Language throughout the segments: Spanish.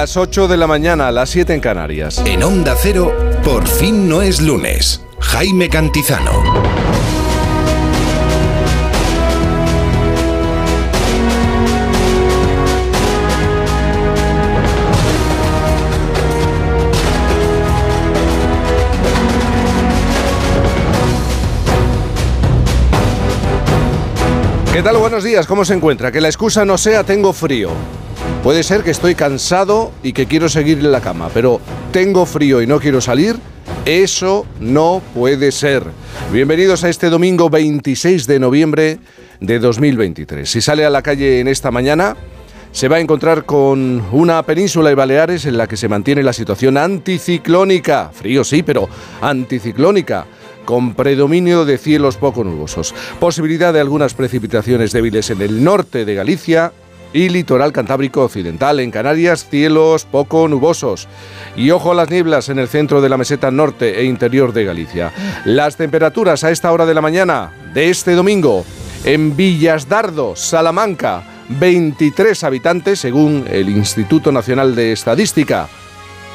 Las 8 de la mañana, las 7 en Canarias. En Onda Cero, por fin no es lunes. Jaime Cantizano. ¿Qué tal? Buenos días, ¿cómo se encuentra? Que la excusa no sea tengo frío. Puede ser que estoy cansado y que quiero seguir en la cama, pero tengo frío y no quiero salir. Eso no puede ser. Bienvenidos a este domingo 26 de noviembre de 2023. Si sale a la calle en esta mañana, se va a encontrar con una península y Baleares en la que se mantiene la situación anticiclónica. Frío sí, pero anticiclónica con predominio de cielos poco nubosos. Posibilidad de algunas precipitaciones débiles en el norte de Galicia y litoral cantábrico occidental. En Canarias, cielos poco nubosos. Y ojo a las nieblas en el centro de la meseta norte e interior de Galicia. Las temperaturas a esta hora de la mañana de este domingo en Villasdardo, Salamanca, 23 habitantes según el Instituto Nacional de Estadística,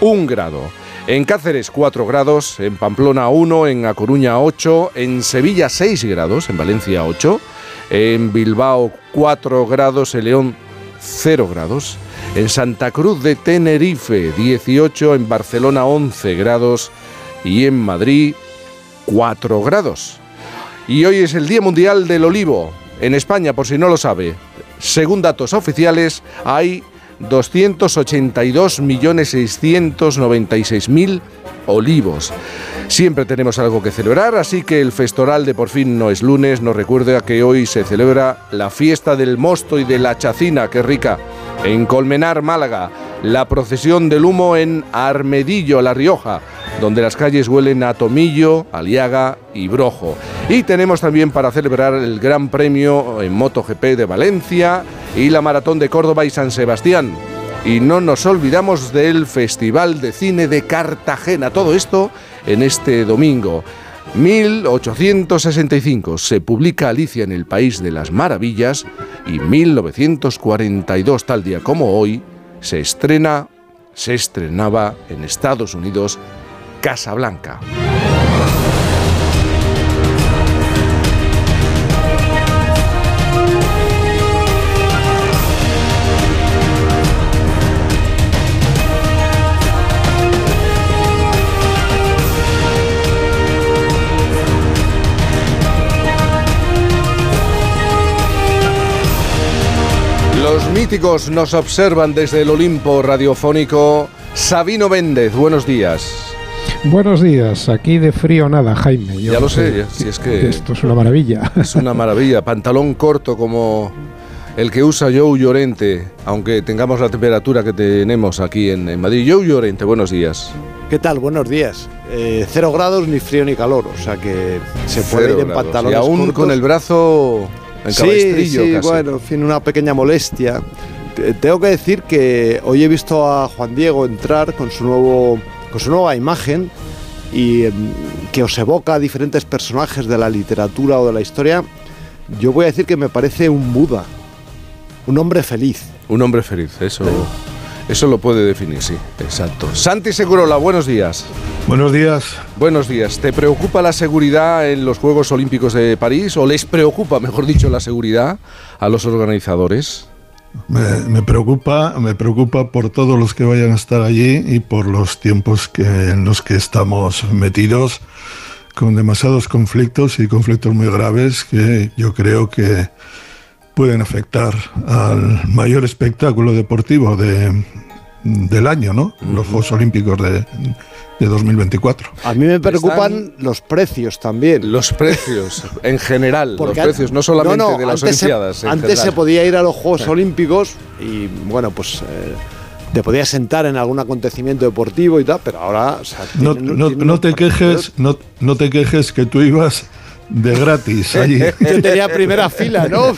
un grado. En Cáceres 4 grados, en Pamplona 1, en A Coruña 8, en Sevilla 6 grados, en Valencia 8, en Bilbao 4 grados, en León 0 grados, en Santa Cruz de Tenerife 18, en Barcelona 11 grados y en Madrid 4 grados. Y hoy es el Día Mundial del Olivo. En España, por si no lo sabe, según datos oficiales, hay 282.696.000 olivos. Siempre tenemos algo que celebrar, así que el Festoral de Por fin no es lunes nos recuerda que hoy se celebra la fiesta del mosto y de la chacina, que rica, en Colmenar, Málaga, la procesión del humo en Armedillo, La Rioja, donde las calles huelen a tomillo, aliaga y brojo. Y tenemos también para celebrar el Gran Premio en MotoGP de Valencia y la Maratón de Córdoba y San Sebastián. Y no nos olvidamos del Festival de Cine de Cartagena. Todo esto en este domingo. 1865 se publica Alicia en el País de las Maravillas y 1942, tal día como hoy, se estrena, se estrenaba en Estados Unidos Casablanca. Los míticos nos observan desde el Olimpo radiofónico. Sabino Méndez, buenos días. Buenos días, aquí de frío nada, Jaime. ya lo sé, si es que esto es una maravilla. Es una maravilla, pantalón corto como el que usa Joe Llorente, aunque tengamos la temperatura que tenemos aquí en, Madrid. Joe Llorente, buenos días. ¿Qué tal? Buenos días. Eh, cero grados, ni frío ni calor, o sea que se puede ir en pantalones Y aún con el brazo en sí, sí, bueno, en fin, una pequeña molestia. Tengo que decir que hoy he visto a Juan Diego entrar con su nuevo con su nueva imagen y em, que os evoca a diferentes personajes de la literatura o de la historia, yo voy a decir que me parece un Buda, un hombre feliz. Un hombre feliz, eso, eso lo puede definir, sí, exacto. Santi Segurola, buenos días. Buenos días. Buenos días. ¿Te preocupa la seguridad en los Juegos Olímpicos de París o les preocupa, mejor dicho, la seguridad a los organizadores? Me, preocupa, me preocupa por todos los que vayan a estar allí y por los tiempos que, en los que estamos metidos con demasiados conflictos y conflictos muy graves que yo creo que pueden afectar al mayor espectáculo deportivo de, del año, ¿no? Los Juegos Olímpicos de, de 2024. A mí me preocupan los precios también. Los precios, en general, los precios, no solamente de las Olimpiadas. antes se podía ir a los Juegos Olímpicos y, bueno, pues... Eh, te podías sentar en algún acontecimiento deportivo y tal, pero ahora... no, te quejes, no, no te quejes que tú ibas de gratis allí. Yo tenía primera fila, ¿no?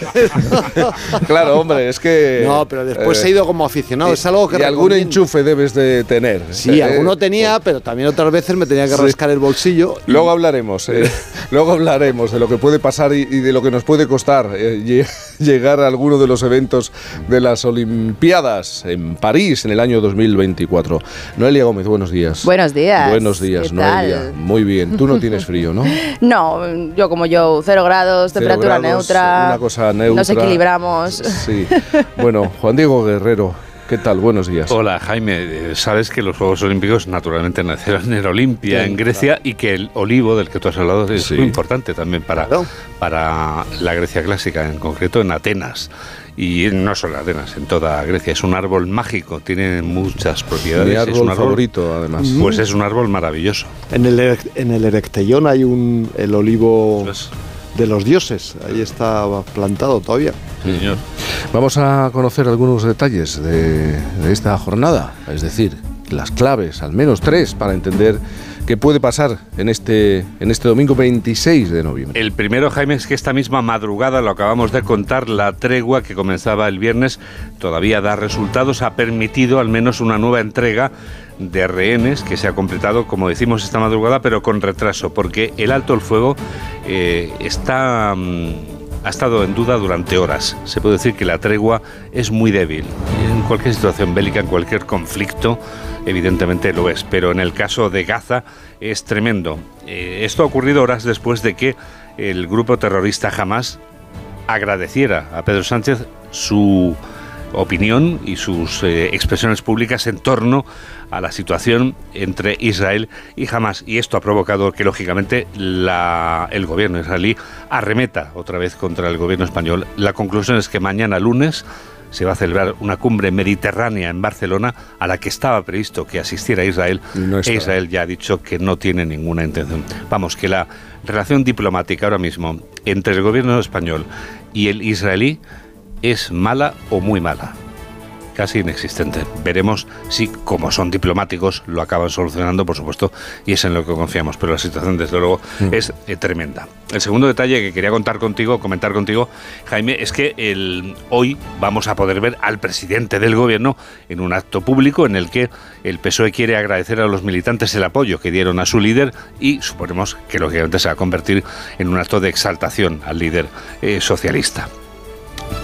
claro, hombre, es que. No, pero después he ido como aficionado. es algo que. Y algún enchufe debes de tener. Sí, Eh, alguno tenía, pero también otras veces me tenía que Sí. rascar el bolsillo. Luego hablaremos, eh, luego hablaremos de lo que puede pasar y, y de lo que nos puede costar eh, lle- llegar a alguno de los eventos de las Olimpiadas en París en el año 2024. Noelia Gómez, buenos días. Buenos días. Buenos días, ¿Qué Noelia. tal? Muy bien. Tú no tienes frío, ¿no? No, yo como yo, cero grados, Cero temperatura grados, neutra. Una cosa neutra. Nos equilibramos. Sí. Bueno, Juan Diego Guerrero, ¿qué tal? Buenos días. Hola Jaime, Eh, sabes que los Juegos Olímpicos naturalmente nacieron en Olimpia, Sí, en Grecia, y que el olivo del que tú has hablado es Sí. muy importante también para, Claro. para la Grecia clásica, en concreto en Atenas. Y no solo Atenas, en toda Grecia. Es un árbol mágico, tiene muchas propiedades. Mi es un árbol, favorito, además. Pues es un árbol maravilloso. En el, en el Erectellón hay un, el olivo Pues, de los dioses. Ahí está plantado todavía. sí, señor. Vamos a conocer algunos detalles de, de esta jornada, es decir, las claves, al menos tres, para entender qué puede pasar en este, en este domingo 26 de noviembre. El primero, Jaime, es que esta misma madrugada, lo acabamos de contar, la tregua que comenzaba el viernes todavía da resultados, ha permitido al menos una nueva entrega de rehenes que se ha completado, como decimos, esta madrugada, pero con retraso, porque el alto el fuego eh, está... mm, ha estado en duda durante horas. Se puede decir que la tregua es muy débil. En cualquier situación bélica, en cualquier conflicto, evidentemente lo es. Pero en el caso de Gaza es tremendo. Eh, esto ha ocurrido horas después de que el grupo terrorista Hamas agradeciera a Pedro Sánchez su opinión y sus eh, expresiones públicas en torno a la situación entre Israel y Hamas. Y esto ha provocado que, lógicamente, la- el gobierno israelí arremeta otra vez contra el gobierno español. La conclusión es que mañana lunes se va a celebrar una cumbre mediterránea en Barcelona a la que estaba previsto que asistiera Israel. No e. Israel ya ha dicho que no tiene ninguna intención. Vamos, que la relación diplomática ahora mismo entre el gobierno español y el israelí es mala o muy mala. Casi inexistente. Veremos si, como son diplomáticos, lo acaban solucionando, por supuesto, y es en lo que confiamos. Pero la situación, desde luego, es eh, tremenda. El segundo detalle que quería contar contigo, comentar contigo, Jaime, es que el, hoy vamos a poder ver al presidente del gobierno en un acto público en el que el PSOE quiere agradecer a los militantes el apoyo que dieron a su líder y suponemos que lógicamente se va a convertir en un acto de exaltación al líder eh, socialista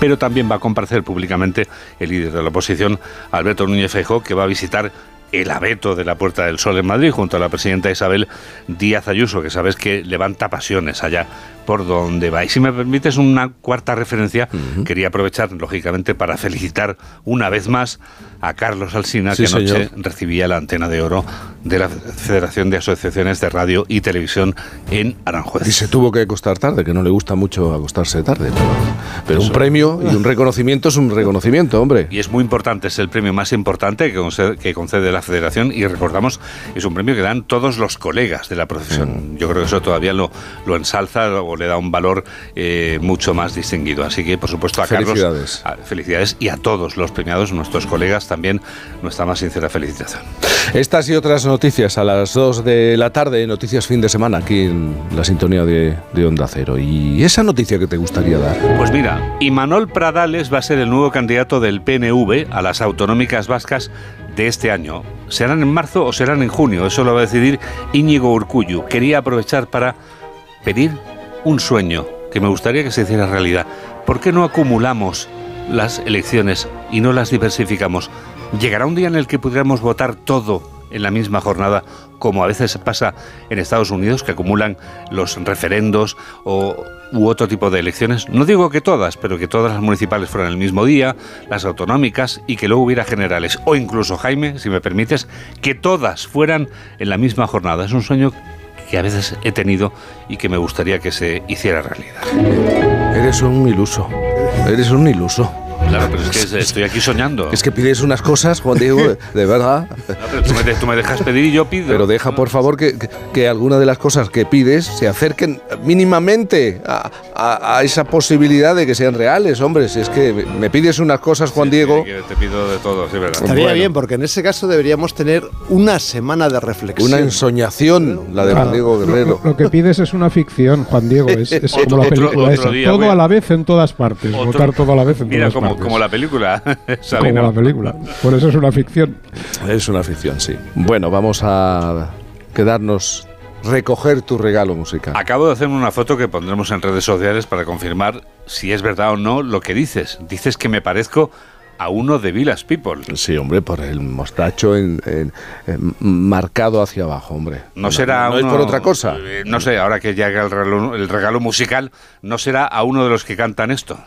pero también va a comparecer públicamente el líder de la oposición, Alberto Núñez Feijóo, que va a visitar el abeto de la Puerta del Sol en Madrid junto a la presidenta Isabel Díaz Ayuso, que sabes que levanta pasiones allá por donde va. Y si me permites una cuarta referencia, quería aprovechar, lógicamente, para felicitar una vez más a Carlos Alsina, Sí, que anoche señor. recibía la antena de oro de la Federación de Asociaciones de Radio y Televisión en Aranjuez. Y se tuvo que acostar tarde, que no le gusta mucho acostarse tarde. Pero, pero un premio y un reconocimiento es un reconocimiento, hombre. Y es muy importante, es el premio más importante que concede, que concede la Federación y recordamos, es un premio que dan todos los colegas de la Mm. profesión. Yo creo que eso todavía lo, lo ensalza o le da un valor eh, mucho más distinguido. Así que, por supuesto, a Felicidades. Carlos, a- felicidades y a todos los premiados, nuestros colegas, también nuestra más sincera felicitación. Estas y otras noticias a las 2 de la tarde, noticias fin de semana, aquí en la sintonía de, de Onda Cero. ¿Y esa noticia que te gustaría dar? Pues mira, Imanol Pradales va a ser el nuevo candidato del PNV a las autonómicas vascas de este año. ¿Serán en marzo o serán en junio? Eso lo va a decidir Íñigo Urcullu. Quería aprovechar para pedir un sueño que me gustaría que se hiciera realidad. ¿Por qué no acumulamos las elecciones y no las diversificamos? ¿Llegará un día en el que pudiéramos votar todo en la misma jornada, como a veces pasa en Estados Unidos, que acumulan los referendos o, u otro tipo de elecciones? No digo que todas, pero que todas las municipales fueran el mismo día, las autonómicas y que luego hubiera generales. O incluso, Jaime, si me permites, que todas fueran en la misma jornada. Es un sueño que a veces he tenido y que me gustaría que se hiciera realidad. Eres un iluso. Eres un iluso. Claro, pero es que es- estoy aquí soñando. Es que pides unas cosas, Juan Diego, de verdad. No, pero tú, me, de- tú me dejas pedir y yo pido. Pero deja, por favor, que, que, que alguna de las cosas que pides se acerquen mínimamente a, a- a esa posibilidad de que sean reales, hombre. Si es que me pides unas cosas, Juan Sí, Diego, que Te pido de todo, sí, verdad. Estaría Bueno. bien, porque en ese caso deberíamos tener una semana de reflexión. una ensoñación, la de Juan Claro, Diego Guerrero. Lo, lo que pides es una ficción, Juan Diego. Es, es Otro- como la otro- película otro esa. día todo a- a la vez en todas partes. Otro- Votar todo a la vez en Mira, todas como, partes. Como la película. Como la película. Por eso es una ficción. Es una ficción, sí. Bueno, vamos a quedarnos, recoger tu regalo musical. Acabo de hacer una foto que pondremos en redes sociales para confirmar si es verdad o no lo que dices. Dices que me parezco a uno de Village People. Sí, hombre, por el mostacho en- en- en- marcado hacia abajo, hombre. No será no es uno- por otra cosa. eh, No sé, ahora que llega el regalo, el regalo musical, ¿no será a uno de los que cantan esto?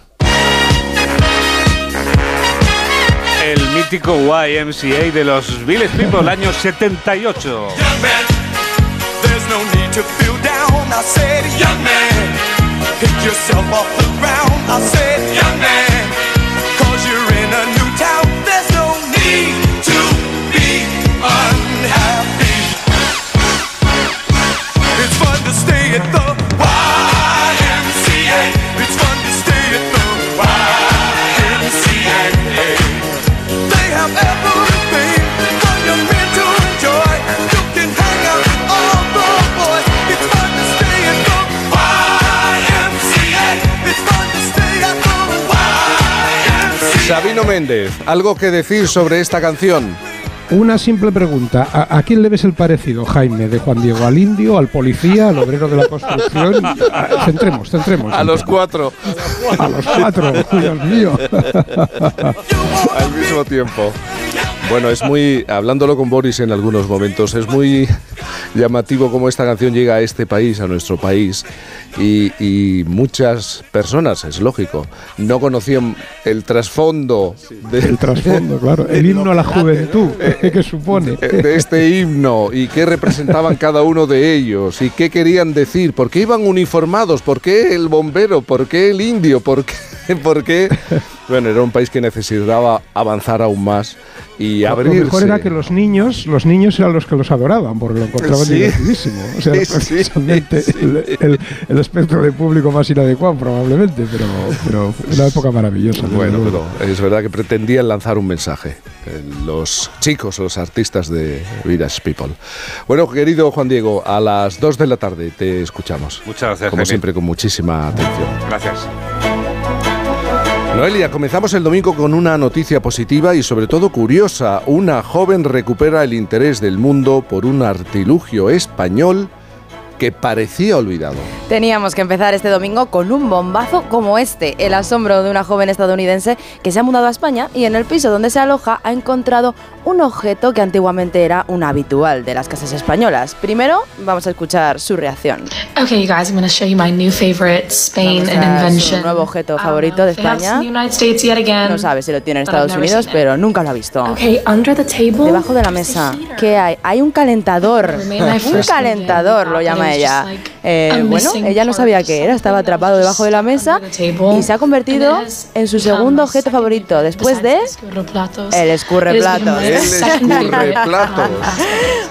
El mítico YMCA de los Village People, año 78. Sabino Méndez, ¿algo que decir sobre esta canción? Una simple pregunta. ¿A, a quién le ves el parecido, Jaime? ¿De Juan Diego al indio, al policía, al obrero de la construcción? A- centremos, centremos. A los cuatro, A los cuatro, Dios mío. al mismo tiempo. Bueno, es muy, hablándolo con Boris en algunos momentos, es muy llamativo cómo esta canción llega a este país, a nuestro país, y, y muchas personas, es lógico, no conocían el trasfondo de, El trasfondo, claro. El himno a la juventud, ¿qué supone? de este himno y qué representaban cada uno de ellos y qué querían decir, por qué iban uniformados, por qué el bombero, por qué el indio, por qué, por qué... Bueno, era un país que necesitaba avanzar aún más y Lo abrirse. mejor era que los niños, los niños eran los que los adoraban, porque lo encontraban Sí. divertidísimo. O sea, Sí, sí, precisamente sí. El, el- el espectro de público más inadecuado, probablemente, pero, pero una época maravillosa. Bueno, pero es verdad que pretendían lanzar un mensaje. eh, Los chicos, los artistas de Village People. Bueno, querido Juan Diego, a las 2 de la tarde te escuchamos. Muchas gracias, Como Jaime. siempre, con muchísima atención. Gracias. Noelia, comenzamos el domingo con una noticia positiva y sobre todo curiosa. Una joven recupera el interés del mundo por un artilugio español que parecía olvidado. Teníamos que empezar este domingo con un bombazo como este, el asombro de una joven estadounidense que se ha mudado a España y en el piso donde se aloja ha encontrado un objeto que antiguamente era un habitual de las casas españolas. Primero vamos a escuchar su reacción. Okay, you guys, I'm going to show you my new favorite Spain Vamos a su invention. nuevo objeto favorito know de España. No sabe si lo tiene en Estados Unidos, pero nunca lo ha visto. Okay, under the table. Debajo de la mesa. ¿qué hay? Hay un calentador. Un calentador lo llama It was ella. Eh, a bueno, ella no sabía qué era, estaba atrapado was debajo de la mesa under the table. y se ha convertido en su become segundo objeto second favorito favorite después de el escurreplatos. El escurreplatos.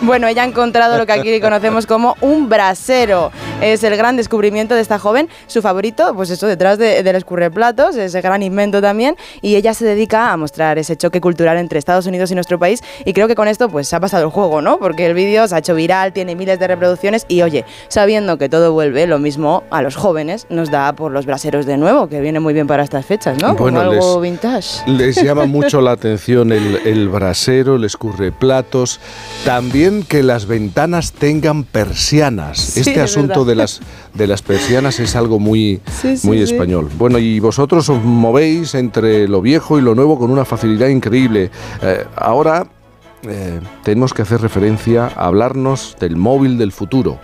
Bueno, ella ha encontrado lo que aquí conocemos como un brasero. Es el gran descubrimiento de esta joven. Su favorito, pues eso, detrás de- del escurreplatos, ese gran invento también. Y ella se dedica a mostrar ese choque cultural entre Estados Unidos y nuestro país. Y creo que con esto, pues se ha pasado el juego, ¿no? Porque el vídeo se ha hecho viral, tiene miles de reproducciones. Y oye, sabiendo que todo vuelve, lo mismo a los jóvenes nos da por los braseros de nuevo, que viene muy bien para estas fechas, ¿no? Bueno, como algo les- vintage. Les llama mucho la atención el, el brasero, el escurreplatos, también que las ventanas tengan persianas. Sí, este es asunto verdad. de las, de las persianas es algo muy, Sí, sí, muy español. Bueno, y vosotros os movéis entre lo viejo y lo nuevo con una facilidad increíble. Eh, ahora eh, tenemos que hacer referencia a hablarnos del móvil del futuro.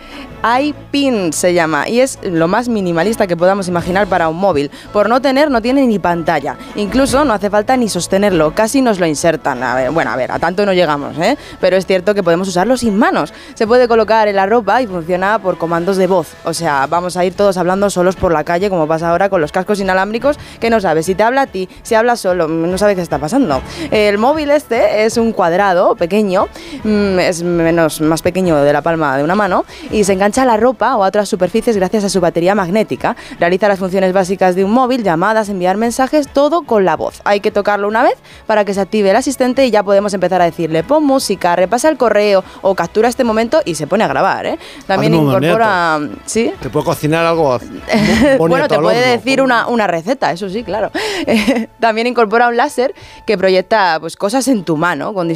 iPin se llama y es lo más minimalista que podamos imaginar para un móvil. Por no tener, no tiene ni pantalla. Incluso no hace falta ni sostenerlo, casi nos lo insertan. Bueno, a ver, a tanto no llegamos, ¿eh? Pero es cierto que podemos usarlo sin manos. Se puede colocar en la ropa y funciona por comandos de voz. O sea, vamos a ir todos hablando solos por la calle, como pasa ahora con los cascos inalámbricos, que no sabes si te habla a ti, si habla solo, no sabes qué está pasando. El móvil este es un cuadrado pequeño, mm, es menos, más pequeño de la palma de una mano, y se engancha a la ropa o a otras superficies gracias a su batería magnética. Realiza las funciones básicas de un móvil, llamadas, enviar mensajes, todo con la voz. Hay que tocarlo una vez para que se active el asistente y ya podemos empezar a decirle pon música, repasa el correo o captura este momento y se pone a grabar. ¿eh? También incorpora... ¿Sí? ¿Te puedo cocinar algo bueno, te puede horno? decir una, una receta, eso sí, claro. También incorpora un láser que proyecta pues, cosas en tu mano con,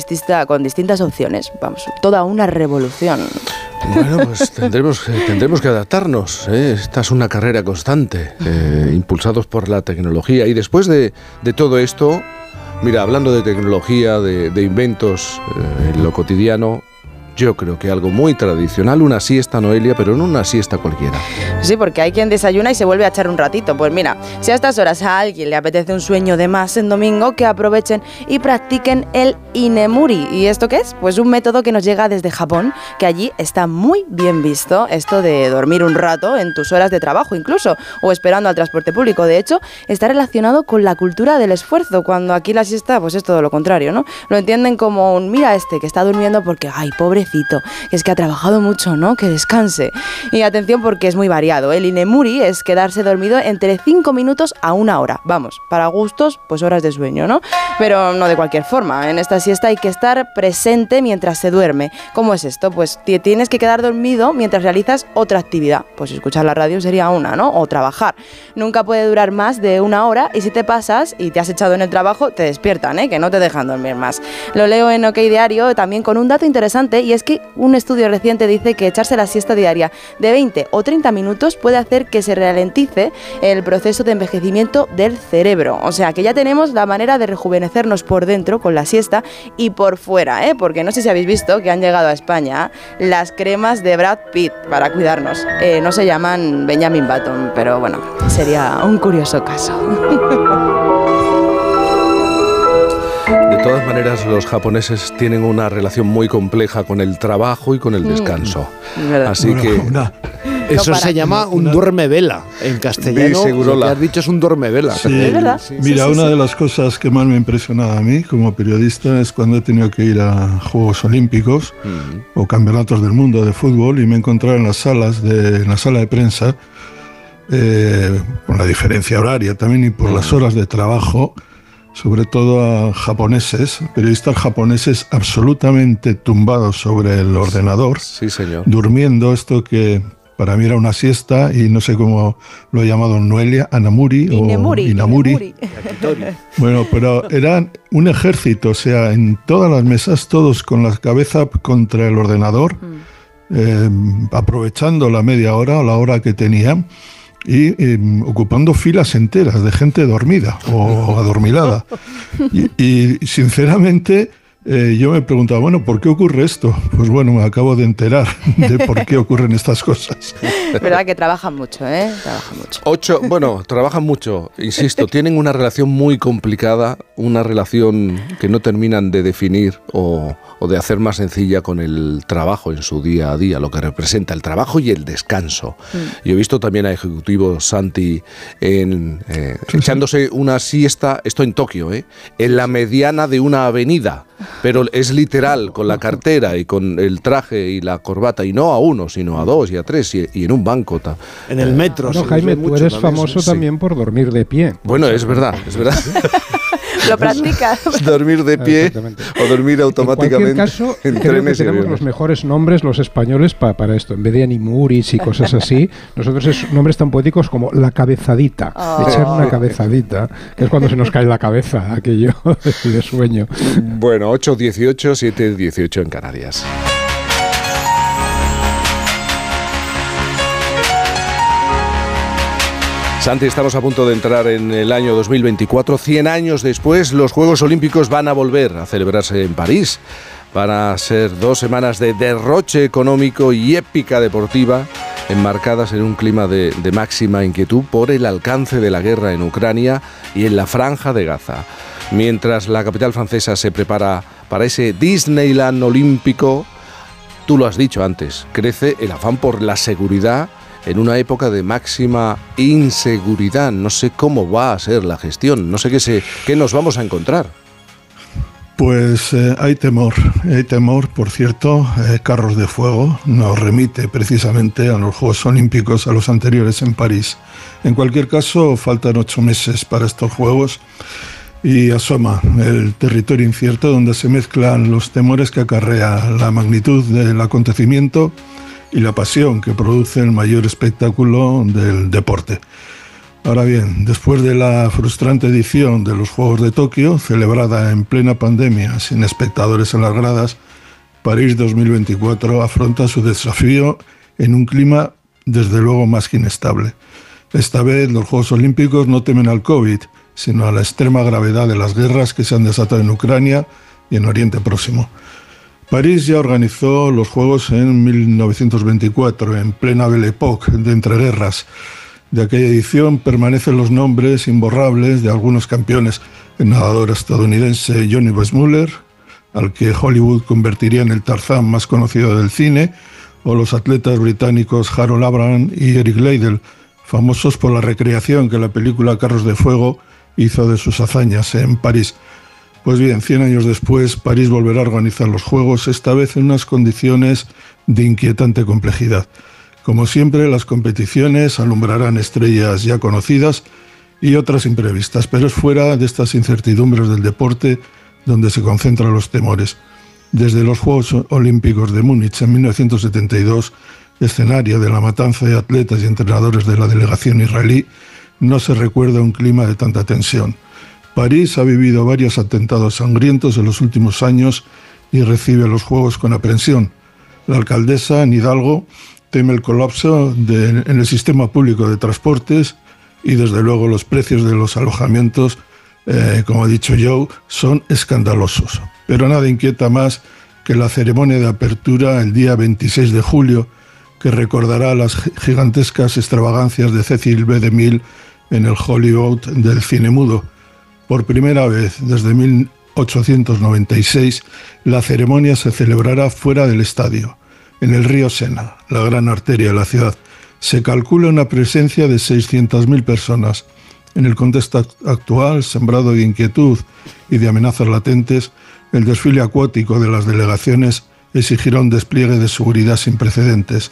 con distintas opciones. Vamos, toda una revolución. Bueno, pues tendremos, eh, tendremos que adaptarnos. ¿eh? Esta es una carrera constante, eh, impulsados por la tecnología. Y después de, de todo esto, mira, hablando de tecnología, de, de inventos eh, en lo cotidiano, yo creo que algo muy tradicional, una siesta, Noelia, pero no una siesta cualquiera. Sí, porque hay quien desayuna y se vuelve a echar un ratito. Pues mira, si a estas horas a alguien le apetece un sueño de más en domingo, que aprovechen y practiquen el Inemuri. ¿Y esto qué es? Pues un método que nos llega desde Japón, que allí está muy bien visto, esto de dormir un rato en tus horas de trabajo incluso, o esperando al transporte público. De hecho, está relacionado con la cultura del esfuerzo, cuando aquí la siesta pues es todo lo contrario, ¿no? Lo entienden como un, mira este que está durmiendo porque, ay, que es que ha trabajado mucho, ¿no? Que descanse. Y atención porque es muy variado. El Inemuri es quedarse dormido entre 5 minutos a una hora. Vamos, para gustos, pues horas de sueño, ¿no? Pero no de cualquier forma. En esta siesta hay que estar presente mientras se duerme. ¿Cómo es esto? Pues tienes que quedar dormido mientras realizas otra actividad. Pues escuchar la radio sería una, ¿no? O trabajar. Nunca puede durar más de una hora y si te pasas y te has echado en el trabajo, te despiertan, ¿eh? Que no te dejan dormir más. Lo leo en OK Diario también con un dato interesante y es que un estudio reciente dice que echarse la siesta diaria de 20 o 30 minutos puede hacer que se ralentice el proceso de envejecimiento del cerebro. O sea que ya tenemos la manera de rejuvenecernos por dentro con la siesta y por fuera, ¿eh? Porque no sé si habéis visto que han llegado a España las cremas de Brad Pitt para cuidarnos. Eh, no se llaman Benjamin Button, pero bueno, sería un curioso caso. De todas maneras, los japoneses tienen una relación muy compleja con el trabajo y con el descanso. Es verdad. Así Bueno, que una- Eso se llama un duerme vela. En castellano, Sí, seguro lo que has dicho es un duerme vela. Sí. Sí, Mira, sí, una sí. de las cosas que más me ha impresionado a mí como periodista es cuando he tenido que ir a Juegos Olímpicos o Campeonatos del Mundo de fútbol y me he encontrado en las salas de, en la sala de prensa eh, con la diferencia horaria también y por las horas de trabajo, sobre todo a japoneses, periodistas japoneses absolutamente tumbados sobre el ordenador sí, señor. durmiendo esto que para mí era una siesta y no sé cómo lo he llamado Noelia, Anamuri o Inemuri. Inamuri. Inemuri. Bueno, pero eran un ejército, o sea, en todas las mesas, todos con la cabeza contra el ordenador, eh, aprovechando la media hora o la hora que tenían y eh, ocupando filas enteras de gente dormida o adormilada. Y, y, sinceramente eh, yo me preguntaba, bueno, ¿por qué ocurre esto? Pues bueno, me acabo de enterar de por qué ocurren estas cosas. Es verdad que trabajan mucho, ¿eh? Trabajan mucho. Ocho, bueno, trabajan mucho, insisto, tienen una relación muy complicada, una relación que no terminan de definir o, o de hacer más sencilla con el trabajo en su día a día, lo que representa el trabajo y el descanso. Yo he visto también a ejecutivos Santi en, eh, echándose una siesta, esto en Tokio, ¿eh? en la mediana de una avenida, pero es literal, con la cartera y con el traje y la corbata, y no a uno, sino a dos y a tres, y, y en un banco. ta- En el metro. Se Jaime, tú mucho eres también, famoso sí. también por dormir de pie. Bueno, es verdad, es verdad. Lo practicas. dormir de pie Exactamente. o dormir automáticamente En cualquier caso, en creo que tenemos los mejores nombres los españoles pa- para esto. En vez de animuris y cosas así, nosotros es nombres tan poéticos como la cabezadita. Oh. Echar una cabezadita, que es cuando se nos cae la cabeza, aquello de sueño. Bueno, 8.18, 7.18 en Canarias. Santi, estamos a punto de entrar en el año 2024. 100 años después, los Juegos Olímpicos van a volver a celebrarse en París. Van a ser dos semanas de derroche económico y épica deportiva, enmarcadas en un clima de, de máxima inquietud por el alcance de la guerra en Ucrania y en la franja de Gaza. Mientras la capital francesa se prepara para ese Disneyland olímpico, tú lo has dicho antes, crece el afán por la seguridad en una época de máxima inseguridad. No sé cómo va a ser la gestión, no sé qué, se, qué nos vamos a encontrar. Pues eh, hay temor, hay temor, por cierto, eh, carros de fuego nos remite precisamente a los Juegos Olímpicos, a los anteriores en París. En cualquier caso, faltan ocho meses para estos Juegos y asoma el territorio incierto donde se mezclan los temores que acarrea la magnitud del acontecimiento y la pasión que produce el mayor espectáculo del deporte. Ahora bien, después de la frustrante edición de los Juegos de Tokio, celebrada en plena pandemia sin espectadores en las gradas, París 2024 afronta su desafío en un clima desde luego más que inestable. Esta vez los Juegos Olímpicos no temen al COVID, sino a la extrema gravedad de las guerras que se han desatado en Ucrania y en Oriente Próximo. París ya organizó los Juegos en 1924, en plena Belle Époque de entreguerras. De aquella edición permanecen los nombres imborrables de algunos campeones, el nadador estadounidense Johnny Weissmuller, al que Hollywood convertiría en el Tarzán más conocido del cine, o los atletas británicos Harold Abraham y Eric Leidel, famosos por la recreación que la película Carros de Fuego hizo de sus hazañas en París. Pues bien, 100 años después, París volverá a organizar los Juegos, esta vez en unas condiciones de inquietante complejidad. Como siempre, las competiciones alumbrarán estrellas ya conocidas y otras imprevistas, pero es fuera de estas incertidumbres del deporte donde se concentran los temores. Desde los Juegos Olímpicos de Múnich en 1972, escenario de la matanza de atletas y entrenadores de la delegación israelí, no se recuerda un clima de tanta tensión. París ha vivido varios atentados sangrientos en los últimos años y recibe los Juegos con aprensión. La alcaldesa en Hidalgo teme el colapso en el sistema público de transportes y desde luego los precios de los alojamientos, eh, como ha dicho Joe, son escandalosos. Pero nada inquieta más que la ceremonia de apertura el día 26 de julio, que recordará las gi- gigantescas extravagancias de Cecil B. DeMille en el Hollywood del cine mudo. Por primera vez desde 1896, la ceremonia se celebrará fuera del estadio, en el río Sena, la gran arteria de la ciudad. Se calcula una presencia de 600.000 personas. En el contexto act- actual, sembrado de inquietud y de amenazas latentes, el desfile acuático de las delegaciones exigirá un despliegue de seguridad sin precedentes.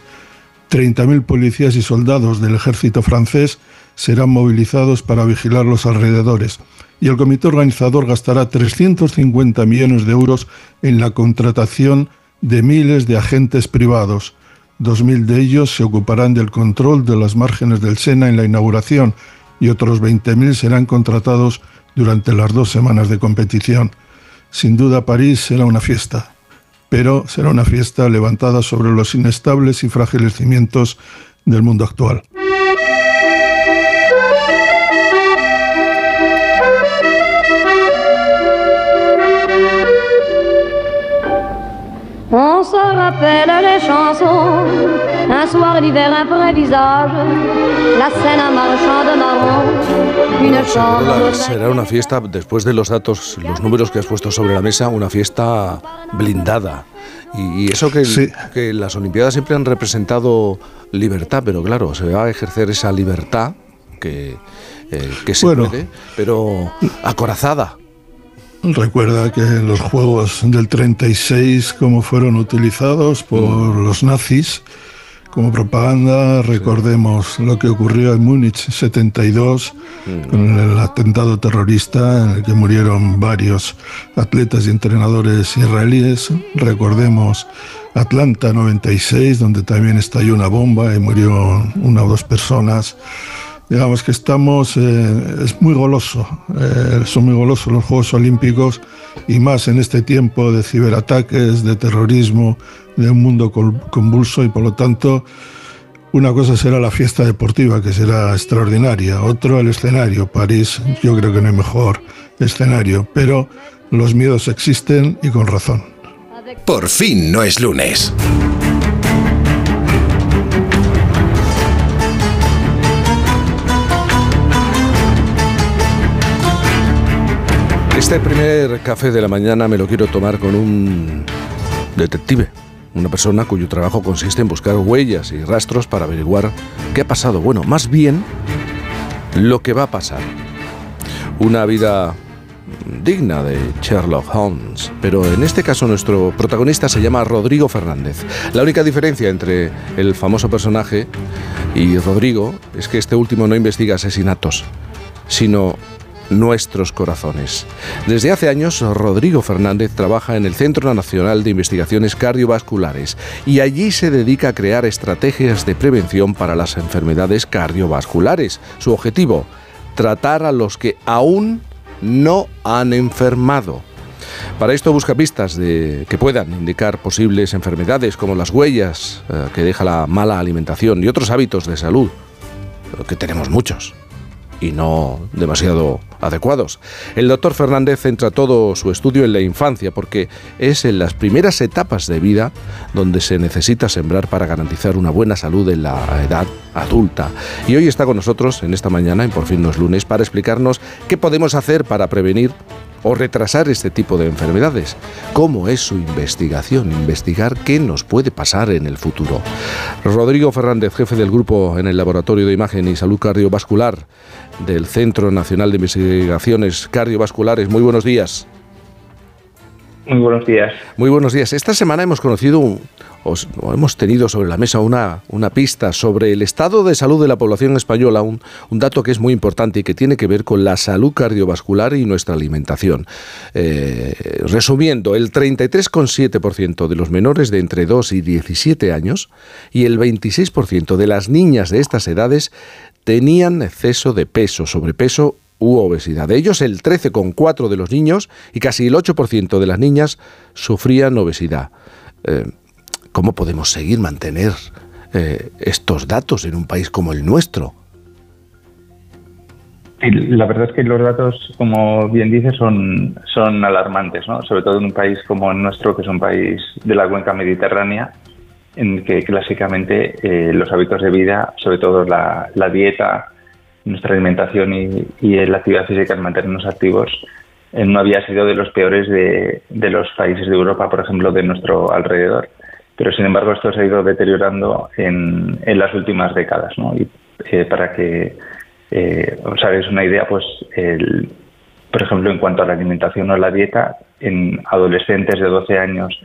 30.000 policías y soldados del ejército francés serán movilizados para vigilar los alrededores y el comité organizador gastará 350 millones de euros en la contratación de miles de agentes privados. 2.000 de ellos se ocuparán del control de las márgenes del Sena en la inauguración y otros 20.000 serán contratados durante las dos semanas de competición. Sin duda París será una fiesta, pero será una fiesta levantada sobre los inestables y frágiles cimientos del mundo actual. Rappelle les chansons, un soir d'hiver imprévisable, la scène un marchand de marron, une chambre La- será una fiesta, después de los datos, los números que has puesto sobre la mesa, una fiesta blindada. Y, y eso que, el- Sí. que las Olimpiadas siempre han representado libertad, pero claro, se va a ejercer esa libertad que, eh, que se Bueno. puede, pero acorazada. Recuerda que los juegos del 36, como fueron utilizados por los nazis como propaganda, recordemos lo que ocurrió en Múnich 72, con el atentado terrorista en el que murieron varios atletas y entrenadores israelíes. Recordemos Atlanta 96, donde también estalló una bomba y murió una o dos personas. Digamos que estamos, eh, es muy goloso, eh, son muy golosos los Juegos Olímpicos y más en este tiempo de ciberataques, de terrorismo, de un mundo convulso y por lo tanto una cosa será la fiesta deportiva que será extraordinaria, otro el escenario, París yo creo que no hay mejor escenario, pero los miedos existen y con razón. Por fin no es lunes. Este primer café de la mañana me lo quiero tomar con un detective, una persona cuyo trabajo consiste en buscar huellas y rastros para averiguar qué ha pasado. Bueno, más bien lo que va a pasar. Una vida digna de Sherlock Holmes, pero en este caso nuestro protagonista se llama Rodrigo Fernández. La única diferencia entre el famoso personaje y Rodrigo es que este último no investiga asesinatos, sino nuestros corazones. Desde hace años, Rodrigo Fernández trabaja en el Centro Nacional de Investigaciones Cardiovasculares y allí se dedica a crear estrategias de prevención para las enfermedades cardiovasculares. Su objetivo, tratar a los que aún no han enfermado. Para esto busca pistas de, que puedan indicar posibles enfermedades como las huellas eh, que deja la mala alimentación y otros hábitos de salud, que tenemos muchos y no demasiado adecuados. El doctor Fernández centra todo su estudio en la infancia porque es en las primeras etapas de vida donde se necesita sembrar para garantizar una buena salud en la edad adulta. Y hoy está con nosotros en esta mañana, en Por fin no es lunes, para explicarnos qué podemos hacer para prevenir o retrasar este tipo de enfermedades. ¿Cómo es su investigación? Investigar qué nos puede pasar en el futuro. Rodrigo Fernández, jefe del grupo en el Laboratorio de Imagen y Salud Cardiovascular del Centro Nacional de Investigaciones Cardiovasculares. Muy buenos días. Muy buenos días. Muy buenos días. Esta semana hemos conocido, un- hemos tenido sobre la mesa una, una pista sobre el estado de salud de la población española, un, un dato que es muy importante y que tiene que ver con la salud cardiovascular y nuestra alimentación. Eh, resumiendo, el 33,7% de los menores de entre 2 y 17 años y el 26% de las niñas de estas edades tenían exceso de peso, sobrepeso u obesidad. De ellos, el 13,4% de los niños y casi el 8% de las niñas sufrían obesidad. Eh, ¿Cómo podemos seguir mantener eh, estos datos en un país como el nuestro? La verdad es que los datos, como bien dices, son, son alarmantes, ¿no? sobre todo en un país como el nuestro, que es un país de la cuenca mediterránea, en que clásicamente eh, los hábitos de vida, sobre todo la, la dieta, nuestra alimentación y, y la actividad física, el mantenernos activos, eh, no había sido de los peores de, de los países de Europa, por ejemplo, de nuestro alrededor. Pero sin embargo esto se ha ido deteriorando en, las últimas décadas. ¿no? Y eh, para que eh, os hagáis una idea, pues el, por ejemplo, en cuanto a la alimentación o la dieta, en adolescentes de 12 años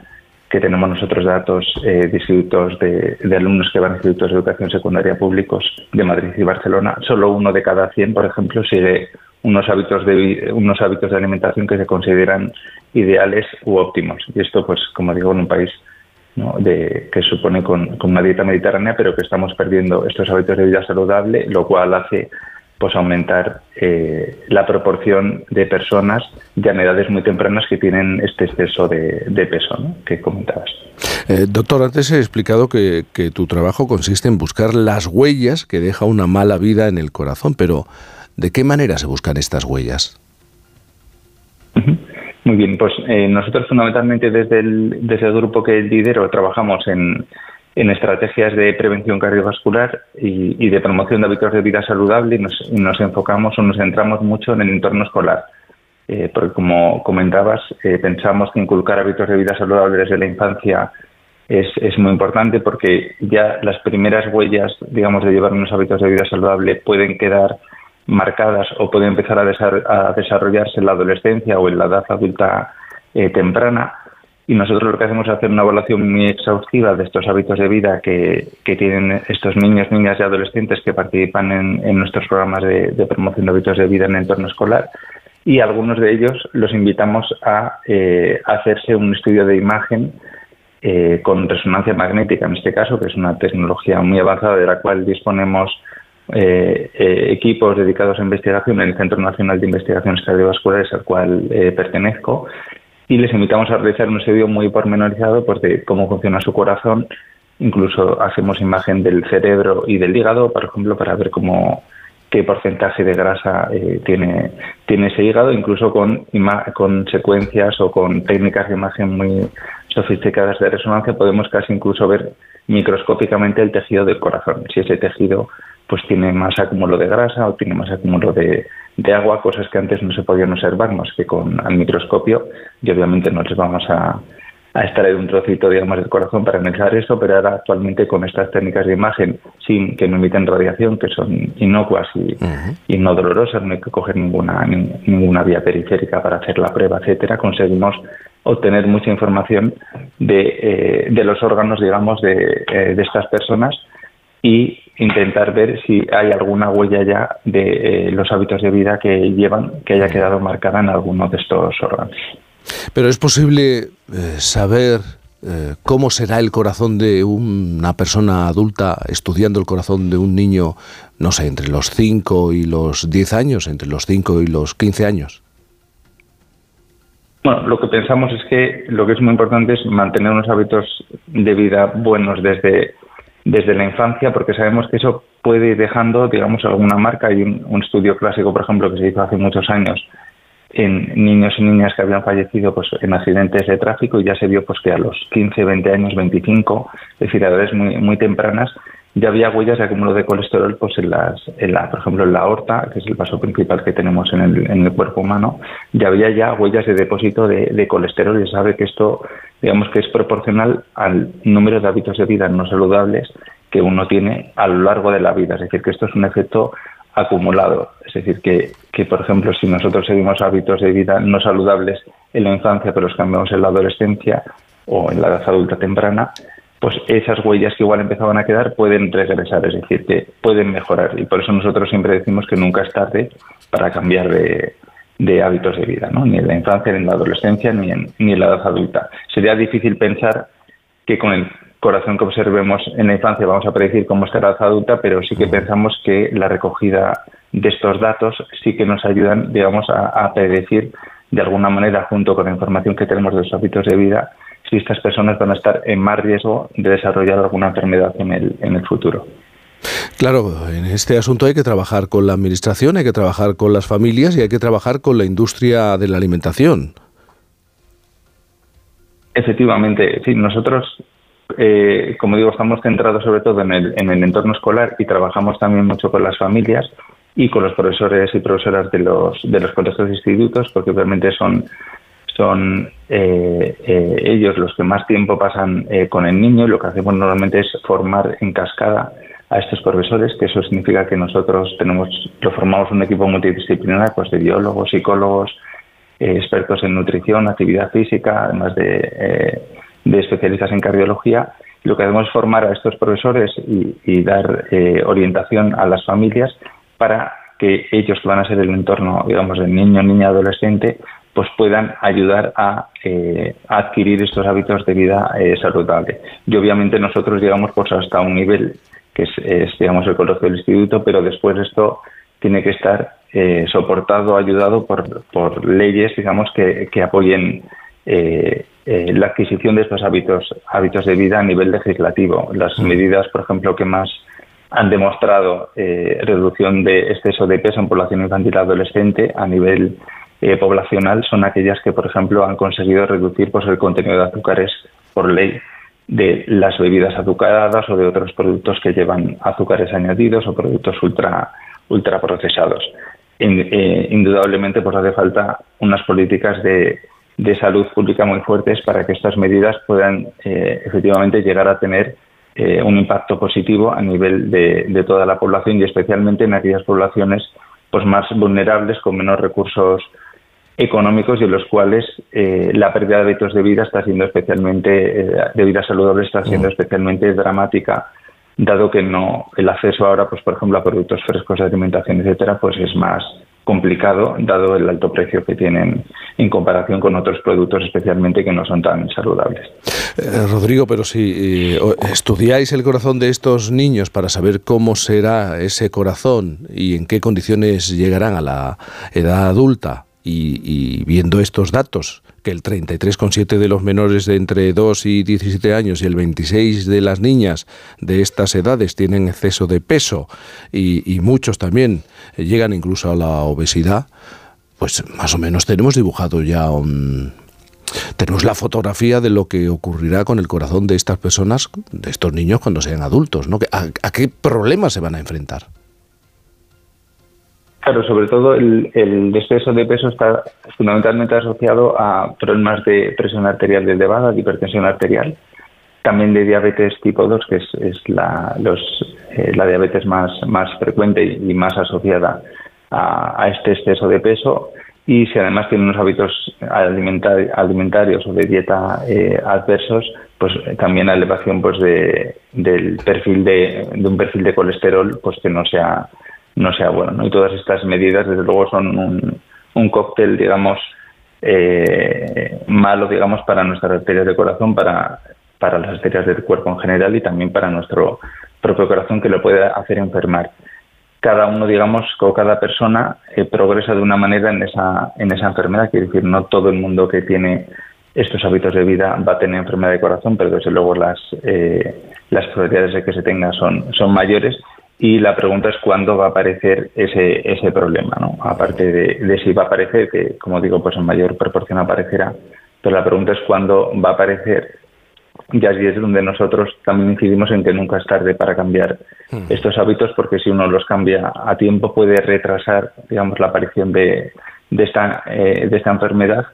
que tenemos nosotros datos eh, de institutos de, de alumnos que van a institutos de educación secundaria públicos de Madrid y Barcelona, solo uno de cada 100, por ejemplo, sigue unos hábitos de unos hábitos de alimentación que se consideran ideales u óptimos. Y esto, pues, como digo, en un país ¿no? de, que supone con, con una dieta mediterránea, pero que estamos perdiendo estos hábitos de vida saludable, lo cual hace pues aumentar eh, la proporción de personas ya en edades muy tempranas que tienen este exceso de, de peso ¿no? que comentabas. Eh, doctor, antes he explicado que, que tu trabajo consiste en buscar las huellas que deja una mala vida en el corazón, pero ¿de qué manera se buscan estas huellas? Muy bien, pues eh, nosotros fundamentalmente desde el, desde el grupo que lidero trabajamos en, en estrategias de prevención cardiovascular y, de promoción de hábitos de vida saludable y nos, y nos enfocamos o nos centramos mucho en el entorno escolar. Eh, porque como comentabas, eh, pensamos que inculcar hábitos de vida saludable desde la infancia es, es muy importante porque ya las primeras huellas, digamos, de llevar unos hábitos de vida saludable pueden quedar marcadas o pueden empezar a, desar- a desarrollarse en la adolescencia o en la edad adulta eh, temprana. Y nosotros lo que hacemos es hacer una evaluación muy exhaustiva de estos hábitos de vida que, tienen estos niños, niñas y adolescentes que participan en, nuestros programas de, de promoción de hábitos de vida en el entorno escolar. Y algunos de ellos los invitamos a eh, hacerse un estudio de imagen eh, con resonancia magnética, en este caso, que es una tecnología muy avanzada de la cual disponemos eh, eh, equipos dedicados a investigación en el Centro Nacional de Investigaciones Cardiovasculares al cual eh, pertenezco y les invitamos a realizar un estudio muy pormenorizado pues, de cómo funciona su corazón. Incluso hacemos imagen del cerebro y del hígado, por ejemplo, para ver cómo qué porcentaje de grasa eh, tiene, tiene ese hígado, incluso con, con secuencias o con técnicas de imagen muy sofisticadas de resonancia podemos casi incluso ver microscópicamente el tejido del corazón. Si ese tejido pues tiene más acúmulo de grasa o tiene más acúmulo de, de agua, cosas que antes no se podían observar más que con el microscopio y obviamente no les vamos a, a extraer un trocito, digamos, del corazón para analizar eso, pero ahora actualmente con estas técnicas de imagen sin que no emiten radiación, que son inocuas y, y no dolorosas, no hay que coger ninguna, nin- ninguna vía periférica para hacer la prueba, etcétera, conseguimos obtener mucha información de, eh, de los órganos, digamos, de, eh, de estas personas y intentar ver si hay alguna huella ya de eh, los hábitos de vida que llevan que haya quedado marcada en alguno de estos órganos. Pero es posible eh, saber eh, cómo será el corazón de una persona adulta estudiando el corazón de un niño, no sé, entre los 5 y los 10 años, entre los 5 y los 15 años. Bueno, lo que pensamos es que lo que es muy importante es mantener unos hábitos de vida buenos desde, desde la infancia, porque sabemos que eso puede ir dejando, digamos, alguna marca. Hay un, estudio clásico, por ejemplo, que se hizo hace muchos años en niños y niñas que habían fallecido pues, en accidentes de tráfico y ya se vio pues, que a los 15, 20 años, 25, es decir, a edades muy, muy tempranas, ya había huellas de acúmulo de colesterol, pues en las, en la, por ejemplo, en la aorta, que es el vaso principal que tenemos en el, en el cuerpo humano, ya había ya huellas de depósito de, colesterol y se sabe que esto, digamos que es proporcional al número de hábitos de vida no saludables que uno tiene a lo largo de la vida. Es decir, que esto es un efecto acumulado. Es decir, que, que, por ejemplo, si nosotros seguimos hábitos de vida no saludables en la infancia, pero los cambiamos en la adolescencia o en la edad adulta temprana, pues esas huellas que igual empezaban a quedar pueden regresar, es decir, que pueden mejorar. Y por eso nosotros siempre decimos que nunca es tarde para cambiar de, de hábitos de vida, ¿no? ni en la infancia, ni en la adolescencia, ni en, ni en la edad adulta. Sería difícil pensar que con el corazón que observemos en la infancia vamos a predecir cómo estará la edad adulta, pero sí que pensamos que la recogida de estos datos sí que nos ayudan, digamos, a, a predecir de alguna manera, junto con la información que tenemos de los hábitos de vida, si estas personas van a estar en más riesgo de desarrollar alguna enfermedad en el, en el futuro. Claro, en este asunto hay que trabajar con la administración, hay que trabajar con las familias y hay que trabajar con la industria de la alimentación. Efectivamente, sí, nosotros, eh, como digo, estamos centrados sobre todo en el, en el entorno escolar y trabajamos también mucho con las familias y con los profesores y profesoras de los, de los colegios e institutos, porque obviamente son, son eh, eh, ellos los que más tiempo pasan eh, con el niño y lo que hacemos normalmente es formar en cascada a estos profesores, que eso significa que nosotros tenemos, lo formamos un equipo multidisciplinar pues de biólogos, psicólogos, expertos en nutrición, actividad física, además de, de especialistas en cardiología. Lo que hacemos es formar a estos profesores y, dar orientación a las familias para que ellos que van a ser el entorno, digamos, del niño, niña, adolescente, pues puedan ayudar a, eh, a adquirir estos hábitos de vida eh, saludable. Y obviamente nosotros llegamos pues hasta un nivel que es, es, digamos, el colegio del instituto, pero después esto tiene que estar eh, soportado, ayudado por, por leyes, digamos, que, que apoyen eh, eh, la adquisición de estos hábitos, hábitos de vida a nivel legislativo. Las medidas, por ejemplo, que más han demostrado reducción de exceso de peso en población infantil adolescente a nivel eh, poblacional son aquellas que, por ejemplo, han conseguido reducir pues, el contenido de azúcares por ley de las bebidas azucaradas o de otros productos que llevan azúcares añadidos o productos ultra, ultra procesados. In, eh, indudablemente pues hace falta unas políticas de, de, salud pública muy fuertes para que estas medidas puedan eh, efectivamente llegar a tener eh, un impacto positivo a nivel de, de, toda la población y especialmente en aquellas poblaciones pues más vulnerables con menos recursos económicos y en los cuales eh, la pérdida de hábitos de vida está siendo especialmente eh, de vida saludable está siendo especialmente dramática dado que no el acceso ahora pues por ejemplo a productos frescos de alimentación etcétera pues es más complicado dado el alto precio que tienen en comparación con otros productos especialmente que no son tan saludables. Eh, Rodrigo, pero si eh, estudiáis el corazón de estos niños para saber cómo será ese corazón y en qué condiciones llegarán a la edad adulta, y, y, viendo estos datos, que el 33,7 de los menores de entre 2 y 17 años y el 26 de las niñas de estas edades tienen exceso de peso y, muchos también llegan incluso a la obesidad, pues más o menos tenemos dibujado ya un, tenemos la fotografía de lo que ocurrirá con el corazón de estas personas, de estos niños cuando sean adultos, ¿no? ¿A, a qué problemas se van a enfrentar? Claro, sobre todo el, exceso de peso está fundamentalmente asociado a problemas de presión arterial elevada, de hipertensión arterial, también de diabetes tipo 2, que es, es la, los, eh, la diabetes más, frecuente y más asociada a, a este exceso de peso. Y si además tiene unos hábitos alimentar- alimentarios o de dieta eh, adversos, pues eh, también la elevación pues de, del perfil de, de un perfil de colesterol pues que no sea no sea bueno. ¿no? Y todas estas medidas, desde luego, son un, cóctel, digamos, eh, malo, digamos, para nuestras arterias de corazón, para, para las arterias del cuerpo en general y también para nuestro propio corazón, que lo puede hacer enfermar. Cada uno, digamos, o cada persona eh, progresa de una manera en esa, en esa enfermedad. Quiere decir, no todo el mundo que tiene estos hábitos de vida va a tener enfermedad de corazón, pero desde luego las, eh, las probabilidades de que se tenga son, son mayores y la pregunta es cuándo va a aparecer ese, ese problema, ¿no? Aparte de, de si va a aparecer, que como digo, pues en mayor proporción aparecerá, pero la pregunta es cuándo va a aparecer. Y allí es donde nosotros también incidimos en que nunca es tarde para cambiar estos hábitos, porque si uno los cambia a tiempo puede retrasar, digamos, la aparición de, de esta, eh, de esta enfermedad,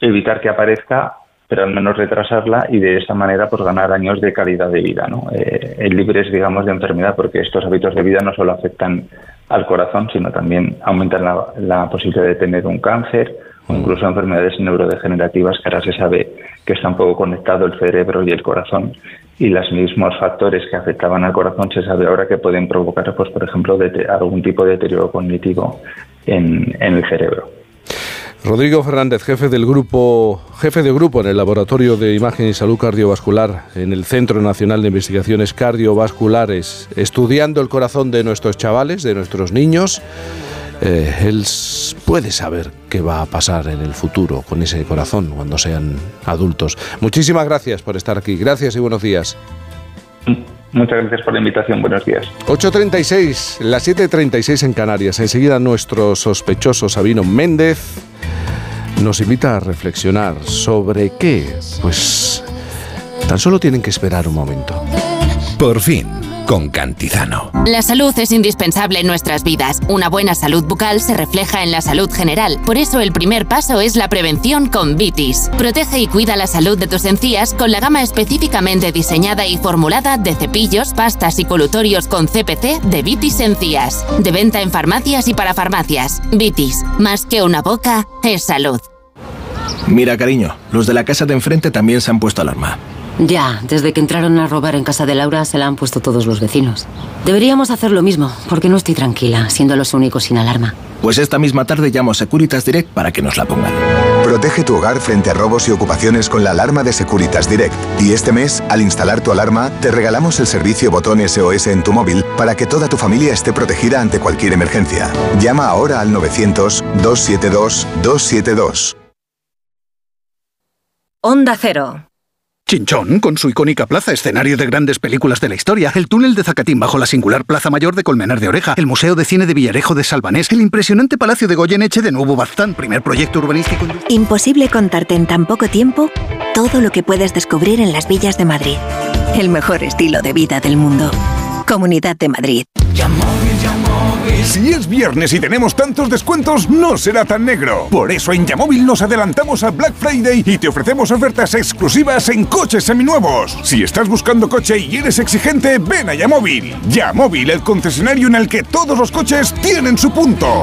evitar que aparezca, pero al menos retrasarla y de esta manera pues ganar años de calidad de vida, ¿no? Eh, libres, digamos, de enfermedad, porque estos hábitos de vida no solo afectan al corazón, sino también aumentan la, la posibilidad de tener un cáncer o incluso enfermedades neurodegenerativas que ahora se sabe que está un poco conectado el cerebro y el corazón y los mismos factores que afectaban al corazón se sabe ahora que pueden provocar, pues por ejemplo, de- algún tipo de deterioro cognitivo en, en el cerebro. Rodrigo Fernández, jefe del grupo, jefe de grupo en el Laboratorio de Imagen y Salud Cardiovascular en el Centro Nacional de Investigaciones Cardiovasculares, estudiando el corazón de nuestros chavales, de nuestros niños. Eh, él puede saber qué va a pasar en el futuro con ese corazón cuando sean adultos. Muchísimas gracias por estar aquí. Gracias y buenos días. Muchas gracias por la invitación. Buenos días. 8.36, las 7.36 en Canarias. Enseguida nuestro sospechoso Sabino Méndez nos invita a reflexionar sobre qué. Pues tan solo tienen que esperar un momento. Por fin, con Cantizano. La salud es indispensable en nuestras vidas. Una buena salud bucal se refleja en la salud general. Por eso el primer paso es la prevención con Vitis. Protege y cuida la salud de tus encías con la gama específicamente diseñada y formulada de cepillos, pastas y colutorios con CPC de Vitis Encías. De venta en farmacias y para farmacias. Vitis, más que una boca, es salud. Mira, cariño, los de la casa de enfrente también se han puesto alarma. Ya, desde que entraron a robar en casa de Laura se la han puesto todos los vecinos. Deberíamos hacer lo mismo, porque no estoy tranquila, siendo los únicos sin alarma. Pues esta misma tarde llamo a Securitas Direct para que nos la pongan. Protege tu hogar frente a robos y ocupaciones con la alarma de Securitas Direct. Y este mes, al instalar tu alarma, te regalamos el servicio botón SOS en tu móvil para que toda tu familia esté protegida ante cualquier emergencia. Llama ahora al 900-272-272. Onda Cero. Chinchón, con su icónica plaza, escenario de grandes películas de la historia, el túnel de Zacatín bajo la singular Plaza Mayor de Colmenar de Oreja, el Museo de Cine de Villarejo de Salvanés, el impresionante Palacio de Goyeneche de Nuevo Baztán, primer proyecto urbanístico. Imposible contarte en tan poco tiempo todo lo que puedes descubrir en las villas de Madrid. El mejor estilo de vida del mundo. Comunidad de Madrid. Si es viernes y tenemos tantos descuentos, no será tan negro. Por eso en Yamóvil nos adelantamos al Black Friday y te ofrecemos ofertas exclusivas en coches seminuevos. Si estás buscando coche y eres exigente, ven a Yamóvil. Yamóvil, el concesionario en el que todos los coches tienen su punto.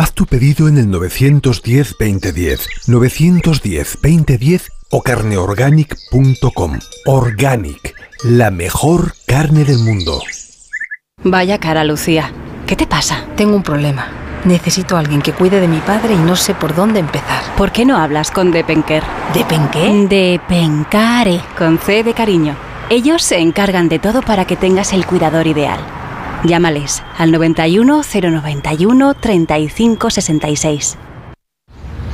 Haz tu pedido en el 910-2010, 910-2010 o carneorganic.com. Organic, la mejor carne del mundo. Vaya cara, Lucía. ¿Qué te pasa? Tengo un problema. Necesito a alguien que cuide de mi padre y no sé por dónde empezar. ¿Por qué no hablas con Depenker? ¿Depenqué? Depencare, con C de cariño. Ellos se encargan de todo para que tengas el cuidador ideal. Llámales al 91 091 35 66.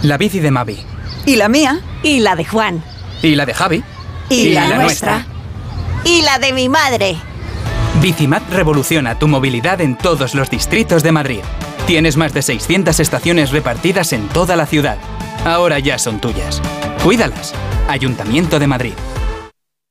La bici de Mavi. Y la mía. Y la de Juan. Y la de Javi. Y, la, nuestra. Y la de mi madre. Bicimat revoluciona tu movilidad en todos los distritos de Madrid. Tienes más de 600 estaciones repartidas en toda la ciudad. Ahora ya son tuyas. Cuídalas. Ayuntamiento de Madrid.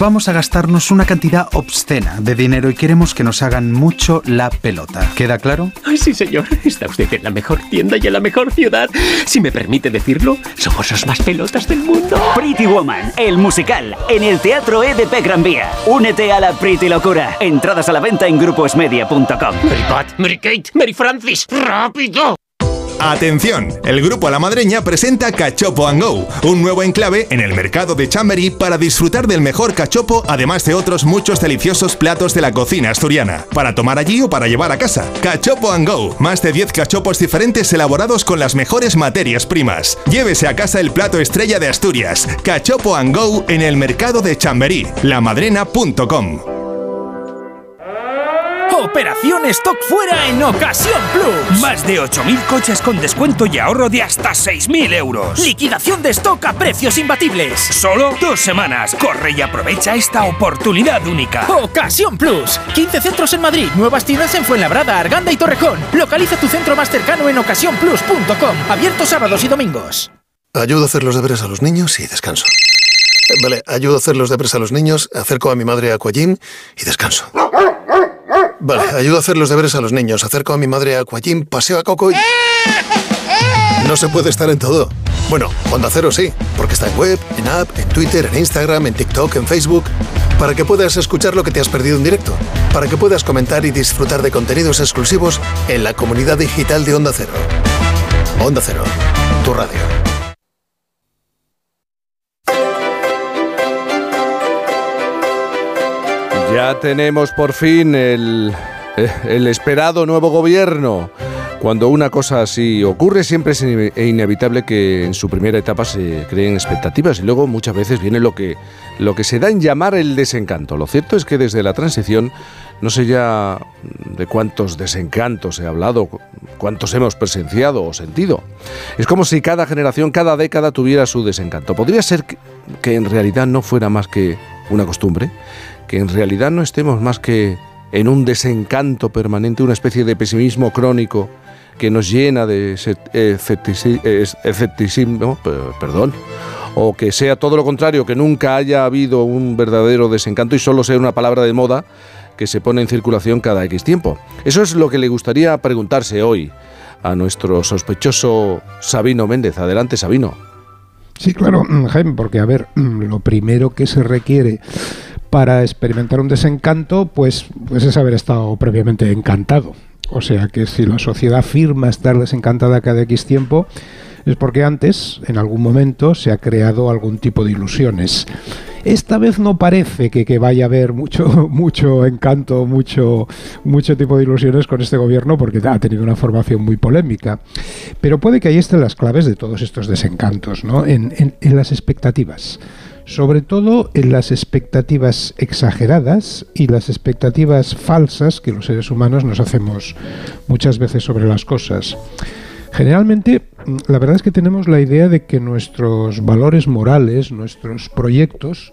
Vamos a gastarnos una cantidad obscena de dinero y queremos que nos hagan mucho la pelota. ¿Queda claro? Ay, sí, señor. Está usted en la mejor tienda y en la mejor ciudad. Si me permite decirlo, somos los más pelotas del mundo. Pretty Woman, el musical, en el Teatro EDP Gran Vía. Únete a la Pretty Locura. Entradas a la venta en gruposmedia.com. Mary Pat, Mary Kate, Mary Francis, ¡rápido! Atención, el grupo La Madreña presenta Cachopo and Go, un nuevo enclave en el mercado de Chamberí para disfrutar del mejor cachopo, además de otros muchos deliciosos platos de la cocina asturiana, para tomar allí o para llevar a casa. Cachopo and Go, más de 10 cachopos diferentes elaborados con las mejores materias primas. Llévese a casa el plato estrella de Asturias, Cachopo and Go en el mercado de Chamberí, lamadrena.com. Operación Stock Fuera en Ocasión Plus. Más de 8.000 coches con descuento y ahorro de hasta 6.000 euros. Liquidación de stock a precios imbatibles. Solo dos semanas. Corre y aprovecha esta oportunidad única. Ocasión Plus. 15 centros en Madrid, nuevas tiendas en Fuenlabrada, Arganda y Torrejón. Localiza tu centro más cercano en ocasiónplus.com. Abierto sábados y domingos. Ayudo a hacer los deberes a los niños y descanso. Eh, Vale, ayudo a hacer los deberes a los niños, acerco a mi madre a y descanso. Vale, ayudo a hacer los deberes a los niños, acerco a mi madre a Aquagym, paseo a Coco y... No se puede estar en todo. Bueno, Onda Cero sí, porque está en web, en app, en Twitter, en Instagram, en TikTok, en Facebook, para que puedas escuchar lo que te has perdido en directo, para que puedas comentar y disfrutar de contenidos exclusivos en la comunidad digital de Onda Cero. Onda Cero, tu radio. Ya tenemos por fin el, eh, el esperado nuevo gobierno. Cuando una cosa así ocurre, siempre es ine- inevitable que en su primera etapa se creen expectativas y luego muchas veces viene lo que, lo que se da en llamar el desencanto. Lo cierto es que desde la transición no sé ya de cuántos desencantos he hablado, cu- cuántos hemos presenciado o sentido. Es como si cada generación, cada década tuviera su desencanto. Podría ser que en realidad no fuera más que una costumbre, que en realidad no estemos más que en un desencanto permanente, una especie de pesimismo crónico que nos llena de esceptici- es- escepticismo, pe- perdón, o que sea todo lo contrario, que nunca haya habido un verdadero desencanto y solo sea una palabra de moda que se pone en circulación cada X tiempo. Eso es lo que le gustaría preguntarse hoy a nuestro sospechoso Sabino Méndez. Adelante, Sabino. Sí, claro, mm, Jaime, porque a ver, mm, lo primero que se requiere para experimentar un desencanto, pues, pues es haber estado previamente encantado. O sea que si la sociedad afirma estar desencantada cada X tiempo, es porque antes, en algún momento, se ha creado algún tipo de ilusiones. Esta vez no parece que, vaya a haber mucho, mucho encanto, mucho, mucho tipo de ilusiones con este gobierno, porque ha tenido una formación muy polémica. Pero puede que ahí estén las claves de todos estos desencantos, ¿no? En las expectativas. Sobre todo en las expectativas exageradas y las expectativas falsas que los seres humanos nos hacemos muchas veces sobre las cosas. Generalmente, la verdad es que tenemos la idea de que nuestros valores morales, nuestros proyectos,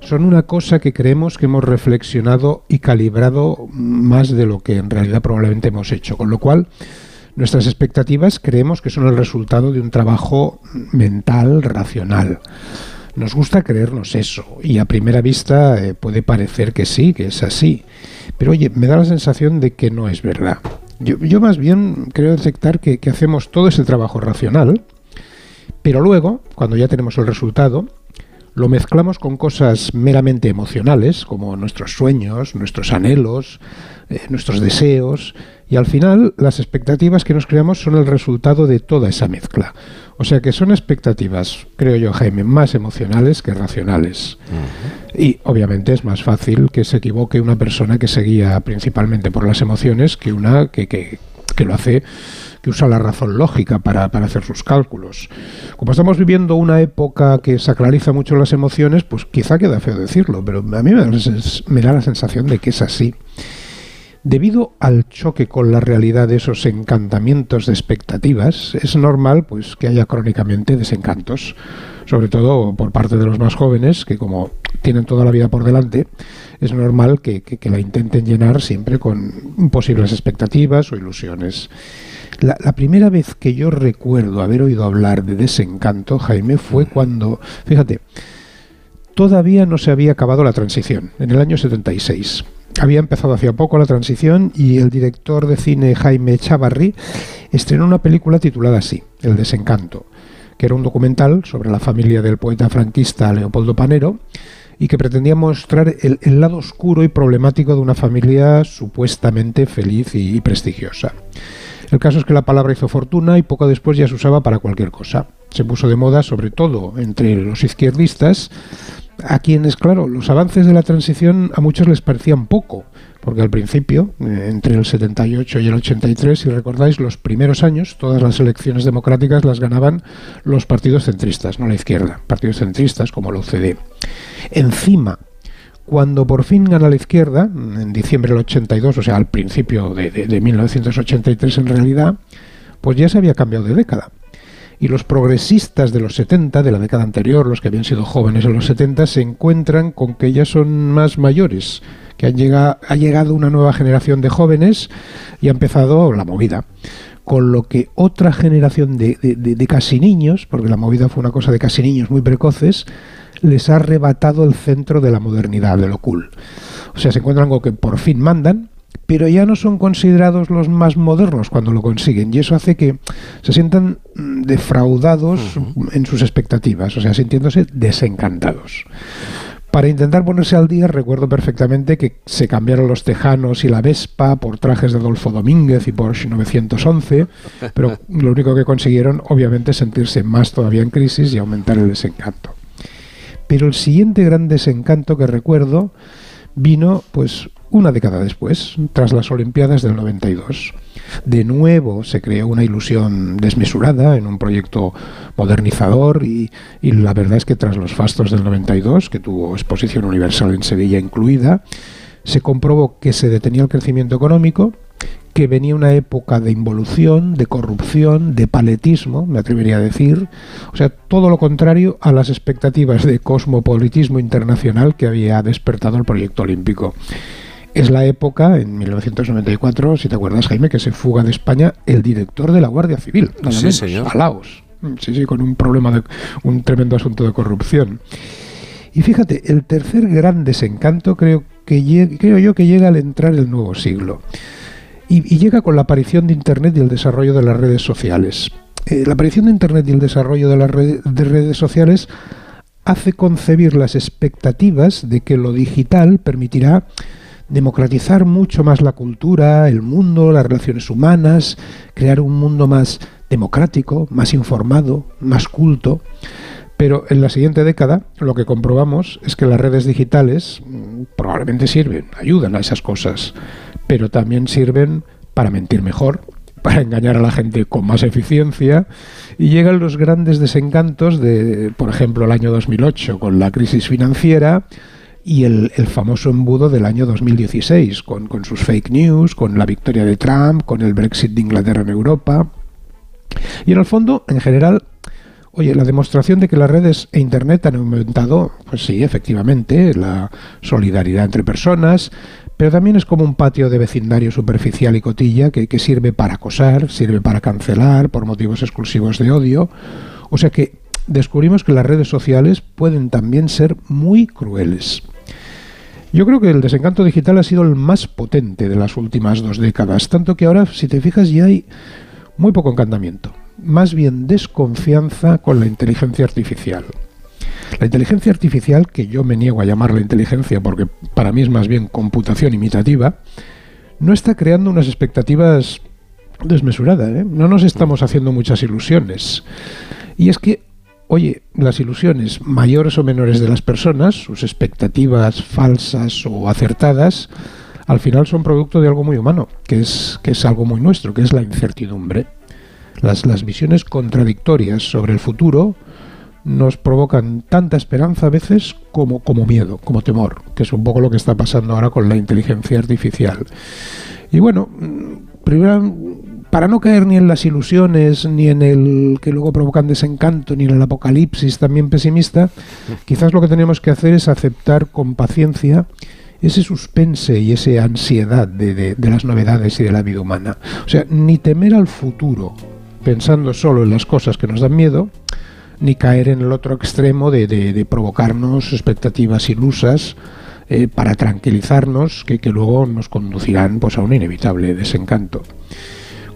son una cosa que creemos que hemos reflexionado y calibrado más de lo que en realidad probablemente hemos hecho. Con lo cual, nuestras expectativas creemos que son el resultado de un trabajo mental, racional. Nos gusta creernos eso y a primera vista eh, puede parecer que sí, que es así. Pero oye, me da la sensación de que no es verdad. Yo, más bien creo detectar que, que hacemos todo ese trabajo racional, pero luego, cuando ya tenemos el resultado, lo mezclamos con cosas meramente emocionales, como nuestros sueños, nuestros anhelos, eh, nuestros deseos, y al final las expectativas que nos creamos son el resultado de toda esa mezcla. O sea que son expectativas, creo yo, Jaime, más emocionales que racionales. Y obviamente es más fácil que se equivoque una persona que se guía principalmente por las emociones que una que, que, que lo hace que usa la razón lógica para, para, hacer sus cálculos. Como estamos viviendo una época que sacraliza mucho las emociones, pues quizá queda feo decirlo, pero a mí me da, me da la sensación de que es así. Debido al choque con la realidad de esos encantamientos de expectativas, es normal pues que haya crónicamente desencantos, sobre todo por parte de los más jóvenes, que como tienen toda la vida por delante, es normal que, que, que la intenten llenar siempre con posibles expectativas o ilusiones. La, la, primera vez que yo recuerdo haber oído hablar de desencanto, Jaime, fue cuando, fíjate, todavía no se había acabado la transición, en el año 76. Había empezado hacía poco la transición y el director de cine Jaime Chavarri estrenó una película titulada así, El desencanto, que era un documental sobre la familia del poeta franquista Leopoldo Panero y que pretendía mostrar el, lado oscuro y problemático de una familia supuestamente feliz y prestigiosa. El caso es que la palabra hizo fortuna y poco después ya se usaba para cualquier cosa. Se puso de moda sobre todo entre los izquierdistas, a quienes, claro, los avances de la transición a muchos les parecían poco, porque al principio, eh, entre el 78 y el 83, si recordáis, los primeros años, todas las elecciones democráticas las ganaban los partidos centristas, no la izquierda, partidos centristas como la UCD. Encima, cuando por fin gana la izquierda, en diciembre del 82, o sea, al principio de, de, de 1983 en realidad, pues ya se había cambiado de década y los progresistas de los 70, de la década anterior, los que habían sido jóvenes en los 70, se encuentran con que ya son más mayores, que han llegado, ha llegado una nueva generación de jóvenes y ha empezado la movida. Con lo que otra generación de, de, de, de casi niños, porque la movida fue una cosa de casi niños muy precoces, les ha arrebatado el centro de la modernidad, de lo cool. O sea, se encuentran con que por fin mandan, pero ya no son considerados los más modernos cuando lo consiguen y eso hace que se sientan defraudados uh -huh. en sus expectativas, o sea, sintiéndose desencantados. Para intentar ponerse al día, recuerdo perfectamente que se cambiaron los Tejanos y la Vespa por trajes de Adolfo Domínguez y Porsche 911, pero lo único que consiguieron, obviamente, es sentirse más todavía en crisis y aumentar el desencanto. Pero el siguiente gran desencanto que recuerdo vino, pues, una década después, tras las Olimpiadas del 92. De nuevo se creó una ilusión desmesurada en un proyecto modernizador y, la verdad es que tras los fastos del 92, que tuvo exposición universal en Sevilla incluida, se comprobó que se detenía el crecimiento económico, que venía una época de involución, de corrupción, de paletismo, me atrevería a decir, o sea, todo lo contrario a las expectativas de cosmopolitismo internacional que había despertado el proyecto olímpico es la época, en 1994, si te acuerdas, Jaime, que se fuga de España el director de la Guardia Civil, nada sí, menos, señor. a Laos. Sí, sí, con un problema de un tremendo asunto de corrupción. Y fíjate, el tercer gran desencanto creo que creo yo que llega al entrar el nuevo siglo. Y, y llega con la aparición de Internet y el desarrollo de las redes sociales. Eh, la aparición de Internet y el desarrollo de las red, de redes sociales hace concebir las expectativas de que lo digital permitirá democratizar mucho más la cultura, el mundo, las relaciones humanas, crear un mundo más democrático, más informado, más culto. Pero en la siguiente década lo que comprobamos es que las redes digitales mm, probablemente sirven, ayudan a esas cosas, pero también sirven para mentir mejor, para engañar a la gente con más eficiencia y llegan los grandes desencantos de, por ejemplo, el año 2008 con la crisis financiera, y el, el, famoso embudo del año 2016, con, con, sus fake news, con la victoria de Trump, con el Brexit de Inglaterra en Europa. Y en el fondo, en general, oye, la demostración de que las redes e Internet han aumentado, pues sí, efectivamente, la solidaridad entre personas, pero también es como un patio de vecindario superficial y cotilla que, que sirve para acosar, sirve para cancelar por motivos exclusivos de odio. O sea que descubrimos que las redes sociales pueden también ser muy crueles. Yo creo que el desencanto digital ha sido el más potente de las últimas dos décadas, tanto que ahora, si te fijas, ya hay muy poco encantamiento, más bien desconfianza con la inteligencia artificial. La inteligencia artificial, que yo me niego a llamarla inteligencia porque para mí es más bien computación imitativa, no está creando unas expectativas desmesuradas. ¿eh? No nos estamos haciendo muchas ilusiones. Y es que, oye, las ilusiones mayores o menores de las personas, sus expectativas falsas o acertadas, al final son producto de algo muy humano, que es, que es algo muy nuestro, que es la incertidumbre. Las, las visiones contradictorias sobre el futuro nos provocan tanta esperanza a veces como, como miedo, como temor, que es un poco lo que está pasando ahora con la inteligencia artificial. Y bueno, primero, para no caer ni en las ilusiones, ni en el que luego provocan desencanto, ni en el apocalipsis también pesimista, quizás lo que tenemos que hacer es aceptar con paciencia ese suspense y esa ansiedad de, de, de las novedades y de la vida humana. O sea, ni temer al futuro, pensando solo en las cosas que nos dan miedo, ni caer en el otro extremo de, de, de provocarnos expectativas ilusas eh, para tranquilizarnos que, que, luego nos conducirán pues, a un inevitable desencanto.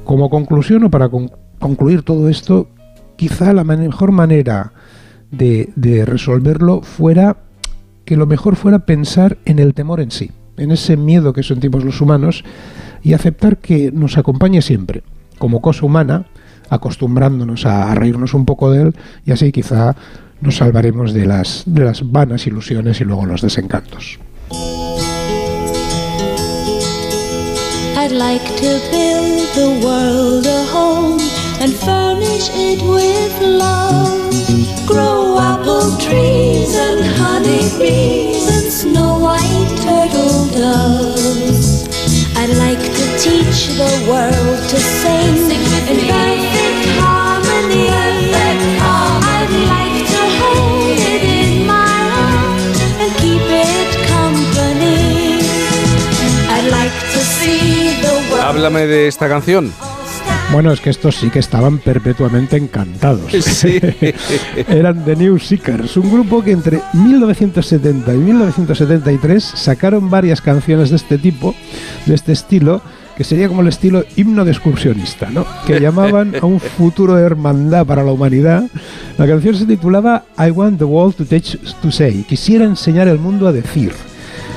Como conclusión o para con, concluir todo esto, quizá la mejor manera de, resolverlo fuera que lo mejor fuera pensar en el temor en sí, en ese miedo que sentimos los humanos y aceptar que nos acompañe siempre, como cosa humana, acostumbrándonos a, a, reírnos un poco de él y así quizá nos salvaremos de las, de las vanas ilusiones y luego los desencantos. I'd like to build the world a home and furnish it with love. Grow apple trees and honey bees and snow white turtle doves. I'd like to teach the world to sing, sing in Háblame de esta canción. Bueno, es que estos sí que estaban perpetuamente encantados. Sí. Eran The New Seekers, un grupo que entre 1970 y 1973 sacaron varias canciones de este tipo, de este estilo, que sería como el estilo himno de excursionista, ¿no? Que llamaban a un futuro de hermandad para la humanidad. La canción se titulaba I Want the World to Teach to Say, quisiera enseñar al mundo a decir.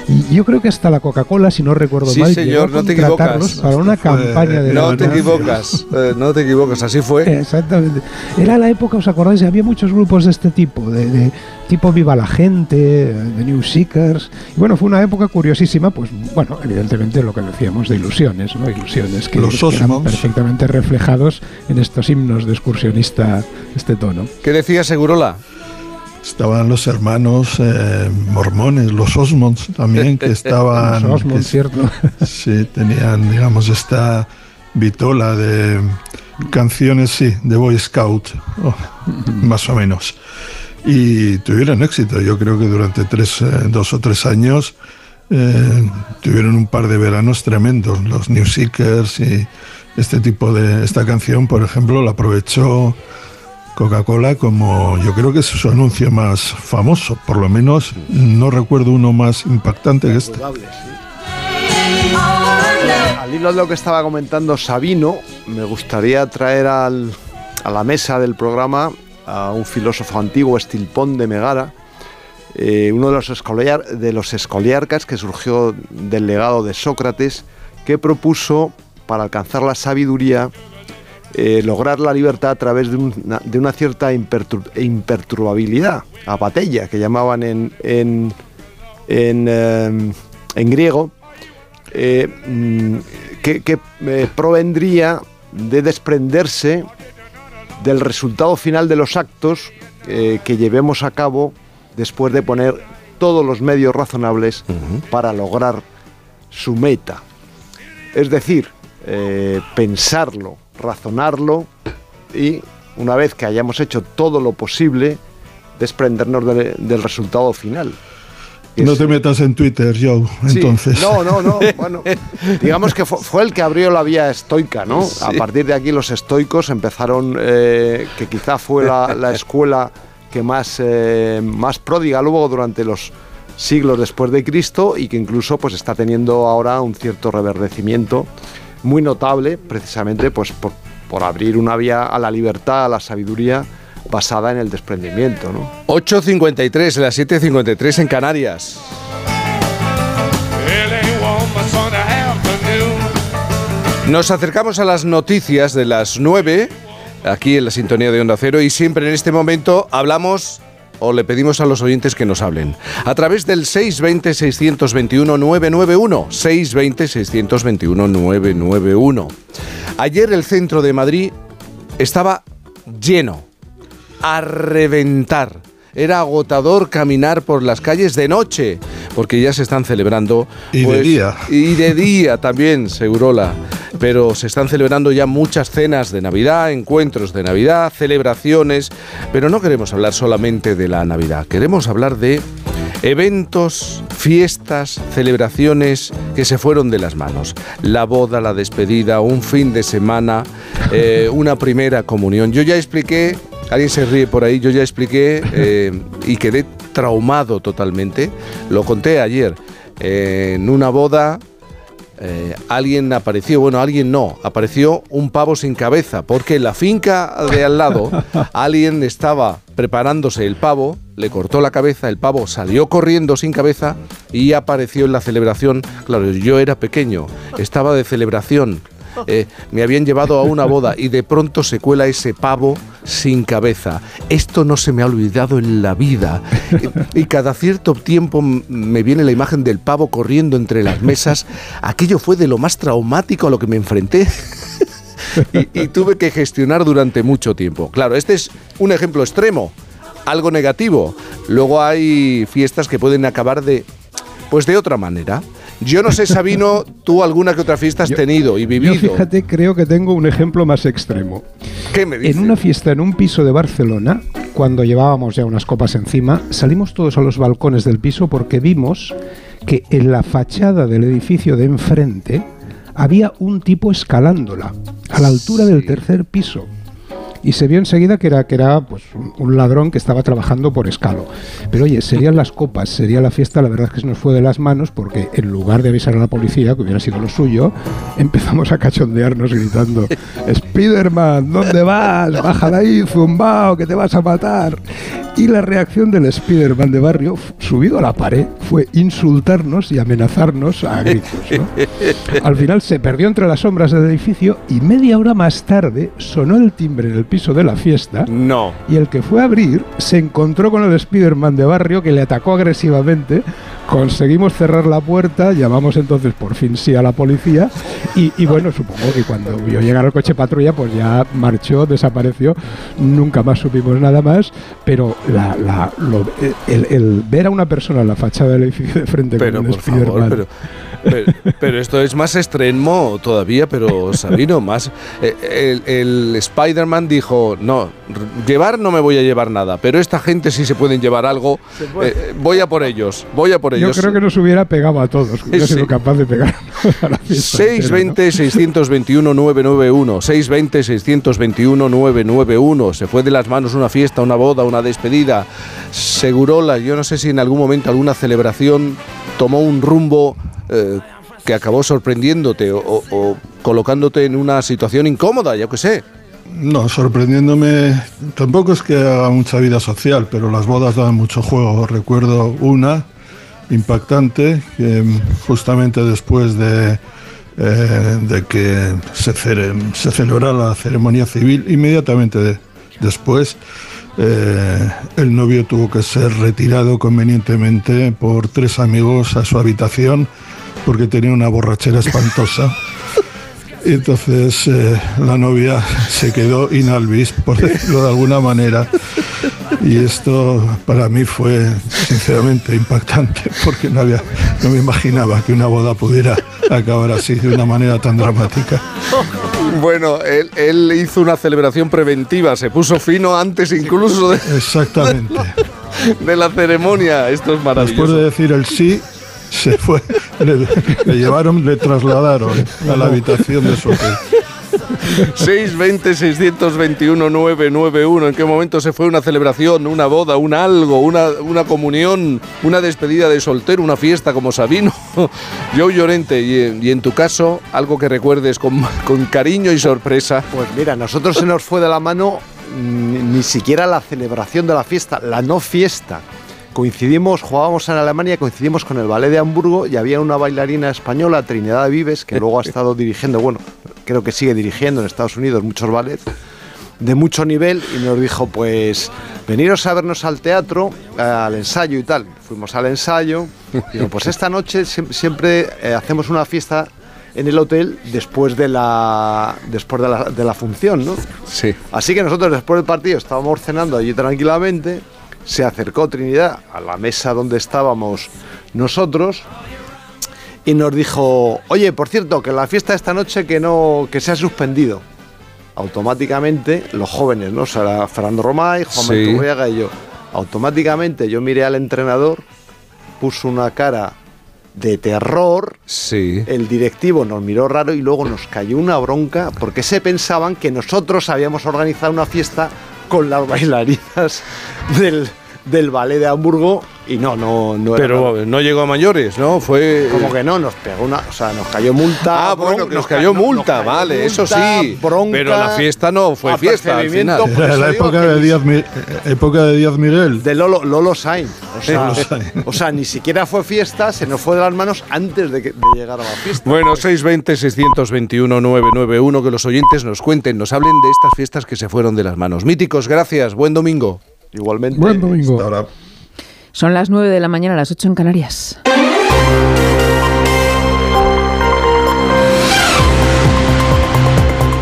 Y yo creo que hasta la Coca-Cola, si no recuerdo sí, mal, señor, llegó a no te equivocas. para una campaña de No te equivocas, eh, no te equivocas, así fue. Exactamente. Era la época, ¿os acordáis? Había muchos grupos de este tipo, de, de tipo Viva la Gente, de New Seekers. Y bueno, fue una época curiosísima, pues bueno, evidentemente lo que decíamos de ilusiones, ¿no? Ilusiones que, Los que eran perfectamente reflejados en estos himnos de excursionista, este tono. ¿Qué decía Segurola? Estaban los hermanos eh, mormones, los Osmonds también, que estaban... Los Osmonds, que- cierto. Sí, tenían, digamos, esta vitola de canciones, sí, de Boy Scout, oh, más o menos. Y tuvieron éxito. Yo creo que durante tres, eh, dos o tres años eh, tuvieron un par de veranos tremendos. Los New Seekers y este tipo de... Esta canción, por ejemplo, la aprovechó Coca-Cola como yo creo que es su anuncio más famoso. Por lo menos no recuerdo uno más impactante que este. Al hilo de lo que estaba comentando Sabino, me gustaría traer al- a la mesa del programa a un filósofo antiguo, Estilpón de Megara, eh, uno de los, escoliar- de los escoliarcas que surgió del legado de Sócrates, que propuso, para alcanzar la sabiduría, eh, lograr la libertad a través de una, de una cierta impertur- imperturbabilidad, apatella, que llamaban en, en, en, eh, en griego, eh, mm, que, que, provendría de desprenderse del resultado final de los actos que llevemos a cabo después de poner todos los medios razonables para lograr su meta. Es decir, pensarlo, razonarlo y una vez que hayamos hecho todo lo posible, desprendernos de- del resultado final. No te metas en Twitter, Joe, Sí, entonces. No, no, no. Bueno, digamos que fue, fue el que abrió la vía estoica, ¿no? A partir de aquí los estoicos empezaron, eh, que quizá fue la, la escuela que más, eh, más pródiga luego durante los siglos después de Cristo y que incluso pues está teniendo ahora un cierto reverdecimiento muy notable precisamente pues por, por abrir una vía a la libertad, a la sabiduría, basada en el desprendimiento, ¿no? 8.53, las 7.53 en Canarias. Nos acercamos a las noticias de las 9, aquí en la sintonía de Onda Cero, y siempre en este momento hablamos o le pedimos a los oyentes que nos hablen. A través del 620-621-991. 620-621-991. Ayer el centro de Madrid estaba lleno, a reventar. Era agotador caminar por las calles de noche, porque ya se están celebrando. Y de día. Y de día también, Segurola. Pero se están celebrando ya muchas cenas de Navidad, encuentros de Navidad, celebraciones. Pero no queremos hablar solamente de la Navidad, queremos hablar de eventos, fiestas, celebraciones que se fueron de las manos. La boda, la despedida, un fin de semana, eh, una primera comunión. Yo ya expliqué, alguien se ríe por ahí, yo ya expliqué eh, y quedé traumado totalmente. Lo conté ayer. eh, en una boda eh, alguien apareció, bueno, alguien no, apareció un pavo sin cabeza, porque en la finca de al lado alguien estaba preparándose el pavo, le cortó la cabeza, el pavo salió corriendo sin cabeza y apareció en la celebración. Claro, yo era pequeño, estaba de celebración. eh, me habían llevado a una boda y de pronto se cuela ese pavo sin cabeza. Esto no se me ha olvidado en la vida. Y, cada cierto tiempo me viene la imagen del pavo corriendo entre las mesas. Aquello fue de lo más traumático a lo que me enfrenté. y, y tuve que gestionar durante mucho tiempo. Claro, este es un ejemplo extremo, algo negativo. Luego hay fiestas que pueden acabar de, pues de otra manera. Yo no sé, Sabino, tú alguna que otra fiesta has tenido y Yo vivido. fíjate, creo que tengo un ejemplo más extremo. ¿Qué me dices? En una fiesta en un piso de Barcelona, cuando llevábamos ya unas copas encima, salimos todos a los balcones del piso porque vimos que en la fachada del edificio de enfrente había un tipo escalándola a la altura del tercer piso. Y se vio enseguida que era, que era pues, un, ladrón que estaba trabajando por escalo. Pero oye, serían las copas, sería la fiesta, la verdad es que se nos fue de las manos porque en lugar de avisar a la policía, que hubiera sido lo suyo, empezamos a cachondearnos gritando, Spiderman, ¿dónde vas? Baja de ahí, zumbao, que te vas a matar. Y la reacción del Spiderman de barrio, subido a la pared, fue insultarnos y amenazarnos a gritos. ¿no? Al final se perdió entre las sombras del edificio y media hora más tarde sonó el timbre en el piso de la fiesta. No. Y el que fue a abrir se encontró con el Spiderman de barrio que le atacó agresivamente. Conseguimos cerrar la puerta, llamamos entonces por fin sí a la policía y, y bueno, supongo que cuando vio llegar el coche patrulla pues ya marchó, desapareció, nunca más supimos nada más, pero la, la- lo- el, el ver a una persona en la fachada del edificio de frente Pero, con un favor, Spiderman pero, pero, pero esto es más extremo todavía, pero Sabino, más. eh, El, el Spider-Man dijo: No, llevar no me voy a llevar nada, pero esta gente sí se pueden llevar algo. puede. eh, voy a por ellos, voy a por Yo ellos. creo que nos hubiera pegado a todos, que hubiera Sí. sido capaz de pegar a la fiesta. entera, ¿no? 620-621-991. 620-621-991. Se fue de las manos una fiesta, una boda, una despedida. Segurola, yo no sé si en algún momento alguna celebración tomó un rumbo eh, que acabó sorprendiéndote o, colocándote en una situación incómoda, yo qué sé. No, sorprendiéndome, tampoco es que haga mucha vida social, pero las bodas dan mucho juego. Recuerdo una impactante justamente después de, eh, de que se, cere- se celebrara la ceremonia civil, inmediatamente de- después, eh, el novio tuvo que ser retirado convenientemente por tres amigos a su habitación porque tenía una borrachera espantosa. Entonces eh, la novia se quedó inalvis, por decirlo de alguna manera. Y esto para mí fue sinceramente impactante, porque no, había, no me imaginaba que una boda pudiera acabar así, de una manera tan dramática. Bueno, él, él hizo una celebración preventiva, se puso fino antes incluso de, Exactamente. de la ceremonia. Esto es Después maravilloso. de decir el sí, se fue, le, le llevaron, le trasladaron a la habitación de su hotel. 620-621-991. ¿En qué momento se fue una celebración, una boda, un algo, una, una comunión, una despedida de soltero, una fiesta como Sabino? Yo Llorente, y, en- y en tu caso, algo que recuerdes con, con cariño y sorpresa. Pues mira, nosotros se nos fue de la mano ni, ni siquiera la celebración de la fiesta, la no fiesta. Coincidimos, jugábamos en Alemania, coincidimos con el ballet de Hamburgo y había una bailarina española, Trinidad Vives, que luego ha estado dirigiendo, bueno, creo que sigue dirigiendo en Estados Unidos muchos ballets de mucho nivel y nos dijo, pues, veniros a vernos al teatro, al ensayo y tal. Fuimos al ensayo. Digo, pues esta noche siem- siempre eh, hacemos una fiesta en el hotel después de la después de la, de la función, ¿no? Sí. Así que nosotros después del partido estábamos cenando allí tranquilamente. Se acercó Trinidad a la mesa donde estábamos nosotros y nos dijo, oye, por cierto, que la fiesta de esta noche que no que se ha suspendido. Automáticamente los jóvenes, ¿no? O sea, Fernando Romay, Juan Sí. Y yo. Automáticamente yo miré al entrenador, puso una cara de terror. Sí. El directivo nos miró raro y luego nos cayó una bronca porque se pensaban que nosotros habíamos organizado una fiesta con las bailarinas del, del ballet de Hamburgo y no, no, no era nada. Pero no llegó a mayores, ¿no? Fue. Como que no, nos pegó una. O sea, nos cayó multa. Ah, bueno, que nos ca- cayó no- nos multa, cayó vale, eso sí. bronca, pero la fiesta no fue fiesta al final. Era la época de Díaz, época de Díaz Miguel. De Lolo, Lolo Sainz. O sea, o sea, ni siquiera fue fiesta, se nos fue de las manos antes de, que- de llegar a la fiesta. Bueno, 620-621-991, que los oyentes nos cuenten, nos hablen de estas fiestas que se fueron de las manos. Míticos, gracias, buen domingo. Igualmente. Buen domingo. Son las 9 de la mañana, las 8 en Canarias.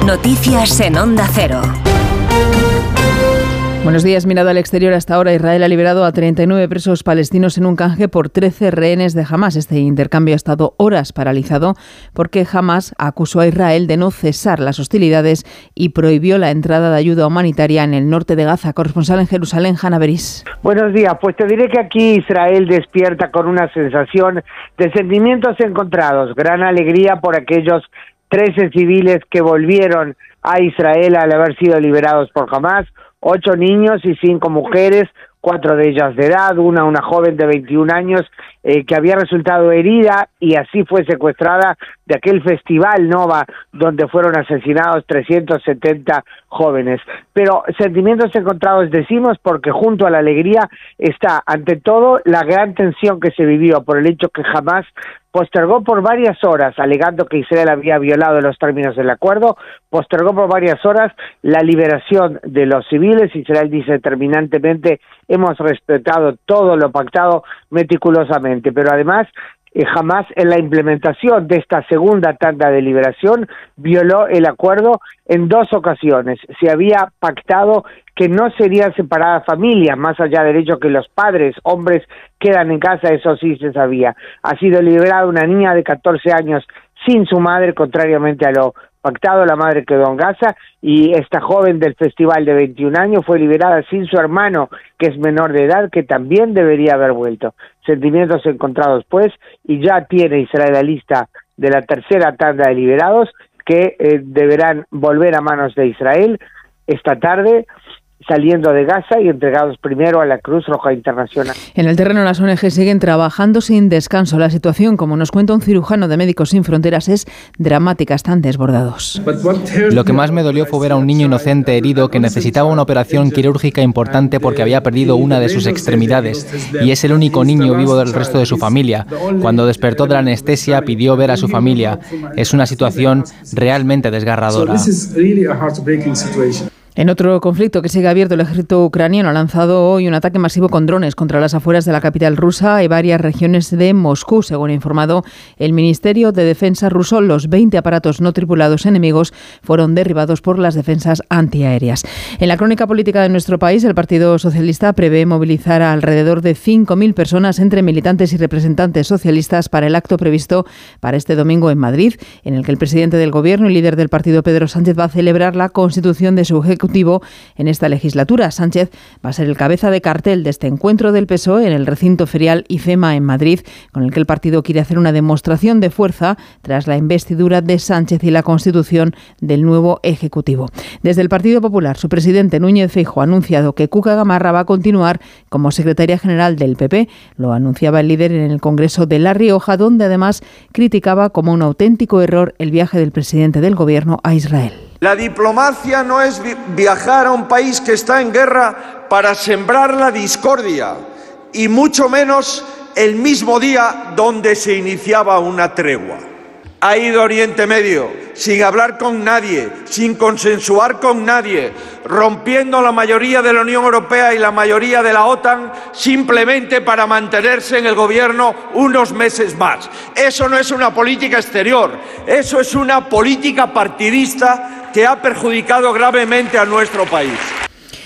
Noticias en Onda Cero. Buenos días. Mirado al exterior, hasta ahora Israel ha liberado a 39 presos palestinos en un canje por 13 rehenes de Hamas. Este intercambio ha estado horas paralizado porque Hamas acusó a Israel de no cesar las hostilidades y prohibió la entrada de ayuda humanitaria en el norte de Gaza. Corresponsal en Jerusalén, Hanna Beris. Buenos días, pues te diré que aquí Israel despierta con una sensación de sentimientos encontrados, gran alegría por aquellos 13 civiles que volvieron a Israel al haber sido liberados por Hamas, ocho niños y cinco mujeres, cuatro de ellas de edad, una una joven de 21 años eh, que había resultado herida y así fue secuestrada de aquel festival Nova donde fueron asesinados 370 jóvenes. Pero sentimientos encontrados decimos porque junto a la alegría está ante todo la gran tensión que se vivió por el hecho que jamás postergó por varias horas, alegando que Israel había violado los términos del acuerdo, postergó por varias horas la liberación de los civiles. Israel dice terminantemente, hemos respetado todo lo pactado meticulosamente, pero además eh, jamás en la implementación de esta segunda tanda de liberación violó el acuerdo en dos ocasiones. Se había pactado que no serían separadas familias, más allá del hecho que los padres, hombres, quedan en casa, eso sí se sabía. Ha sido liberada una niña de 14 años sin su madre, contrariamente a lo pactado, la madre quedó en Gaza y esta joven del festival de 21 años fue liberada sin su hermano, que es menor de edad, que también debería haber vuelto. Sentimientos encontrados, pues, y ya tiene Israel la lista de la tercera tanda de liberados que eh, deberán volver a manos de Israel esta tarde saliendo de Gaza y entregados primero a la Cruz Roja Internacional. En el terreno, las ONG siguen trabajando sin descanso. La situación, como nos cuenta un cirujano de Médicos Sin Fronteras, es dramática. Están desbordados. Lo que más me dolió fue ver a un niño inocente herido que necesitaba una operación quirúrgica importante porque había perdido una de sus extremidades y es el único niño vivo del resto de su familia. Cuando despertó de la anestesia pidió ver a su familia. Es una situación realmente desgarradora. En otro conflicto que sigue abierto, el ejército ucraniano ha lanzado hoy un ataque masivo con drones contra las afueras de la capital rusa y varias regiones de Moscú. Según ha informado el Ministerio de Defensa ruso, los 20 aparatos no tripulados enemigos fueron derribados por las defensas antiaéreas. En la crónica política de nuestro país, el Partido Socialista prevé movilizar a alrededor de 5.000 personas entre militantes y representantes socialistas para el acto previsto para este domingo en Madrid, en el que el presidente del Gobierno y líder del partido, Pedro Sánchez, va a celebrar la constitución de su en esta legislatura. Sánchez va a ser el cabeza de cartel de este encuentro del PSOE en el recinto ferial IFEMA en Madrid, con el que el partido quiere hacer una demostración de fuerza tras la investidura de Sánchez y la constitución del nuevo Ejecutivo. Desde el Partido Popular, su presidente Núñez Feijo ha anunciado que Cuca Gamarra va a continuar como secretaria general del PP. Lo anunciaba el líder en el Congreso de La Rioja, donde además criticaba como un auténtico error el viaje del presidente del Gobierno a Israel. La diplomacia no es vi- viajar a un país que está en guerra para sembrar la discordia y mucho menos el mismo día donde se iniciaba una tregua. Ha ido a Oriente Medio sin hablar con nadie, sin consensuar con nadie, rompiendo la mayoría de la Unión Europea y la mayoría de la OTAN simplemente para mantenerse en el gobierno unos meses más. Eso no es una política exterior, eso es una política partidista que ha perjudicado gravemente a nuestro país.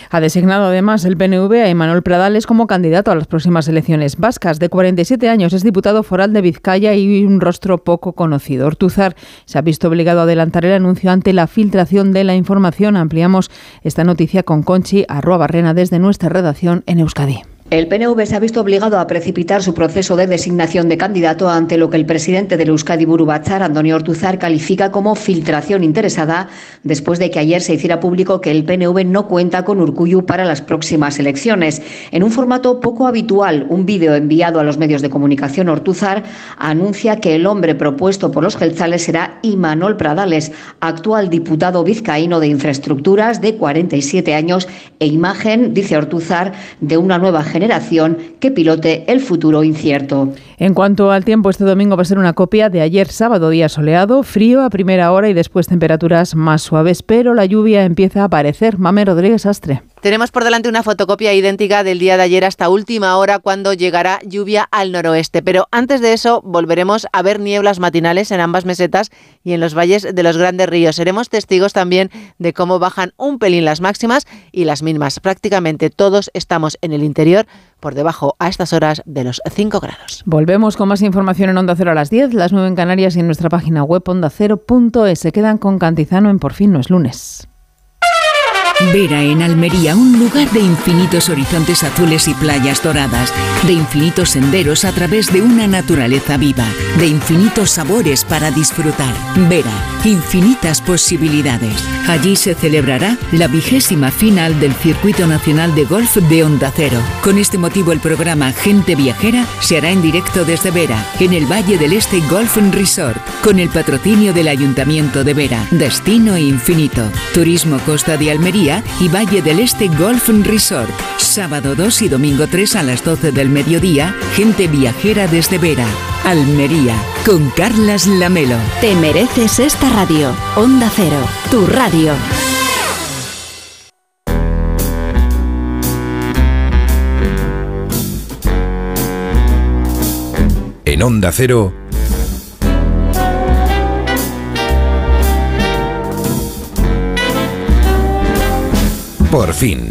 Ha designado además el PNV a Emanuel Pradales como candidato a las próximas elecciones vascas. De 47 años es diputado foral de Vizcaya y un rostro poco conocido. Ortuzar se ha visto obligado a adelantar el anuncio ante la filtración de la información. Ampliamos esta noticia con Conchi arroba Barrena desde nuestra redacción en Euskadi. El PNV se ha visto obligado a precipitar su proceso de designación de candidato ante lo que el presidente del Euskadi Buru Batzar, Antonio Ortuzar, califica como filtración interesada después de que ayer se hiciera público que el PNV no cuenta con Urcuyu para las próximas elecciones. En un formato poco habitual, un vídeo enviado a los medios de comunicación, Ortuzar anuncia que el hombre propuesto por los gelzales será Imanol Pradales, actual diputado vizcaíno de Infraestructuras de 47 años e imagen, dice Ortuzar, de una nueva generación que pilote el futuro incierto. En cuanto al tiempo, este domingo va a ser una copia de ayer sábado, día soleado, frío a primera hora y después temperaturas más suaves, pero la lluvia empieza a aparecer. Mame Rodríguez Astre. Tenemos por delante una fotocopia idéntica del día de ayer hasta última hora cuando llegará lluvia al noroeste. Pero antes de eso volveremos a ver nieblas matinales en ambas mesetas y en los valles de los grandes ríos. Seremos testigos también de cómo bajan un pelín las máximas y las mínimas. Prácticamente todos estamos en el interior por debajo a estas horas de los 5 grados. Volvemos con más información en Onda Cero a las 10, las 9 en Canarias y en nuestra página web ondacero.es. Se quedan con Cantizano en Por fin no es lunes. Vera en Almería, un lugar de infinitos horizontes azules y playas doradas, de infinitos senderos a través de una naturaleza viva, de infinitos sabores para disfrutar. Vera, infinitas posibilidades. Allí se celebrará la vigésima final del Circuito Nacional de Golf de Onda Cero. Con este motivo el programa Gente Viajera se hará en directo desde Vera, en el Valle del Este Golf Resort, con el patrocinio del Ayuntamiento de Vera. Destino infinito. Turismo Costa de Almería y Valle del Este Golf Resort. Sábado 2 y domingo 3 a las 12 del mediodía, gente viajera desde Vera. Almería, con Carlas Lamelo. Te mereces esta radio. Onda Cero, tu radio. En Onda Cero, por fin.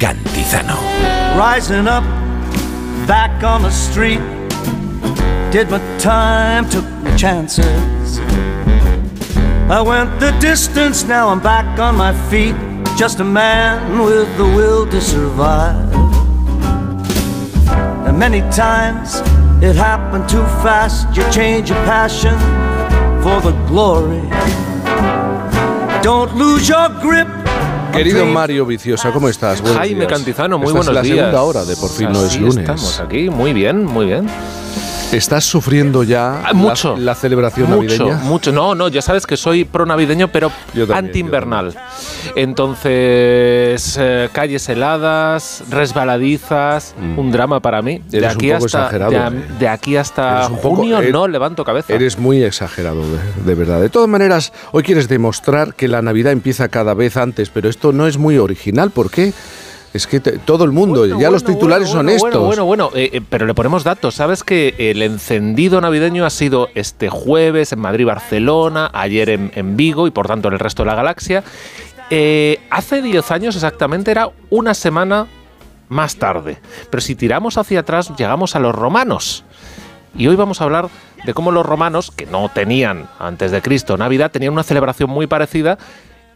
Cantizano. Rising up, back on the street. Did my time, took my chances. I went the distance, now I'm back on my feet. Just a man with the will to survive. And many times it happened too fast. You change your passion for the glory. Don't lose your grip. Querido Mario Viciosa, ¿cómo estás? Buenos Jaime días. Cantizano, muy Esta buenos es la días. segunda hora de Por fin no es Así lunes. Estamos aquí, muy bien, muy bien. ¿Estás sufriendo ya Ah, mucho. La, la celebración mucho, navideña? mucho. No, no, ya sabes que soy pro navideño, pero anti-invernal. Entonces, eh, calles heladas, resbaladizas, un drama para mí. De Mm. Eres un aquí, poco hasta, exagerado, de, ¿eh? de aquí hasta un poco- junio eh, no levanto cabeza. Eres muy exagerado, de, de verdad. De todas maneras, hoy quieres demostrar que la Navidad empieza cada vez antes, pero esto no es muy original. ¿Por qué? Es que todo el mundo, ya los titulares bueno, son estos. Bueno, bueno, bueno, eh, eh, pero le ponemos datos. ¿Sabes que el encendido navideño ha sido este jueves en Madrid, Barcelona, ayer en, en Vigo y por tanto en el resto de la galaxia? Eh, hace 10 años exactamente era una semana más tarde. Pero si tiramos hacia atrás, llegamos a los romanos. Y hoy vamos a hablar de cómo los romanos, que no tenían antes de Cristo Navidad, tenían una celebración muy parecida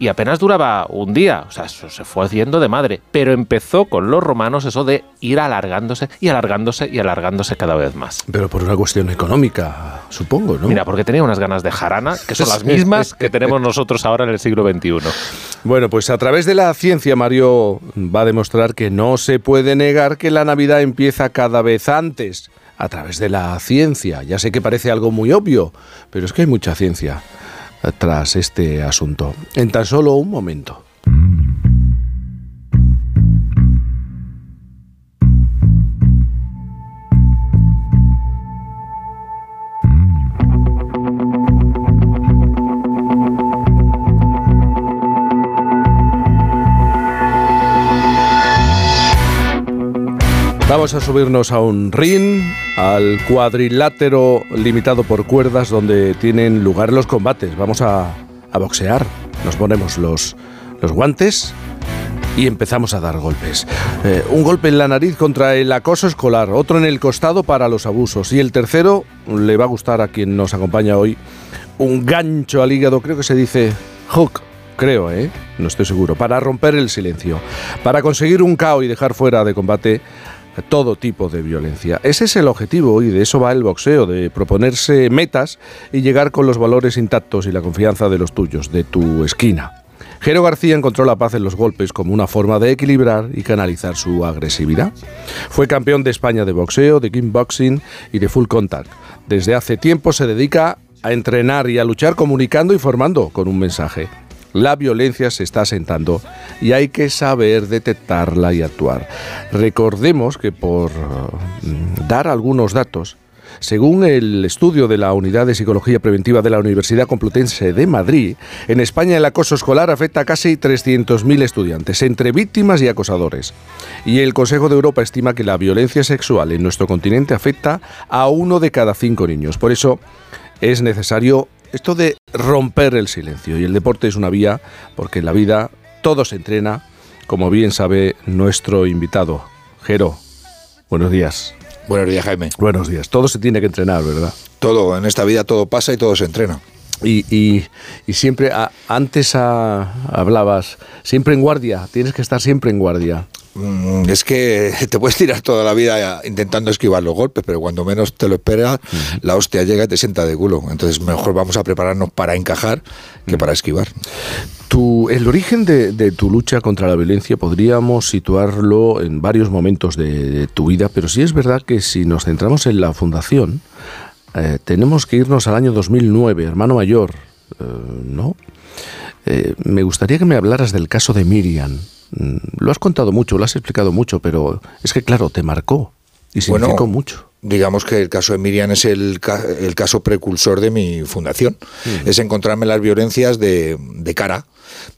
y apenas duraba un día, o sea, eso se fue haciendo de madre, pero empezó con los romanos eso de ir alargándose y alargándose y alargándose cada vez más. Pero por una cuestión económica, supongo, ¿no? Mira, porque tenía unas ganas de jarana que son las mismas que tenemos nosotros ahora en el siglo XXI. Bueno, pues a través de la ciencia, Mario va a demostrar que no se puede negar que la Navidad empieza cada vez antes. A través de la ciencia. Ya sé que parece algo muy obvio, pero es que hay mucha ciencia tras este asunto. En tan solo un momento. Vamos a subirnos a un ring, al cuadrilátero limitado por cuerdas donde tienen lugar los combates. Vamos a, a boxear. Nos ponemos los, guantes y empezamos a dar golpes. Eh, un golpe en la nariz contra el acoso escolar, otro en el costado para los abusos y el tercero le va a gustar a quien nos acompaña hoy. Un gancho al hígado, creo que se dice hook creo, ¿eh? No estoy seguro. Para romper el silencio. Para conseguir un KO y dejar fuera de combate todo tipo de violencia. Ese es el objetivo y de eso va el boxeo, de proponerse metas y llegar con los valores intactos y la confianza de los tuyos, de tu esquina. Jero García encontró la paz en los golpes como una forma de equilibrar y canalizar su agresividad. Fue campeón de España de boxeo, de kickboxing y de full contact. Desde hace tiempo se dedica a entrenar y a luchar comunicando y formando con un mensaje. La violencia se está asentando y hay que saber detectarla y actuar. Recordemos que por mm, dar algunos datos, según el estudio de la Unidad de Psicología Preventiva de la Universidad Complutense de Madrid, en España el acoso escolar afecta a casi 300.000 estudiantes, entre víctimas y acosadores. Y el Consejo de Europa estima que la violencia sexual en nuestro continente afecta a uno de cada cinco niños. Por eso es necesario esto de romper el silencio. Y el deporte es una vía porque en la vida todo se entrena, como bien sabe nuestro invitado. Jero, buenos días. Buenos días, Jaime. Buenos días. Todo se tiene que entrenar, ¿verdad? Todo, en esta vida todo pasa y todo se entrena. Y, y, y siempre, a- antes a- hablabas, siempre en guardia, tienes que estar siempre en guardia. Mm, Es que te puedes tirar toda la vida intentando esquivar los golpes, pero cuando menos te lo esperas, la hostia llega y te sienta de culo. Entonces, mejor vamos a prepararnos para encajar que para esquivar. Tu, el origen de, de tu lucha contra la violencia podríamos situarlo en varios momentos de, de tu vida, pero sí es verdad que si nos centramos en la fundación, eh, tenemos que irnos al año 2009, hermano mayor, eh, ¿no? Eh, me gustaría que me hablaras del caso de Miriam. Mm, Lo has contado mucho, lo has explicado mucho, pero es que claro, te marcó y significó mucho. Digamos que el caso de Miriam es el, ca- el caso precursor de mi fundación. Es encontrarme las violencias de, de cara.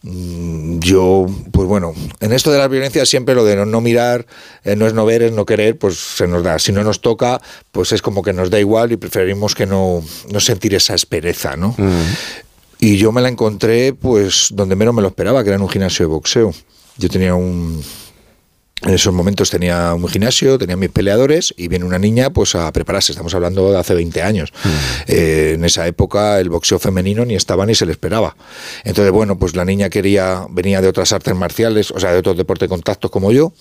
Mm, Yo, pues bueno, en esto de las violencias siempre lo de no, no mirar, eh, no es no ver, es no querer, pues se nos da. Si no nos toca, pues es como que nos da igual y preferimos que no, no sentir esa aspereza, ¿no? Y yo me la encontré, pues, donde menos me lo esperaba, que era en un gimnasio de boxeo. Yo tenía un. En esos momentos tenía un gimnasio, tenía mis peleadores y viene una niña pues a prepararse. Estamos hablando de hace 20 años. Eh, en esa época el boxeo femenino ni estaba ni se le esperaba. Entonces, bueno, pues la niña quería, venía de otras artes marciales, o sea, de otros deportes de contacto como yo,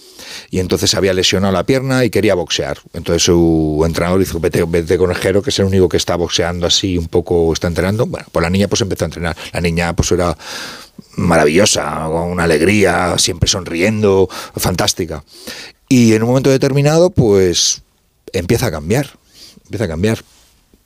y entonces había lesionado la pierna y quería boxear. Entonces su entrenador dijo, vete, vete con que es el único que está boxeando así un poco, está entrenando. Bueno, pues la niña pues empezó a entrenar. La niña pues era maravillosa, con una alegría, siempre sonriendo, fantástica. Y en un momento determinado, pues empieza a cambiar, empieza a cambiar.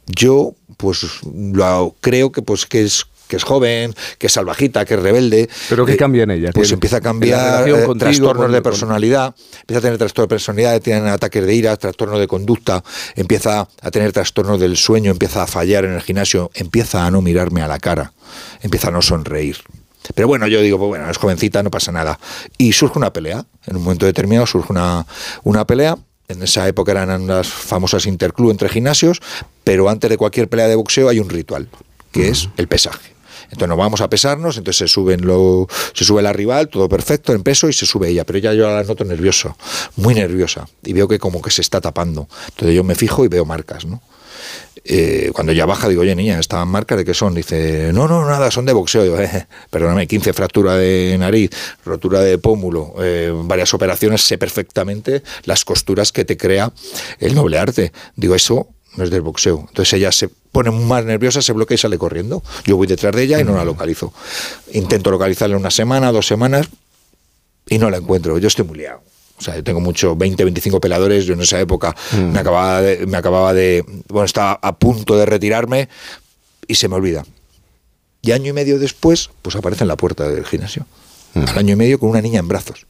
Yo, pues lo creo que pues que es que es joven, que es salvajita, que es rebelde. Pero ¿qué Eh, cambia en ella? Pues ¿Qué- empieza a cambiar eh, contigo, trastornos con- de con- personalidad, empieza a tener trastornos de personalidad, tiene ataques de ira, trastornos de conducta, empieza a tener trastornos del sueño, empieza a fallar en el gimnasio, empieza a no mirarme a la cara, empieza a no sonreír. Pero bueno, yo digo, pues bueno, es jovencita, no pasa nada. Y surge una pelea, en un momento determinado surge una, una pelea. En esa época eran las famosas interclub entre gimnasios, pero antes de cualquier pelea de boxeo hay un ritual, que es el pesaje. Entonces nos vamos a pesarnos, entonces se suben lo, se sube la rival, todo perfecto, en peso, y se sube ella. Pero ella yo la noto nervioso, muy nerviosa. Y veo que como que se está tapando. Entonces yo me fijo y veo marcas, ¿no? Eh, cuando ya baja, digo, oye, niña, ¿estaban marcas de qué son? Dice, no, no, nada, son de boxeo. Digo, eh, perdóname, 15 fractura de nariz, rotura de pómulo, eh, varias operaciones, sé perfectamente las costuras que te crea el noble arte. Digo, eso no es del boxeo. Entonces ella se pone más nerviosa, se bloquea y sale corriendo. Yo voy detrás de ella y no la localizo. Intento localizarla una semana, dos semanas y no la encuentro. Yo estoy muy liado. O sea, yo tengo mucho, 20, 25 peladores. Yo en esa época me, acababa de, me acababa de. Bueno, estaba a punto de retirarme y se me olvida. Y año y medio después, pues aparece en la puerta del gimnasio. Al año y medio con una niña en brazos.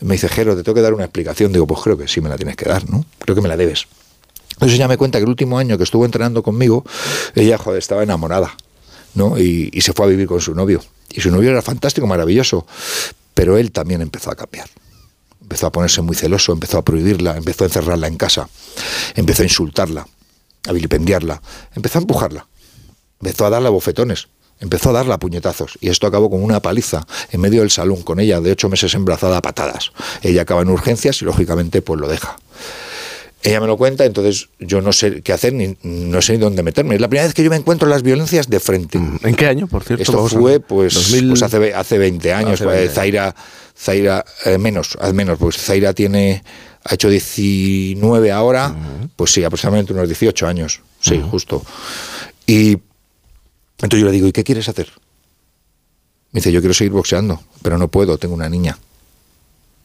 Me dice, Jero, te tengo que dar una explicación. Digo, pues creo que sí me la tienes que dar, ¿no? Creo que me la debes. Entonces ella me cuenta que el último año que estuvo entrenando conmigo, ella, joder, estaba enamorada, ¿no? Y, y se fue a vivir con su novio. Y su novio era fantástico, maravilloso. Pero él también empezó a cambiar empezó a ponerse muy celoso, empezó a prohibirla, empezó a encerrarla en casa, empezó a insultarla, a vilipendiarla, empezó a empujarla, empezó a darle bofetones, empezó a darle a puñetazos y esto acabó con una paliza en medio del salón con ella de ocho meses embarazada a patadas. Ella acaba en urgencias y lógicamente pues lo deja. Ella me lo cuenta, entonces yo no sé qué hacer ni no sé ni dónde meterme. Es la primera vez que yo me encuentro las violencias de frente. ¿En qué año, por cierto? Esto fue pues, 2000 pues hace, hace 20 años. Hace 20 Zaira, Zaira eh, menos, al menos, pues Zaira tiene, ha hecho 19 ahora, pues sí, aproximadamente unos 18 años, sí, justo. Y entonces yo le digo, ¿y qué quieres hacer? Me dice, yo quiero seguir boxeando, pero no puedo, tengo una niña.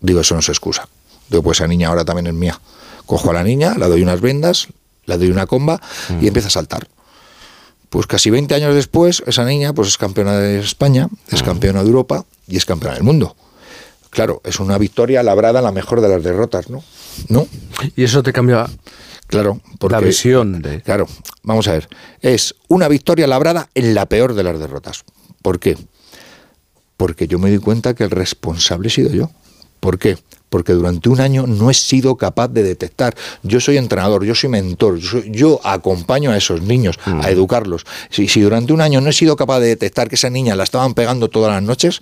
Digo, eso no es excusa. Digo, pues esa niña ahora también es mía. Cojo a la niña, la doy unas vendas, la doy una comba y empieza a saltar. Pues casi 20 años después, esa niña pues es campeona de España, es campeona de Europa y es campeona del mundo. Claro, es una victoria labrada en la mejor de las derrotas, ¿no? ¿No? Y eso te cambia claro, porque, la visión de... Claro, vamos a ver. Es una victoria labrada en la peor de las derrotas. ¿Por qué? Porque yo me di cuenta que el responsable he sido yo. ¿Por qué? Porque durante un año no he sido capaz de detectar. Yo soy entrenador, yo soy mentor, yo, soy- yo acompaño a esos niños a educarlos. Si, si durante un año no he sido capaz de detectar que esa niña la estaban pegando todas las noches,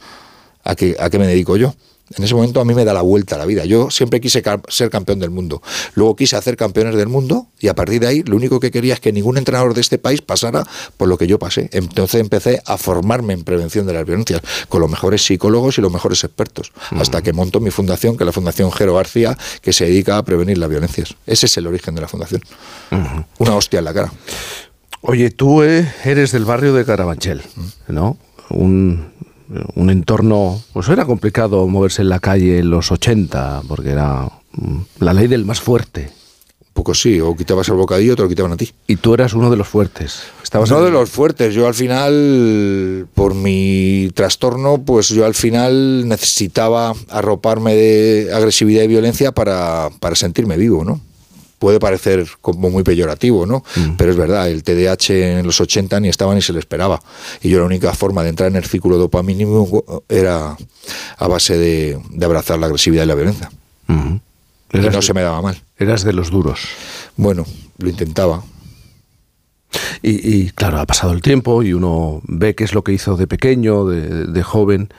¿a qué, a qué me dedico yo? En ese momento a mí me da la vuelta a la vida. Yo siempre quise ser campeón del mundo. Luego quise hacer campeones del mundo y a partir de ahí lo único que quería es que ningún entrenador de este país pasara por lo que yo pasé. Entonces empecé a formarme en prevención de las violencias con los mejores psicólogos y los mejores expertos. Hasta que monto mi fundación, que es la Fundación Jero García, que se dedica a prevenir las violencias. Ese es el origen de la fundación. Una hostia en la cara. Oye, tú eh, eres del barrio de Carabanchel, ¿no? Un, un entorno, pues era complicado moverse en la calle en los 80, porque era mm, la ley del más fuerte. Un poco sí, o quitabas el bocadillo te lo quitaban a ti. Y tú eras uno de los fuertes. Estabas Uno en- de los fuertes. Yo al final, por mi trastorno, pues yo al final necesitaba arroparme de agresividad y violencia para, para sentirme vivo, ¿no? Puede parecer como muy peyorativo, ¿no? Pero es verdad, el TDAH en los 80 ni estaba ni se le esperaba. Y yo la única forma de entrar en el círculo dopamínico era a base de, de abrazar la agresividad y la violencia. Y no de- se me daba mal. Eras de los duros. Bueno, lo intentaba. Y, y, claro, ha pasado el tiempo y uno ve qué es lo que hizo de pequeño, de, de joven.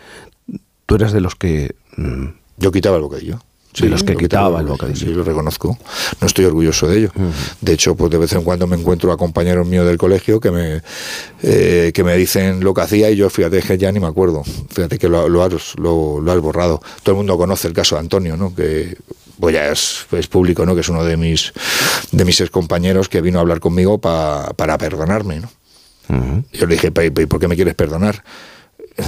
Tú eras de los que... mm, Yo quitaba el bocadillo. De los que lo quitaba el bocadillo. Sí, lo reconozco. No estoy orgulloso de ello. De hecho, pues de vez en cuando me encuentro a compañeros míos del colegio que me, eh, que me dicen lo que hacía y yo, fíjate, que ya ni me acuerdo. Fíjate que lo, lo has, lo, lo has borrado. Todo el mundo conoce el caso de Antonio, ¿no? Que pues ya es, es público, ¿no? Que es uno de mis, de mis excompañeros que vino a hablar conmigo pa- para perdonarme, ¿no? Yo le dije, "¿Pero- pero ¿por qué me quieres perdonar?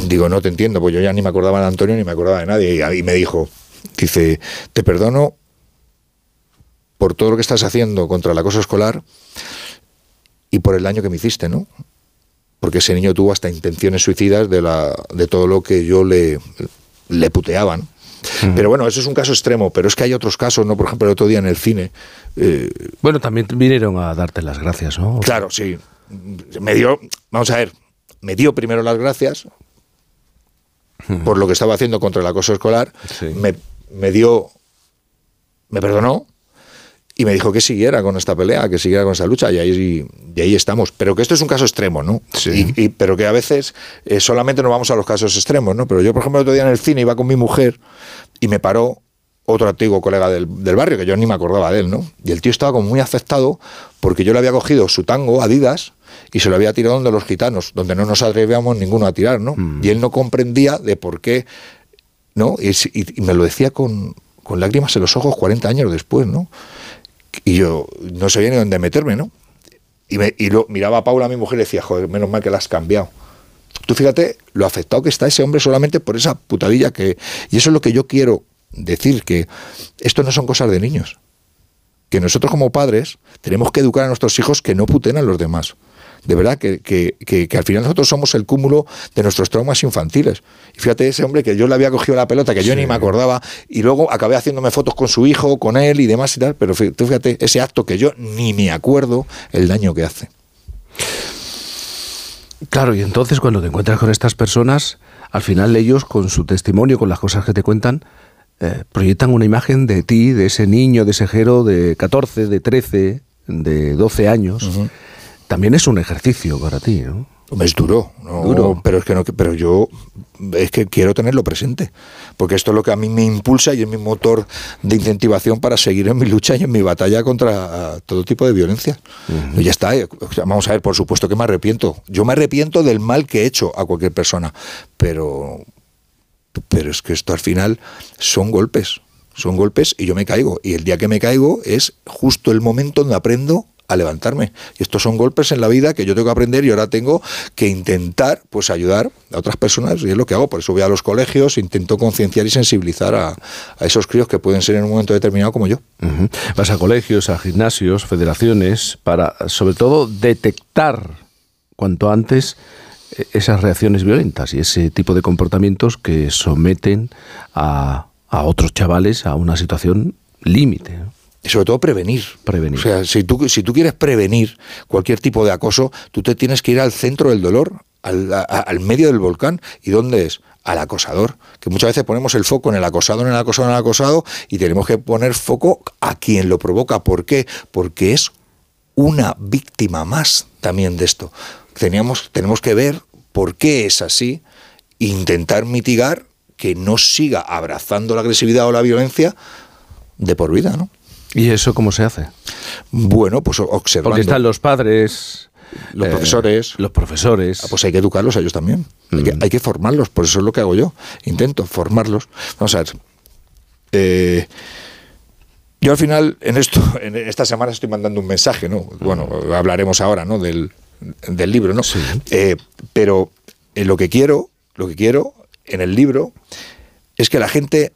Digo, no te entiendo, pues yo ya ni me acordaba de Antonio ni me acordaba de nadie. Y ahí me dijo, dice, te perdono por todo lo que estás haciendo contra el acoso escolar y por el daño que me hiciste, ¿no? Porque ese niño tuvo hasta intenciones suicidas de, la, de todo lo que yo le, le puteaba, ¿no? Pero bueno, eso es un caso extremo, pero es que hay otros casos, ¿no? Por ejemplo, el otro día en el cine. eh, Bueno, también vinieron a darte las gracias, ¿no? Claro, sí. Me dio, vamos a ver, me dio primero las gracias por lo que estaba haciendo contra el acoso escolar. Me, me dio, me perdonó y me dijo que siguiera con esta pelea, que siguiera con esta lucha y ahí, y ahí estamos. Pero que esto es un caso extremo, ¿no? Y, y- pero que a veces eh, solamente nos vamos a los casos extremos, ¿no? Pero yo, por ejemplo, el otro día en el cine iba con mi mujer y me paró otro antiguo colega del, del barrio, que yo ni me acordaba de él, ¿no? Y el tío estaba como muy afectado porque yo le había cogido su tango, Adidas, y se lo había tirado donde los gitanos, donde no nos atrevíamos ninguno a tirar, ¿no? Y él no comprendía de por qué, ¿no? Y, y- me lo decía con, con lágrimas en los ojos 40 años después, ¿no? Y yo no sabía ni dónde meterme, ¿no? Y, y lo, miraba a Paula, mi mujer, y decía, joder, menos mal que la has cambiado. Tú fíjate lo afectado que está ese hombre solamente por esa putadilla que... Y eso es lo que yo quiero decir, que esto no son cosas de niños. Que nosotros como padres tenemos que educar a nuestros hijos que no puten a los demás. De verdad que, que- que- que al final nosotros somos el cúmulo de nuestros traumas infantiles. Y fíjate ese hombre que yo le había cogido la pelota, que yo ni me acordaba, y luego acabé haciéndome fotos con su hijo, con él y demás y tal, pero fíjate ese acto que yo ni me acuerdo el daño que hace. Claro, y entonces cuando te encuentras con estas personas, al final ellos, con su testimonio, con las cosas que te cuentan, eh, proyectan una imagen de ti, de ese niño, de ese jero de 14, de 13, de 12 años. También es un ejercicio para ti, ¿no? Es duro, ¿no? Duro. pero es que no, pero yo es que quiero tenerlo presente, porque esto es lo que a mí me impulsa y es mi motor de incentivación para seguir en mi lucha y en mi batalla contra ah, todo tipo de violencia. Y ya está, eh, vamos a ver, por supuesto que me arrepiento. Yo me arrepiento del mal que he hecho a cualquier persona, pero pero es que esto al final son golpes, son golpes y yo me caigo. Y el día que me caigo es justo el momento donde aprendo a levantarme. Y estos son golpes en la vida que yo tengo que aprender y ahora tengo que intentar pues ayudar a otras personas y es lo que hago. Por eso voy a los colegios, intento concienciar y sensibilizar a, a esos críos que pueden ser en un momento determinado como yo. Vas a colegios, a gimnasios, federaciones, para sobre todo detectar cuanto antes eh, esas reacciones violentas y ese tipo de comportamientos que someten a, a otros chavales a una situación límite. Y sobre todo prevenir. Prevenir. O sea, si tú, si tú quieres prevenir cualquier tipo de acoso, tú te tienes que ir al centro del dolor, al, a- al medio del volcán. ¿Y dónde es? Al acosador. Que muchas veces ponemos el foco en el acosado, en el acosado, en el acosado, y tenemos que poner foco a quien lo provoca. ¿Por qué? Porque es una víctima más también de esto. Teníamos, tenemos que ver por qué es así, e intentar mitigar que no siga abrazando la agresividad o la violencia de por vida, ¿no? ¿Y eso cómo se hace? Bueno, pues observando. Porque están los padres, los eh, profesores. los profesores. Ah, Pues hay que educarlos a ellos también. Hay, que, hay que formarlos, por eso es lo que hago yo. Intento formarlos. Vamos a ver. Eh, yo al final, en esto, en esta semana estoy mandando un mensaje, ¿no? Bueno, hablaremos ahora, ¿no? Del, del libro, ¿no? Eh, pero eh, lo que quiero, lo que quiero en el libro es que la gente,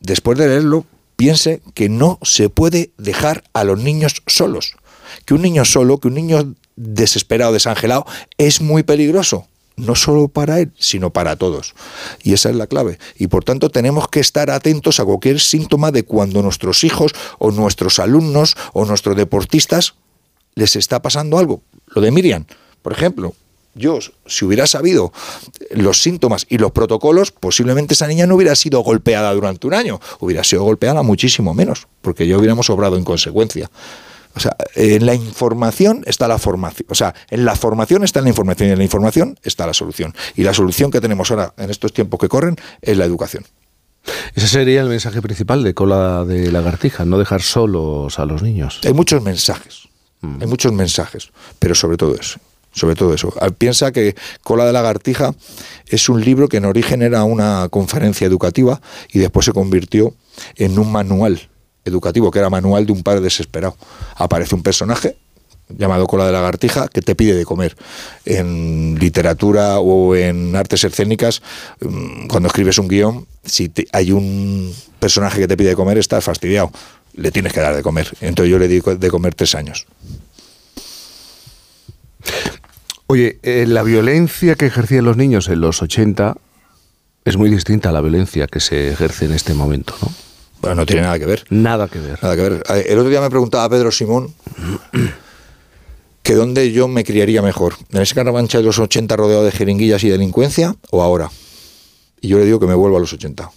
después de leerlo, piense que no se puede dejar a los niños solos. Que un niño solo, que un niño desesperado, desangelado, es muy peligroso. No solo para él, sino para todos. Y esa es la clave. Y por tanto tenemos que estar atentos a cualquier síntoma de cuando nuestros hijos o nuestros alumnos o nuestros deportistas les está pasando algo. Lo de Miriam, por ejemplo, yo, si hubiera sabido los síntomas y los protocolos, posiblemente esa niña no hubiera sido golpeada durante un año, hubiera sido golpeada muchísimo menos, porque ya hubiéramos obrado en consecuencia. O sea, en la información está la formación. O sea, en la formación está la información y en la información está la solución. Y la solución que tenemos ahora en estos tiempos que corren es la educación. Ese sería el mensaje principal de cola de lagartija, no dejar solos a los niños. Hay muchos mensajes, hay muchos mensajes, pero sobre todo eso. Sobre todo eso. Ah, Piensa que Cola de Lagartija es un libro que en origen era una conferencia educativa y después se convirtió en un manual educativo, que era manual de un padre desesperado. Aparece un personaje llamado Cola de Lagartija que te pide de comer. En literatura o en artes escénicas, mm, cuando escribes un guion, si te- hay un personaje que te pide de comer, estás fastidiado. Le tienes que dar de comer. Entonces yo le di de comer tres años. Oye, eh, la violencia que ejercían los niños en los 80 es muy distinta a la violencia que se ejerce en este momento, ¿no? Bueno, no tiene nada que ver. Nada que ver. Nada que ver. El otro día me preguntaba Pedro Simón que dónde yo me criaría mejor. ¿En ese caravancha de los 80 rodeado de jeringuillas y delincuencia o ahora? Y yo le digo que me vuelvo a los 80.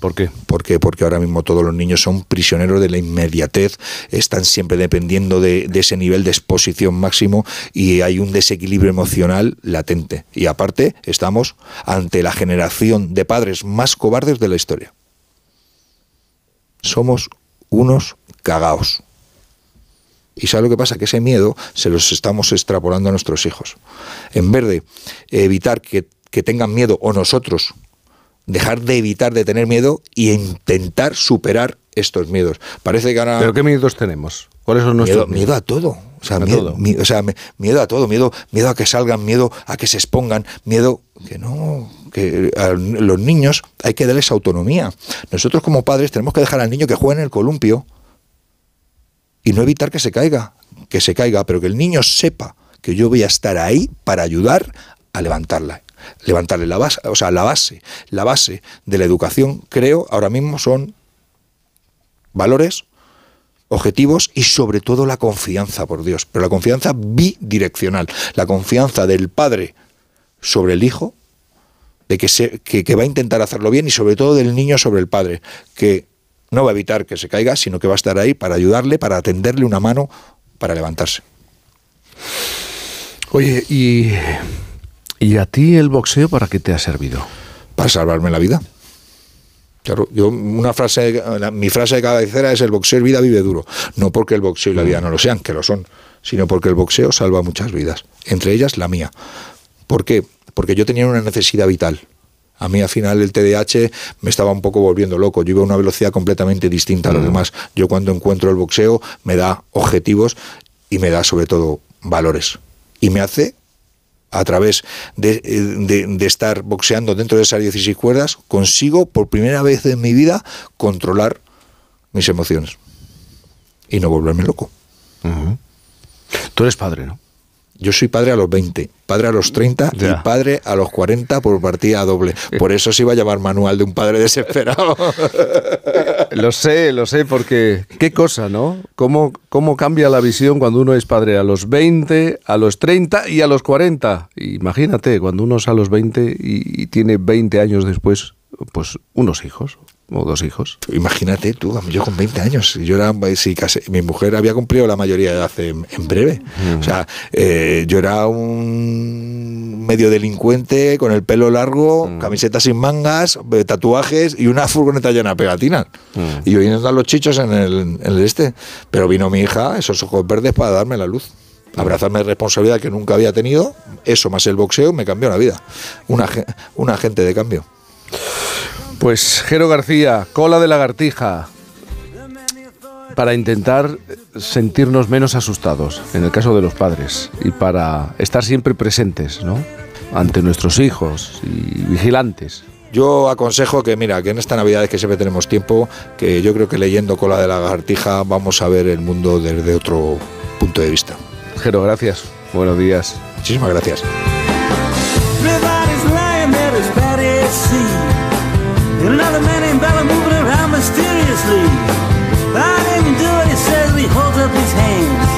¿Por qué? ¿Por qué? Porque ahora mismo todos los niños son prisioneros de la inmediatez, están siempre dependiendo de, ese nivel de exposición máximo y hay un desequilibrio emocional latente. Y aparte, estamos ante la generación de padres más cobardes de la historia. somos unos cagaos. Y sabe lo que pasa, que ese miedo se los estamos extrapolando a nuestros hijos. En vez de evitar que, que tengan miedo o nosotros dejar de evitar de tener miedo y intentar superar estos miedos. Parece que ahora ¿Pero qué miedos tenemos? ¿Cuáles son nuestros miedo, miedo a todo. O sea, miedo, o sea, miedo a todo, miedo, miedo a que salgan, miedo a que se expongan, miedo que no, que a los niños hay que darles autonomía. Nosotros como padres tenemos que dejar al niño que juegue en el columpio y no evitar que se caiga, que se caiga, pero que el niño sepa que yo voy a estar ahí para ayudar a levantarla. Levantarle la base, o sea, la base, la base de la educación, creo, ahora mismo son valores, objetivos y sobre todo la confianza, por Dios, pero la confianza bidireccional, la confianza del padre sobre el hijo, de que, se, que, va a intentar hacerlo bien y sobre todo del niño sobre el padre, que no va a evitar que se caiga, sino que va a estar ahí para ayudarle, para tenderle una mano para levantarse. Oye, ¿y, ¿y a ti el boxeo para qué te ha servido? Para salvarme la vida. Claro, yo una frase, mi frase de cabecera es el boxeo es vida vive duro. No porque el boxeo y la vida no lo sean, que lo son, sino porque el boxeo salva muchas vidas, entre ellas la mía. ¿Por qué? Porque yo tenía una necesidad vital. A mí al final el TDAH me estaba un poco volviendo loco. Yo iba a una velocidad completamente distinta a los demás. Yo cuando encuentro el boxeo me da objetivos y me da sobre todo valores. Y me hace a través de, eh, de estar boxeando dentro de esas 16 cuerdas, consigo por primera vez en mi vida controlar mis emociones y no volverme loco. Tú eres padre, ¿no? Yo soy padre a los 20, padre a los 30 Ya. y padre a los 40 por partida doble. Por eso se iba a llamar manual de un padre desesperado. Lo sé, lo sé, porque qué cosa, ¿no? ¿Cómo, ¿Cómo cambia la visión cuando uno es padre a los 20, a los 30 y a los 40? Imagínate, cuando uno es a los 20 y, y tiene 20 años después, pues unos hijos o dos hijos. Imagínate tú, yo con 20 años, yo era, casi- mi mujer había cumplido la mayoría de edad en, en breve. O sea, eh, yo era un medio delincuente con el pelo largo, camiseta sin mangas, eh, tatuajes y una furgoneta llena de pegatinas. Y yo yendo a los chichos en el, en el este. Pero vino mi hija, esos ojos verdes, para darme la luz. Abrazarme de responsabilidad que nunca había tenido, eso más el boxeo me cambió la vida. Un, agen- un agente de cambio. Pues Jero García, cola de lagartija, para intentar sentirnos menos asustados, en el caso de los padres, y para estar siempre presentes, ¿no? Ante nuestros hijos y vigilantes. Yo aconsejo que, mira, que en esta Navidad que siempre tenemos tiempo, que yo creo que leyendo Cola de la Lagartija vamos a ver el mundo desde otro punto de vista. Jero, gracias. Buenos días. Muchísimas gracias. And another man named Bella moving around mysteriously. I didn't do it, he says, he holds up his hands.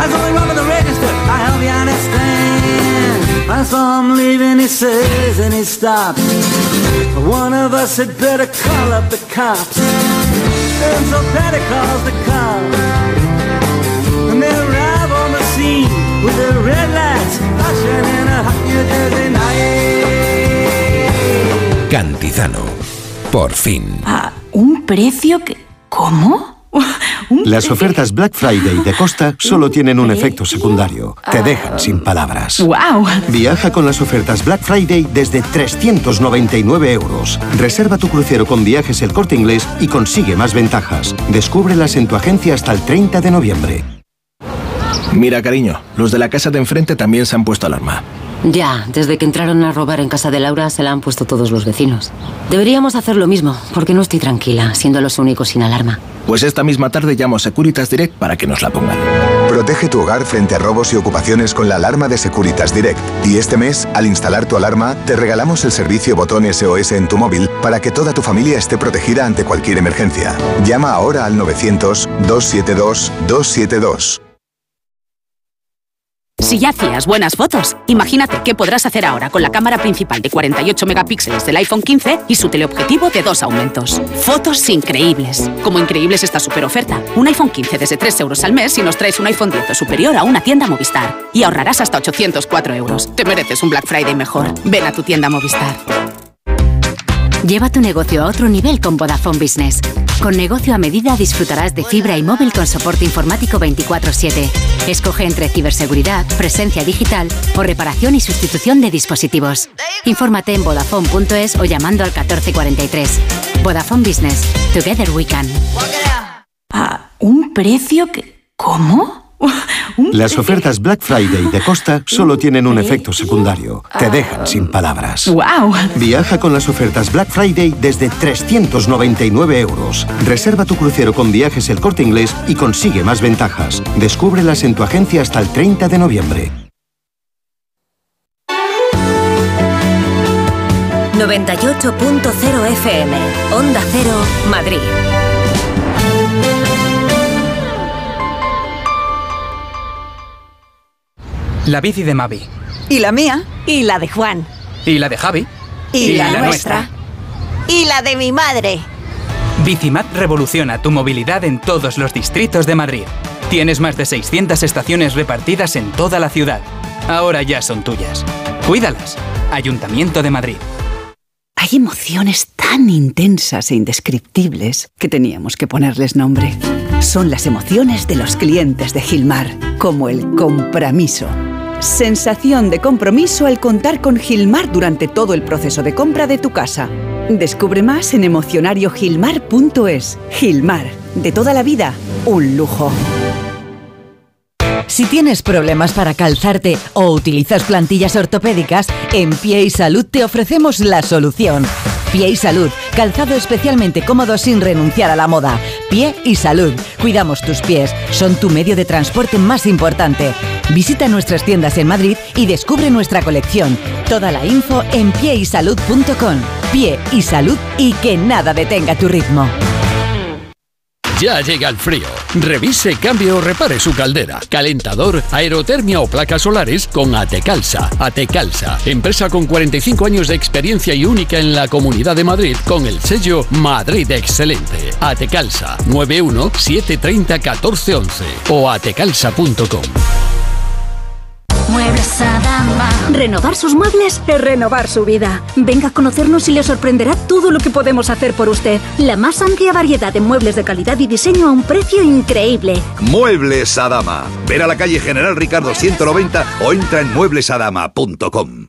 I was only robbing the register, I help you understand. I saw him leaving, he says, and he stops. One of us had better call up the cops. And so Patty calls the cops. And they arrive on the scene with the red lights flashing in a hot New Jersey night. Cantizano. Por fin. Ah, un precio que... ¿Cómo? Las ofertas Black Friday de Costa solo tienen un efecto secundario. Te dejan sin palabras. ¡Wow! Viaja con las ofertas Black Friday desde 399 euros. Reserva tu crucero con viajes el corte inglés y consigue más ventajas. Descúbrelas en tu agencia hasta el 30 de noviembre. Mira, cariño, los de la casa de enfrente también se han puesto alarma. Ya, desde que entraron a robar en casa de Laura se la han puesto todos los vecinos. Deberíamos hacer lo mismo, porque no estoy tranquila, siendo los únicos sin alarma. Pues esta misma tarde llamo a Securitas Direct para que nos la pongan. Protege tu hogar frente a robos y ocupaciones con la alarma de Securitas Direct. Y este mes, al instalar tu alarma, te regalamos el servicio botón SOS en tu móvil para que toda tu familia esté protegida ante cualquier emergencia. Llama ahora al 900-272-272. Si ya hacías buenas fotos, imagínate qué podrás hacer ahora con la cámara principal de 48 megapíxeles del iPhone 15 y su teleobjetivo de dos aumentos. Fotos increíbles. Como increíbles esta super oferta. Un iPhone 15 desde 3 euros al mes si nos traes un iPhone 10 o superior a una tienda Movistar. Y ahorrarás hasta 804 euros. Te mereces un Black Friday mejor. Ven a tu tienda Movistar. Lleva tu negocio a otro nivel con Vodafone Business. Con negocio a medida disfrutarás de fibra y móvil con soporte informático 24/7. Escoge entre ciberseguridad, presencia digital o reparación y sustitución de dispositivos. Infórmate en vodafone.es o llamando al 1443. Vodafone Business. Together we can. ¿A un precio que... ¿Cómo? Las ofertas Black Friday de Costa solo tienen un efecto secundario. Te dejan sin palabras. ¡Wow! Viaja con las ofertas Black Friday desde 399 euros. Reserva tu crucero con viajes el corte inglés y consigue más ventajas. Descúbrelas en tu agencia hasta el 30 de noviembre. 98.0 FM, Onda Cero, Madrid. La bici de Mavi. ¿Y la mía? ¿Y la de Juan? ¿Y la de Javi? ¿Y, la, nuestra? ¿Y la de mi madre? Bicimat revoluciona tu movilidad en todos los distritos de Madrid. Tienes más de 600 estaciones repartidas en toda la ciudad. Ahora ya son tuyas. Cuídalas. Ayuntamiento de Madrid. Hay emociones tan intensas e indescriptibles que teníamos que ponerles nombre. Son las emociones de los clientes de Gilmar, como el compromiso. Sensación de compromiso al contar con Gilmar durante todo el proceso de compra de tu casa. Descubre más en emocionariogilmar.es. Gilmar, de toda la vida, un lujo. Si tienes problemas para calzarte o utilizas plantillas ortopédicas, en Pie y Salud te ofrecemos la solución. Pie y Salud, calzado especialmente cómodo sin renunciar a la moda. Pie y Salud, cuidamos tus pies, son tu medio de transporte más importante. Visita nuestras tiendas en Madrid y descubre nuestra colección. Toda la info en pieysalud.com. Pie y Salud y que nada detenga tu ritmo. Ya llega el frío. Revise, cambie o repare su caldera, calentador, aerotermia o placas solares con Atecalsa. Atecalsa, empresa con 45 años de experiencia y única en la Comunidad de Madrid con el sello Madrid Excelente. Atecalsa 91 730 1411 o atecalsa.com. Muebles Adama. Renovar sus muebles es renovar su vida. Venga a conocernos y le sorprenderá todo lo que podemos hacer por usted. La más amplia variedad de muebles de calidad y diseño a un precio increíble. Muebles Adama. Ver a la calle General Ricardo 190 o entra en mueblesadama.com.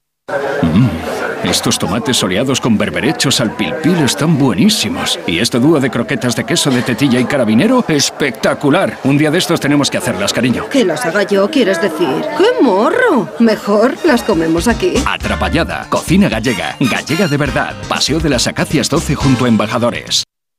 Estos tomates soleados con berberechos al pilpil están buenísimos. Y este dúo de croquetas de queso de tetilla y carabinero, espectacular. Un día de estos tenemos que hacerlas, cariño. Que las haga yo, quieres decir. ¡Qué morro! Mejor las comemos aquí. Atrapallada, cocina gallega, gallega de verdad. Paseo de las Acacias 12 junto a Embajadores.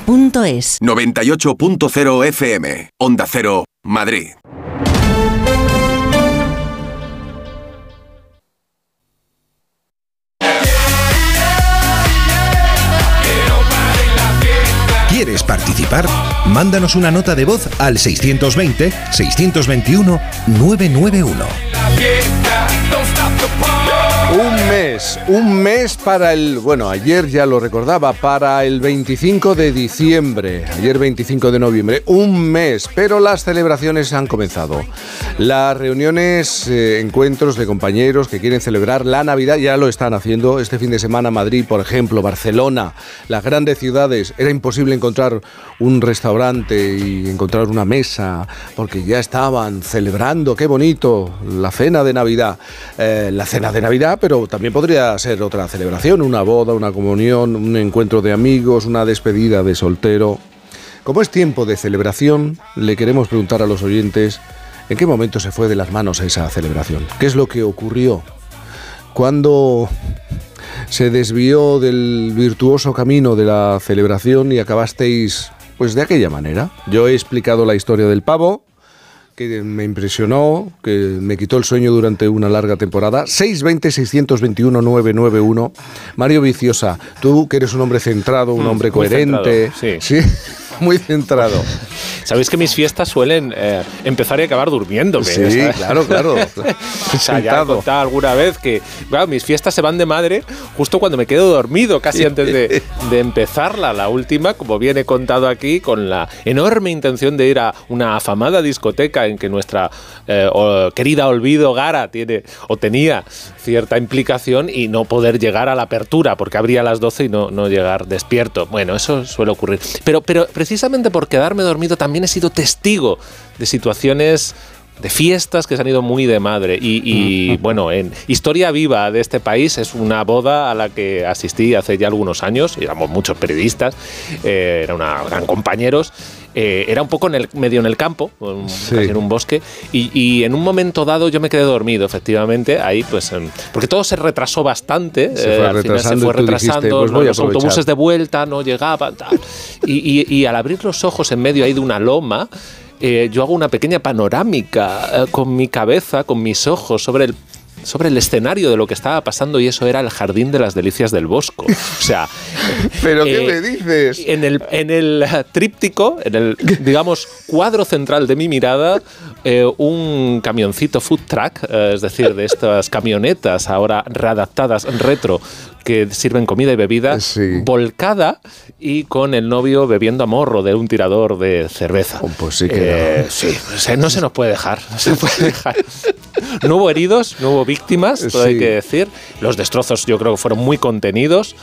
duchamanía.es. 98.0 FM, Onda Cero, Madrid. ¿Quieres participar? Mándanos una nota de voz al 620-621-991. Un mes para el, bueno, ayer ya lo recordaba, para el 25 de diciembre, ayer 25 de noviembre, un mes, pero las celebraciones han comenzado. Las reuniones, eh, encuentros de compañeros que quieren celebrar la Navidad ya lo están haciendo. Este fin de semana Madrid, por ejemplo, Barcelona, las grandes ciudades, era imposible encontrar un restaurante y encontrar una mesa porque ya estaban celebrando, qué bonito, la cena de Navidad, Eh, la cena de Navidad, pero también podría ser otra celebración, una boda, una comunión, un encuentro de amigos, una despedida de soltero. Como es tiempo de celebración, le queremos preguntar a los oyentes en qué momento se fue de las manos esa celebración. ¿Qué es lo que ocurrió? ¿Cuándo se desvió del virtuoso camino de la celebración y acabasteis pues de aquella manera? Yo he explicado la historia del pavo, que me impresionó, que me quitó el sueño durante una larga temporada. 620-621-991. Mario Viciosa, tú que eres un hombre centrado, un Mm, hombre coherente. centrado, sí. muy centrado. Sabéis que mis fiestas suelen eh, empezar y acabar durmiéndome. Sí, ¿sabes? claro, claro. o sea, ya he contado alguna vez que claro, mis fiestas se van de madre justo cuando me quedo dormido, casi antes de, de empezarla. La última, como bien he contado aquí, con la enorme intención de ir a una afamada discoteca en que nuestra eh, o- querida Olvido Gara tiene o tenía cierta implicación y no poder llegar a la apertura porque abría a las 12 y no, no llegar despierto. Bueno, eso suele ocurrir. Pero, pero precisamente por quedarme dormido también he sido testigo de situaciones de fiestas que se han ido muy de madre. Y, y, bueno, en historia viva de este país es una boda a la que asistí hace ya algunos años, éramos muchos periodistas, eh, era una, eran compañeros. Eh, era un poco en el, medio en el campo, un- casi en un bosque, y, y en un momento dado yo me quedé dormido, efectivamente, ahí pues, em, porque todo se retrasó bastante, Se eh, fue al final se retrasando fue dijiste, retrasando, pues los autobuses de vuelta no llegaban, tal. Y, y- y al abrir los ojos en medio ahí de una loma, eh, yo hago una pequeña panorámica eh, con mi cabeza, con mis ojos sobre el sobre el escenario de lo que estaba pasando y eso era el jardín de las delicias del Bosco. O sea, ¿Pero qué eh, me dices? en el, en el tríptico, en el, digamos, cuadro central de mi mirada, eh, un camioncito food truck, eh, es decir, de estas camionetas ahora readaptadas retro que sirven comida y bebida, volcada y con el novio bebiendo a morro de un tirador de cerveza. pues sí que no. sí, no se nos puede dejar, no se puede dejar. No hubo heridos, no hubo víctimas, todo hay que decir. Los destrozos yo creo que fueron muy contenidos.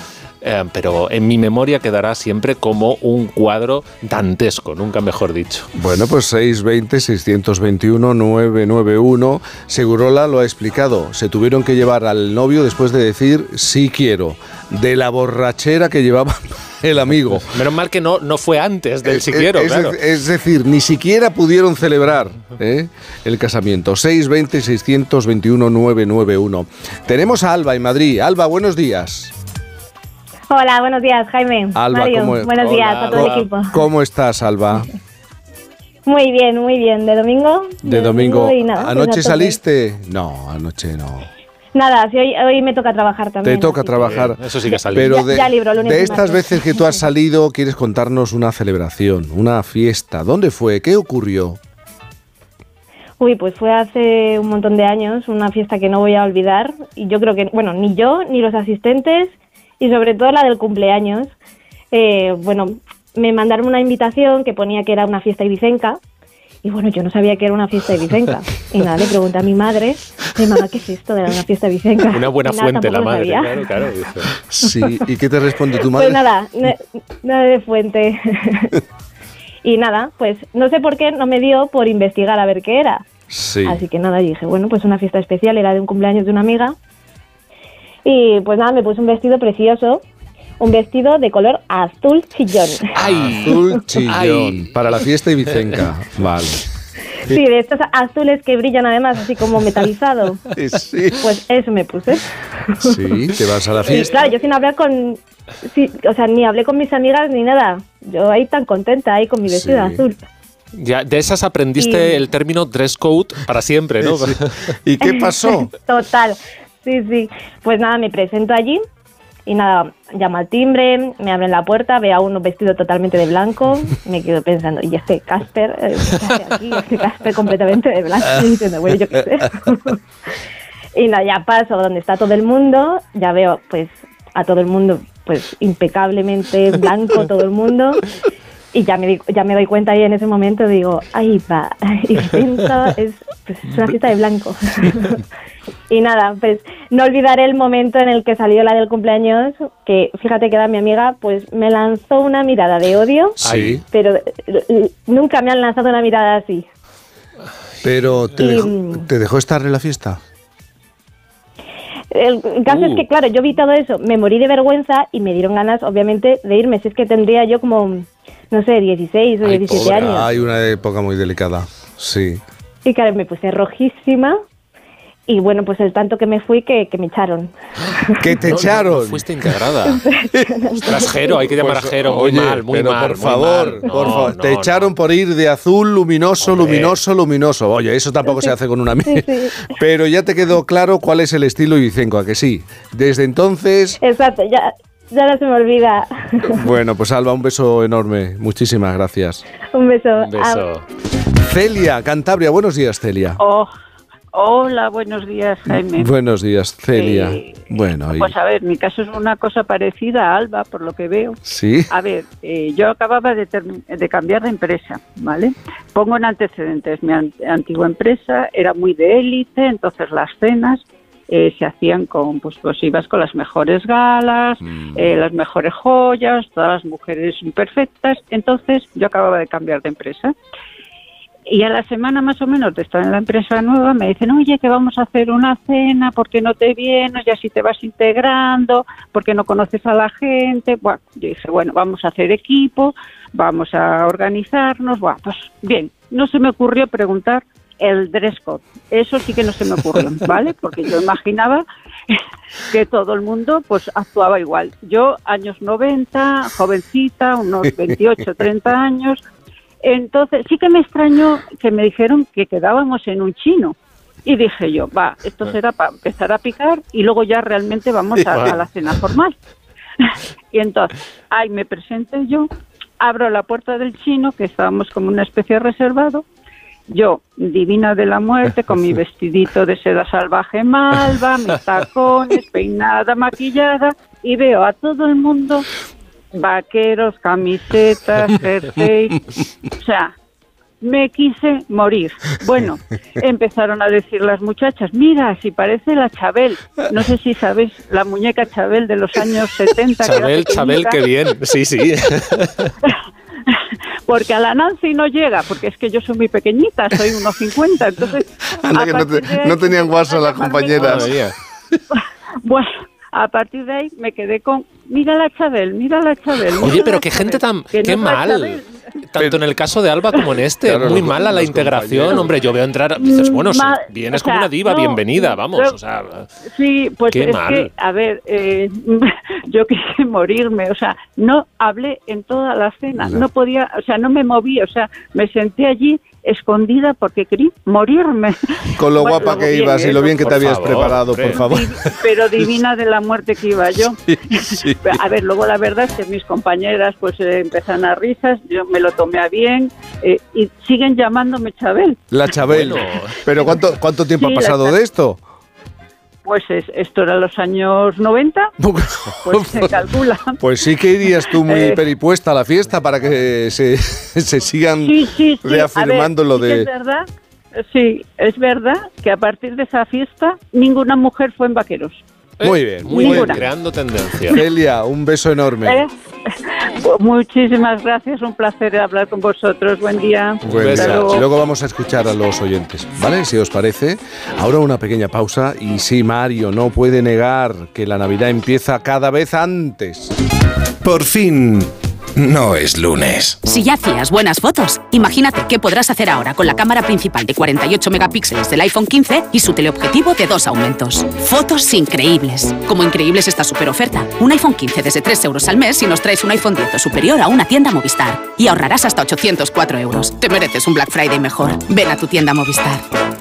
Eh, pero en mi memoria quedará siempre como un cuadro dantesco, nunca mejor dicho. Bueno, pues 620-621-991. Segurola lo ha explicado. Se tuvieron que llevar al novio después de decir sí quiero, de la borrachera que llevaba el amigo. Menos mal que no, no fue antes del si Es- quiero, es, claro. es decir, ni siquiera pudieron celebrar ¿eh? el casamiento. 620-621-991. Tenemos a Alba en Madrid. Alba, buenos días. Hola, buenos días, Jaime. Alba, Mario, ¿cómo, buenos días a todo el equipo. ¿Cómo estás, Alba? Muy bien, muy bien. ¿De domingo? De domingo. y nada, pues ¿Anoche saliste? No, anoche no. Nada, sí, hoy, hoy me toca trabajar también. Te toca que- trabajar. Eso sí que ha Pero Ya- de, ya libro, lunes de estas veces que tú has salido, quieres contarnos una celebración, una fiesta. ¿Dónde fue? ¿Qué ocurrió? Uy, pues fue hace un montón de años, una fiesta que no voy a olvidar. Y yo creo que, bueno, ni yo, ni los asistentes, y sobre todo la del cumpleaños. Eh, bueno, me mandaron una invitación que ponía que era una fiesta ibicenca. Y bueno, yo no sabía que era una fiesta ibicenca. Y nada, le pregunté a mi madre, "Oye, mamá, ¿qué es esto de una fiesta ibicenca? Una buena nada, fuente la madre, sabía. claro, claro. Sí, ¿y qué te responde tu madre? Pues nada, na- nada de fuente. y nada, pues no sé por qué no me dio por investigar a ver qué era. Sí. Así que nada, dije, bueno, pues una fiesta especial, era de un cumpleaños de una amiga. Y pues nada, me puse un vestido precioso, un vestido de color azul chillón. Azul chillón. Para la fiesta ibicenca. Vale. Sí, de estos azules que brillan además así como metalizado. Sí. Pues eso me puse. Sí, te vas a la Y fiesta. claro, yo sin hablar con... sí, o sea, ni hablé con mis amigas ni nada. Yo ahí tan contenta, ahí con mi vestido Sí. azul. Ya, de esas aprendiste Y- el término dress code para siempre, ¿no? ¿Y qué pasó? Total, sí, sí. Pues nada, me presento allí y nada, llamo al timbre, me abren la puerta, veo a uno vestido totalmente de blanco, me quedo pensando, ¿y este Casper? Eh, ¿Qué hace aquí? Este Casper completamente de blanco, y diciendo, bueno, yo qué sé. y nada, ya paso donde está todo el mundo, ya veo pues a todo el mundo pues impecablemente blanco todo el mundo. Y ya me, di- ya me doy cuenta ahí en ese momento, digo, ahí va, y pienso, es, pues, es una fiesta de blanco. y nada, pues no olvidaré el momento en el que salió la del cumpleaños, que fíjate que era mi amiga, pues me lanzó una mirada de odio, Sí. pero eh, nunca me han lanzado una mirada así. Pero te Y- dejó, te dejó estar en la fiesta. El el caso Uh. es que, claro, yo vi todo eso, me morí de vergüenza y me dieron ganas, obviamente, de irme. Si es que tendría yo como, no sé, 16 o 17 años. Hay una época muy delicada. Sí. Y claro, me puse rojísima Y bueno, pues el tanto que me fui que, que me echaron. Que te No, no, echaron. no fuiste integrada. Ostras, Jero, hay que llamar a Jero. Muy Oye, mal, muy pero mal. por muy favor, mal. No, por favor, no, te no. echaron por ir de azul, luminoso, luminoso, luminoso. Oye, eso tampoco se hace con una amiga. Pero ya te quedó claro cuál es el estilo Ibicenco, ¿a que sí? Desde entonces, Exacto, ya, ya no se me olvida. bueno, pues Alba, un beso enorme. Muchísimas gracias. Un beso. Ah, Celia, Cantabria, buenos días, Celia. Oh, hola, buenos días, Jaime. Buenos días, Celia. Eh, bueno, y- Pues a ver, mi caso es una cosa parecida a Alba, por lo que veo. sí. A ver, eh, yo acababa de, cambiar de empresa, ¿vale? Pongo en antecedentes, mi an- antigua empresa era muy de élite, entonces las cenas eh, se hacían con, pues, pues ibas con las mejores galas, eh, las mejores joyas, todas las mujeres perfectas. Entonces yo acababa de cambiar de empresa. Y a la semana más o menos de estar en la empresa nueva me dicen, oye, que vamos a hacer una cena, porque no te vienes, y así te vas integrando, porque no conoces a la gente. Bueno, yo dije, bueno, vamos a hacer equipo, vamos a organizarnos. Bueno, pues bien, no se me ocurrió preguntar el dress code. Eso sí que no se me ocurrió, ¿vale? Porque yo imaginaba que todo el mundo pues actuaba igual. Yo, años 90, jovencita, unos 28, 30 años, entonces, sí que me extrañó que me dijeron que quedábamos en un chino. Y dije yo, va, esto será para empezar a picar y luego ya realmente vamos a, a la cena formal. y entonces, ahí me presento yo, abro la puerta del chino, que estábamos como una especie de reservado, yo, divina de la muerte, con mi vestidito de seda salvaje malva, mis tacones, peinada, maquillada, y veo a todo el mundo vaqueros, camisetas, jersey, o sea, me quise morir. Bueno, empezaron a decir las muchachas, mira, si parece la Chabel. No sé si sabes la muñeca Chabel de los años 70. que era Chabel, Chabel, qué bien. Sí, sí. Porque a la Nancy no llega, porque es que yo soy muy pequeñita, soy 1,50. Entonces, Anda, que no, te- no tenían WhatsApp las compañeras. Bueno, a partir de ahí me quedé con, mira la Chabel, mira la Chabel. Oye, pero qué Chabel", gente tan. que Qué mal. Tanto en el caso de Alba como en este. Claro, Muy mala la integración. compañeros. Hombre, yo veo entrar. Dices, bueno, sí, Ma- vienes o como una diva, no, bienvenida, vamos. O sea, Sí, pues Qué es mal. que, a ver, eh, yo quise morirme, o sea, no hablé en toda la cena, no podía, o sea, no me moví, o sea, me senté allí escondida porque quería morirme. Con lo Bueno, guapa que ibas y lo bien que te habías favor, preparado, por favor. Pero divina de la muerte que iba yo. Sí. A ver, luego la verdad es que mis compañeras pues eh, empezaron a risas, yo me lo tomé a bien eh, y siguen llamándome Chabel. La Chabel. Pero ¿cuánto, cuánto tiempo Sí, ha pasado de esto? Pues es, esto era los años 90, pues se calcula. Pues sí que irías tú muy Eh. peripuesta a la fiesta para que se, se sigan Sí, sí, sí. reafirmando ver, lo de... Es verdad, sí, es verdad que a partir de esa fiesta ninguna mujer fue en vaqueros. Muy bien, muy bien, bien. creando tendencia. Celia, un beso enorme. ¿Eh? Muchísimas gracias, un placer hablar con vosotros. Buen día. Buen Hasta día. luego. Luego vamos a escuchar a los oyentes, ¿vale? Si os parece. Ahora una pequeña pausa y sí, Mario no puede negar que la Navidad empieza cada vez antes. Por fin, no es lunes. Si ya hacías buenas fotos, imagínate qué podrás hacer ahora con la cámara principal de 48 megapíxeles del iPhone 15 y su teleobjetivo de dos aumentos. Fotos increíbles. Como increíbles esta super oferta. Un iPhone 15 desde 3 euros al mes si nos traes un iPhone 10 o superior a una tienda Movistar. Y ahorrarás hasta 804 euros. Te mereces un Black Friday mejor. Ven a tu tienda Movistar.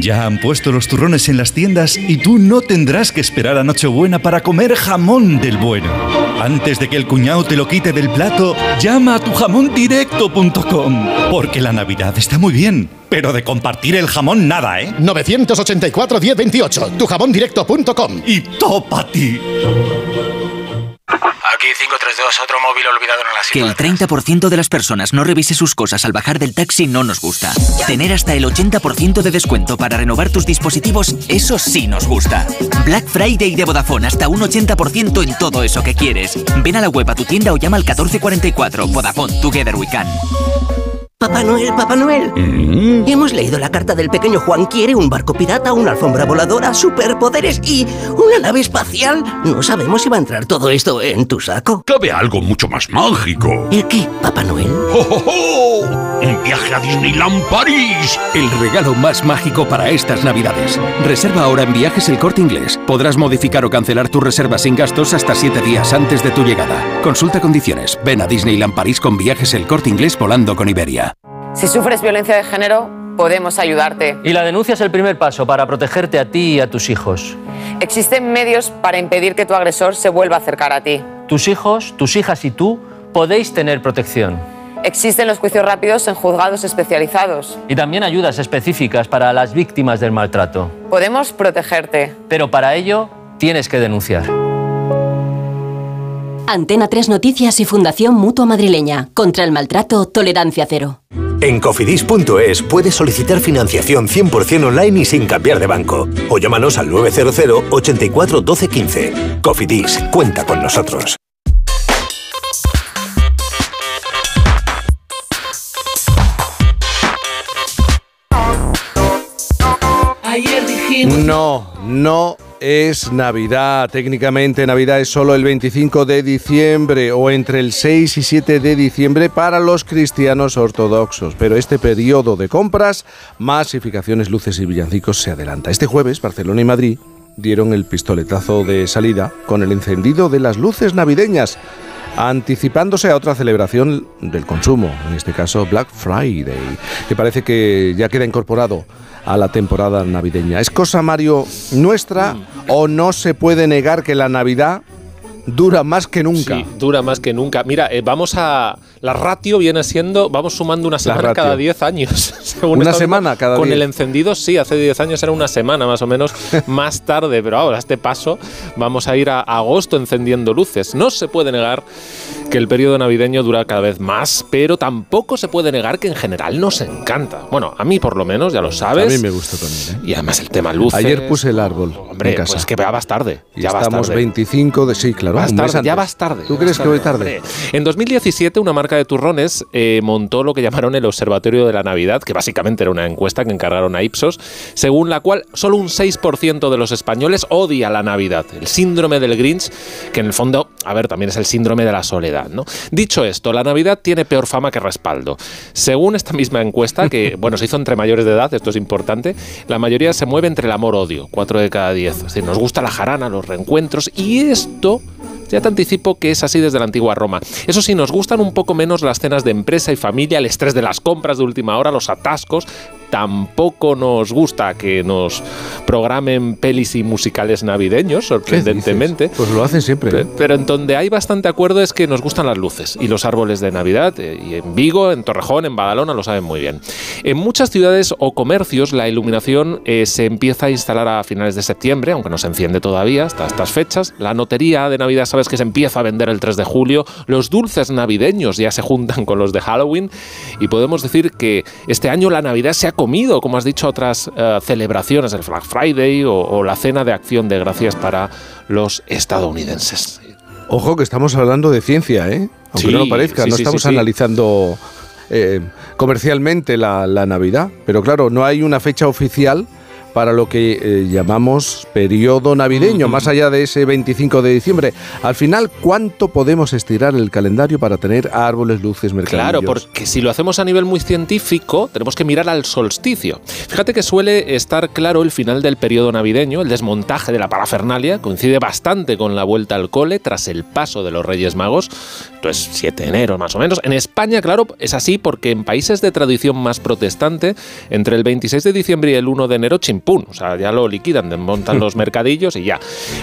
Ya han puesto los turrones en las tiendas y tú no tendrás que esperar a Nochebuena para comer jamón del bueno. Antes de que el cuñado te lo quite del plato, llama a tujamondirecto.com. Porque la Navidad está muy bien, pero de compartir el jamón nada, ¿eh? 984 1028, tujamondirecto.com. Y topa ti. Aquí 532, otro móvil olvidado en el Que el 30% de las personas no revise sus cosas al bajar del taxi no nos gusta. Tener hasta el 80% de descuento para renovar tus dispositivos, eso sí nos gusta. Black Friday de Vodafone, hasta un 80% en todo eso que quieres. Ven a la web a tu tienda o llama al 1444. Vodafone, Together We Can. Papá Noel, Papá Noel. Hemos leído la carta del pequeño Juan. Quiere un barco pirata, una alfombra voladora, superpoderes y una nave espacial. No sabemos si va a entrar todo esto en tu saco. Cabe algo mucho más mágico. ¿El qué, Papá Noel? ¡Oh, oh, oh! ¡Un viaje a Disneyland París! El regalo más mágico para estas navidades. Reserva ahora en Viajes El Corte Inglés. Podrás modificar o cancelar tu reserva sin gastos hasta 7 días antes de tu llegada. Consulta condiciones. Ven a Disneyland París con Viajes El Corte Inglés volando con Iberia. Si sufres violencia de género, podemos ayudarte. Y la denuncia es el primer paso para protegerte a ti y a tus hijos. Existen medios para impedir que tu agresor se vuelva a acercar a ti. Tus hijos, tus hijas y tú podéis tener protección. Existen los juicios rápidos en juzgados especializados. Y también ayudas específicas para las víctimas del maltrato. Podemos protegerte. Pero para ello tienes que denunciar. Antena 3 Noticias y Fundación Mutua Madrileña. Contra el maltrato, tolerancia cero. En cofidis.es puedes solicitar financiación 100% online y sin cambiar de banco. O llámanos al 900 84 12 15. Cofidis, cuenta con nosotros. Ayer dijimos... No, no es Navidad. Técnicamente Navidad es solo el 25 de diciembre o entre el 6 y 7 de diciembre para los cristianos ortodoxos. Pero este periodo de compras, masificaciones, luces y villancicos se adelanta. Este jueves Barcelona y Madrid dieron el pistoletazo de salida con el encendido de las luces navideñas anticipándose a otra celebración del consumo, en este caso Black Friday, que parece que ya queda incorporado a la temporada navideña. ¿Es cosa, Mario, nuestra o no se puede negar que la Navidad dura más que nunca? Sí, dura más que nunca. Mira, eh, vamos a. La ratio viene siendo. Vamos sumando una semana cada 10 años. según Una semana viendo. cada Con 10. el encendido, sí, hace 10 años era una semana más o menos más tarde. Pero ahora, a este paso, vamos a ir a agosto encendiendo luces. No se puede negar que el periodo navideño dura cada vez más, pero tampoco se puede negar que en general nos encanta. Bueno, a mí por lo menos, ya lo sabes. A mí me gusta también. ¿eh? Y además el tema luces. Ayer puse el árbol Hombre, en casa. pues que ya vas tarde. Y ya vas estamos tarde. 25 de... Sí, claro. Vas tarde, ya vas tarde. ¿Tú crees vas que voy tarde? hombre. En 2017, una marca de turrones eh, montó lo que llamaron el Observatorio de la Navidad, que básicamente era una encuesta que encargaron a Ipsos, según la cual solo un 6% de los españoles odia la Navidad. El síndrome del Grinch, que en el fondo, a ver, también es el síndrome de la soledad. ¿no? Dicho esto, la Navidad tiene peor fama que respaldo. Según esta misma encuesta, que bueno, se hizo entre mayores de edad, esto es importante, la mayoría se mueve entre el amor-odio, 4 de cada 10. Es decir, nos gusta la jarana, los reencuentros, y esto ya te anticipo que es así desde la antigua Roma. Eso sí, nos gustan un poco menos las cenas de empresa y familia, el estrés de las compras de última hora, los atascos. Tampoco nos gusta que nos programen pelis y musicales navideños, sorprendentemente. Pues lo hacen siempre. Pe- Pero en donde hay bastante acuerdo es que nos gustan las luces y los árboles de Navidad. eh, Y en Vigo, en Torrejón, en Badalona lo saben muy bien. En muchas ciudades o comercios la iluminación eh, se empieza a instalar a finales de septiembre, aunque no se enciende todavía hasta estas fechas. La notería de Navidad sabes que se empieza a vender el 3 de julio. Los dulces navideños ya se juntan con los de Halloween. Y podemos decir que este año la Navidad se ha comido, como has dicho, otras eh, celebraciones, el Black Friday o, o la cena de acción de gracias para los estadounidenses. Ojo que estamos hablando de ciencia, ¿eh? Aunque Sí, no lo parezca, sí, no sí, estamos analizando eh, comercialmente la, la Navidad. Pero claro, no hay una fecha oficial para lo que eh, llamamos periodo navideño, más allá de ese 25 de diciembre. Al final, ¿cuánto podemos estirar el calendario para tener árboles, luces, mercadillos? Claro, porque si lo hacemos a nivel muy científico, tenemos que mirar al solsticio. Fíjate que suele estar claro el final del periodo navideño, el desmontaje de la parafernalia, coincide bastante con la vuelta al cole tras el paso de los Reyes Magos, entonces 7 de enero más o menos. En España, claro, es así porque en países de tradición más protestante, entre el 26 de diciembre y el 1 de enero ¡pum! O sea, ya lo liquidan, montan los mercadillos y ya.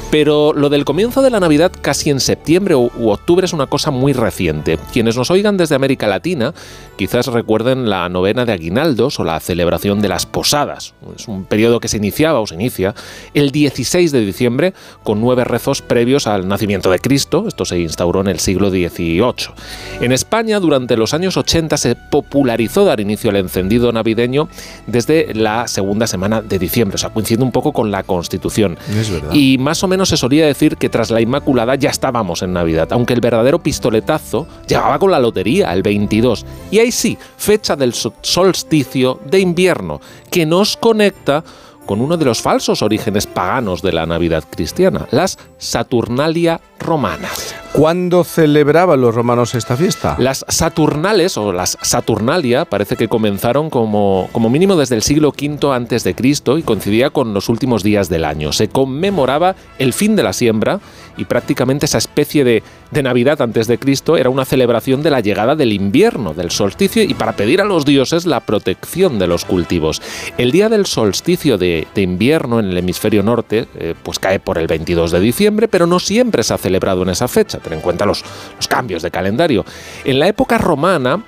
Pero lo del comienzo de la Navidad casi en septiembre u, u octubre es una cosa muy reciente. Quienes nos oigan desde América Latina quizás recuerden la novena de Aguinaldos o la celebración de las posadas. Es un periodo que se iniciaba o se inicia el 16 de diciembre con nueve rezos previos al nacimiento de Cristo. Esto se instauró en el siglo XVIII. En España, durante los años 80 se popularizó dar inicio al encendido navideño desde la segunda semana de diciembre, o sea, coincidiendo un poco con la Constitución. Es verdad. Y más o menos se solía decir que tras la Inmaculada ya estábamos en Navidad, aunque el verdadero pistoletazo llegaba con la lotería, el 22. Y ahí sí, fecha del so- solsticio de invierno, que nos conecta con uno de los falsos orígenes paganos de la Navidad cristiana, las Saturnalia romanas. ¿Cuándo celebraban los romanos esta fiesta? Las Saturnales o las Saturnalia parece que comenzaron como, como mínimo desde el siglo V antes de Cristo y coincidía con los últimos días del año. Se conmemoraba el fin de la siembra y prácticamente esa especie de, de Navidad antes de Cristo era una celebración de la llegada del invierno, del solsticio y para pedir a los dioses la protección de los cultivos. El día del solsticio de, de invierno en el hemisferio norte eh, pues cae por el 22 de diciembre, pero no siempre se ha celebrado en esa fecha. Ten en cuenta los, los cambios de calendario. En la época romana,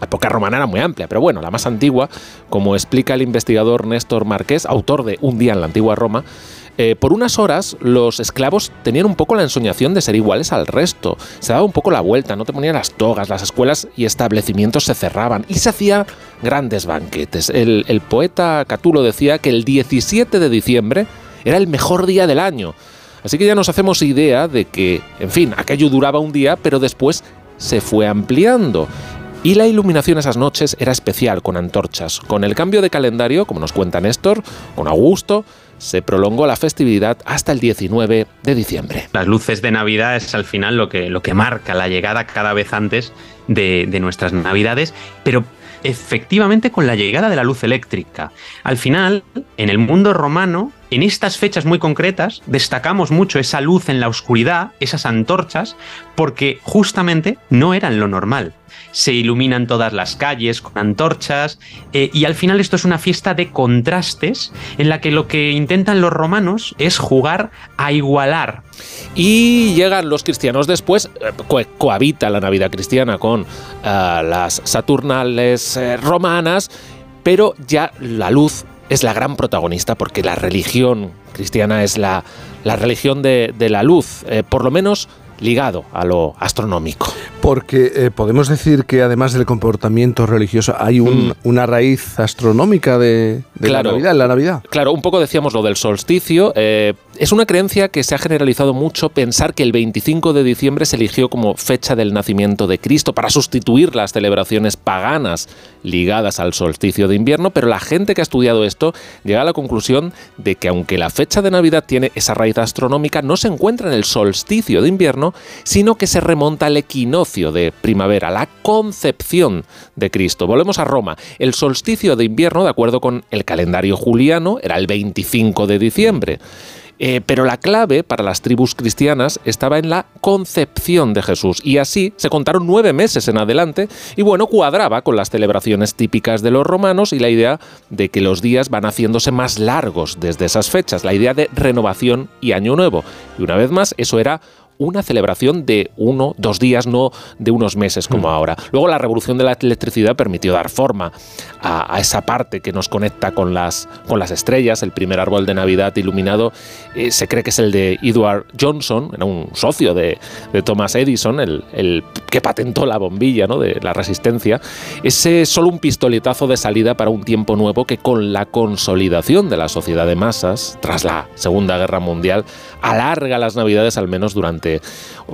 la época romana era muy amplia, pero bueno, la más antigua, como explica el investigador Néstor Marqués, autor de Un día en la antigua Roma, eh, por unas horas los esclavos tenían un poco la ensoñación de ser iguales al resto. Se daba un poco la vuelta, no te ponían las togas, las escuelas y establecimientos se cerraban y se hacían grandes banquetes. El, el poeta Catulo decía que el 17 de diciembre era el mejor día del año. Así que ya nos hacemos idea de que, en fin, aquello duraba un día, pero después se fue ampliando. Y la iluminación esas noches era especial, con antorchas. Con el cambio de calendario, como nos cuenta Néstor, con Augusto, se prolongó la festividad hasta el 19 de diciembre. Las luces de Navidad es al final lo que, lo que marca la llegada cada vez antes de, de nuestras Navidades, pero efectivamente con la llegada de la luz eléctrica. Al final, en el mundo romano, en estas fechas muy concretas, destacamos mucho esa luz en la oscuridad, esas antorchas, porque justamente no eran lo normal. Se iluminan todas las calles con antorchas eh, y al final esto es una fiesta de contrastes en la que lo que intentan los romanos es jugar a igualar Y llegan los cristianos después, eh, co- cohabita la Navidad cristiana con eh, las Saturnales romanas, pero ya la luz es la gran protagonista porque la religión cristiana es la, la religión de, de la luz, eh, por lo menos ligado a lo astronómico. Porque eh, podemos decir que además del comportamiento religioso hay un- una raíz astronómica de, de la Navidad, en la Navidad. Claro, un poco decíamos lo del solsticio. eh, es una creencia que se ha generalizado mucho pensar que el 25 de diciembre se eligió como fecha del nacimiento de Cristo para sustituir las celebraciones paganas ligadas al solsticio de invierno, pero la gente que ha estudiado esto llega a la conclusión de que aunque la fecha de Navidad tiene esa raíz astronómica, no se encuentra en el solsticio de invierno, sino que se remonta al equinoccio de primavera, la concepción de Cristo. Volvemos a Roma. El solsticio de invierno, de acuerdo con el calendario juliano, era el 25 de diciembre. Eh, pero la clave para las tribus cristianas estaba en la concepción de Jesús y así se contaron nueve meses en adelante y bueno, cuadraba con las celebraciones típicas de los romanos y la idea de que los días van haciéndose más largos desde esas fechas, la idea de renovación y año nuevo. Y una vez más, eso era una celebración de uno, dos días, no de unos meses como ahora. Luego la revolución de la electricidad permitió dar forma a, a esa parte que nos conecta con las, con las estrellas. El primer árbol de Navidad iluminado eh, se cree que es el de Edward Johnson, era un socio de, de Thomas Edison, el, el que patentó la bombilla ¿no? de la resistencia. Ese es solo un pistoletazo de salida para un tiempo nuevo que con la consolidación de la sociedad de masas, tras la Segunda Guerra Mundial, alarga las Navidades al menos durante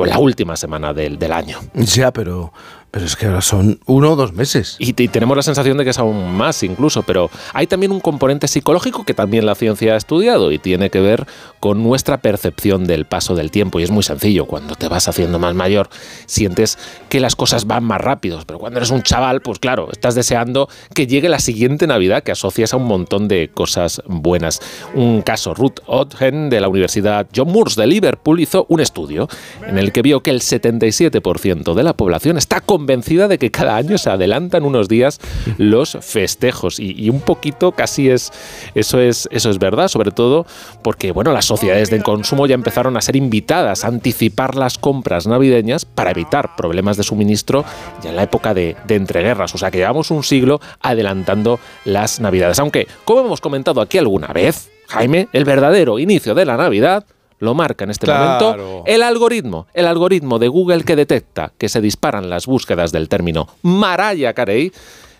la última semana del, del año. Ya, pero, pero es que ahora son uno o dos meses. Y, tenemos la sensación de que es aún más incluso, pero hay también un componente psicológico que también la ciencia ha estudiado y tiene que ver con nuestra percepción del paso del tiempo. Y es muy sencillo, cuando te vas haciendo más mayor, sientes que las cosas van más rápidos, pero cuando eres un chaval, pues claro, estás deseando que llegue la siguiente Navidad que asocias a un montón de cosas buenas. Un caso, Ruth Ogden de la Universidad John Moores de Liverpool hizo un estudio en el que vio que el 77% de la población está convencida de que cada año se adelantan unos días los festejos y, un poquito casi es eso es eso es verdad, sobre todo porque bueno, las sociedades de consumo ya empezaron a ser invitadas a anticipar las compras navideñas para evitar problemas de suministro ya en la época de, de entreguerras. O sea que llevamos un siglo adelantando las navidades. Aunque, como hemos comentado aquí alguna vez, Jaime, el verdadero inicio de la Navidad lo marca en este Claro. momento el algoritmo, el algoritmo de Google que detecta que se disparan las búsquedas del término Mariah Carey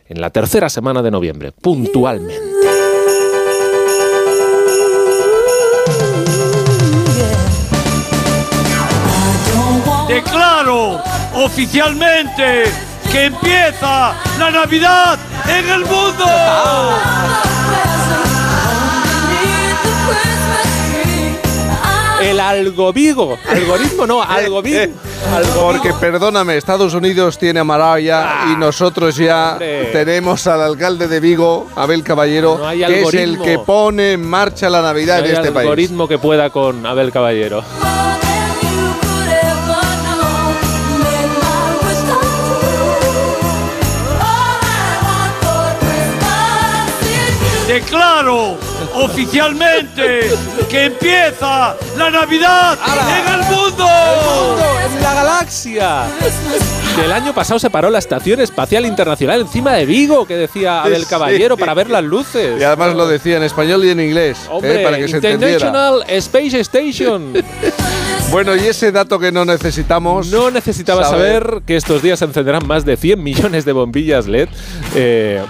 en la tercera semana de noviembre, puntualmente. Declaro oficialmente que empieza la Navidad en el mundo. El algovigo, algoritmo no, algovigo. Porque perdóname, Estados Unidos tiene a Mariah y nosotros ya tenemos al alcalde de Vigo, Abel Caballero, No que es el que pone en marcha la Navidad No en este país. algoritmo que pueda con Abel Caballero. Declaro oficialmente que empieza la Navidad en el mundo. ¡En la galaxia! El año pasado se paró la Estación Espacial Internacional encima de Vigo, que decía Abel Sí. Caballero, para ver las luces. Y además lo decía en español y en inglés, ¿eh? Hombre, para que se entendiera. International Space Station. Bueno, y ese dato que no necesitamos. No necesitaba saber. que estos días se encenderán más de 100 millones de bombillas LED eh,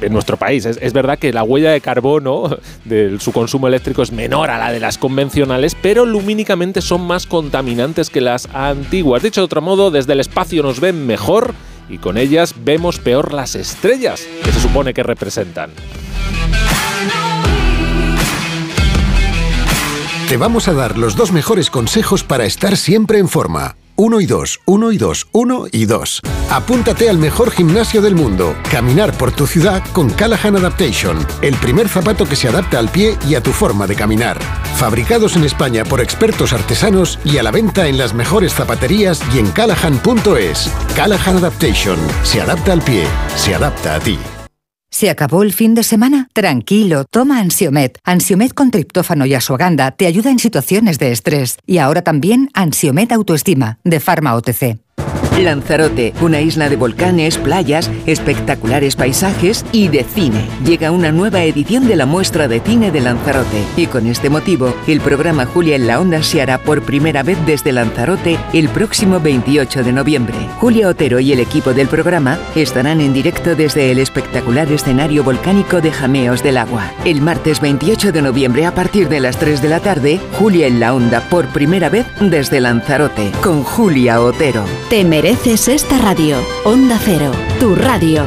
en nuestro país. Es, es verdad que la huella de carbono de su consumo eléctrico es menor a la de las convencionales, pero lumínicamente son más contaminantes que las antiguas. Dicho de otro modo, desde el espacio nos ven mejor y con ellas vemos peor las estrellas que se supone que representan. Te vamos a dar los dos mejores consejos para estar siempre en forma. Uno y dos, uno y dos, uno y dos. Apúntate al mejor gimnasio del mundo. Caminar por tu ciudad con Callahan Adaptation. El primer zapato que se adapta al pie y a tu forma de caminar. Fabricados en España por expertos artesanos y a la venta en las mejores zapaterías y en callahan.es. Callahan Adaptation. Se adapta al pie. Se adapta a ti. ¿Se acabó el fin de semana? Tranquilo, toma Ansiomet. Ansiomet con triptófano y asuaganda te ayuda en situaciones de estrés. Y ahora también Ansiomet Autoestima, de Pharma OTC. Lanzarote, una isla de volcanes, playas, espectaculares paisajes y de cine. Llega una nueva edición de la muestra de cine de Lanzarote y con este motivo, el programa Julia en la Onda se hará por primera vez desde Lanzarote el próximo 28 de noviembre. Julia Otero y el equipo del programa estarán en directo desde el espectacular escenario volcánico de Jameos del Agua. El martes 28 de noviembre a partir de las 3 de la tarde, Julia en la Onda por primera vez desde Lanzarote con Julia Otero. Te mereces esta radio. Onda Cero, tu radio.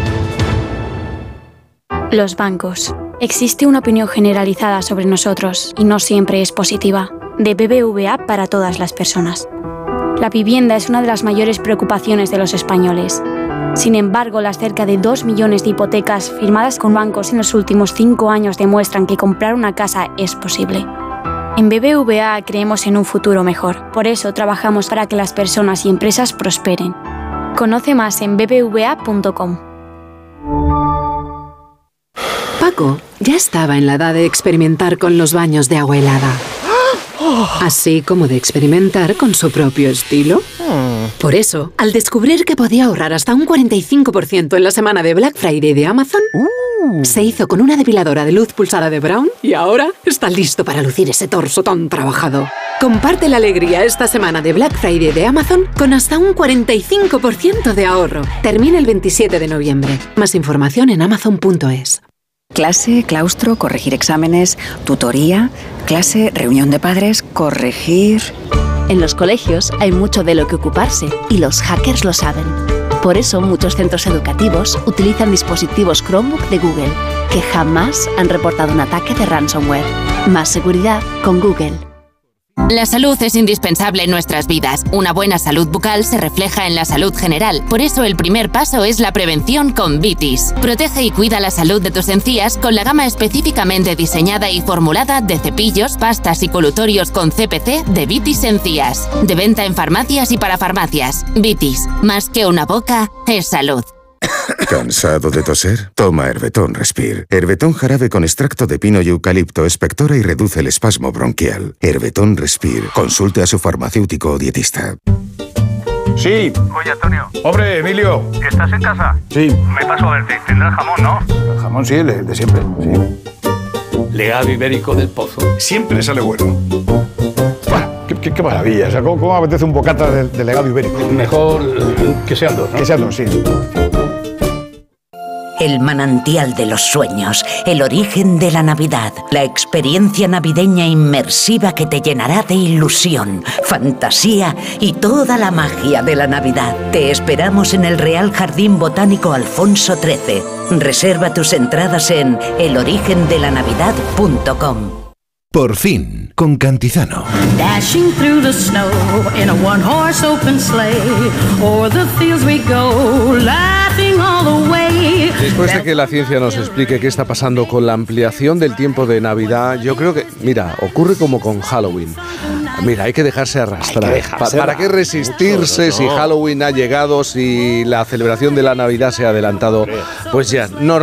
Los bancos. Existe una opinión generalizada sobre nosotros y no siempre es positiva. De BBVA para todas las personas. La vivienda es una de las mayores preocupaciones de los españoles. Sin embargo, las cerca de 2 millones de hipotecas firmadas con bancos en los últimos 5 años demuestran que comprar una casa es posible. En BBVA creemos en un futuro mejor. Por eso trabajamos para que las personas y empresas prosperen. Conoce más en bbva.com. Paco ya estaba en la edad de experimentar con los baños de agua helada. Así como de experimentar con su propio estilo. Por eso, al descubrir que podía ahorrar hasta un 45% en la semana de Black Friday de Amazon, se hizo con una depiladora de luz pulsada de Brown y ahora está listo para lucir ese torso tan trabajado. Comparte la alegría esta semana de Black Friday de Amazon con hasta un 45% de ahorro. Termina el 27 de noviembre. Más información en amazon.es. Clase, claustro, corregir exámenes, tutoría, clase, reunión de padres, corregir... En los colegios hay mucho de lo que ocuparse y los hackers lo saben. Por eso muchos centros educativos utilizan dispositivos Chromebook de Google, que jamás han reportado un ataque de ransomware. Más seguridad con Google. La salud es indispensable en nuestras vidas. Una buena salud bucal se refleja en la salud general. Por eso el primer paso es la prevención con Vitis. Protege y cuida la salud de tus encías con la gama específicamente diseñada y formulada de cepillos, pastas y colutorios con CPC de Vitis Encías. De venta en farmacias y para farmacias. Vitis, más que una boca, es salud. ¿Cansado de toser? Toma Herbetón Respire. Herbetón jarabe con extracto de pino y eucalipto espectora y reduce el espasmo bronquial. Herbetón Respire. Consulte a su farmacéutico o dietista. Sí. Oye, Antonio. Hombre, Emilio. ¿Estás en casa? Sí. Me paso a verte. Tendrás jamón, ¿no? El jamón sí, el de, siempre. Sí. Legado ibérico del pozo. Siempre sale bueno. Buah, Qué, qué- qué maravilla. O sea, ¿cómo, cómo apetece un bocata de, de legado ibérico? Mejor que sean dos, ¿no? Que sean dos, sí. El manantial de los sueños, el origen de la Navidad, la experiencia navideña inmersiva que te llenará de ilusión, fantasía y toda la magia de la Navidad. Te esperamos en el Real Jardín Botánico Alfonso XIII. Reserva tus entradas en elorigendelanavidad.com. Por fin, con Cantizano. Dashing through the snow in a one horse open sleigh. O'er the fields we go, laughing all the way. Después de que la ciencia nos explique qué está pasando con la ampliación del tiempo de Navidad, yo creo que, mira, ocurre como con Halloween. Mira, hay que dejarse arrastrar. Que dejarse ¿Para qué resistirse Mucho, si. Halloween ha llegado, si la celebración de la Navidad se ha adelantado? Pues ya, no,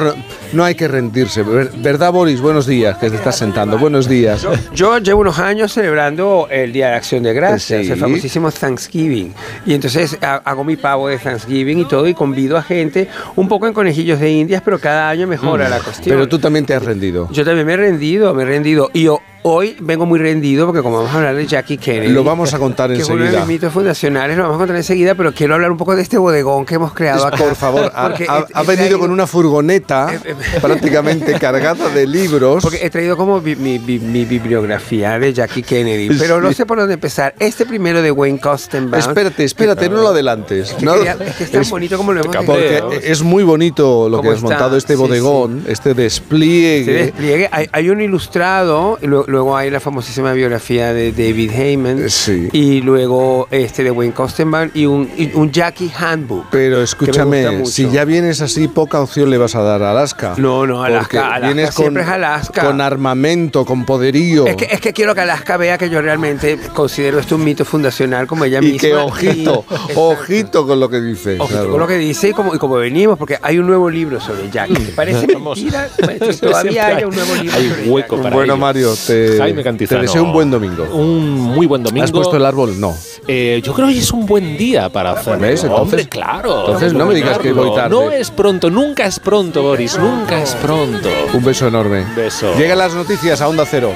no hay que rendirse. Ver- ¿Verdad, Boris? Buenos días, que te estás sentando. Buenos días. Yo llevo unos años celebrando el Día de Acción de Gracias, Sí. el famosísimo Thanksgiving. Y entonces ha- hago mi pavo de Thanksgiving y todo y convido a gente un poco en conejillos de indias, pero cada año mejora Mm. la cuestión. Pero tú también te has rendido. Yo también me he rendido, me he rendido. Y yo hoy vengo muy rendido porque como vamos a hablar de Jackie Kennedy. Lo vamos a contar que es uno de enseguida. mis mitos fundacionales, lo vamos a contar enseguida, pero quiero hablar un poco de este bodegón que hemos creado acá. Por favor, ha, ha- ha venido con una furgoneta prácticamente cargada de libros. Porque he traído como mi, mi- mi- mi bibliografía de Jackie Kennedy, pero no Sí. sé por dónde empezar. Este primero de Wayne Kostenbaum. Espérate, espérate, no lo adelantes. que no- quería- es que es tan bonito como lo hemos Porque es muy bonito lo que ¿Cómo has está? montado, este Sí, bodegón, este despliegue. Este despliegue. Hay, hay un ilustrado, y luego, hay la famosísima biografía de David Heyman, y luego este de Wayne Kostenbaum y un, y un Jackie Handbook. Pero escúchame, si ya vienes así, poca opción le vas a dar a Alaska. No, no, Alaska, Porque Alaska vienes con, siempre es Alaska. con armamento, con poderío. Es que, es que quiero que Alaska vea que yo realmente considero esto un mito fundacional como ella y misma. que ojito, Y- ojito con lo que dice. Ojito claro. con lo que dice y como, y como venimos, porque hay un nuevo libro sobre Jackie. Me parece mentira que todavía haya un nuevo libro Hay sobre hueco para Bueno, ello. Mario, te, Jaime te Cantizano. deseo un buen domingo. Un muy buen domingo. ¿Has puesto el árbol? No. Eh, yo creo que es un buen día para hacerlo. ¿Ves? Entonces- Hombre, claro. entonces no me digas que voy tarde. No es pronto, nunca es pronto, Boris. Nunca es pronto. Un beso enorme. beso. Llegan las noticias a Onda Cero.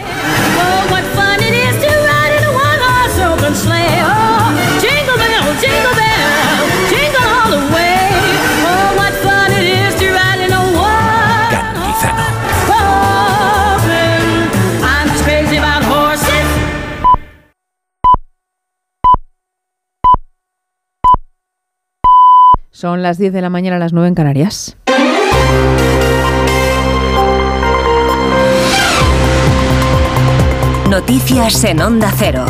Son las 10 de la mañana, las 9 en Canarias. Noticias en Onda Cero.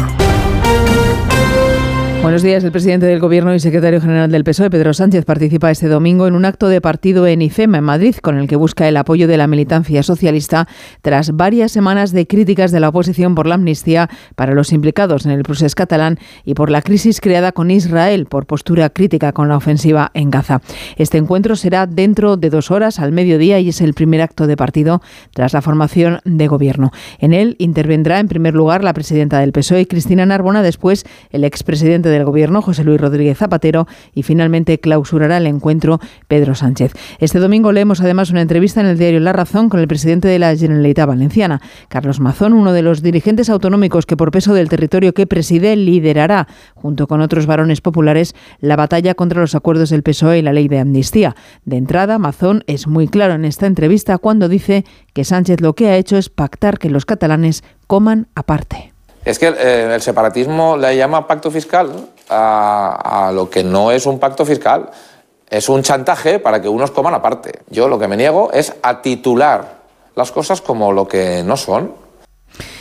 Buenos días. El presidente del Gobierno y secretario general del PSOE, Pedro Sánchez, participa este domingo en un acto de partido en IFEMA, en Madrid, con el que busca el apoyo de la militancia socialista tras varias semanas de críticas de la oposición por la amnistía para los implicados en el proceso catalán y por la crisis creada con Israel por postura crítica con la ofensiva en Gaza. Este encuentro será dentro de dos horas al mediodía y es el primer acto de partido tras la formación de gobierno. En él intervendrá en primer lugar la presidenta del PSOE, Cristina Narbona, después el expresidente del Gobierno, José Luis Rodríguez Zapatero, y finalmente clausurará el encuentro Pedro Sánchez. Este domingo leemos además una entrevista en el diario La Razón con el presidente de la Generalitat Valenciana, Carlos Mazón, uno de los dirigentes autonómicos que por peso del territorio que preside liderará, junto con otros varones populares, la batalla contra los acuerdos del PSOE y la ley de amnistía. De entrada, Mazón es muy claro en esta entrevista cuando dice que Sánchez lo que ha hecho es pactar que los catalanes coman aparte. Es que eh, el separatismo le llama pacto fiscal a, a lo que no es un pacto fiscal. Es un chantaje para que unos coman aparte. Yo lo que me niego es a titular las cosas como lo que no son.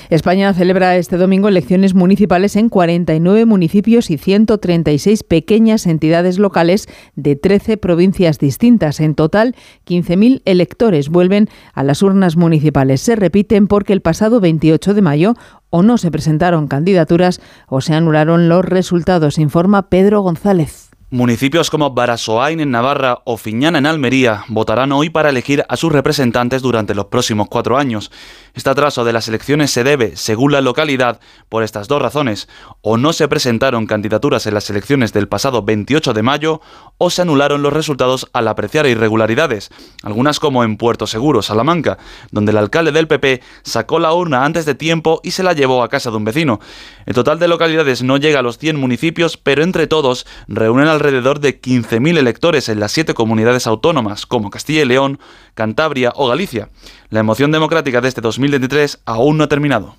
España celebra este domingo elecciones municipales en 49 municipios y 136 pequeñas entidades locales de 13 provincias distintas. En total, 15.000 electores vuelven a las urnas municipales. Se repiten porque el pasado 28 de mayo o no se presentaron candidaturas o se anularon los resultados, informa Pedro González. Municipios como Barasoain en Navarra o Fiñana en Almería votarán hoy para elegir a sus representantes durante los próximos cuatro años. Este atraso de las elecciones se debe, según la localidad, por estas dos razones. O no se presentaron candidaturas en las elecciones del pasado 28 de mayo, o se anularon los resultados al apreciar irregularidades, algunas como en Puerto Seguro, Salamanca, donde el alcalde del PP sacó la urna antes de tiempo y se la llevó a casa de un vecino. El total de localidades no llega a los 100 municipios, pero entre todos reúnen alrededor de 15.000 electores en las siete comunidades autónomas, como Castilla y León, Cantabria o Galicia. La emoción democrática de este 2023 aún no ha terminado.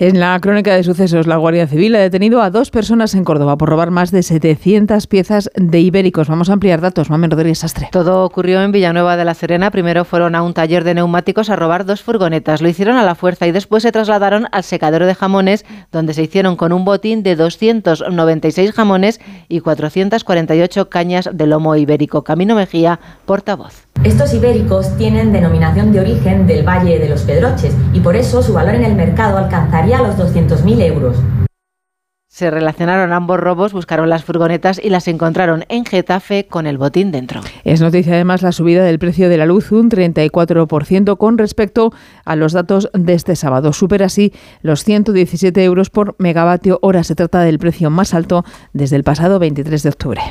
En la crónica de sucesos, la Guardia Civil ha detenido a dos personas en Córdoba por robar más de 700 piezas de ibéricos. Vamos a ampliar datos. Mamen Rodríguez Sastre. Todo ocurrió en Villanueva de la Serena. Primero fueron a un taller de neumáticos a robar dos furgonetas. Lo hicieron a la fuerza y después se trasladaron al secadero de jamones, donde se hicieron con un botín de 296 jamones y 448 cañas de lomo ibérico. Camino Mejía, portavoz. Estos ibéricos tienen denominación de origen del Valle de los Pedroches y por eso su valor en el mercado alcanzaría los 200.000 euros. Se relacionaron ambos robos, buscaron las furgonetas y las encontraron en Getafe con el botín dentro. Es noticia además la subida del precio de la luz, un 34% con respecto a los datos de este sábado. Supera así los 117 euros por megavatio hora. Se trata del precio más alto desde el pasado 23 de octubre.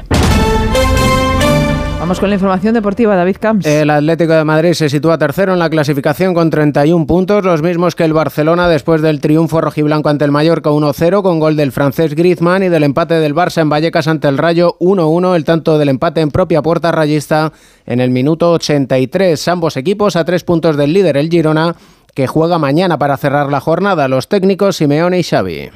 Con la información deportiva, David Camps. El Atlético de Madrid se sitúa tercero en la clasificación con 31 puntos, los mismos que el Barcelona después del triunfo rojiblanco ante el Mallorca 1-0 con gol del francés Griezmann y del empate del Barça en Vallecas ante el Rayo 1-1, el tanto del empate en propia puerta rayista en el minuto 83. Ambos equipos a tres puntos del líder, el Girona, que juega mañana para cerrar la jornada. Los técnicos Simeone y Xavi.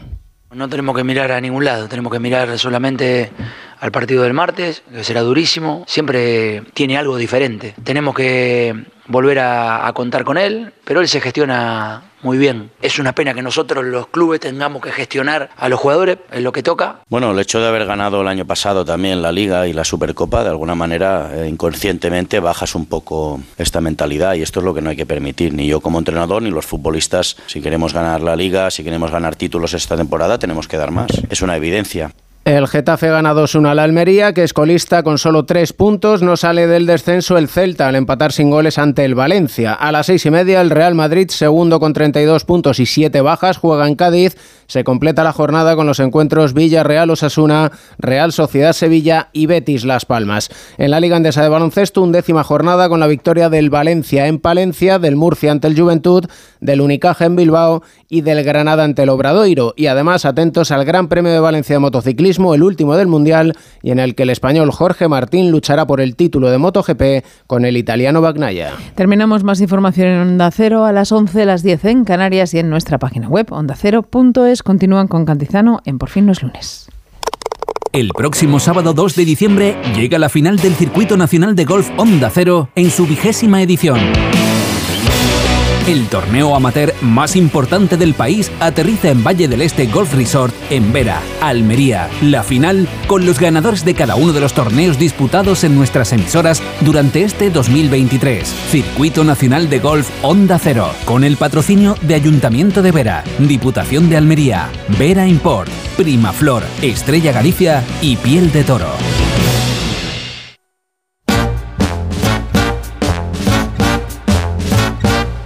No tenemos que mirar a ningún lado, tenemos que mirar solamente al partido del martes, que será durísimo. Siempre tiene algo diferente. Tenemos que volver a, a, contar con él, pero él se gestiona muy bien. Es una pena que nosotros los clubes tengamos que gestionar a los jugadores, en lo que toca. Bueno, el hecho de haber ganado el año pasado también la Liga y la Supercopa, de alguna manera eh, inconscientemente bajas un poco esta mentalidad y esto es lo que no hay que permitir, ni yo como entrenador ni los futbolistas. Si queremos ganar la Liga, si queremos ganar títulos esta temporada, tenemos que dar más. Es una evidencia. El Getafe gana 2-1 al Almería, que es colista con solo tres puntos. No sale del descenso el Celta al empatar sin goles ante el Valencia. A las seis y media, el Real Madrid, segundo con 32 puntos y siete bajas, juega en Cádiz. Se completa la jornada con los encuentros Villarreal-Osasuna, Real Sociedad Sevilla y Betis Las Palmas. En la Liga Andesa de Baloncesto, undécima jornada con la victoria del Valencia en Palencia, del Murcia ante el Juventud, del Unicaja en Bilbao y del Granada ante el Obradoiro. Y además, atentos al Gran Premio de Valencia de Motociclismo el último del Mundial, y en el que el español Jorge Martín luchará por el título de MotoGP con el italiano Bagnaia. Terminamos más información en Onda Cero a las 11, las 10 en Canarias y en nuestra página web ondacero.es. Continúan con Cantizano en Por fin no es lunes. El próximo sábado 2 de diciembre llega la final del Circuito Nacional de Golf Onda Cero en su vigésima edición. El torneo amateur más importante del país aterriza en Valle del Este Golf Resort en Vera, Almería. La final con los ganadores de cada uno de los torneos disputados en nuestras emisoras durante este 2023. Circuito Nacional de Golf Onda Cero, con el patrocinio de Ayuntamiento de Vera, Diputación de Almería, Vera Import, Primaflor, Estrella Galicia y Piel de Toro.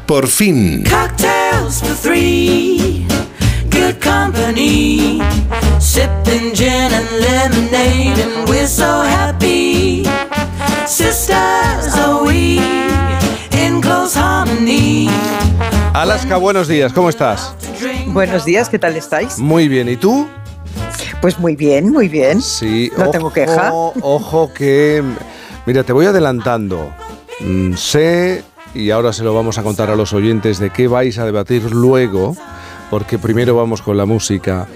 Por fin. Cocktails for three. Good company. Sipping gin and lemonade, and we're so happy. Sisters are we in close harmony. Alaska, buenos días, ¿cómo estás? Buenos días, ¿qué tal estáis? Muy bien, ¿y tú? Pues muy bien, muy bien. Sí, no ojo, tengo queja. Ojo que, mira, te voy adelantando. Mm, sé y ahora se lo vamos a contar a los oyentes de qué vais a debatir luego, porque primero vamos con la música.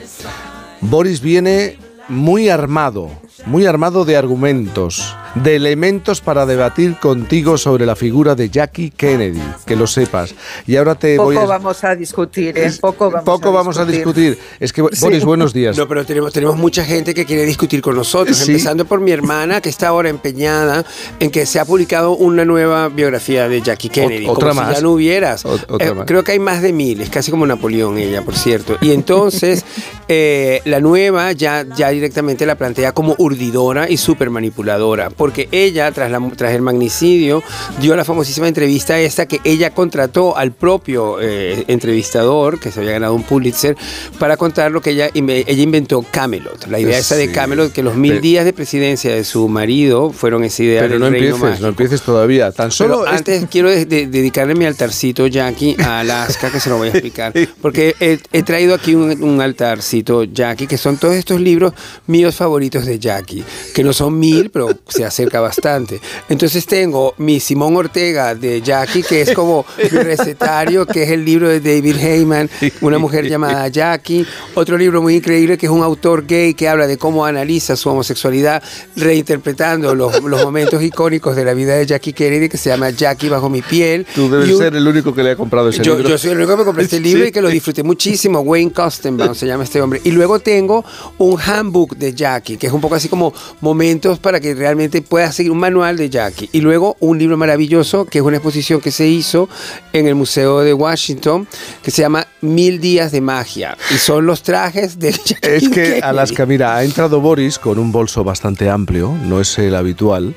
Boris viene muy armado, muy armado de argumentos. De elementos para debatir contigo sobre la figura de Jackie Kennedy, que lo sepas. Y ahora te Poco voy a... vamos a discutir, ¿eh? Poco vamos, Poco a, vamos a discutir. Es que, Sí. Boris, buenos días. No, pero tenemos, tenemos mucha gente que quiere discutir con nosotros, Sí. empezando por mi hermana, que está ahora empeñada en que se ha publicado una nueva biografía de Jackie Kennedy. Ot- otra como más. Si ya no hubieras. Ot- otra Eh, más. creo que hay más de mil, es casi como Napoleón ella, por cierto. Y entonces, eh, la nueva ya, ya directamente la plantea como urdidora y súper manipuladora, porque ella, tras, la, tras el magnicidio, dio la famosísima entrevista esta que ella contrató al propio eh, entrevistador, que se había ganado un Pulitzer, para contar lo que ella, ella inventó Camelot. La idea esa de. Camelot, que los mil Pero- días de presidencia de su marido fueron esa idea Pero del no reino empieces, mágico. no empieces todavía. Tan Pero solo... antes quiero de- de- dedicarle mi altarcito, Jackie, a Alaska, que se lo voy a explicar. Porque he, he traído aquí un, un altarcito, Jackie, que son todos estos libros míos favoritos de Jackie, que no son mil, pero se acerca bastante. Entonces tengo mi Simón Ortega de Jackie, que es como mi recetario, que es el libro de David Heyman, Una mujer llamada Jackie. Otro libro muy increíble, que es un autor gay que habla de cómo analiza su homosexualidad, reinterpretando los, los momentos icónicos de la vida de Jackie Kennedy, que se llama Jackie bajo mi piel. Tú debes un- ser el único que le ha comprado ese yo, libro. yo soy el único que me compré este libro Sí. y que lo disfruté muchísimo. Wayne Costenbaum se llama este hombre. Y luego tengo un handbook de Jackie, que es un poco así como momentos para que realmente puedas seguir un manual de Jackie. Y luego un libro maravilloso, que es una exposición que se hizo en el Museo de Washington, que se llama Mil Días de Magia. Y son los trajes de Jackie Es que, Kennedy. Alaska, mira, ha entrado Boris con un bolso bastante amplio, no es el habitual,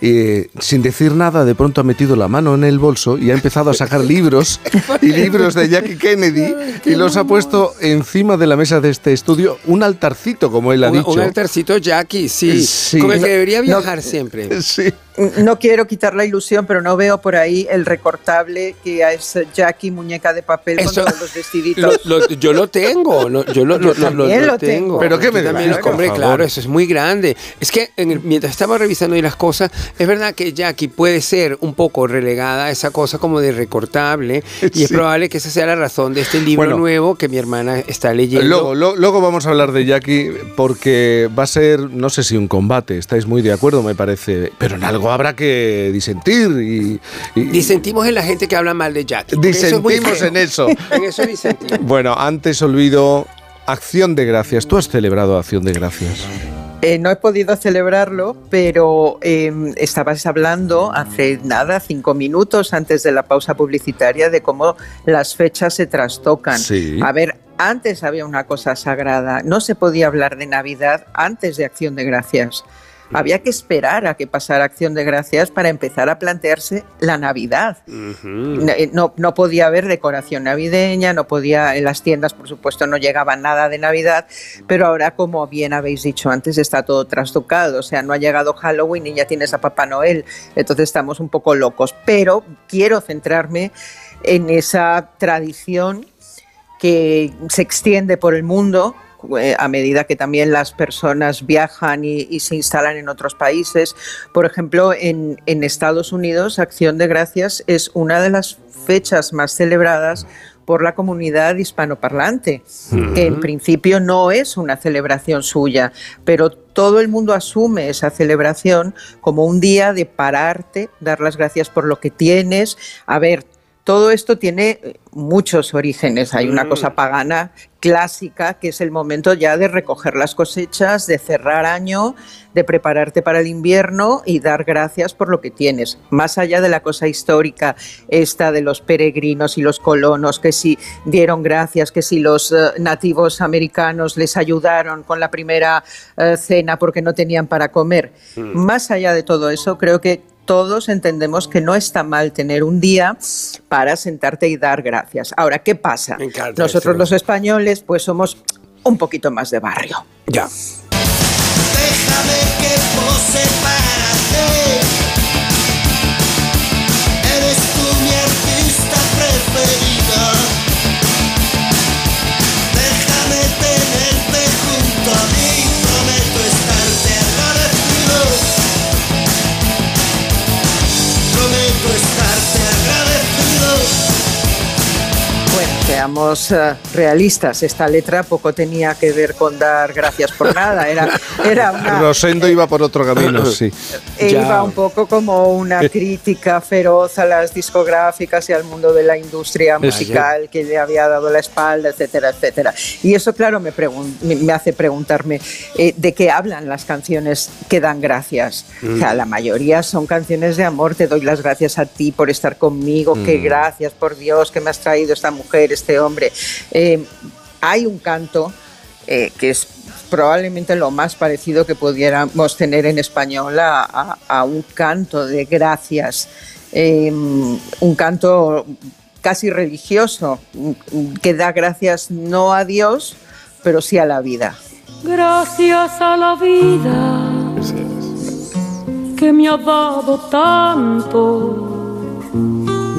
y sin decir nada, de pronto ha metido la mano en el bolso y ha empezado a sacar libros y libros de Jackie Kennedy y los ha puesto encima de la mesa de este estudio, un altarcito, como él ha Un, dicho. un altarcito Jackie, sí, Sí. con el que debería No, viajar siempre. No quiero quitar la ilusión, pero no veo por ahí el recortable que es Jackie muñeca de papel Eso- con todos los vestiditos. Lo- lo- yo lo tengo, lo- yo lo, Yo lo- lo- lo- también lo lo tengo. tengo. ¿Pero qué me también lo compré, claro, eso es muy grande. Es que en el- mientras estaba revisando ahí las cosas, es verdad que Jackie puede ser un poco relegada a esa cosa como de recortable y es probable que esa sea la razón de este libro Bueno. nuevo que mi hermana está leyendo. Luego, lo- luego vamos a hablar de Jackie porque va a ser, no sé si un combate, estáis muy de acuerdo, me parece, pero en algo habrá que disentir y... y- Disentimos en la gente que habla mal de Jackie. eso es Disentimos en eso. En eso disentimos. Bueno, antes olvido Acción de Gracias. ¿Tú has celebrado Acción de Gracias? Eh, no he podido celebrarlo, pero eh, estabas hablando hace nada, cinco minutos antes de la pausa publicitaria, de cómo las fechas se trastocan. Sí. A ver, antes había una cosa sagrada, no se podía hablar de Navidad antes de Acción de Gracias. Había que esperar a que pasara Acción de Gracias para empezar a plantearse la Navidad. No, eh, no, no podía haber decoración navideña, no podía, en las tiendas por supuesto no llegaba nada de Navidad, pero ahora como bien habéis dicho antes está todo trastocado, o sea, no ha llegado Halloween y ya tienes a Papá Noel, entonces estamos un poco locos, pero quiero centrarme en esa tradición que se extiende por el mundo eh, a medida que también las personas viajan y, y se instalan en otros países. Por ejemplo, en, en Estados Unidos, Acción de Gracias es una de las fechas más celebradas por la comunidad hispanoparlante, que en principio no es una celebración suya, pero todo el mundo asume esa celebración como un día de pararte, dar las gracias por lo que tienes. A ver, todo esto tiene eh, muchos orígenes. Hay una cosa pagana clásica que es el momento ya de recoger las cosechas, de cerrar año, de prepararte para el invierno y dar gracias por lo que tienes. Más allá de la cosa histórica, esta de los peregrinos y los colonos, que si dieron gracias, que si los eh, nativos americanos les ayudaron con la primera eh, cena porque no tenían para comer. Más allá de todo eso, creo que todos entendemos que no está mal tener un día para sentarte y dar gracias. Ahora, ¿qué pasa? Nosotros esto. los españoles pues somos un poquito más de barrio. Ya. Déjame que pose para ti. Seamos eh, realistas, esta letra poco tenía que ver con dar gracias por nada, era, era una, Rosendo iba por otro camino, sí. e iba un poco como una crítica feroz a las discográficas y al mundo de la industria musical que le había dado la espalda, etcétera, etcétera. Y eso, claro, me, pregun- me- hace preguntarme eh, de qué hablan las canciones que dan gracias. O sea, Mm. la mayoría son canciones de amor, te doy las gracias a ti por estar conmigo, qué Mm. gracias, por Dios, que me has traído esta mujer, este hombre. Eh, hay un canto eh, que es probablemente lo más parecido que pudiéramos tener en español a, un canto de gracias, eh, un canto casi religioso, que da gracias no a Dios, pero sí a la vida. Gracias a la vida que me ha dado tanto,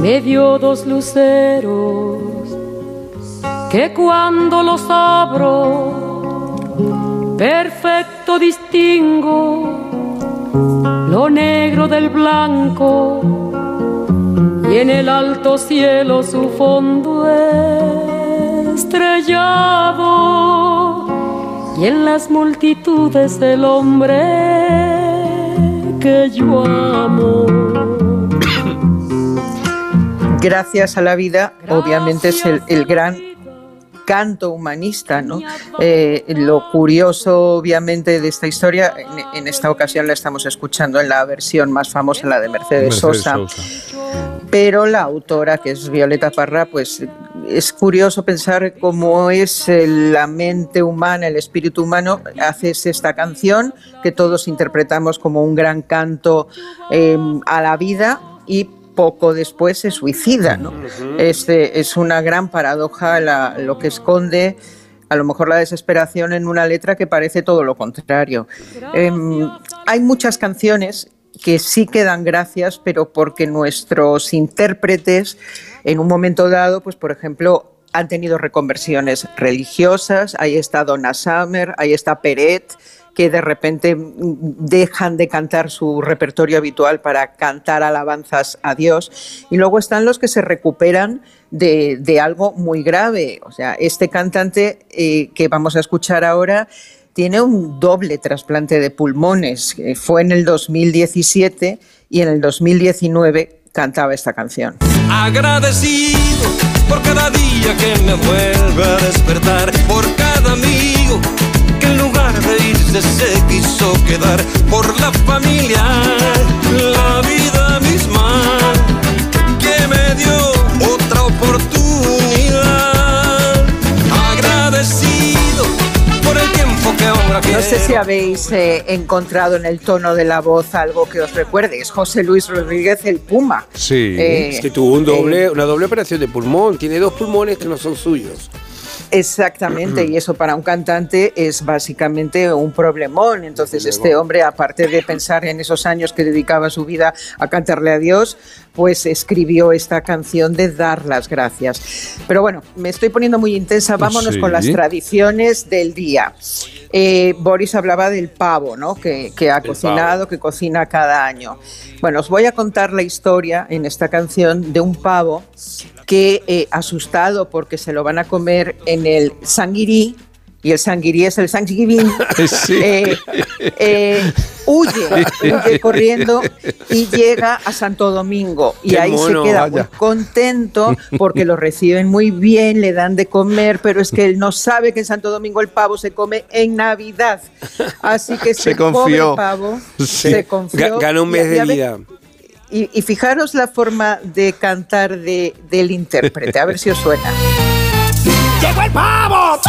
me dio dos luceros que cuando los abro, perfecto distingo lo negro del blanco y en el alto cielo su fondo estrellado y en las multitudes del hombre que yo amo. Gracias a la vida, obviamente es el, el gran canto humanista, ¿no? Eh, lo curioso, obviamente, de esta historia, en, en esta ocasión la estamos escuchando en la versión más famosa, la de Mercedes, Mercedes Sosa. Pero la autora, que es Violeta Parra, pues es curioso pensar cómo es eh, la mente humana, el espíritu humano, haces esta canción que todos interpretamos como un gran canto eh, a la vida y poco después se suicida. ¿no? Este, es una gran paradoja la- lo que esconde a lo mejor la desesperación en una letra que parece todo lo contrario. Em, hay muchas canciones que sí que dan gracias, pero porque nuestros intérpretes en un momento dado, pues por ejemplo, han tenido reconversiones religiosas, ahí está Donna Summer, ahí está Peret, que de repente dejan de cantar su repertorio habitual para cantar alabanzas a Dios. Y luego están los que se recuperan de, algo muy grave. O sea, este cantante eh, que vamos a escuchar ahora tiene un doble trasplante de pulmones. que Fue en el 2017 y en el 2019 cantaba esta canción. Agradecido por cada día que me vuelve a despertar, por cada amigo que en lugar de irse se quiso quedar, por la familia, la vida misma que me dio otra oportunidad. Agradecido por el tiempo que ahora No sé si habéis eh, encontrado en el tono de la voz algo que os recuerde. Es José Luis Rodríguez el Puma. Sí. Eh, es que tuvo un doble, eh, una doble operación de pulmón. Tiene dos pulmones que no son suyos. Exactamente, y eso para un cantante es básicamente un problemón. Entonces, este hombre, aparte de pensar en esos años que dedicaba su vida a cantarle a Dios, pues escribió esta canción de dar las gracias. Pero bueno, me estoy poniendo muy intensa. Vámonos Sí. con las tradiciones del día. Eh, Boris hablaba del pavo, ¿no? Que, que ha cocinado, que cocina cada año. Bueno, os voy a contar la historia en esta canción de un pavo que, eh, asustado porque se lo van a comer en el sanguirí, y el sanguirí es el Thanksgiving, Sí. eh, eh, huye, huye corriendo y llega a Santo Domingo. Y Qué ahí mono, se queda vaya. muy contento porque lo reciben muy bien, le dan de comer, pero es que él no sabe que en Santo Domingo el pavo se come en Navidad. Así que Se confió. pobre pavo Sí. se confió. Ga- Gana un mes de vida. Y, y fijaros la forma de cantar de, del intérprete, a ver si os suena. ¡Llegó el pavo!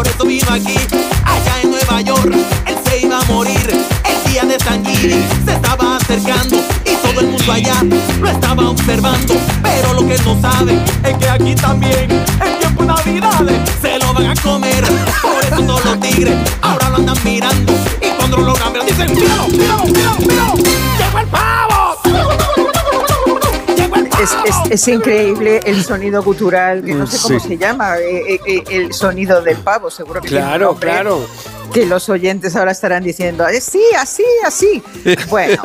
Por eso vino aquí. Allá en Nueva York, él se iba a morir de Tanguiri se estaba acercando y todo el mundo allá lo estaba observando. Pero lo que no saben es que aquí también en tiempo de navidades se lo van a comer. Por eso todos los tigres ahora lo andan mirando y cuando lo cambian dicen, míralo, míralo, míralo, míralo, llegó el pavo. Es, es, es, increíble el sonido gutural, que no mm, sé cómo sí. se llama, eh, eh, eh, el sonido del pavo, seguro que Claro, claro. Que los oyentes ahora estarán diciendo, "Eh, sí, así, así. Bueno,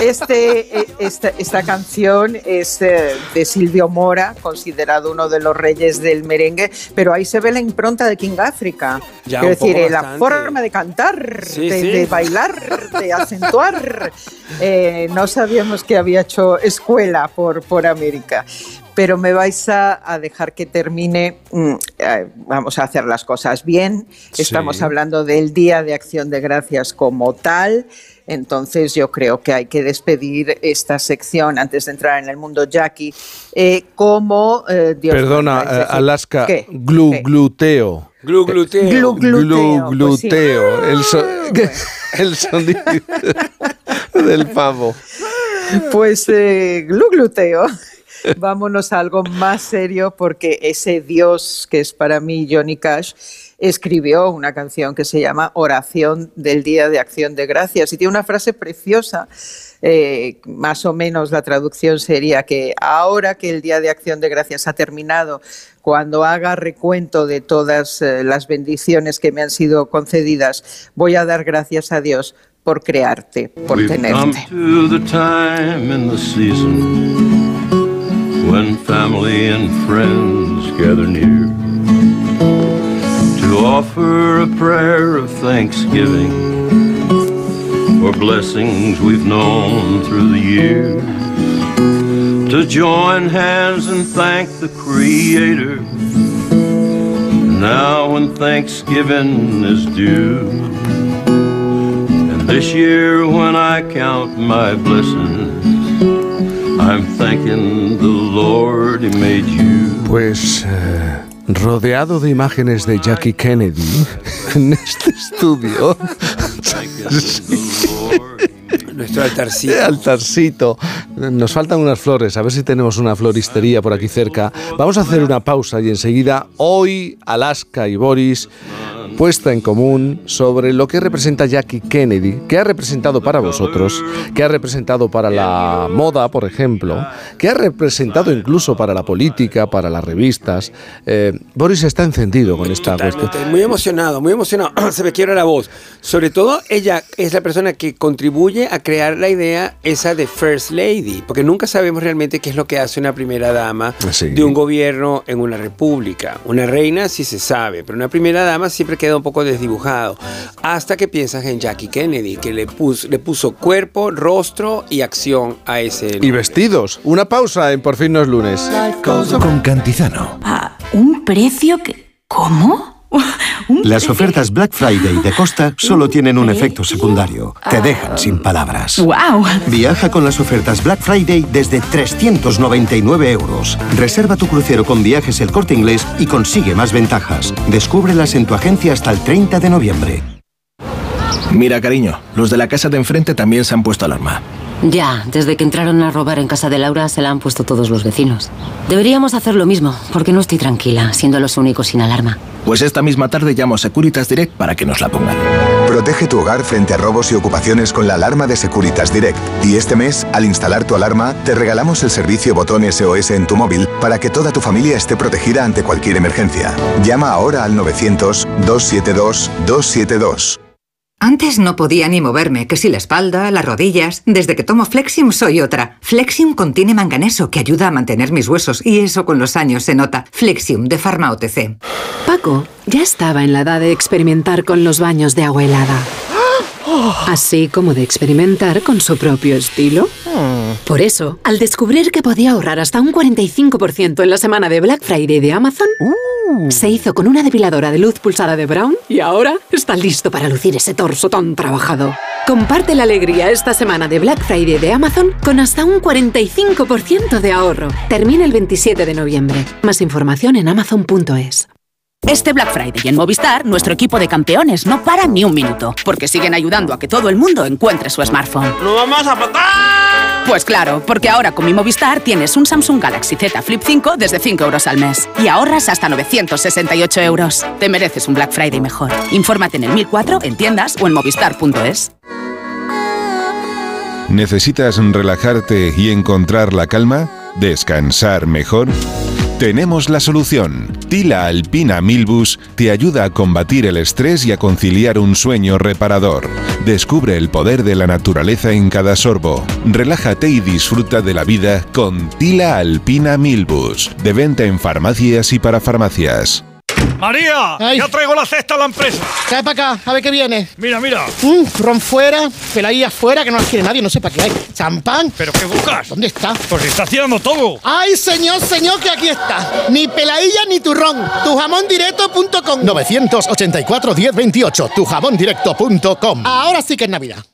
este, eh, esta, esta canción es eh, de Silvio Mora, considerado uno de los reyes del merengue, pero ahí se ve la impronta de King África. Ya, Quiero decir, eh, la forma de cantar, Sí, de, sí. de bailar, de acentuar. Eh, no sabíamos que había hecho escuela por, por América. Pero me vais a, a dejar que termine. mm, eh, vamos a hacer las cosas bien. Estamos Sí. hablando del Día de Acción de Gracias como tal. Entonces yo creo que hay que despedir esta sección antes de entrar en el mundo Jackie eh, como eh, Dios Perdona, decir, Alaska, ¿qué? glu, ¿Qué? gluteo. Glu, gluteo. Glu, gluteo, Glu, pues sí. El, so- el sonido del pavo. Pues eh, glu gluteo. Vámonos a algo más serio porque ese Dios que es para mí Johnny Cash escribió una canción que se llama Oración del Día de Acción de Gracias y tiene una frase preciosa. eh, más o menos la traducción sería que ahora que el Día de Acción de Gracias ha terminado, cuando haga recuento de todas eh, las bendiciones que me han sido concedidas, voy a dar gracias a Dios por crearte, por We've tenerte. When family and friends gather near to offer a prayer of thanksgiving for blessings we've known through the years. To join hands and thank the Creator. Now, when Thanksgiving is due, and this year when I count my blessings, I'm thanking the Lord He made you. Pues eh, rodeado de imágenes de Jackie Kennedy en este estudio. Nuestro altarcito. Altarcito. Nos faltan unas flores, a ver si tenemos una floristería por aquí cerca. Vamos a hacer una pausa y enseguida, hoy Alaska y Boris, puesta en común sobre lo que representa Jackie Kennedy, que ha representado para vosotros, que ha representado para la moda, por ejemplo, que ha representado incluso para la política, para las revistas. Eh, Boris está encendido con esta cuestión. Muy emocionado, muy emocionado. Se me quiebra la voz. Sobre todo, ella es la persona que contribuye a crear la idea esa de First Lady, porque nunca sabemos realmente qué es lo que hace una primera dama Sí. de un gobierno en una república. Una reina sí se sabe, pero una primera dama siempre queda un poco desdibujado. Hasta que piensas en Jackie Kennedy, que le puso, le puso cuerpo, rostro y acción a ese... Y vestidos. Una pausa en Por fin no es lunes. Con Cantizano. ¿A un precio que... ¿Cómo? Las ofertas Black Friday de Costa solo tienen un efecto secundario. Te dejan sin palabras. ¡Wow! Viaja con las ofertas Black Friday desde 399 euros. Reserva tu crucero con viajes el corte inglés y consigue más ventajas. Descúbrelas en tu agencia hasta el 30 de noviembre. Mira, cariño, los de la casa de enfrente también se han puesto alarma. Ya, desde que entraron a robar en casa de Laura se la han puesto todos los vecinos. Deberíamos hacer lo mismo, porque no estoy tranquila, siendo los únicos sin alarma. Pues esta misma tarde llamo a Securitas Direct para que nos la pongan. Protege tu hogar frente a robos y ocupaciones con la alarma de Securitas Direct. Y este mes, al instalar tu alarma, te regalamos el servicio botón SOS en tu móvil para que toda tu familia esté protegida ante cualquier emergencia. Llama ahora al 900-272-272. Antes no podía ni moverme, que si la espalda, las rodillas. Desde que tomo Flexium soy otra. Flexium contiene manganeso que ayuda a mantener mis huesos y eso con los años se nota. Flexium de Pharma OTC. Paco ya estaba en la edad de experimentar con los baños de agua helada. Así como de experimentar con su propio estilo. Por eso, al descubrir que podía ahorrar hasta un 45% en la semana de Black Friday de Amazon, se hizo con una depiladora de luz pulsada de Brown y ahora está listo para lucir ese torso tan trabajado. Comparte la alegría esta semana de Black Friday de Amazon con hasta un 45% de ahorro. Termina el 27 de noviembre. Más información en amazon.es. Este Black Friday en Movistar, nuestro equipo de campeones no para ni un minuto, porque siguen ayudando a que todo el mundo encuentre su smartphone. ¡No vamos a matar! Pues claro, porque ahora con mi Movistar tienes un Samsung Galaxy Z Flip 5 desde 5 euros al mes y ahorras hasta 968 euros. Te mereces un Black Friday mejor. Infórmate en el 1004, en tiendas o en movistar.es. ¿Necesitas relajarte y encontrar la calma? ¿Descansar mejor? Tenemos la solución. Tila Alpina Milbus te ayuda a combatir el estrés y a conciliar un sueño reparador. Descubre el poder de la naturaleza en cada sorbo. Relájate y disfruta de la vida con Tila Alpina Milbus. De venta en farmacias y para farmacias. María, ya traigo la cesta a la empresa. Trae para acá, a ver qué viene. Mira, mira. Mm, ron fuera, pelaí afuera, que no las quiere nadie, no sé para qué hay. Champán. ¿Pero qué buscas? ¿Dónde está? Pues está haciendo todo. Ay, señor, señor, que aquí está. Ni peladilla ni turrón. Tujamondirecto.com 984 1028 tujamondirecto.com Ahora sí que es Navidad.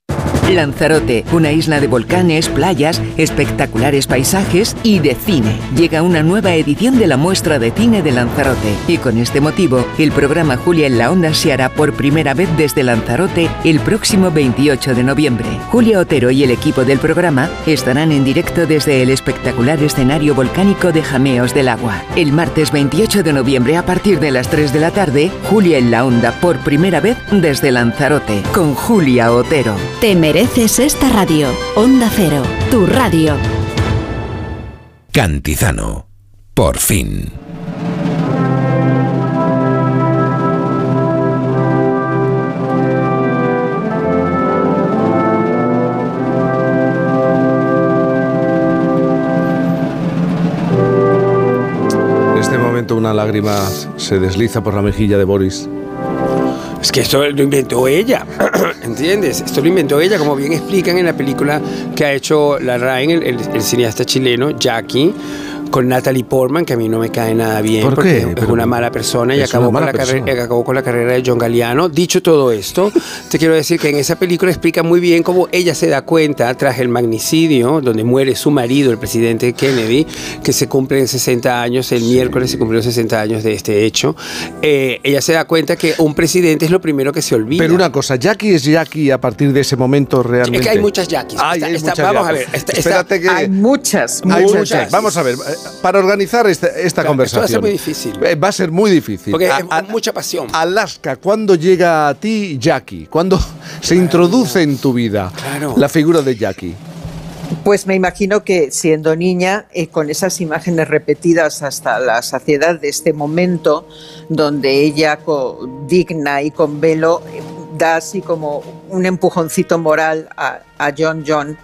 Lanzarote, una isla de volcanes, playas, espectaculares paisajes y de cine. Llega una nueva edición de la muestra de cine de Lanzarote y con este motivo, el programa Julia en la Onda se hará por primera vez desde Lanzarote el próximo 28 de noviembre. Julia Otero y el equipo del programa estarán en directo desde el espectacular escenario volcánico de Jameos del Agua. El martes 28 de noviembre a partir de las 3 de la tarde, Julia en la Onda por primera vez desde Lanzarote con Julia Otero. Te mereces esta radio. Onda Cero, tu radio. Cantizano. Por fin. En este momento una lágrima se desliza por la mejilla de Boris. Es que esto lo inventó ella, ¿entiendes? Esto lo inventó ella, como bien explican en la película que ha hecho la Ryan, el, el- el cineasta chileno, Jackie, con Natalie Portman, que a mí no me cae nada bien, ¿Por porque qué? es Pero una mala persona y acabó con, la carrera, acabó con la carrera de John Galliano. Dicho todo esto, te quiero decir que en esa película explica muy bien cómo ella se da cuenta, tras el magnicidio, donde muere su marido, el presidente Kennedy, que se cumplen 60 años, el miércoles se cumplieron 60 años de este hecho, eh, ella se da cuenta que un presidente es lo primero que se olvida. Pero una cosa, Jackie es Jackie a partir de ese momento realmente. Es que hay muchas Jackies. Ay, Está- hay está- muchas vamos a ver. está- está- Espérate que Hay muchas, hay muchas. muchas. Vamos a ver, para organizar esta, esta Claro, conversación. esto va a ser muy difícil. Eh, Va a ser muy difícil. Porque A- es mucha pasión. Alaska, ¿cuándo llega a ti Jackie? ¿Cuándo se introduce en tu vida Claro. la figura de Jackie? Pues me imagino que siendo niña, eh, con esas imágenes repetidas hasta la saciedad de este momento, donde ella digna y con velo eh, da así como un empujoncito moral a, a John John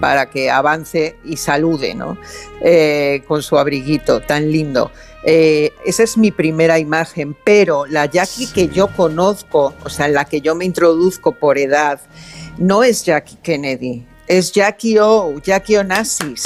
para que avance y salude, ¿no? Eh, con su abriguito tan lindo. Eh, esa es mi primera imagen, pero la Jackie que yo conozco, o sea, la que yo me introduzco por edad, no es Jackie Kennedy, es Jackie O, Jackie Onassis.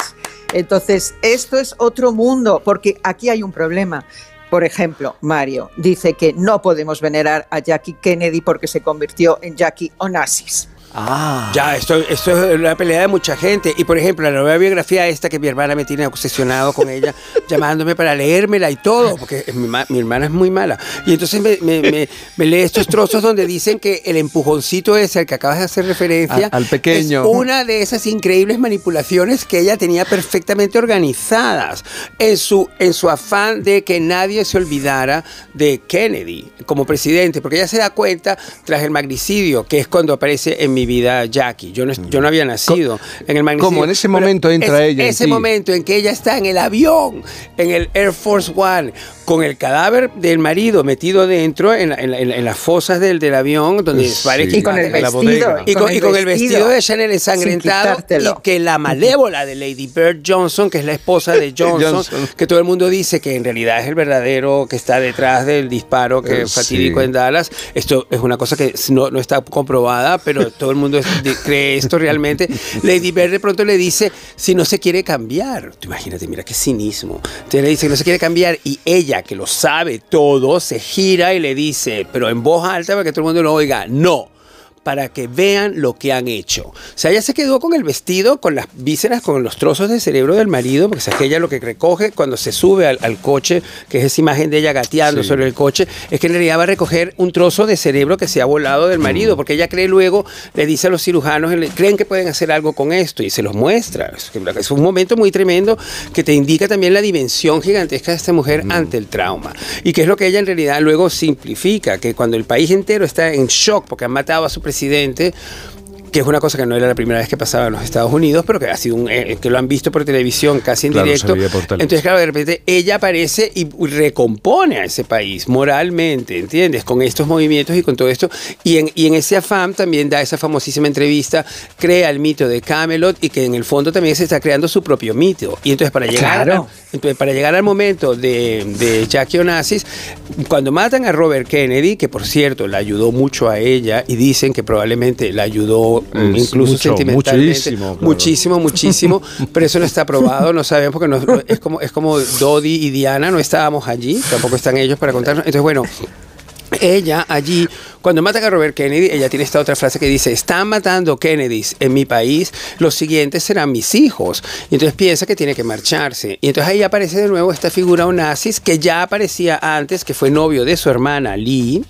Entonces, esto es otro mundo, porque aquí hay un problema. Por ejemplo, Mario dice que no podemos venerar a Jackie Kennedy porque se convirtió en Jackie Onassis. Ah. Ya, esto, esto es la pelea de mucha gente. Y por ejemplo, la nueva biografía esta que mi hermana me tiene obsesionado con ella, llamándome para leérmela y todo, porque mi, ma- mi hermana es muy mala. Y entonces me, me- me- me lee estos trozos donde dicen que el empujoncito ese al que acabas de hacer referencia al pequeño. es una de esas increíbles manipulaciones que ella tenía perfectamente organizadas en su, en su afán de que nadie se olvidara de Kennedy como presidente, porque ella se da cuenta tras el magnicidio, que es cuando aparece en mi vida Jackie. Yo no, yo no había nacido en el magnicidio. ¿Cómo? En ese momento entra es- ella en Ese ti. momento en que ella está en el avión, en el Air Force One, con el cadáver del marido metido dentro en, la- en la- en la- en las fosas del, del avión, donde Sí. parece Y con el la vestido, bodega. Y con, y con el vestido de Chanel ensangrentado y que la malévola de Lady Bird Johnson, que es la esposa de Johnson, Johnson. que todo el mundo dice que en realidad es el verdadero que está detrás del disparo que Eh, fatídico sí. en Dallas. Esto es una cosa que no, no está comprobada, pero todo el mundo cree esto realmente. Lady Bird de pronto le dice si no se quiere cambiar. Tú imagínate, mira qué cinismo. Entonces le dice que no se quiere cambiar y ella, que lo sabe todo, se gira y le dice, pero en voz alta para que todo el mundo lo oiga, no para que vean lo que han hecho. O sea, ella se quedó con el vestido, con las vísceras, con los trozos de cerebro del marido, porque es que ella lo que recoge cuando se sube al, al coche, que es esa imagen de ella gateando Sí. sobre el coche, es que en realidad va a recoger un trozo de cerebro que se ha volado del marido, porque ella cree luego, le dice a los cirujanos, creen que pueden hacer algo con esto y se los muestra. Es, un momento muy tremendo que te indica también la dimensión gigantesca de esta mujer ante el trauma. Y que es lo que ella en realidad luego simplifica, que cuando el país entero está en shock porque han matado a su presidente, presidente que es una cosa que no era la primera vez que pasaba en los Estados Unidos, pero que ha sido un, eh, que lo han visto por televisión casi en Claro, directo. Entonces, claro, de repente ella aparece y recompone a ese país moralmente, ¿entiendes? Con estos movimientos y con todo esto. Y en, y en ese afán también da esa famosísima entrevista, crea el mito de Camelot y que en el fondo también se está creando su propio mito. Y entonces para llegar, Claro. a- entonces, para llegar al momento de, de Jackie Onassis, cuando matan a Robert Kennedy, que por cierto la ayudó mucho a ella y dicen que probablemente la ayudó mm, Es incluso mucho, sentimentalmente, muchísimo, claro. muchísimo, muchísimo, pero eso no está probado, no sabemos porque no- es como es como Dodi y Diana, no estábamos allí, tampoco están ellos para contarnos. Entonces, bueno, ella allí, cuando matan a Robert Kennedy, ella tiene esta otra frase que dice, están matando Kennedys en mi país, los siguientes serán mis hijos. Y entonces piensa que tiene que marcharse. Y entonces ahí aparece de nuevo esta figura Onassis que ya aparecía antes, que fue novio de su hermana Lee.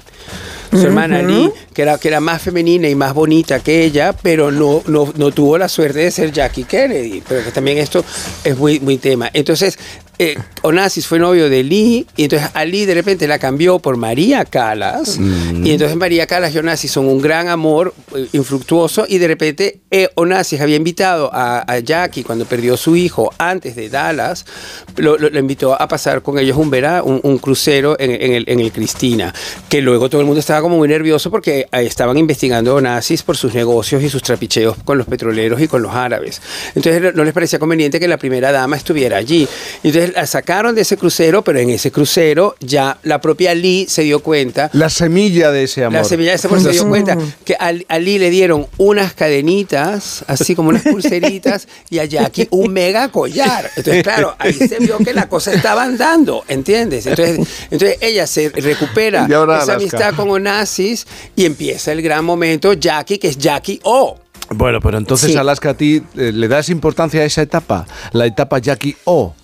Su hermana. Lee, que era, que era más femenina y más bonita que ella, pero no, no, no tuvo la suerte de ser Jackie Kennedy. Pero que también esto es muy, muy tema. Entonces, eh, Onassis fue novio de Lee, y entonces a Lee de repente la cambió por María Calas. Mm. Y entonces María Calas y Onassis son un gran amor eh, infructuoso. Y de repente eh, Onassis había invitado a, a Jackie cuando perdió su hijo antes de Dallas, lo, lo- lo invitó a pasar con ellos un, vera, un, un crucero en, en el, en el Cristina. Que luego todo el mundo estaba como muy nervioso porque eh, estaban investigando a Onassis por sus negocios y sus trapicheos con los petroleros y con los árabes. Entonces no- no les parecía conveniente que la primera dama estuviera allí. Entonces la sacaron de ese crucero, pero en ese crucero ya la propia Lee se dio cuenta La semilla de ese amor. la semilla de ese amor se dio cuenta que a, a Lee le dieron unas cadenitas, así como unas pulseritas, y a Jackie un mega collar. Entonces, claro, ahí se vio que la cosa estaba andando, ¿entiendes? Entonces, entonces ella se recupera esa Alaska. amistad con Onassis y empieza el gran momento Jackie, que es Jackie O. Bueno, pero entonces, Sí. Alaska, a ti eh, le das importancia a esa etapa, la etapa Jackie O.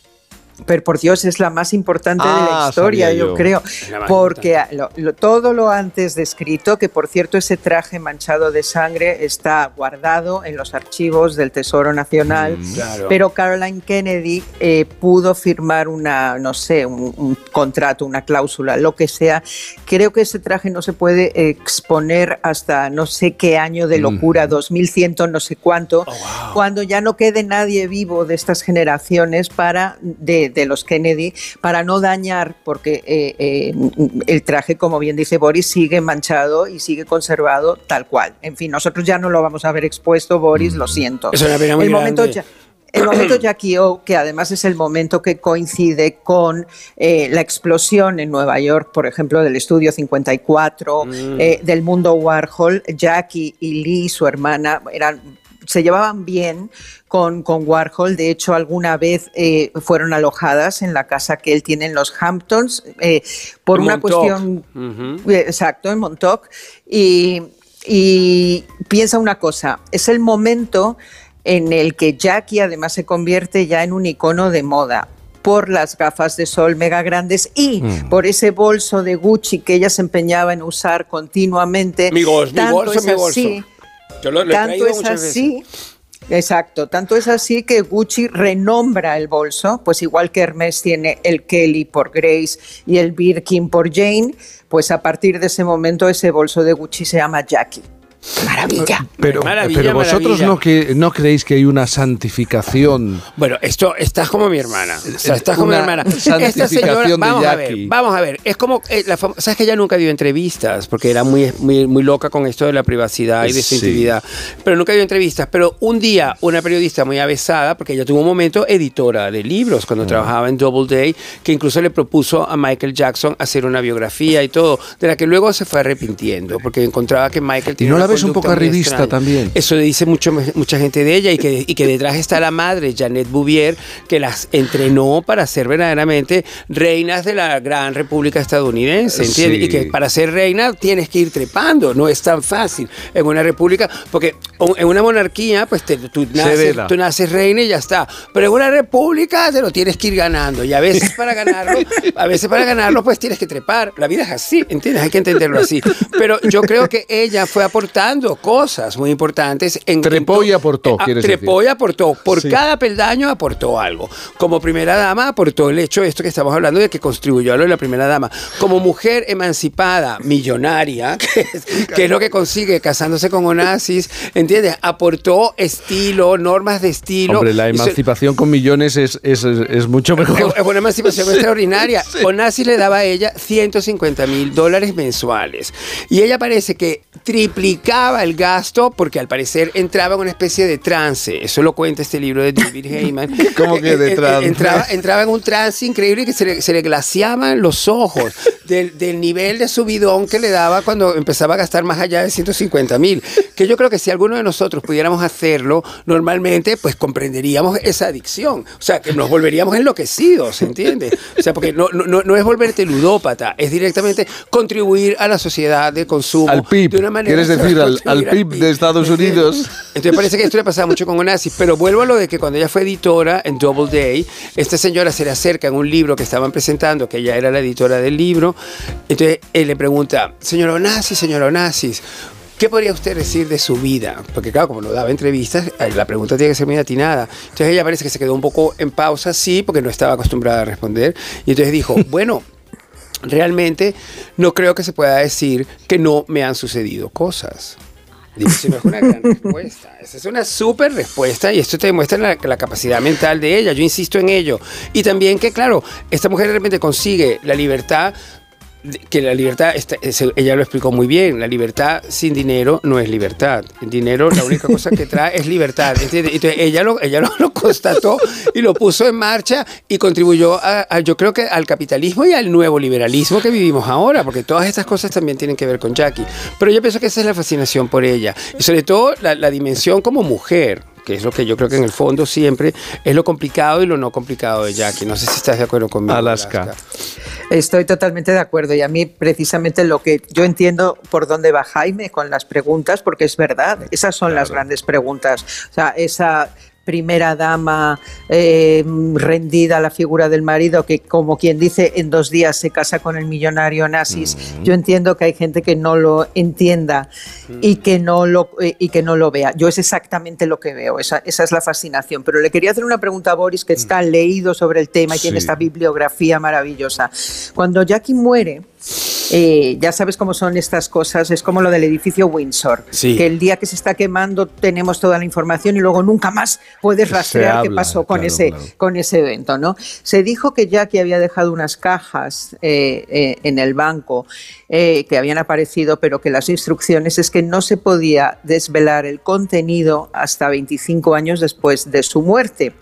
Pero por Dios, es la más importante de Ah, la historia, sabía yo, yo. creo. Porque lo- lo- todo lo antes descrito, que por cierto ese traje manchado de sangre está guardado en los archivos del Tesoro Nacional, Claro. pero Caroline Kennedy eh, pudo firmar una, no sé, un, un contrato, una cláusula, lo que sea. Creo que ese traje no se puede exponer hasta no sé qué año de locura, 2100, no sé cuánto, cuando ya no quede nadie vivo de estas generaciones para de, de los Kennedy para no dañar, porque eh, eh, el traje, como bien dice Boris, sigue manchado y sigue conservado tal cual. En fin, nosotros ya no lo vamos a ver expuesto, Boris, lo siento. Es una pena muy el momento ya- el momento Jackie O, que además es el momento que coincide con eh, la explosión en Nueva York, por ejemplo, del estudio 54, eh, del mundo Warhol, Jackie y Lee, su hermana, eran se llevaban bien con, con Warhol. De hecho, alguna vez eh, fueron alojadas en la casa que él tiene en los Hamptons eh, por En una Montauk. cuestión eh, Exacto, en Montauk. Y, y piensa una cosa, es el momento en el que Jackie además se convierte ya en un icono de moda por las gafas de sol mega grandes y Mm. por ese bolso de Gucci que ella se empeñaba en usar continuamente. Mi bolso, mi bolso, mi bolso. Lo, lo tanto es así. veces. Exacto, tanto es así que Gucci renombra el bolso, pues igual que Hermes tiene el Kelly por Grace y el Birkin por Jane, pues a partir de ese momento ese bolso de Gucci se llama Jackie. Maravilla. Pero, Maravilla, pero vosotros maravilla. no, que, no creéis que hay una santificación. Bueno, esto estás como mi hermana. O sea, estás como mi hermana. Esta santificación señora, de vamos a ver, vamos a ver. Es como, eh, la sabes que ella nunca dio entrevistas porque era muy, muy, muy loca con esto de la privacidad y de su Sí. intimidad. Pero nunca dio entrevistas. Pero un día, una periodista muy avesada, porque ella tuvo un momento editora de libros Mm. cuando trabajaba en Doubleday, que incluso le propuso a Michael Jackson hacer una biografía y todo, de la que luego se fue arrepintiendo porque encontraba que Michael ¿Y tenía no una ves un poco arribista también? Eso dice mucho, mucha gente de ella y que, y que detrás está la madre, Janet Bouvier, que las entrenó para ser verdaderamente reinas de la gran república estadounidense, ¿entiendes? Sí. Y que para ser reina tienes que ir trepando, no es tan fácil en una república, porque en una monarquía, pues te- tú, naces, tú naces reina y ya está, pero en una república te lo tienes que ir ganando y a veces para ganarlo, a veces para ganarlo pues tienes que trepar, la vida es así, ¿entiendes? Hay que entenderlo así, pero yo creo que ella fue aportando cosas muy importantes. En, Trepó y aportó, Ah, quieres trepó decir. y aportó. Por Sí. cada peldaño aportó algo. Como primera dama aportó el hecho de esto que estamos hablando de que contribuyó a lo de la primera dama. Como mujer emancipada, millonaria, que es, que es lo que consigue casándose con Onassis, ¿entiendes? Aportó estilo, normas de estilo. Hombre, la emancipación con millones es, es, es mucho mejor. es una emancipación extraordinaria. Onassis le daba a ella 150 mil dólares mensuales. Y ella parece que triplicaba el gasto porque al parecer entraba en una especie de trance. Eso lo cuenta este libro de David Heyman. ¿Cómo que de Eh, eh, trance? Entraba, entraba en un trance increíble que se le, se le glaciaban los ojos del, del nivel de subidón que le daba cuando empezaba a gastar más allá de 150 mil. Que yo creo que si alguno de nosotros pudiéramos hacerlo, normalmente pues comprenderíamos esa adicción. O sea, que nos volveríamos enloquecidos, ¿entiendes? O sea, porque no, no, no- no es volverte ludópata, es directamente contribuir a la sociedad de consumo. Al PIB, de una manera ¿quieres decir al, al PIB de Estados Unidos? entonces parece que esto le pasaba mucho con Onassis, pero vuelvo a lo de que cuando ella fue editora en Double Day, esta señora se le acerca en un libro que estaban presentando, que ella era la editora del libro, entonces él le pregunta, señora Onassis, señora Onassis, ¿Qué podría usted decir de su vida? Porque claro, como no daba entrevistas, eh, la pregunta tiene que ser muy atinada. Entonces ella parece que se quedó un poco en pausa, sí, porque no estaba acostumbrada a responder. Y entonces dijo, bueno, realmente no creo que se pueda decir que no me han sucedido cosas. Digo, si no es una gran respuesta. Esa es una súper respuesta y esto te demuestra la, la capacidad mental de ella. Yo insisto en ello. Y también que, claro, esta mujer de repente consigue la libertad que la libertad, está- ella lo explicó muy bien, la libertad sin dinero no es libertad. El dinero, la única cosa que trae es libertad. ¿entiendes? Entonces ella, lo, ella lo, lo constató y lo puso en marcha y contribuyó, a, a- yo creo que al capitalismo y al nuevo liberalismo que vivimos ahora, porque todas estas cosas también tienen que ver con Jackie. Pero yo pienso que esa es la fascinación por ella. Y sobre todo la, la dimensión como mujer que es lo que yo creo que en el fondo siempre es lo complicado y lo no complicado de Jackie. No sé si estás de acuerdo conmigo. Alaska. Estoy totalmente de acuerdo y a mí precisamente lo que yo entiendo por dónde va Jaime con las preguntas, porque es verdad, esas son las grandes preguntas. O sea, esa primera dama eh, rendida a la figura del marido que como quien dice en dos días se casa con el millonario nazis yo entiendo que hay gente que no lo entienda y que no lo eh, y que no lo vea. Yo es exactamente lo que veo esa, esa es la fascinación. Pero le quería hacer una pregunta a Boris que está leído sobre el tema y tiene esta bibliografía maravillosa. Cuando Jackie muere eh, ya sabes cómo son estas cosas, es como lo del edificio Windsor, Sí. que el día que se está quemando tenemos toda la información y luego nunca más puedes rastrear qué habla, pasó con, claro, ese, claro. con ese evento. ¿no? Se dijo que Jackie había dejado unas cajas eh, eh, en el banco eh, que habían aparecido, pero que las instrucciones es que no se podía desvelar el contenido hasta 25 años después de su muerte.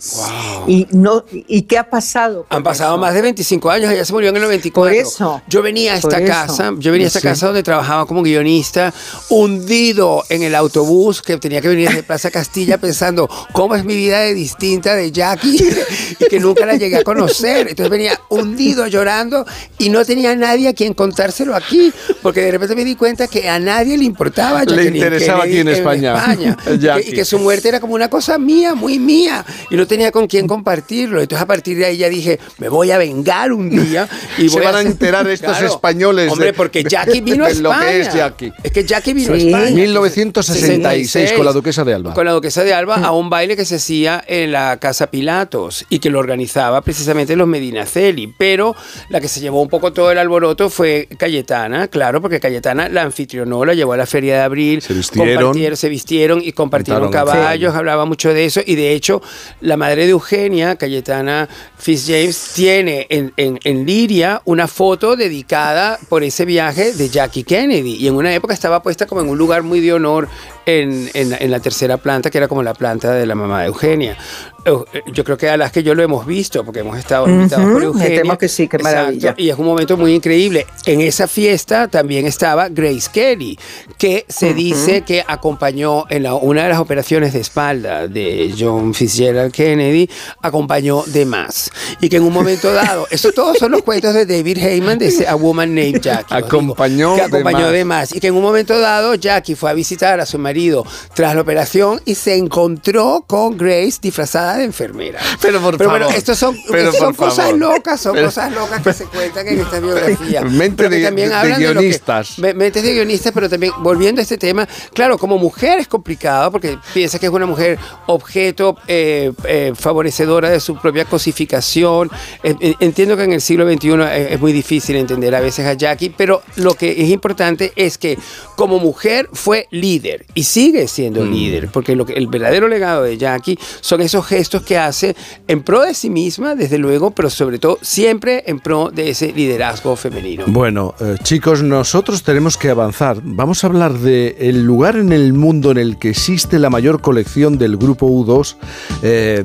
Y, no, ¿Y qué ha pasado? Han pasado más de 25 años, ella se murió en el 94. Por eso. Yo venía a esta eso. Casa, yo venía a esta Sí. casa donde trabajaba como guionista, hundido en el autobús que tenía que venir de Plaza Castilla pensando cómo es mi vida de distinta de Jackie y que nunca la llegué a conocer. Entonces venía hundido llorando y no tenía nadie a quien contárselo aquí, porque de repente me di cuenta que a nadie le importaba. Le interesaba aquí en España. España. Y que- su muerte era como una cosa mía, muy mía, y no tenía con quién compartirlo. Entonces a partir de ahí ya dije, me voy a vengar un día y Se voy van a hacer- enterar estos Claro. españoles. Hombre, de- porque Jackie vino a de lo España. que es Jackie. Es que Jackie vino Sí. a España. 1966 con la duquesa de Alba. Con la duquesa de Alba a un baile que se hacía en la Casa Pilatos y que lo organizaba precisamente los Medinaceli. Pero la que se llevó un poco todo el alboroto fue Cayetana, claro, porque Cayetana la anfitrionó, la llevó a la Feria de Abril. Se vistieron. se vistieron y compartieron caballos, hablaba mucho de eso. Y de hecho, la madre de Eugenia, Cayetana Fitzjames, tiene en, en, en Liria una foto dedicada por ese viaje de Jackie Kennedy. Y en una época estaba puesta como en un lugar muy de honor en, en- en la tercera planta, que era como la planta de la mamá de Eugenia. Eu- eh, Yo creo que a las que yo lo hemos visto, porque hemos estado invitados por Ujú, me Eugenia. que sí, qué Exacto, maravilla. Y es un momento muy increíble. En esa fiesta también estaba Grace Kelly, que se Ujú. dice que acompañó en la- una de las operaciones de espalda de John Fitzgerald Kennedy, acompañó de más. Y que en un momento dado, eso todos son los cuentos de David Heyman de ese A Woman Named Jackie. os digo, Acompañó que de acompañó más. de más. Y que en un momento dado Jackie fue a visitar a su marido marido tras la operación y se encontró con Grace disfrazada de enfermera. Pero por Pero bueno, favor. estos son, Pero estos son cosas favor. locas, son Pero- cosas locas que se cuentan en esta biografía. Mente Pero que de- también de que- guionistas. me- mentes de guionistas, pero también volviendo a este tema, claro, como mujer es complicado porque piensa que es una mujer objeto eh, eh, favorecedora de su propia cosificación. Eh, entiendo que en el siglo XXI es, es muy difícil entender a veces a Jackie, pero lo que es importante es que como mujer fue líder y sigue siendo líder, porque lo que, el verdadero legado de Jackie son esos gestos que hace en pro de sí misma, desde luego, pero sobre todo siempre en pro de ese liderazgo femenino. Bueno, eh, chicos, nosotros tenemos que avanzar. Vamos a hablar de el lugar en el mundo en el que existe la mayor colección del grupo U2. Eh,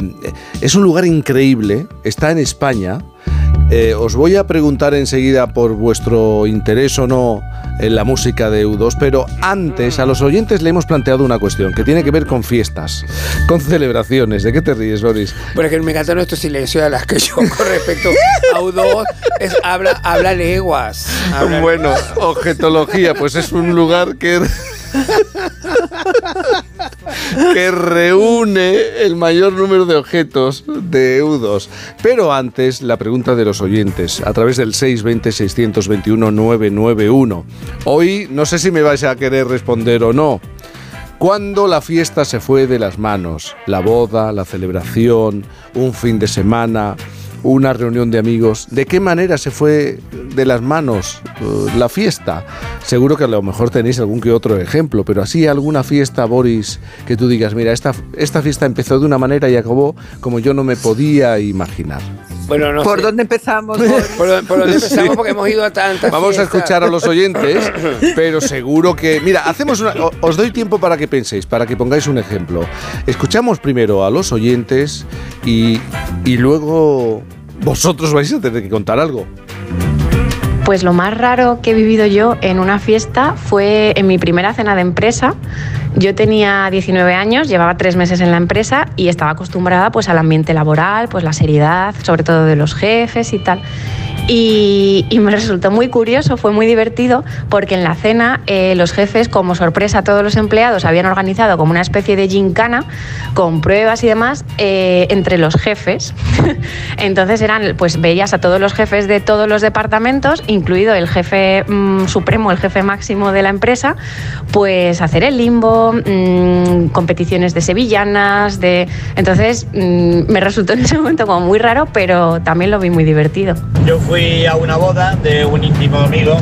es un lugar increíble, está en España. Eh, os voy a preguntar enseguida por vuestro interés o no en la música de U2, pero antes a los oyentes le hemos planteado una cuestión que tiene que ver con fiestas, con celebraciones. ¿De qué te ríes, Boris? Porque me encanta nuestro silencio de las que yo con respecto a U2 es, habla, habla leguas. habla Bueno, objetología, pues es un lugar que que reúne el mayor número de objetos de eudos. Pero antes, la pregunta de los oyentes, a través del 620-621-991. Hoy no sé si me vais a querer responder o no. ¿Cuándo la fiesta se fue de las manos? La boda, la celebración, un fin de semana, una reunión de amigos. ¿De qué manera se fue de las manos eh, la fiesta? Seguro que a lo mejor tenéis algún que otro ejemplo, pero así alguna fiesta, Boris, que tú digas, mira, esta, esta fiesta empezó de una manera y acabó como yo no me podía imaginar. Bueno, no ¿Por sé. dónde empezamos? ¿Por, dónde- por dónde empezamos? Sí. Porque hemos ido a tantas Vamos a escuchar a los oyentes, pero seguro que. Mira, hacemos una. Os doy tiempo para que penséis, para que pongáis un ejemplo. Escuchamos primero a los oyentes y, y luego vosotros vais a tener que contar algo. Pues lo más raro que he vivido yo en una fiesta fue en mi primera cena de empresa. Yo tenía 19 años, llevaba tres meses en la empresa y estaba acostumbrada pues al ambiente laboral, pues la seriedad, sobre todo de los jefes y tal. Y, me resultó muy curioso, fue muy divertido, porque en la cena eh, los jefes, como sorpresa a todos los empleados, habían organizado como una especie de gincana con pruebas y demás eh, entre los jefes. Entonces eran, pues veías a todos los jefes de todos los departamentos, incluido el jefe mm, supremo, el jefe máximo de la empresa, pues hacer el limbo, mm, competiciones de sevillanas, de... Entonces mm, me resultó en ese momento como muy raro, pero también lo vi muy divertido. Yo fui a una boda de un íntimo amigo.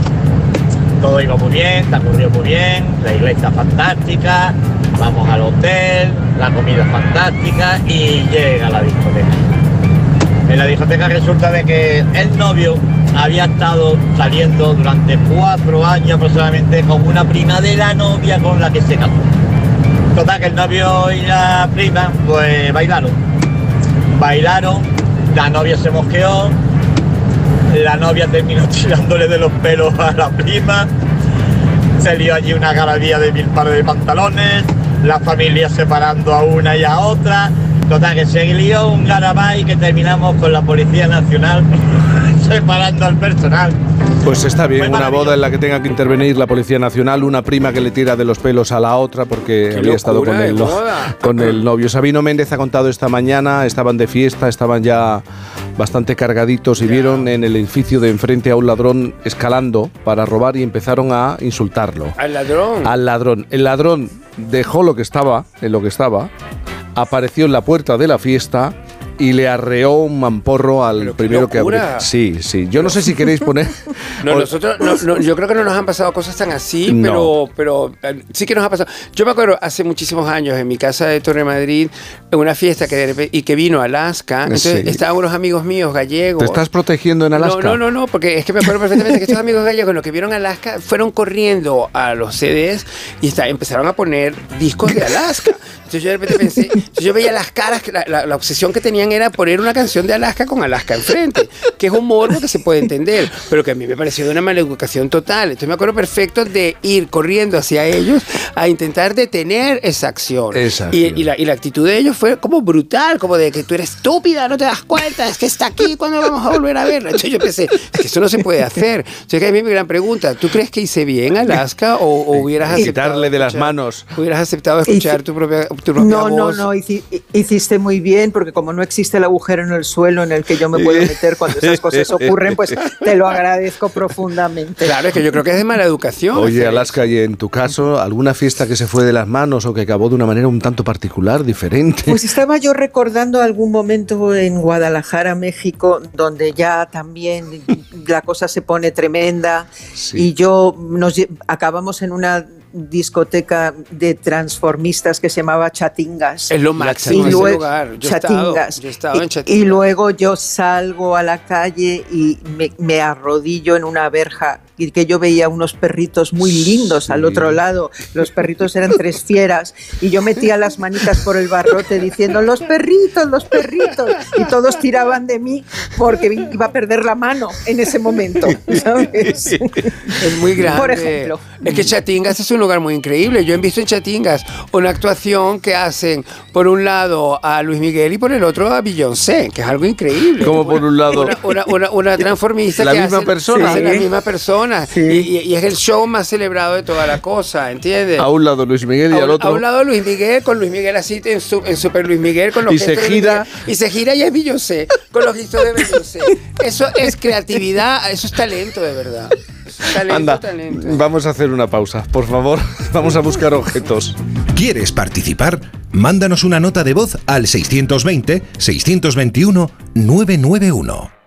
Todo iba muy bien, muy bien, la iglesia fantástica, vamos al hotel, la comida fantástica y llega la discoteca. En la discoteca resulta de que el novio había estado saliendo durante cuatro años aproximadamente con una prima de la novia con la que se casó. Total que el novio y la prima pues bailaron. Bailaron, la novia se mosqueó, la novia terminó tirándole de los pelos a la prima, se lió allí una garabía de mil pares de pantalones, la familia separando a una y a otra. Total, que se lió un garabay que terminamos con la Policía Nacional separando al personal. Pues está bien, una boda en la que tenga que intervenir la Policía Nacional, una prima que le tira de los pelos a la otra porque había estado con el, boda! con el novio. Sabino Méndez ha contado esta mañana, estaban de fiesta, estaban ya bastante cargaditos y vieron en el edificio de enfrente a un ladrón escalando para robar y empezaron a insultarlo. Al ladrón. Al ladrón. El ladrón dejó lo que estaba, en lo que estaba, apareció en la puerta de la fiesta y le arreó un mamporro al primero que abrió. Sí, sí. Yo no sé si queréis poner. No, o- nosotros, no, no, yo creo que no nos han pasado cosas tan así, No. pero, pero eh, sí que nos ha pasado. Yo me acuerdo hace muchísimos años en mi casa de Torre Madrid, en una fiesta que y que vino Alaska. Entonces Sí. estaban unos amigos míos gallegos. ¿Te estás protegiendo en Alaska? No, no, no, no, porque es que me acuerdo perfectamente que estos amigos gallegos, los que vieron Alaska, fueron corriendo a los CDs y está- empezaron a poner discos de Alaska. Entonces yo de repente pensé, entonces yo veía las caras, la, la- la obsesión que tenían hacían era poner una canción de Alaska con Alaska enfrente, que es un morbo que se puede entender, pero que a mí me pareció de una maleducación total. Entonces me acuerdo perfecto de ir corriendo hacia ellos a intentar detener esa acción. Esa Y, acción. y la, y la actitud de ellos fue como brutal, como de que tú eres estúpida, no te das cuenta, es que está aquí, cuando vamos a volver a verla? Entonces yo pensé, es que eso no se puede hacer. Entonces que a mí mi gran pregunta, ¿tú crees que hice bien Alaska o, o hubieras aceptado Quitarle de las escuchar- manos. Hubieras aceptado escuchar tu propia, tu propia No, no, voz? no, hici- hiciste muy bien, porque como no existe el agujero en el suelo en el que yo me puedo meter cuando esas cosas ocurren, pues te lo agradezco profundamente. Claro, es que yo creo que es de mala educación. Oye, Alaska, ¿y en tu caso alguna fiesta que se fue de las manos o que acabó de una manera un tanto particular, diferente? Pues estaba yo recordando algún momento en Guadalajara, México, donde ya también la cosa se pone tremenda y yo nos acabamos en una discoteca de transformistas que se llamaba Chatingas. Es lo máximo Y ese lugar. Yo he estado- Chatingas. yo he estado en Y- Chatingas. Y luego yo salgo a la calle y me, me arrodillo en una verja y que yo veía unos perritos muy lindos al otro lado. Los perritos eran tres fieras y yo metía las manitas por el barrote diciendo los perritos, los perritos. Y todos tiraban de mí porque iba a perder la mano en ese momento. ¿sabes? Es muy grande. Por ejemplo. Es que Chatingas es un lugar muy increíble. Yo he visto en Chatingas una actuación que hacen por un lado a Luis Miguel y por el otro a Beyoncé, que es algo increíble. Como por un lado. Una, una, una- una transformista La que misma hacen- persona. hacen la Sí. misma persona. Y, y- y es el show más celebrado de toda la cosa, ¿entiendes? A un lado Luis Miguel y a, al otro. a un lado Luis Miguel, con Luis Miguel así en, su- en Super Luis Miguel, con los Y se gira. Miguel. Y se gira y es Beyoncé, con los gestos de Beyoncé. Eso es creatividad, eso es talento de verdad. Talento, Anda, talento. vamos a hacer una pausa, por favor. Vamos a buscar objetos. ¿Quieres participar? Mándanos una nota de voz al 620-621-991.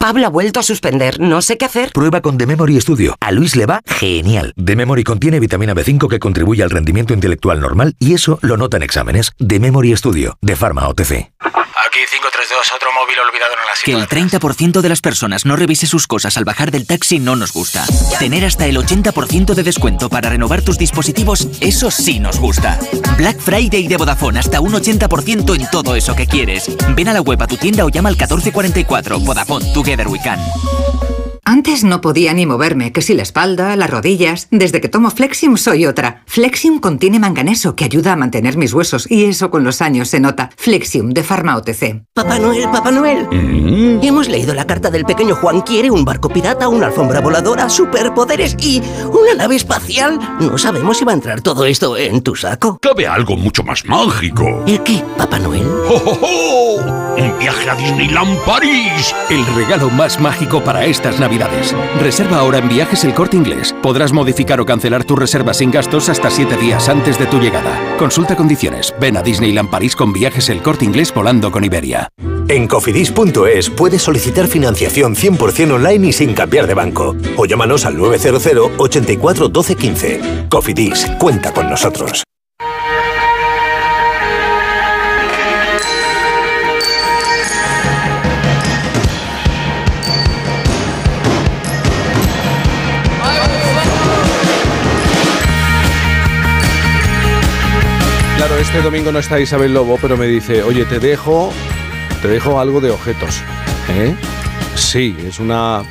Pablo ha vuelto a suspender, no sé qué hacer. Prueba con The Memory Studio. A Luis le va genial. The Memory contiene vitamina B5 que contribuye al rendimiento intelectual normal y eso lo nota en exámenes. The Memory Studio, de Pharma OTC. Aquí 532, otro móvil olvidado en la Que el 30% de las personas no revise sus cosas al bajar del taxi no nos gusta. Tener hasta el 80% de descuento para renovar tus dispositivos, eso sí nos gusta. Black Friday de Vodafone, hasta un 80% en todo eso que quieres. Ven a la web a tu tienda o llama al 1444. Vodafone, Together We Can. Antes no podía ni moverme, que si la espalda, las rodillas. Desde que tomo Flexium soy otra. Flexium contiene manganeso que ayuda a mantener mis huesos y eso con los años se nota. Flexium de Pharma OTC. Papá Noel, Papá Noel. Hemos leído la carta del pequeño Juan. Quiere un barco pirata, una alfombra voladora, superpoderes y una nave espacial. No sabemos si va a entrar todo esto en tu saco. Cabe algo mucho más mágico. ¿El qué, Papá Noel? ¡Oh, oh, oh! ¡Un viaje a Disneyland París! El regalo más mágico para estas navidades. Reserva ahora en Viajes El Corte Inglés. Podrás modificar o cancelar tu reserva sin gastos hasta 7 días antes de tu llegada. Consulta condiciones. Ven a Disneyland París con Viajes El Corte Inglés volando con Iberia. En cofidis.es puedes solicitar financiación 100% online y sin cambiar de banco. O llámanos al 900 84 12 15. Cofidis, cuenta con nosotros. Este domingo no está Isabel Lobo, pero me dice, oye, te dejo, te dejo algo de objetos. ¿Eh? Sí, es una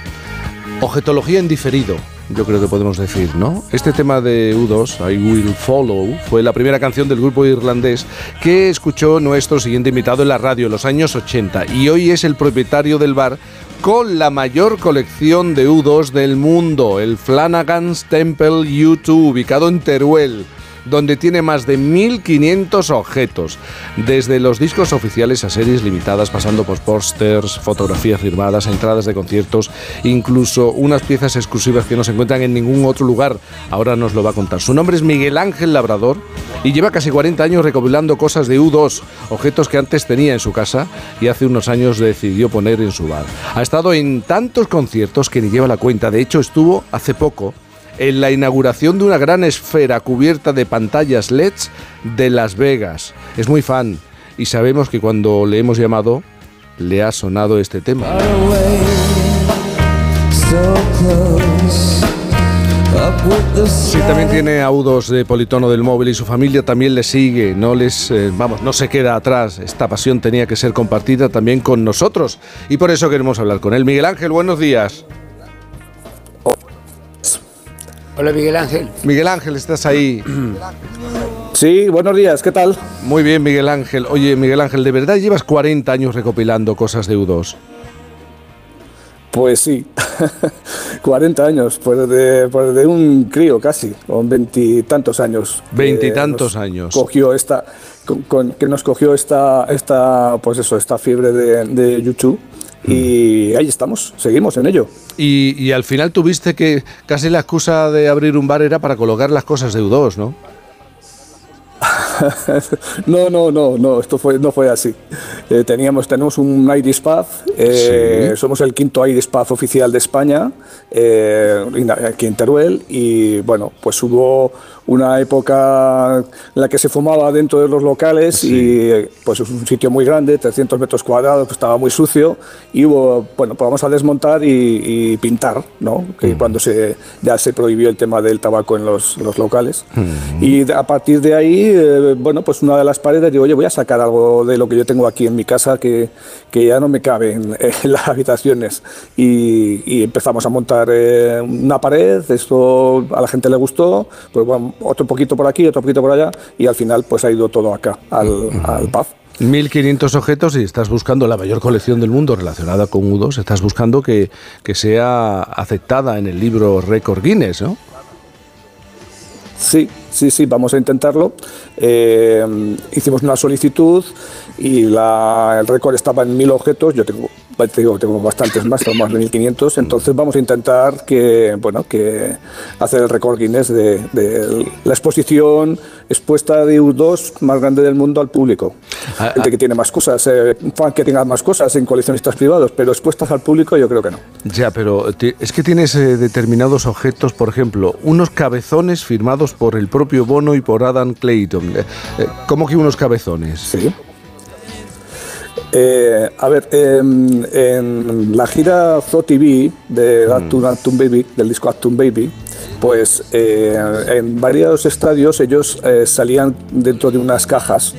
objetología en diferido, yo creo que podemos decir, ¿no? Este tema de U2, I Will Follow, fue la primera canción del grupo irlandés que escuchó nuestro siguiente invitado en la radio en los años 80 y hoy es el propietario del bar con la mayor colección de U2 del mundo, el Flanagan's Temple U2, ubicado en Teruel donde tiene más de 1500 objetos, desde los discos oficiales a series limitadas, pasando por pósters, fotografías firmadas, entradas de conciertos, incluso unas piezas exclusivas que no se encuentran en ningún otro lugar. Ahora nos lo va a contar. Su nombre es Miguel Ángel Labrador y lleva casi 40 años recopilando cosas de U2, objetos que antes tenía en su casa y hace unos años decidió poner en su bar. Ha estado en tantos conciertos que ni lleva la cuenta, de hecho estuvo hace poco en la inauguración de una gran esfera cubierta de pantallas LEDs de Las Vegas. Es muy fan y sabemos que cuando le hemos llamado le ha sonado este tema. Sí, también tiene audos de politono del móvil y su familia también le sigue, no les, eh, vamos, no se queda atrás. Esta pasión tenía que ser compartida también con nosotros y por eso queremos hablar con él. Miguel Ángel, buenos días. Hola Miguel Ángel. Miguel Ángel, ¿estás ahí? Sí, buenos días, ¿qué tal? Muy bien, Miguel Ángel. Oye, Miguel Ángel, ¿de verdad llevas 40 años recopilando cosas de U2? Pues sí, 40 años, pues de, pues de un crío casi, con veintitantos años. Veintitantos años. Cogió esta, con- con- que nos cogió esta, esta, pues eso, esta fiebre de, de YouTube y ahí estamos, seguimos en ello. Y, y al final tuviste que casi la excusa de abrir un bar era para colocar las cosas de U2, ¿no? no, no, no, no, esto fue, no fue así. Eh, teníamos, tenemos un Iris Pub, eh, Sí. somos el quinto Iris Pub oficial de España, eh, aquí en Teruel, y bueno, pues hubo una época en la que se fumaba dentro de los locales y eh, pues es un sitio muy grande, 300 metros cuadrados, pues estaba muy sucio y hubo, bueno, pues vamos a desmontar y, y pintar, ¿no? Que cuando se, ya se prohibió el tema del tabaco en los, los locales. Y de- a partir de ahí, eh, bueno, pues una de las paredes digo, oye, voy a sacar algo de lo que yo tengo aquí en mi casa que, que ya no me cabe en, en las habitaciones. Y, y empezamos a montar eh, una pared, esto a la gente le gustó, pues bueno, otro poquito por aquí, otro poquito por allá, y al final pues ha ido todo acá, al, al pub. 1500 objetos y estás buscando la mayor colección del mundo relacionada con U2, estás buscando que, que sea aceptada en el libro Record Guinness, ¿no? Sí, sí, sí, vamos a intentarlo. Eh, hicimos una solicitud y la- el récord estaba en mil objetos. Yo tengo, te digo, tengo bastantes más, tengo más de 1500. Entonces vamos a intentar que, bueno, que hacer el récord Guinness de, de la exposición expuesta de U2 más grande del mundo al público. Gente que tiene más cosas, eh, fan que tenga más cosas en coleccionistas privados, pero expuestas al público yo creo que no. Ya, pero es que tienes eh, determinados objetos, por ejemplo, unos cabezones firmados por el propio Bono y por Adam Clayton. Eh, ¿Cómo que unos cabezones? Sí. Eh, a ver, em, en la gira Zoo TV de Actum, Actum Baby, del disco Actum Baby, pues eh, en varios estadios ellos eh, salían dentro de unas cajas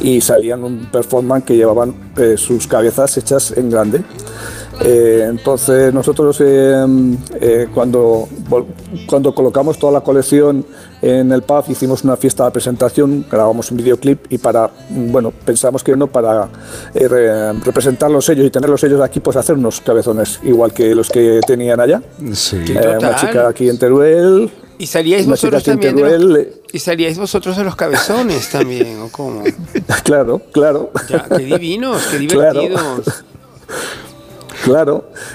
y salían un performance que llevaban sus cabezas hechas en grande. Eh, entonces nosotros eh, eh, cuando, cuando colocamos toda la colección en el pub hicimos una fiesta de presentación, grabamos un videoclip y para, mm, bueno, pensamos que no para eh, re- representar los sellos y tener los sellos aquí, pues hacer unos cabezones igual que los que tenían allá. Sí. Eh, una chica aquí en Teruel. ¿Y salíais chica vosotros también de los, eh, ¿Y salíais vosotros de los cabezones también, o cómo? Claro, claro. Ya, qué divinos, qué divertidos. Claro,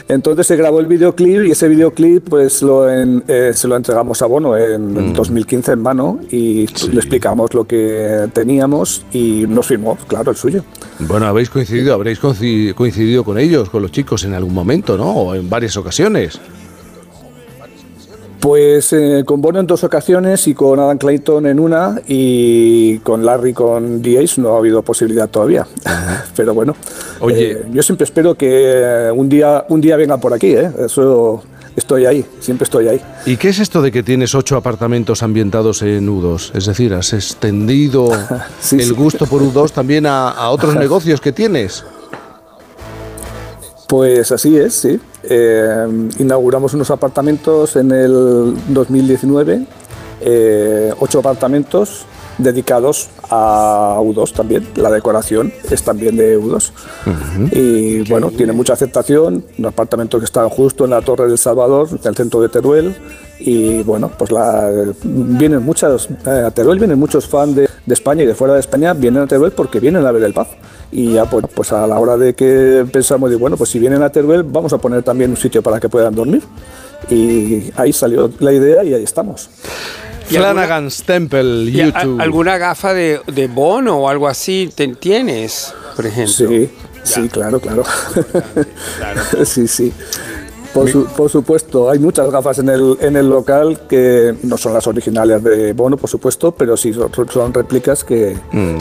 entonces se grabó el videoclip y ese videoclip pues lo en- eh, se lo entregamos a Bono en 2015 en mano y le explicamos lo que teníamos y nos firmó, claro, el suyo. Bueno, habéis coincidido, habréis coinci- coincidido con ellos, con los chicos en algún momento, ¿no? O en varias ocasiones. Pues eh, con Bono en dos ocasiones y con Adam Clayton en una y con Larry con D.A.S. no ha habido posibilidad todavía. Pero bueno, Oye. eh, yo siempre espero que un día, un día venga por aquí, ¿eh? eso estoy ahí, siempre estoy ahí. ¿Y qué es esto de que tienes ocho apartamentos ambientados en U2? Es decir, ¿has extendido el gusto por U2 también a, a otros negocios que tienes? Pues así es, sí. Eh, inauguramos unos apartamentos en el 2019, eh, ocho apartamentos dedicados a U2 también. La decoración es también de U2. Y bueno, tiene mucha aceptación. Un apartamento que está justo en la Torre del Salvador, en el centro de Teruel. Y bueno, pues la, vienen muchas, eh, a Teruel vienen muchos fans de, de España y de fuera de España, vienen a Teruel porque vienen a ver el pub. Y ya pues, pues a la hora de que pensamos, de, bueno, pues si vienen a Teruel vamos a poner también un sitio para que puedan dormir. Y ahí salió la idea y ahí estamos. ¿Y alguna- Flanagan's Temple, ¿Y a- YouTube. ¿Alguna gafa de, de Bono o algo así te- tienes, por ejemplo? Sí, sí, claro, claro. sí, sí. Por, su- por supuesto, hay muchas gafas en el, en el local que no son las originales de Bono, por supuesto, pero sí son, son réplicas que,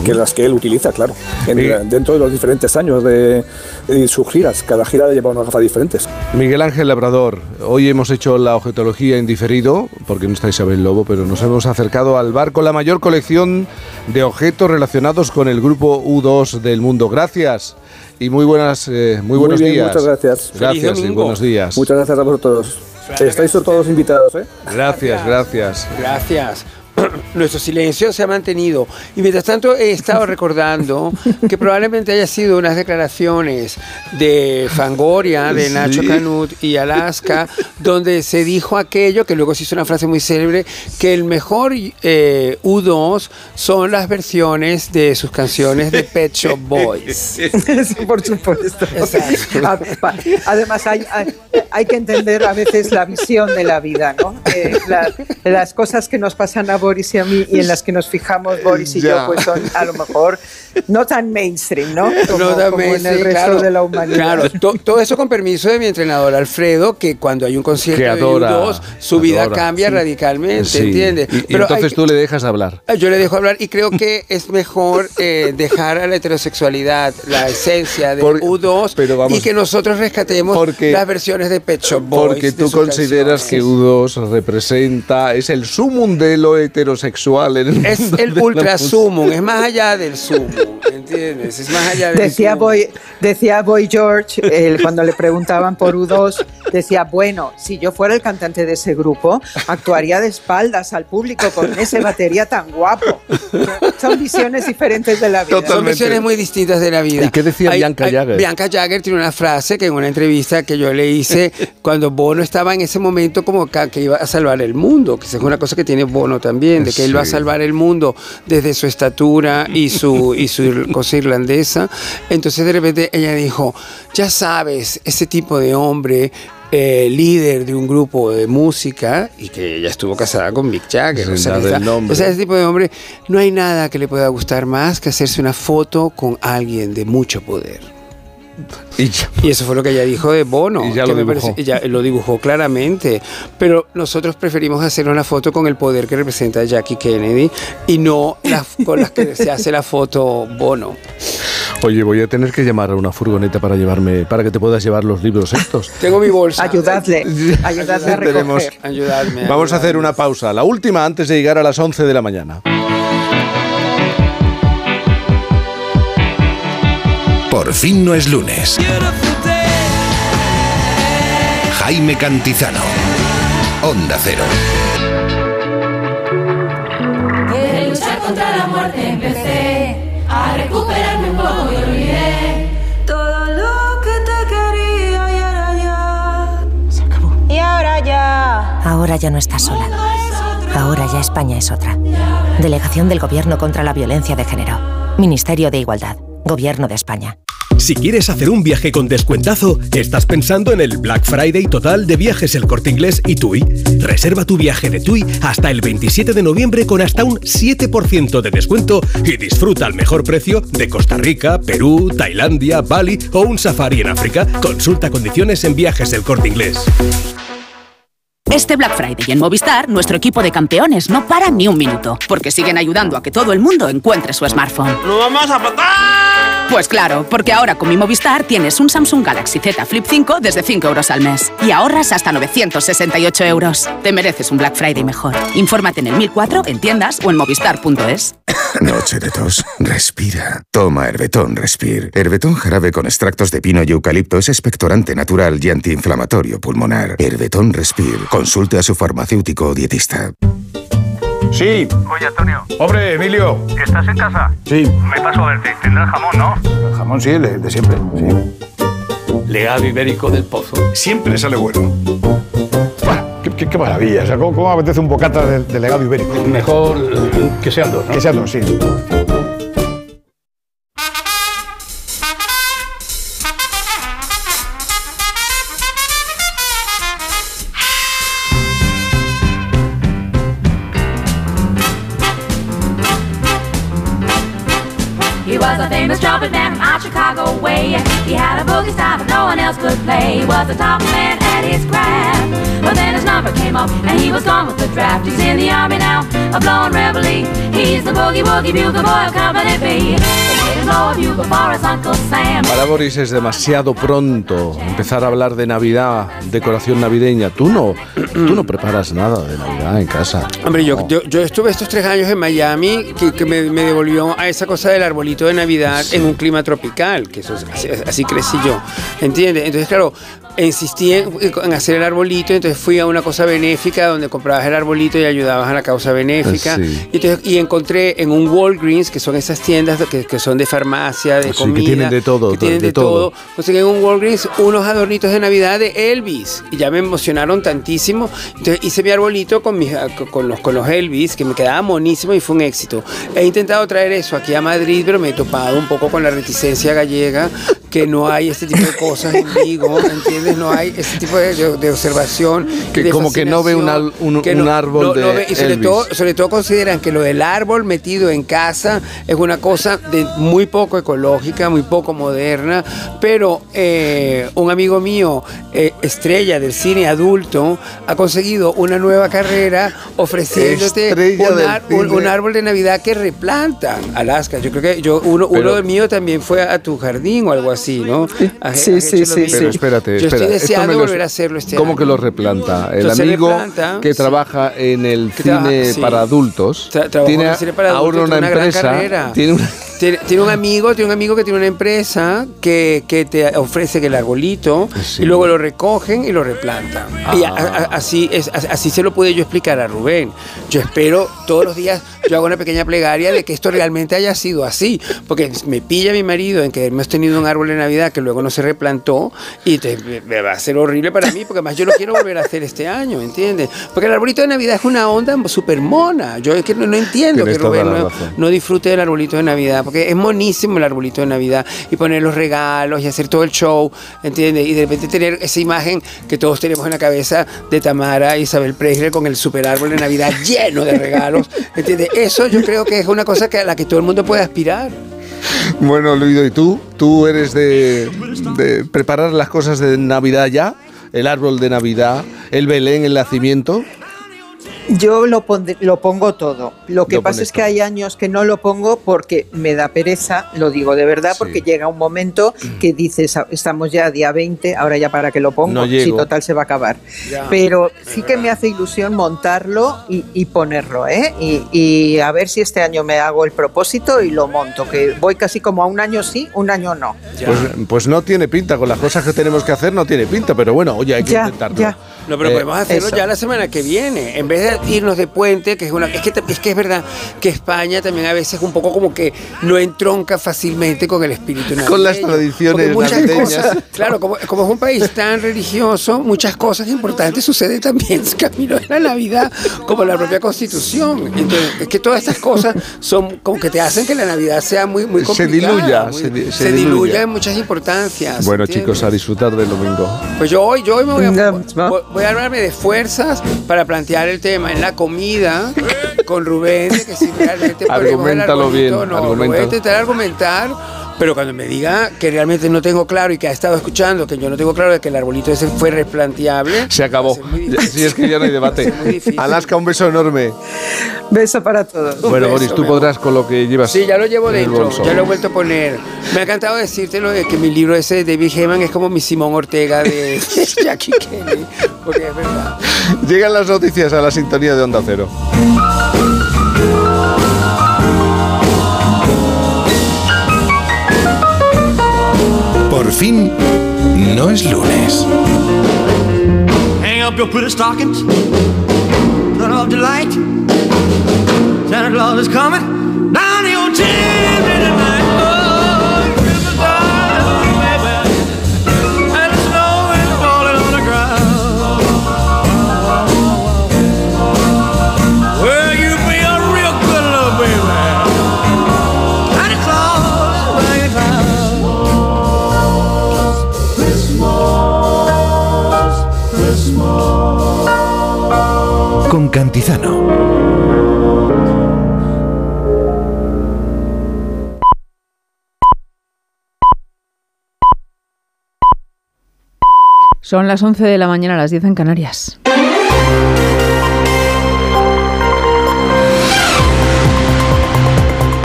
que las que él utiliza, claro, en- dentro de los diferentes años de, de sus giras. Cada gira lleva unas gafas diferentes. Miguel Ángel Labrador, hoy hemos hecho la objetología en diferido, porque no está Isabel Lobo, pero nos hemos acercado al bar con la mayor colección de objetos relacionados con el grupo U2 del mundo. Gracias y muy buenas, eh, muy buenos bien, días. Muchas gracias. Gracias y buenos días. Muchas gracias a vosotros. Estáis todos invitados, ¿eh? Gracias, gracias. Gracias. Nuestro silencio se ha mantenido. Y mientras tanto he estado recordando que probablemente haya sido unas declaraciones de Fangoria, de Sí. Nacho Canut y Alaska, donde se dijo aquello, que luego se hizo una frase muy célebre, que el mejor eh, U2 son las versiones de sus canciones de Pet Shop Boys. Por supuesto. Además, hay, hay, hay que entender a veces la visión de la vida, ¿no? Eh, la- las cosas que nos pasan a Boris y a mí y en las que nos fijamos Boris y Ya. yo, pues son a lo mejor no tan mainstream, ¿no? Como, No, como en el resto claro, de la humanidad. Claro, to- todo eso con permiso de mi entrenador Alfredo, que cuando hay un concierto adora, de U2, su vida adora. cambia Sí. radicalmente, Sí. ¿entiendes? Y, y Pero entonces tú le dejas hablar. yo le dejo hablar y creo que es mejor eh, dejar a la heterosexualidad la esencia de U2 vamos- y que nosotros rescatemos Porque- las versiones de Pet Shop Boys. Porque tú consideras que U2 representa, es el sumum de lo heterosexual en el Es el es más allá del sumum, ¿entiendes? Es más allá del Decía sumum. Boy, decía Boy George, él, cuando le preguntaban por U2, decía, bueno, si yo fuera el cantante de ese grupo, actuaría de espaldas al público con ese batería tan guapo. Son visiones diferentes de la vida. Son visiones muy distintas de la vida. ¿Y qué decía Hay- Bianca Jagger? Bianca Jagger tiene una frase que en una entrevista que yo le hice cuando Bono estaba en ese momento como que, iba a salvar el mundo, que es una cosa que tiene Bono también, de que él va a salvar el mundo desde su estatura y su, y su cosa irlandesa. Entonces de repente ella dijo, ya sabes, ese tipo de hombre eh, líder de un grupo de música y que ella estuvo casada con Mick Jagger. O sea, está- o sea, ese tipo de hombre, no hay nada que le pueda gustar más que hacerse una foto con alguien de mucho poder. Y, ya- Y eso fue lo que ella dijo de Bono. Y ya que lo me dibujó. parece- ella lo dibujó claramente. Pero nosotros preferimos hacer una foto con el poder que representa Jackie Kennedy y no las con las que se hace la foto Bono. Oye, voy a tener que llamar a una furgoneta para llevarme, para que te puedas llevar los libros estos. Tengo mi bolsa. Ayudadle, ayudadle a recoger. Ayudadme. Vamos a hacer una pausa, la última antes de llegar a las 11 de la mañana. Por fin no es lunes. Jaime Cantizano. Onda Cero. De luchar contra la muerte empecé a recuperarme un poco y olvidé todo lo que te quería y ahora ya. Y ahora ya. Ahora ya no estás sola. Ahora ya España es otra. Delegación del Gobierno contra la Violencia de Género. Ministerio de Igualdad. Gobierno de España. Si quieres hacer un viaje con descuentazo, estás pensando en el Black Friday total de viajes El Corte Inglés y TUI. Reserva tu viaje de TUI hasta el 27 de noviembre con hasta un 7% de descuento y disfruta al mejor precio de Costa Rica, Perú, Tailandia, Bali o un safari en África. Consulta condiciones en viajes El Corte Inglés. Este Black Friday en Movistar, nuestro equipo de campeones no para ni un minuto, porque siguen ayudando a que todo el mundo encuentre su smartphone. ¡Lo vamos a matar! Pues claro, porque ahora con mi Movistar tienes un Samsung Galaxy Z Flip 5 desde 5 euros al mes y ahorras hasta 968 euros. Te mereces un Black Friday mejor. Infórmate en el 1004, en tiendas o en movistar.es. Noche de tos. Respira. Toma Herbetón Respir. Herbetón jarabe con extractos de pino y eucalipto es expectorante natural y antiinflamatorio pulmonar. Herbetón Respir. Consulte a su farmacéutico o dietista. Sí. Oye, Antonio. Hombre, Emilio. ¿Estás en casa? Sí. Me paso a verte. Tendrás jamón, ¿no? El jamón sí, el de, siempre. Sí. Legado ibérico del pozo. Siempre sale bueno. Qué, qué- qué maravilla. O sea, ¿cómo, cómo apetece un bocata de, de legado ibérico? Mejor que sean dos, ¿no? Que sean dos, sí. Chicago way. He had a boogie style that no one else could play. He was the top man at his craft. But then his number came up and he was gone with the draft. He's in the army now, a blowing reveille. He's the boogie woogie bugle boy of Company B. Para Boris es demasiado pronto empezar a hablar de Navidad, decoración navideña. Tú no, tú no preparas nada de Navidad en casa. Hombre, yo, yo, yo estuve estos tres años en Miami que, que me, me devolvió a esa cosa del arbolito de Navidad en un clima tropical, que eso es- así, así crecí yo, ¿entiendes? Entonces, claro, insistí en, en hacer el arbolito, entonces fui a una cosa benéfica donde comprabas el arbolito y ayudabas a la causa benéfica. Sí. Y, entonces- y encontré en un Walgreens, que son esas tiendas que, que son de farmacia, de Sí, que comida, tienen de todo, que tienen de de, todo. todo. Conseguí en un Walgreens unos adornitos de Navidad de Elvis y ya me emocionaron tantísimo. Entonces hice mi arbolito con, mis, con, los, con los Elvis, que me quedaba monísimo y fue un éxito. He intentado traer eso aquí a Madrid, pero me he topado un poco con la reticencia gallega, que no hay este tipo de cosas en Vigo, ¿entiendes? No hay este tipo de, de- de observación. Que de como que no ve un al- un- que un árbol de ve- y sobre Elvis. todo, sobre todo consideran que lo del árbol metido en casa es una cosa de muy poco ecológica, muy poco moderna, pero eh, un amigo mío, eh, estrella del cine adulto, ha conseguido una nueva carrera ofreciéndote un, un- un árbol de Navidad que replantan. Alaska, yo creo que yo uno, Pero- uno de mío también fue a tu jardín o algo así, ¿no? Has- Sí, has sí, sí. Pero espérate, Yo espera. estoy esto deseando lo- volver a hacerlo este ¿Cómo año. que lo replanta? El Entonces amigo replanta, que sí. trabaja en el cine trabaja- sí. para adultos Tra- trabajó tiene en el cine para adultos, ahora una tiene una gran empresa, carrera. tiene una Tiene, tiene un amigo, tiene un amigo que tiene una empresa que, que te ofrece el arbolito y luego lo recogen y lo replantan. Y a- a- así es, así se lo pude yo explicar a Rubén. Yo espero todos los días, yo hago una pequeña plegaria de que esto realmente haya sido así, porque me pilla mi marido en que hemos tenido un árbol de Navidad que luego no se replantó y te- me- va a ser horrible para mí, porque además yo lo quiero volver a hacer este año, ¿entiendes? Porque el arbolito de Navidad es una onda súper mona. Yo es que no, no entiendo Tienes que Rubén no disfrute del arbolito de Navidad, porque es monísimo el arbolito de Navidad y poner los regalos y hacer todo el show, ¿entiendes? Y de repente tener esa imagen que todos tenemos en la cabeza de Tamara Isabel Presley con el super árbol de Navidad lleno de regalos, ¿entiendes? Eso yo creo que es una cosa que a la que todo el mundo puede aspirar. Bueno, Luido, ¿y tú? ¿Tú eres de preparar las cosas de Navidad ya? ¿El árbol de Navidad? ¿El Belén, el nacimiento? Yo lo, pondré- lo pongo todo. Lo que Lo pasa es que hay años que no lo pongo porque me da pereza, lo digo de verdad, porque llega un momento que dices, "Ah, estamos ya día 20, ahora ya para que lo pongo, No si total se va a acabar. Ya. Pero sí que me hace ilusión montarlo y, y ponerlo, ¿eh? Y, y a ver si este año me hago el propósito y lo monto, que voy casi como a un año sí, un año no. Pues, pues no tiene pinta, con las cosas que tenemos que hacer no tiene pinta, pero bueno, oye, hay que Ya, intentarlo. ya. No, pero Eh, podemos hacerlo eso. ya la semana que viene. En vez de irnos de puente, que es una. Es que, es que es verdad que España también a veces un poco como que no entronca fácilmente con el espíritu Con las navideño. tradiciones muchas cosas- claro, como, como es un país tan religioso, muchas cosas importantes suceden también camino de la Navidad, como la propia Constitución. Entonces, es que todas estas cosas son como que te hacen que la Navidad sea muy, muy Se complicada. diluya, muy- se di- se se diluya. diluya en muchas importancias. Bueno, ¿entiendes? chicos, a disfrutar del domingo. Pues yo hoy, yo hoy me voy a, voy, a armarme de fuerzas para plantear el tema en la comida con Rubén, que si realmente podemos Argumentalo bien, no. Lo voy a argumentalo. intentar argumentar, pero cuando me diga que realmente no tengo claro y que ha estado escuchando que yo no tengo claro de que el arbolito ese fue replanteable. Se acabó. Si es que ya no hay debate. Alaska, un beso enorme. Beso para todos. Bueno, Boris, tú podrás con lo que llevas. Sí, ya lo llevo dentro, bolso. ya lo he vuelto a poner. Me ha encantado decirte lo de que mi libro ese de David Heyman es como mi Simón Ortega de Jackie Kelly, porque es verdad. Llegan las noticias a la sintonía de Onda Cero. Por fin, no es lunes. Hang up your pretty stockings. Turn off the light. Santa Claus is coming down your chimney con Cantizano. Son las 11 de la mañana, a las 10 en Canarias.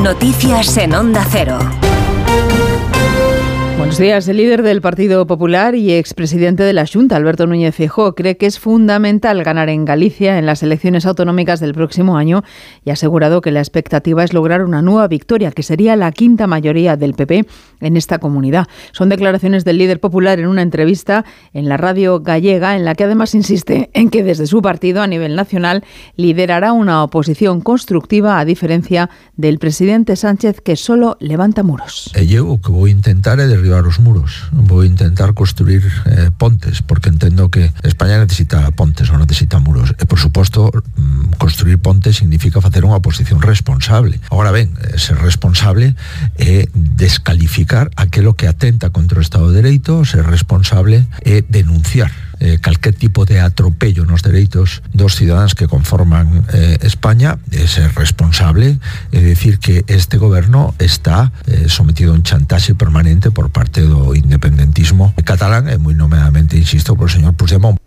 Noticias en Onda Cero. Buenos días. El líder del Partido Popular y expresidente de la Junta, Alberto Núñez Feijóo, cree que es fundamental ganar en Galicia en las elecciones autonómicas del próximo año y ha asegurado que la expectativa es lograr una nueva victoria, que sería la quinta mayoría del PP en esta comunidad. Son declaraciones del líder popular en una entrevista en la radio gallega, en la que además insiste en que desde su partido a nivel nacional liderará una oposición constructiva a diferencia del presidente Sánchez que solo levanta muros. E eu o que vou intentar é derribar os muros. Vou intentar construir eh, pontes, porque entendo que España necesita pontes, non necesita muros. E, por suposto, mm, construir pontes significa facer unha oposición responsable. Ahora ben, eh, ser responsable é descalificar aquilo que atenta contra o Estado de Dereito, ser responsable é denunciar eh, calquer tipo de atropello nos dereitos dos cidadáns que conforman eh, España ser responsable é decir que este goberno está eh, sometido a un chantaxe permanente por parte do independentismo catalán e moi nomeadamente, insisto, por o señor Puigdemont.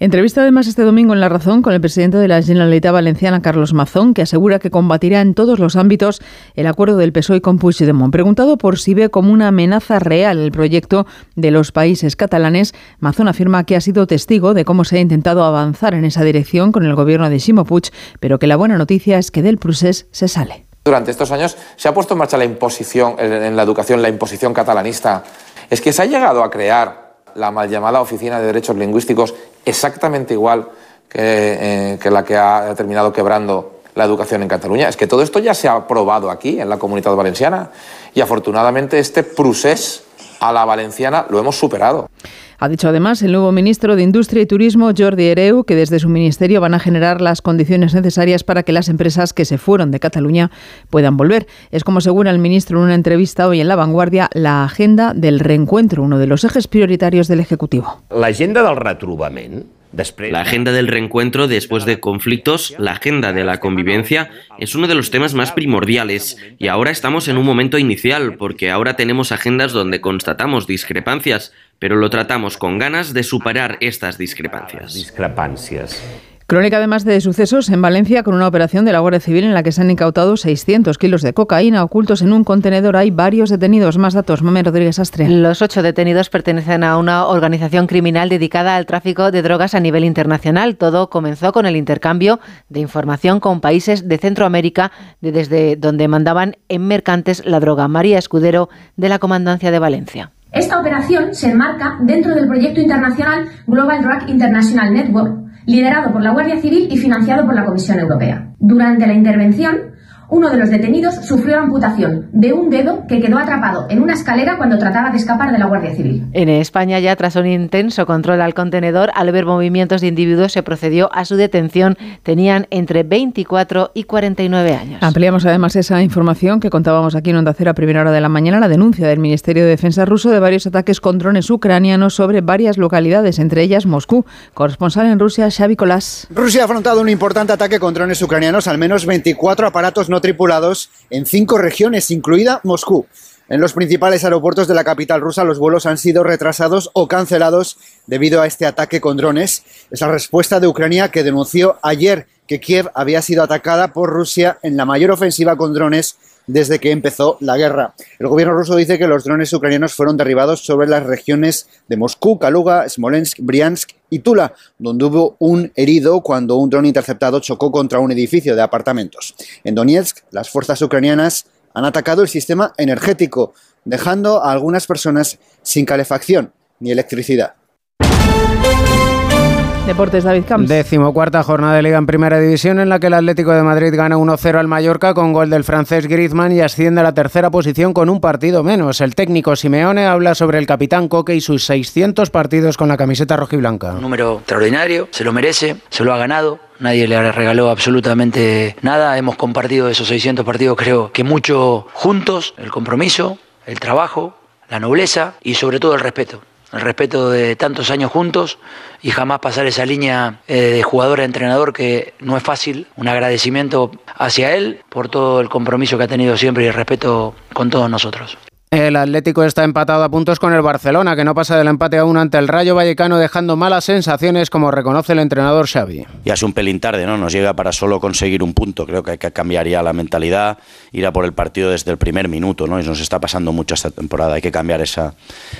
Entrevista además este domingo en La Razón con el presidente de la Generalitat Valenciana, Carlos Mazón, que asegura que combatirá en todos los ámbitos el acuerdo del PSOE con Puigdemont. Preguntado por si ve como una amenaza real el proyecto de los países catalanes, Mazón afirma que ha sido testigo de cómo se ha intentado avanzar en esa dirección con el gobierno de Ximo Puig, pero que la buena noticia es que del procés se sale. Durante estos años se ha puesto en marcha la imposición, en la educación, la imposición catalanista. Es que se ha llegado a crear la mal llamada Oficina de Derechos Lingüísticos exactamente igual que, eh, que la que ha terminado quebrando la educación en Cataluña. Es que todo esto ya se ha aprobado aquí, en la comunidad valenciana, y afortunadamente este procés a la valenciana lo hemos superado. Ha dicho además el nuevo ministro de Industria y Turismo, Jordi Hereu, que desde su ministerio van a generar las condiciones necesarias para que las empresas que se fueron de Cataluña puedan volver. Es como asegura el ministro en una entrevista hoy en La Vanguardia, la agenda del reencuentro, uno de los ejes prioritarios del Ejecutivo. L'agenda del retrobament La agenda del reencuentro después de conflictos, la agenda de la convivencia, es uno de los temas más primordiales y ahora estamos en un momento inicial porque ahora tenemos agendas donde constatamos discrepancias, pero lo tratamos con ganas de superar estas discrepancias. Crónica además de sucesos en Valencia con una operación de la Guardia Civil en la que se han incautado 600 kilos de cocaína ocultos en un contenedor. Hay varios detenidos. Más datos. Mame Rodríguez Astre. Los ocho detenidos pertenecen a una organización criminal dedicada al tráfico de drogas a nivel internacional. Todo comenzó con el intercambio de información con países de Centroamérica, de desde donde mandaban en mercantes la droga. María Escudero, de la Comandancia de Valencia. Esta operación se enmarca dentro del proyecto internacional Global Drug International Network, liderado por la Guardia Civil y financiado por la Comisión Europea. Durante la intervención, uno de los detenidos sufrió amputación de un dedo que quedó atrapado en una escalera cuando trataba de escapar de la Guardia Civil. En España, ya tras un intenso control al contenedor, al ver movimientos de individuos, se procedió a su detención. Tenían entre 24 y 49 años. Ampliamos además esa información que contábamos aquí en Onda Cero a primera hora de la mañana, la denuncia del Ministerio de Defensa ruso de varios ataques con drones ucranianos sobre varias localidades, entre ellas Moscú. Corresponsal en Rusia, Xavi Colás. Rusia ha afrontado un importante ataque con drones ucranianos, al menos 24 aparatos no tripulados en cinco regiones, incluida Moscú. En los principales aeropuertos de la capital rusa los vuelos han sido retrasados o cancelados debido a este ataque con drones. Es la respuesta de Ucrania que denunció ayer que Kiev había sido atacada por Rusia en la mayor ofensiva con drones desde que empezó la guerra. El gobierno ruso dice que los drones ucranianos fueron derribados sobre las regiones de Moscú, Kaluga, Smolensk, Briansk y Tula, donde hubo un herido cuando un dron interceptado chocó contra un edificio de apartamentos. En Donetsk, las fuerzas ucranianas han atacado el sistema energético, dejando a algunas personas sin calefacción ni electricidad. Deportes David Camps. Decimocuarta jornada de Liga en Primera División en la que el Atlético de Madrid gana 1-0 al Mallorca con gol del francés Griezmann y asciende a la tercera posición con un partido menos. El técnico Simeone habla sobre el capitán Coque y sus 600 partidos con la camiseta rojiblanca. Un número extraordinario, se lo merece, se lo ha ganado. Nadie le regaló absolutamente nada. Hemos compartido esos 600 partidos, creo que mucho juntos. El compromiso, el trabajo, la nobleza y sobre todo el respeto el respeto de tantos años juntos y jamás pasar esa línea eh, de jugador a entrenador que no es fácil. Un agradecimiento hacia él por todo el compromiso que ha tenido siempre y el respeto con todos nosotros. El Atlético está empatado a puntos con el Barcelona, que no pasa del empate aún ante el Rayo Vallecano, dejando malas sensaciones, como reconoce el entrenador Xavi. Ya es un pelín tarde, ¿no? Nos llega para solo conseguir un punto. Creo que hay que cambiar la mentalidad, ir a por el partido desde el primer minuto, ¿no? Y nos está pasando mucho esta temporada. Hay que cambiar esa,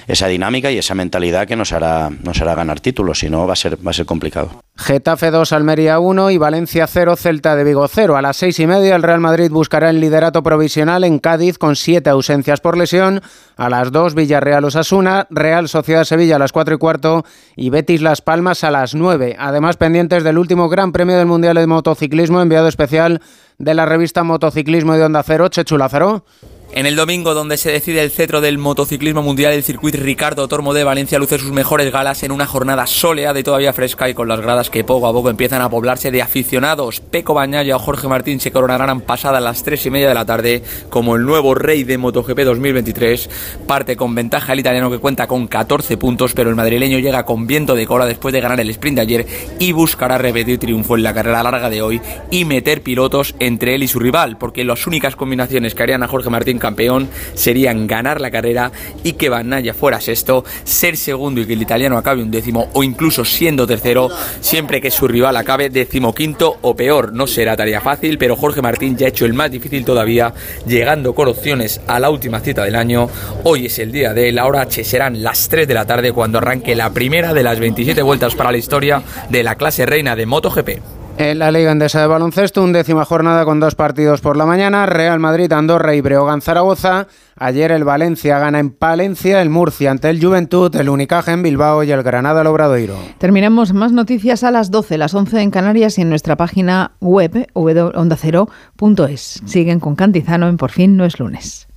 esa dinámica y esa mentalidad que nos hará, nos hará ganar títulos, si no va a ser, va a ser complicado. Getafe 2, Almería 1 y Valencia 0, Celta de Vigo 0. A las seis y media el Real Madrid buscará el liderato provisional en Cádiz con siete ausencias por lesión. A las 2, Villarreal Osasuna, Real Sociedad Sevilla a las 4 y cuarto y Betis Las Palmas a las 9. Además, pendientes del último Gran Premio del Mundial de Motociclismo, enviado especial de la revista Motociclismo de Onda Cero, Chechu Lázaro. En el domingo, donde se decide el cetro del motociclismo mundial, el circuito Ricardo Tormo de Valencia luce sus mejores galas en una jornada soleada y todavía fresca y con las gradas que poco a poco empiezan a poblarse de aficionados. Peco Bañaya o Jorge Martín se coronarán pasadas las 3 y media de la tarde como el nuevo rey de MotoGP 2023. Parte con ventaja el italiano que cuenta con 14 puntos, pero el madrileño llega con viento de cola después de ganar el sprint de ayer y buscará repetir triunfo en la carrera larga de hoy y meter pilotos entre él y su rival, porque las únicas combinaciones que harían a Jorge Martín campeón serían ganar la carrera y que Banaya fuera sexto, ser segundo y que el italiano acabe un décimo o incluso siendo tercero, siempre que su rival acabe decimoquinto o peor. No será tarea fácil, pero Jorge Martín ya ha hecho el más difícil todavía, llegando con opciones a la última cita del año. Hoy es el día de la hora serán las 3 de la tarde cuando arranque la primera de las 27 vueltas para la historia de la clase reina de MotoGP. En la Liga Endesa de Baloncesto, undécima jornada con dos partidos por la mañana. Real Madrid, Andorra y Breogán Zaragoza. Ayer el Valencia gana en Palencia, el Murcia ante el Juventud, el Unicaja en Bilbao y el Granada al Obradoiro. Terminamos más noticias a las 12, las 11 en Canarias y en nuestra página web ondacero.es. Siguen con Cantizano en Por fin no es lunes.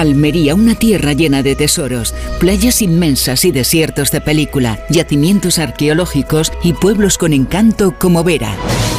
Almería, una tierra llena de tesoros, playas inmensas y desiertos de película, yacimientos arqueológicos y pueblos con encanto como Vera.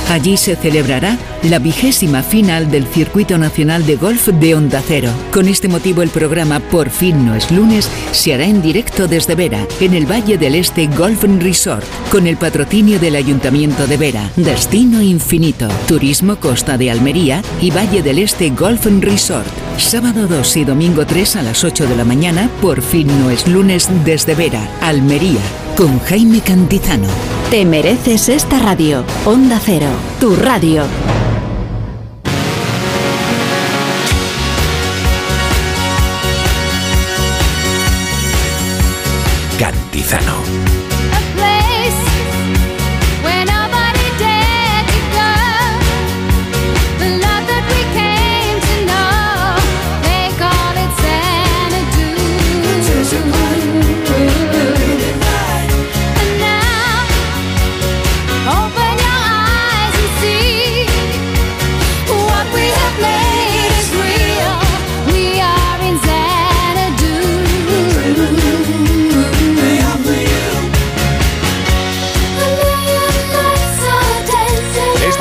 Allí se celebrará la vigésima final del Circuito Nacional de Golf de Onda Cero. Con este motivo el programa Por fin no es lunes se hará en directo desde Vera, en el Valle del Este Golf Resort, con el patrocinio del Ayuntamiento de Vera, Destino Infinito, Turismo Costa de Almería y Valle del Este Golf Resort. Sábado 2 y domingo 3 a las 8 de la mañana, Por fin no es lunes desde Vera, Almería, con Jaime Cantizano. Te mereces esta radio. Onda Cero, tu radio. Cantizano.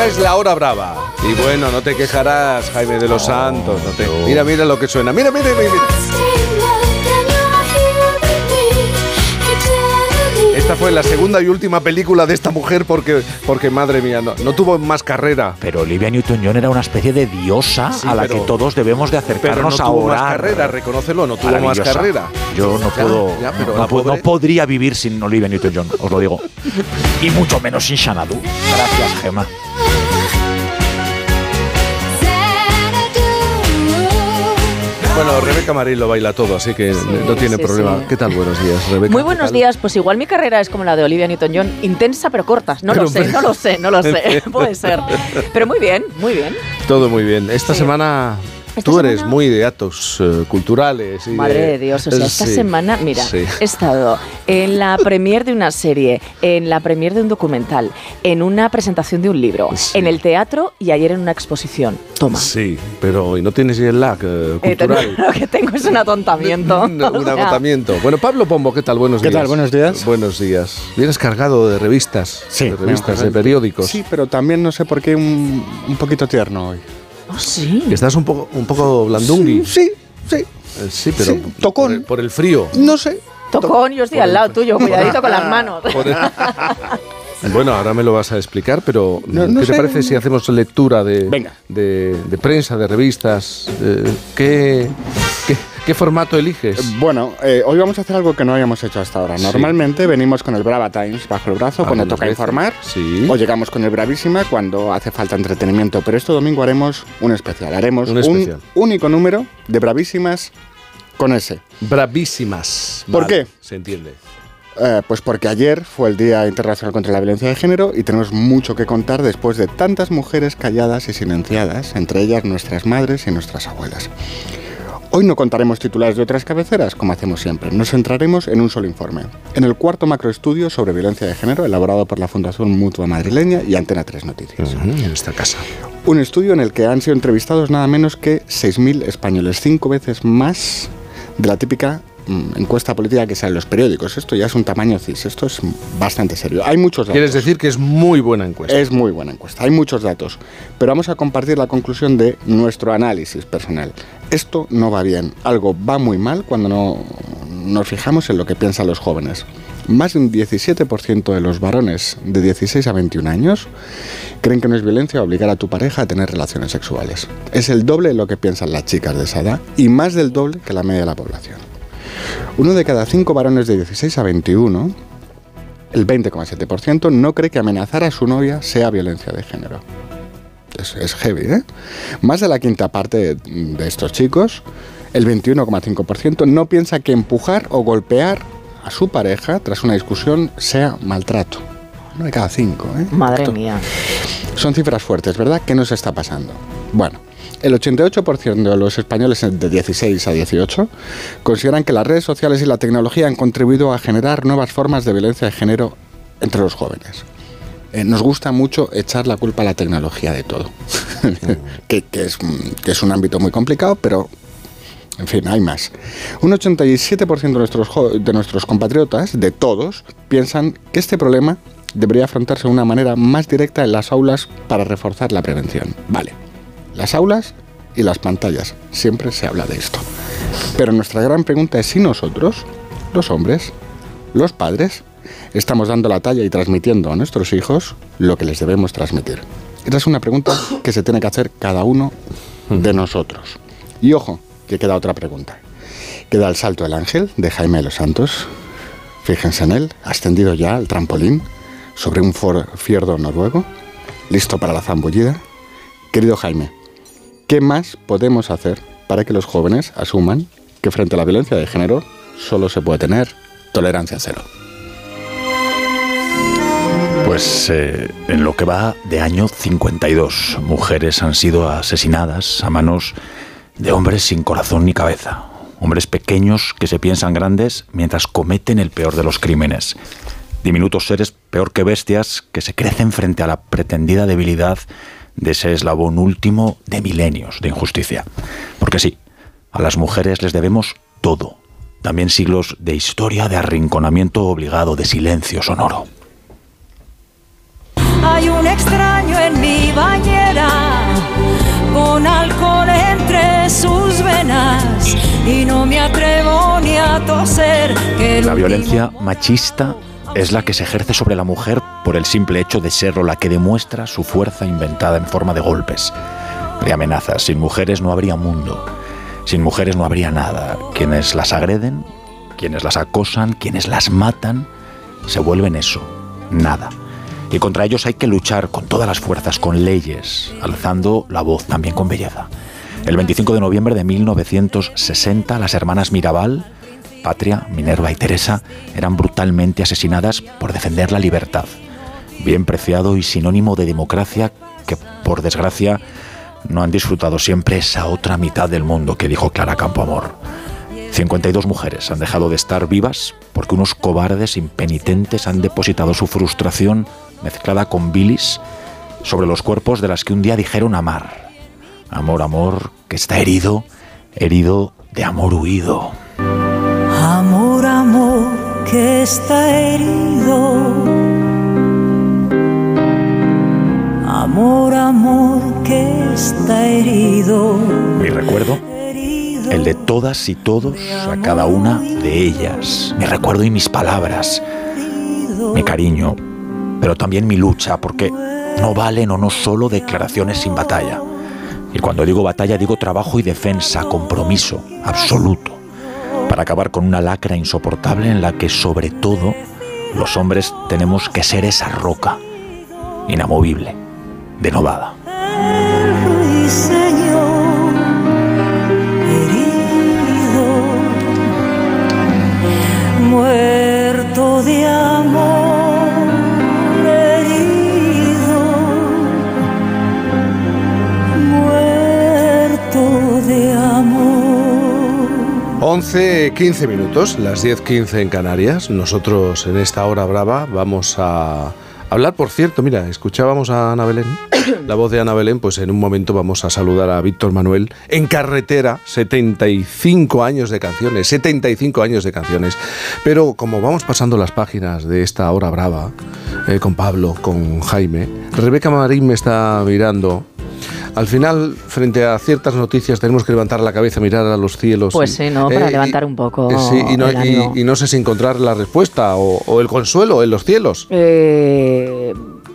Es la hora brava. Y bueno, no te quejarás, Jaime de los Santos. no te- Mira, mira lo que suena. Mira, mira, mira. Esta fue la segunda y última película de esta mujer porque, porque madre mía, no, no tuvo más carrera. Pero Olivia Newton-John era una especie de diosa Sí, a la pero- que todos debemos de Pero no acercarnos tuvo más carrera, reconócelo, no tuvo más Maravillosa. carrera. Yo no Ya, puedo, ya, pero no, la puedo- pobre- no podría vivir sin Olivia Newton-John, os lo digo. Y mucho menos sin Xanadu. Gracias, Gemma. Bueno, Rebeca Marín lo baila todo, así que no tiene sí, problema. sí. ¿Qué tal? Buenos días, Rebeca. Muy ¿qué buenos días. Pues igual mi carrera es como la de Olivia Newton-John, intensa pero corta. No Pero, lo sé, no lo sé, no lo sé. Puede ser. Pero muy bien, muy bien. Todo muy bien. Esta semana Tú eres semana- muy de actos eh, culturales. y Madre de Dios, o sea, esta Sí, semana, mira, sí. he estado en la premier de una serie, en la premier de un documental, en una presentación de un libro, en el teatro y ayer en una exposición. Toma. Sí, pero ¿y no tienes el lag eh, Eh, tengo- cultural? lo que tengo es un atontamiento. Un sea, agotamiento. Bueno, Pablo Pombo, ¿qué tal? Buenos ¿Qué días. tal? Buenos días. Buenos días. Vienes cargado de revistas. de revistas, de periódicos. Sí, pero también no sé por qué un, un poquito tierno hoy. Oh, sí. Que estás un poco, un poco blandungui. Sí, sí. Eh, Sí, pero Sí, por, el, por el frío. No sé. Tocón, yo estoy al lado tuyo, cuidadito con las manos. Por el- Bueno, ahora me lo vas a explicar, pero No- no ¿qué te sé. parece si hacemos lectura de, Venga. de, de prensa, de revistas? Eh, ¿qué, qué, ¿Qué formato eliges? Bueno, eh, hoy vamos a hacer algo que no habíamos hecho hasta ahora. Sí. Normalmente venimos con el Brava Times bajo el brazo cuando toca veces. informar. Sí. O llegamos con el Bravísima cuando hace falta entretenimiento. Pero este domingo haremos un especial. Haremos Un un, especial. único número de Bravísimas con ese. Bravísimas. ¿Por Vale, qué? Se entiende. Eh, pues porque ayer fue el Día Internacional contra la Violencia de Género y tenemos mucho que contar después de tantas mujeres calladas y silenciadas, entre ellas nuestras madres y nuestras abuelas. Hoy no contaremos titulares de otras cabeceras, como hacemos siempre. Nos centraremos en un solo informe, en el cuarto macroestudio sobre violencia de género elaborado por la Fundación Mutua Madrileña y Antena 3 Noticias. en esta casa. Un estudio en el que han sido entrevistados nada menos que 6.000 españoles, cinco veces más de la típica encuesta política que sale en los periódicos. Esto ya es un tamaño cis, esto es bastante serio. Hay muchos datos. Quieres decir que es muy buena encuesta. Es muy buena encuesta, hay muchos datos, pero vamos a compartir la conclusión de nuestro análisis personal. Esto no va bien, algo va muy mal cuando no nos fijamos en lo que piensan los jóvenes. Más de un 17% de los varones de 16 a 21 años creen que no es violencia obligar a tu pareja a tener relaciones sexuales. Es el doble de lo que piensan las chicas de esa edad y más del doble que la media de la población. Uno de cada cinco varones de 16 a 21 el 20,7% no cree que amenazar a su novia sea violencia de género. Es, es heavy, ¿eh? Más de la quinta parte de, de estos chicos, el 21,5%, no piensa que empujar o golpear a su pareja tras una discusión sea maltrato. Uno de cada cinco, ¿eh? Madre Esto- mía. son cifras fuertes, ¿verdad? ¿Qué nos está pasando? Bueno, el 88% de los españoles de 16 a 18 consideran que las redes sociales y la tecnología han contribuido a generar nuevas formas de violencia de género entre los jóvenes. Eh, nos gusta mucho echar la culpa a la tecnología de todo, que, es, un ámbito muy complicado, pero en fin, hay más. Un 87% de nuestros, de nuestros compatriotas, de todos, piensan que este problema debería afrontarse de una manera más directa en las aulas para reforzar la prevención. Vale, las aulas y las pantallas, siempre se habla de esto. Pero nuestra gran pregunta es si nosotros, los hombres, los padres, estamos dando la talla y transmitiendo a nuestros hijos lo que les debemos transmitir. Esa es una pregunta que se tiene que hacer cada uno de nosotros. Y ojo, que queda otra pregunta. Queda el salto del ángel de Jaime de los Santos. Fíjense en él, ascendido ya al trampolín sobre un fiordo noruego, listo para la zambullida. Querido Jaime, ¿qué más podemos hacer para que los jóvenes asuman que frente a la violencia de género solo se puede tener tolerancia cero? Pues eh, en lo que va de año 52, mujeres han sido asesinadas a manos de hombres sin corazón ni cabeza. Hombres pequeños que se piensan grandes mientras cometen el peor de los crímenes. Diminutos seres peor que bestias que se crecen frente a la pretendida debilidad de ese eslabón último de milenios de injusticia. Porque sí, a las mujeres les debemos todo. También siglos de historia de arrinconamiento obligado, de silencio sonoro. Hay un extraño en mi bañera, con alcohol entre sus venas, y no me atrevo ni a toser. Que el La violencia machista es la que se ejerce sobre la mujer por el simple hecho de serlo, la que demuestra su fuerza inventada en forma de golpes, de amenazas. Sin mujeres no habría mundo, sin mujeres no habría nada. Quienes las agreden, quienes las acosan, quienes las matan, se vuelven eso, nada. Y contra ellos hay que luchar con todas las fuerzas, con leyes, alzando la voz también con belleza. El 25 de noviembre de 1960, las hermanas Mirabal, Patria, Minerva y Teresa eran brutalmente asesinadas por defender la libertad, bien preciado y sinónimo de democracia que, por desgracia, no han disfrutado siempre esa otra mitad del mundo que dijo Clara Campoamor. 52 mujeres han dejado de estar vivas porque unos cobardes impenitentes han depositado su frustración mezclada con bilis sobre los cuerpos de las que un día dijeron amar. Amor, amor, que está herido, herido de amor huido. Amor, amor, que está herido. Amor, amor, que está herido. Mi recuerdo, el de todas y todos a cada una de ellas. Mi recuerdo y mis palabras, mi cariño, pero también mi lucha, porque no valen o no solo declaraciones sin batalla. Y cuando digo batalla digo trabajo y defensa, compromiso absoluto, para acabar con una lacra insoportable en la que sobre todo los hombres tenemos que ser esa roca inamovible, de 11, 15 minutos, las 10, 15 en Canarias. Nosotros en esta hora brava vamos a hablar, por cierto, mira, escuchábamos a Ana Belén, la voz de Ana Belén, pues en un momento vamos a saludar a Víctor Manuel en carretera, 75 años de canciones, 75 años de canciones. Pero como vamos pasando las páginas de esta hora brava, eh, con Pablo, con Jaime, Rebeca Marín me está mirando. Al final, frente a ciertas noticias, tenemos que levantar la cabeza, mirar a los cielos. Pues sí, ¿no? Para eh, y- levantar un poco eh, sí, y, no, el ánimo. y- y no sé si encontrar la respuesta o, o el consuelo en los cielos. Eh,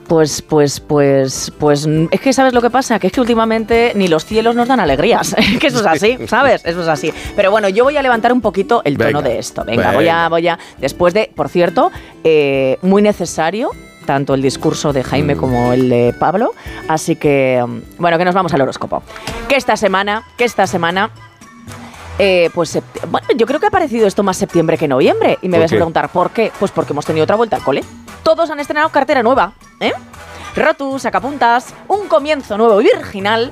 pues, pues, pues, pues, es que sabes lo que pasa, que es que últimamente ni los cielos nos dan alegrías, que eso es así, ¿sabes? Eso es así. Pero bueno, yo voy a levantar un poquito el tono Venga, de esto. Venga, voy a, voy a, después de, por cierto, eh, muy necesario tanto el discurso de. Jaime como el de Pablo, así que, mm, bueno, que nos vamos al horóscopo. Que esta semana, que esta semana eh, pues bueno, yo creo que ha parecido esto más septiembre que noviembre. Y me ¿Por vas a preguntar, ¿por qué? Pues porque hemos tenido otra vuelta al cole. Todos han estrenado cartera nueva, ¿eh? Rotus, sacapuntas, un comienzo nuevo y virginal.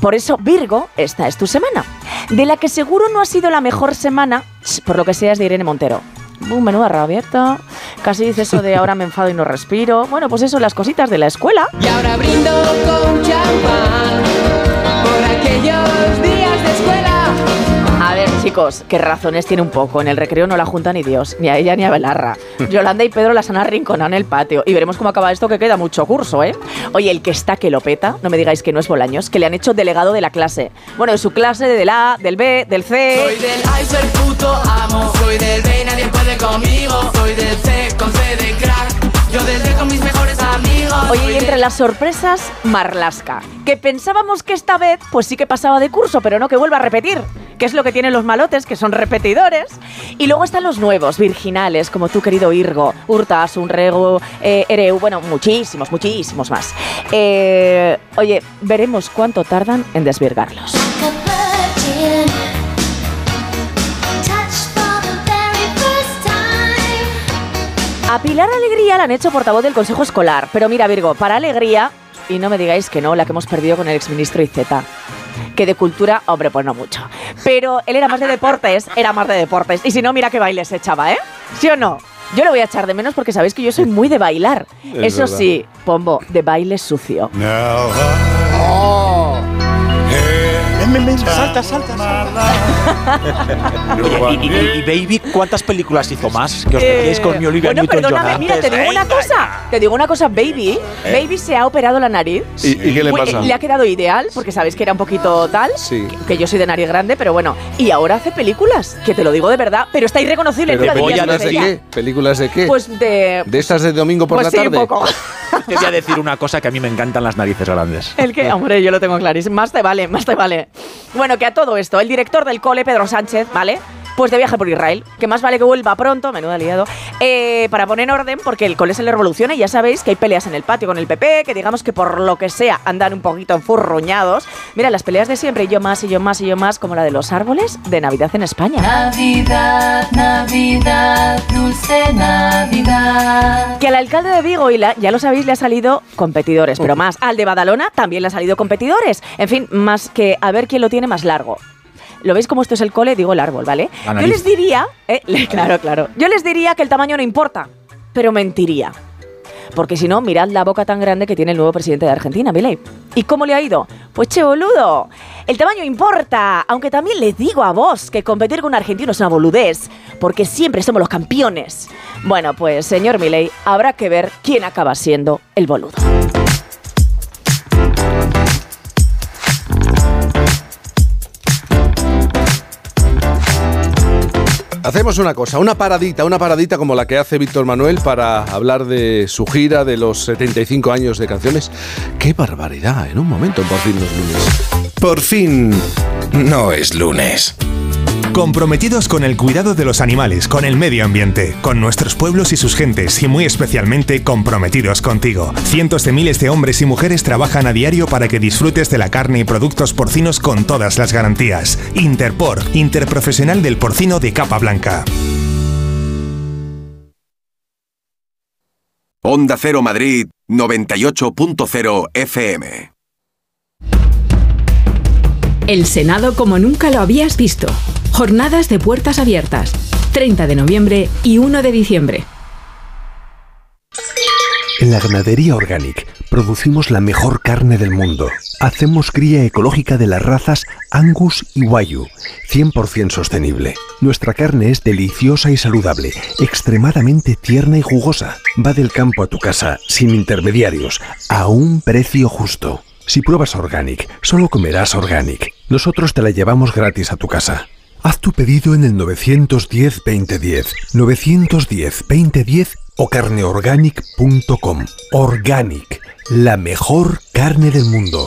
Por eso, Virgo, esta es tu semana. De la que seguro no ha sido la mejor semana, por lo que sea, es de Irene Montero. Un menuda rabierta. Casi dice eso de ahora me enfado y no respiro. Bueno, pues eso, las cositas de la escuela. Y ahora brindo con champán por aquellos días chicos, qué razones tiene un poco. En el recreo no la junta ni Dios, ni a ella ni a Belarra. Yolanda y Pedro las han arrinconado en el patio. Y veremos cómo acaba esto, que queda mucho curso, ¿eh? Oye, el que está que lo peta, no me digáis que no es Bolaños, que le han hecho delegado de la clase. Bueno, de su clase, del A, del B, del C. Soy del A y soy puto amo. Soy del B y nadie puede conmigo. Soy del C con C de crack. Yo del D con mis mejores amigos. Oye, y entre las sorpresas, Marlasca. Que pensábamos que esta vez, pues sí que pasaba de curso, pero no que vuelva a repetir. Que es lo que tienen los malotes, que son repetidores. Y luego están los nuevos, virginales, como tu querido Irgo, Hurtas, Unrego, eh, Ereu, bueno, muchísimos, muchísimos más. Eh, oye, veremos cuánto tardan en desvirgarlos. A Pilar Alegría la han hecho portavoz del Consejo Escolar. Pero mira, Virgo, para Alegría, y no me digáis que no, la que hemos perdido con el exministro Iceta. Que de cultura, hombre, pues no mucho. Pero él era más de deportes, era más de deportes. Y si no, mira qué baile se echaba, ¿eh? ¿Sí o no? Yo lo voy a echar de menos porque sabéis que yo soy muy de bailar. Es Eso verdad. sí, Pombo, de baile sucio. Salta, salta, Oye, y, y- y Baby, ¿cuántas películas hizo más? Que os metíais con mi Olivia Eh, bueno, Newton-John perdóname, mira, te digo una cosa. Te digo una cosa, Baby. ¿Eh? Baby se ha operado la nariz. ¿Y, y qué le pasa? Le ha quedado ideal, porque sabéis que era un poquito tal. Sí. Que yo soy de nariz grande, pero bueno. Y ahora hace películas, que te lo digo de verdad, pero está irreconocible. ¿Pero mira, dirías películas de qué? ¿Películas de qué? Pues de. ¿De estas de domingo por pues la sí, tarde? un poco. Te voy a decir una cosa que a mí me encantan las narices grandes. El que, hombre, yo lo tengo clarísimo. Más te vale, más te vale. Bueno, que a todo esto, el director del cole, Pedro Sánchez, ¿vale? Pues de viaje por Israel, que más vale que vuelva pronto, menudo aliado, eh, para poner orden, porque el cole se le revoluciona y ya sabéis que hay peleas en el patio con el PP, que digamos que por lo que sea andan un poquito enfurruñados. Mira, las peleas de siempre, y yo más, y yo más, y yo más, como la de los árboles de Navidad en España. Navidad, Navidad, dulce Navidad. Que al alcalde de Vigo, y la- ya lo sabéis, le ha salido competidores, pero más. Al de Badalona también le han salido competidores. En fin, más que a ver quién lo tiene más largo. ¿Lo veis como esto es el cole? Digo el árbol, ¿vale? Yo les diría, eh, le- claro, claro. Yo les diría que el tamaño no importa, pero mentiría. Porque si no, mirad la boca tan grande que tiene el nuevo presidente de Argentina, Milei. ¿Y cómo le ha ido? Pues che, boludo. El tamaño importa, aunque también les digo a vos que competir con un argentino es una boludez, porque siempre somos los campeones. Bueno, pues señor Milei, habrá que ver quién acaba siendo el boludo. Hacemos una cosa, una paradita, una paradita como la que hace Víctor Manuel para hablar de su gira de los 75 años de canciones. ¡Qué barbaridad! En un momento, en por fin los lunes. Por fin, no es lunes. Comprometidos con el cuidado de los animales, con el medio ambiente, con nuestros pueblos y sus gentes y muy especialmente comprometidos contigo. Cientos de miles de hombres y mujeres trabajan a diario para que disfrutes de la carne y productos porcinos con todas las garantías. Interpor, Interprofesional del Porcino de Capa Blanca. Onda Cero Madrid 98.0 FM. El Senado como nunca lo habías visto. Jornadas de puertas abiertas. 30 de noviembre y 1 de diciembre. En la ganadería Organic producimos la mejor carne del mundo. Hacemos cría ecológica de las razas Angus y Wayu, 100% sostenible. Nuestra carne es deliciosa y saludable, extremadamente tierna y jugosa. Va del campo a tu casa, sin intermediarios, a un precio justo. Si pruebas Organic, solo comerás Organic. Nosotros te la llevamos gratis a tu casa. Haz tu pedido en el 910-2010, 910-2010 o carneorganic.com. Organic, la mejor carne del mundo.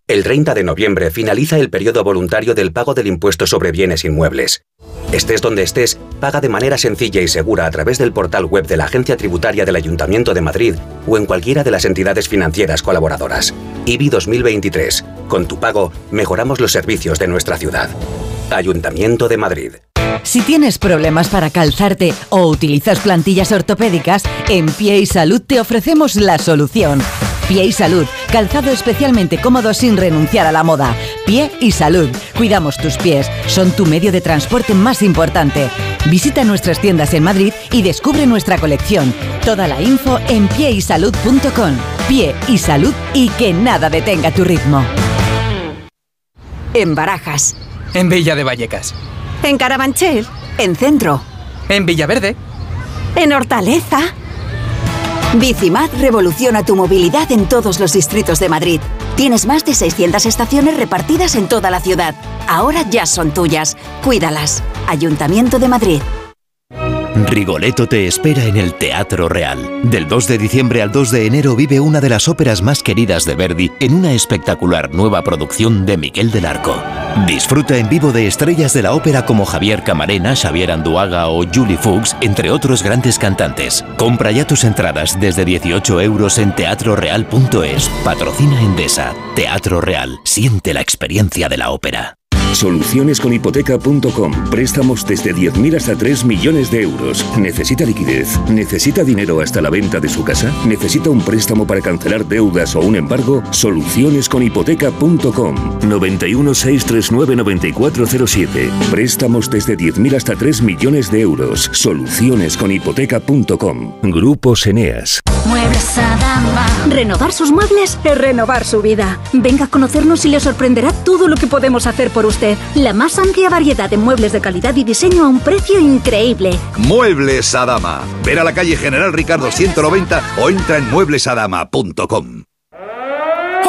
El 30 de noviembre finaliza el periodo voluntario del pago del impuesto sobre bienes inmuebles. Estés donde estés, paga de manera sencilla y segura a través del portal web de la Agencia Tributaria del Ayuntamiento de Madrid o en cualquiera de las entidades financieras colaboradoras. IBI 2023. Con tu pago, mejoramos los servicios de nuestra ciudad. Ayuntamiento de Madrid. Si tienes problemas para calzarte o utilizas plantillas ortopédicas, en Pie y Salud te ofrecemos la solución. Pie y Salud, calzado especialmente cómodo sin renunciar a la moda. Pie y Salud, cuidamos tus pies, son tu medio de transporte más importante. Visita nuestras tiendas en Madrid y descubre nuestra colección. Toda la info en pieysalud.com. Pie y Salud y que nada detenga tu ritmo. En Barajas. En Villa de Vallecas. En Carabanchel. En Centro. En Villaverde. En Hortaleza. Bicimad revoluciona tu movilidad en todos los distritos de Madrid. Tienes más de 600 estaciones repartidas en toda la ciudad. Ahora ya son tuyas. Cuídalas. Ayuntamiento de Madrid. Rigoletto te espera en el Teatro Real. Del 2 de diciembre al 2 de enero vive una de las óperas más queridas de Verdi en una espectacular nueva producción de Miguel del Arco. Disfruta en vivo de estrellas de la ópera como Javier Camarena, Xavier Anduaga o Julie Fuchs, entre otros grandes cantantes. Compra ya tus entradas desde 18 euros en teatroreal.es. Patrocina Endesa. Teatro Real. Siente la experiencia de la ópera. Solucionesconhipoteca.com. Préstamos desde 10.000 hasta 3 millones de euros. ¿Necesita liquidez? ¿Necesita dinero hasta la venta de su casa? ¿Necesita un préstamo para cancelar deudas o un embargo? Solucionesconhipoteca.com. 91 639 9407. Préstamos desde 10.000 hasta 3 millones de euros. Solucionesconhipoteca.com. Grupos Eneas. Muebles Adama. Renovar sus muebles es renovar su vida. Venga a conocernos y le sorprenderá todo lo que podemos hacer por usted. La más amplia variedad de muebles de calidad y diseño a un precio increíble. Muebles Adama. Ver a la calle General Ricardo 190 o entra en mueblesadama.com.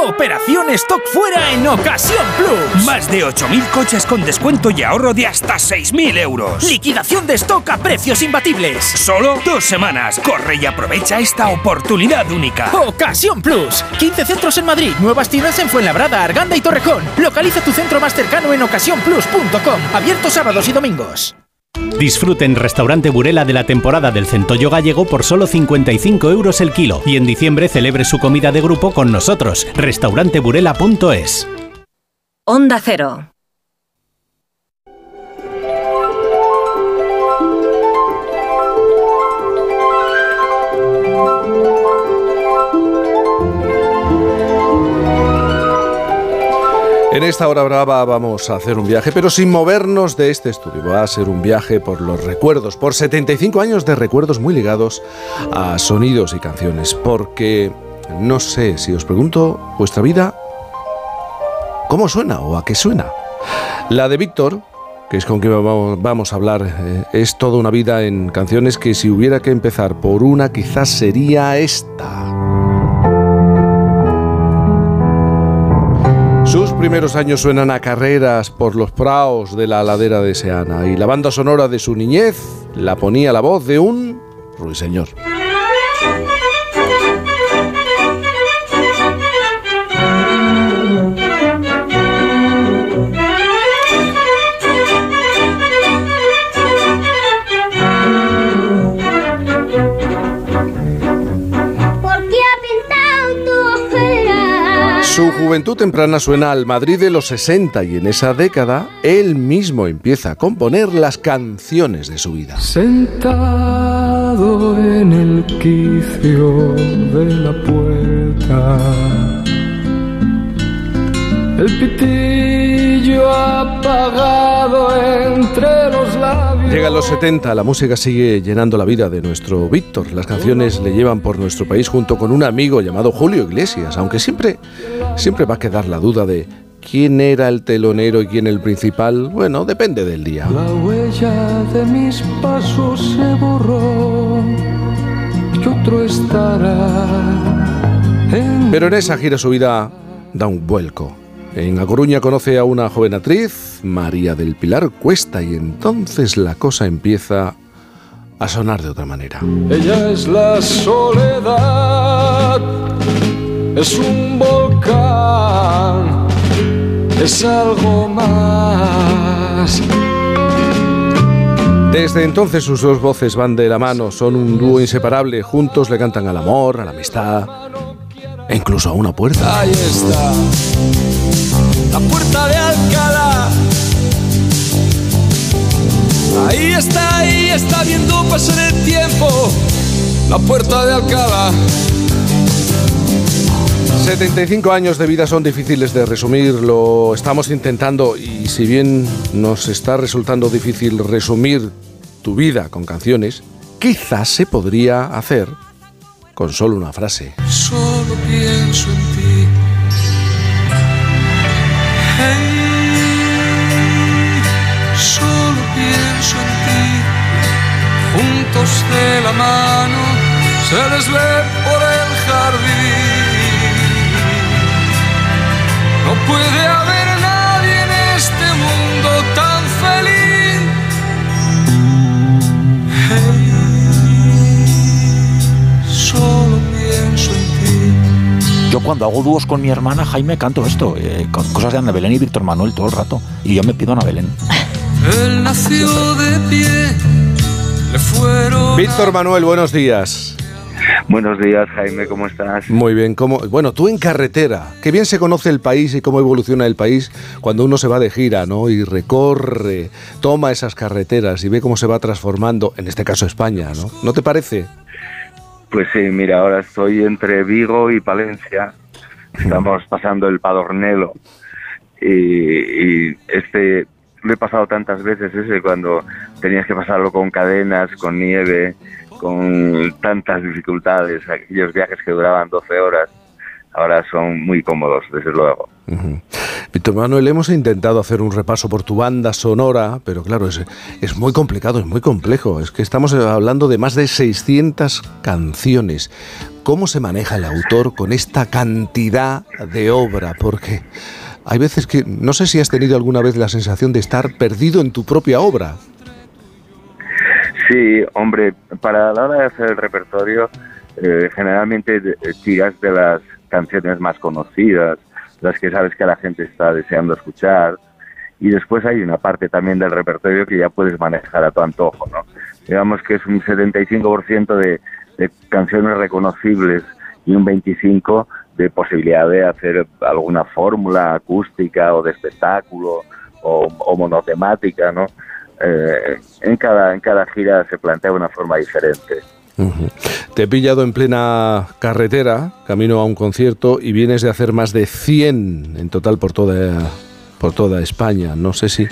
Operación Stock Fuera en Ocasión Plus. Más de 8.000 coches con descuento y ahorro de hasta 6.000 euros. Liquidación de stock a precios imbatibles. Solo dos semanas. Corre y aprovecha esta oportunidad única. Ocasión Plus. 15 centros en Madrid, nuevas tiendas en Fuenlabrada, Arganda y Torrejón. Localiza tu centro más cercano en ocasiónplus.com. Abierto sábados y domingos. Disfruten Restaurante Burela de la temporada del centollo gallego por solo 55 euros el kilo y en diciembre celebre su comida de grupo con nosotros. Restauranteburela.es Onda Cero. En esta hora brava vamos a hacer un viaje, pero sin movernos de este estudio. Va a ser un viaje por los recuerdos, por 75 años de recuerdos muy ligados a sonidos y canciones. Porque no sé si os pregunto vuestra vida, ¿cómo suena o a qué suena? La de Víctor, que es con quien vamos, a hablar. Eh, es toda una vida en canciones que si hubiera que empezar por una, quizás sería esta. Primeros años suenan a carreras por los praos de la ladera de Seana y la banda sonora de su niñez la ponía la voz de un ruiseñor. Su juventud temprana suena al Madrid de los 60 y en esa década él mismo empieza a componer las canciones de su vida. Sentado en el quicio de la puerta, el pitillo apagado entre los labios. Llega a los 70, la música sigue llenando la vida de nuestro Víctor. Las canciones le llevan por nuestro país junto con un amigo llamado Julio Iglesias, aunque siempre, siempre va a quedar la duda de quién era el telonero y quién el principal. Bueno, depende del día. La huella de mis pasos se borró y otro estará. En Pero en esa gira su vida da un vuelco. En A Coruña conoce a una joven actriz, María del Pilar Cuesta, y entonces la cosa empieza a sonar de otra manera. Ella es la soledad, es un volcán, es algo más. Desde entonces sus dos voces van de la mano, son un dúo inseparable, juntos le cantan al amor, a la amistad e incluso a una puerta. Ahí está, la puerta de Alcalá. Ahí está, ahí está viendo pasar el tiempo. La puerta de Alcalá. 75 años de vida son difíciles de resumir, lo estamos intentando y si bien nos está resultando difícil resumir tu vida con canciones, quizás se podría hacer con solo una frase. Solo pienso en de la mano se les ve por el jardín. No puede haber nadie en este mundo tan feliz. Hey, solo pienso en ti. Yo cuando hago dúos con mi hermana Jaime canto esto, eh, con cosas de Ana Belén y Víctor Manuel todo el rato. Y yo me pido a Ana Belén. Él nació de pie. Víctor Manuel, buenos días. Buenos días, Jaime, ¿cómo estás? Muy bien, ¿cómo? Bueno, tú en carretera, qué bien se conoce el país y cómo evoluciona el país cuando uno se va de gira, ¿no? Y recorre, toma esas carreteras y ve cómo se va transformando, en este caso España, ¿no? ¿No te parece? Pues sí, mira, ahora estoy entre Vigo y Palencia. Estamos pasando el Padornelo. Y, y este lo he pasado tantas veces ese cuando tenías que pasarlo con cadenas, con nieve, con tantas dificultades, aquellos viajes que duraban 12 horas, ahora son muy cómodos, desde luego. Ujú. Víctor Manuel, hemos intentado hacer un repaso por tu banda sonora, pero claro, es, es muy complicado, es muy complejo. Es que estamos hablando de más de 600 canciones. ¿Cómo se maneja el autor con esta cantidad de obra? Porque hay veces que no sé si has tenido alguna vez la sensación de estar perdido en tu propia obra. Sí, hombre, para la hora de hacer el repertorio, eh, generalmente eh, tiras de las canciones más conocidas, las que sabes que la gente está deseando escuchar, y después hay una parte también del repertorio que ya puedes manejar a tu antojo, ¿no? Digamos que es un 75% de, de canciones reconocibles y un 25% de posibilidad de hacer alguna fórmula acústica o de espectáculo o, o monotemática, ¿no? Eh, en, cada, en cada gira se plantea una forma diferente. Ujú. Te he pillado en plena carretera, camino a un concierto, y vienes de hacer más de 100 en total por toda, por toda España. No sé si...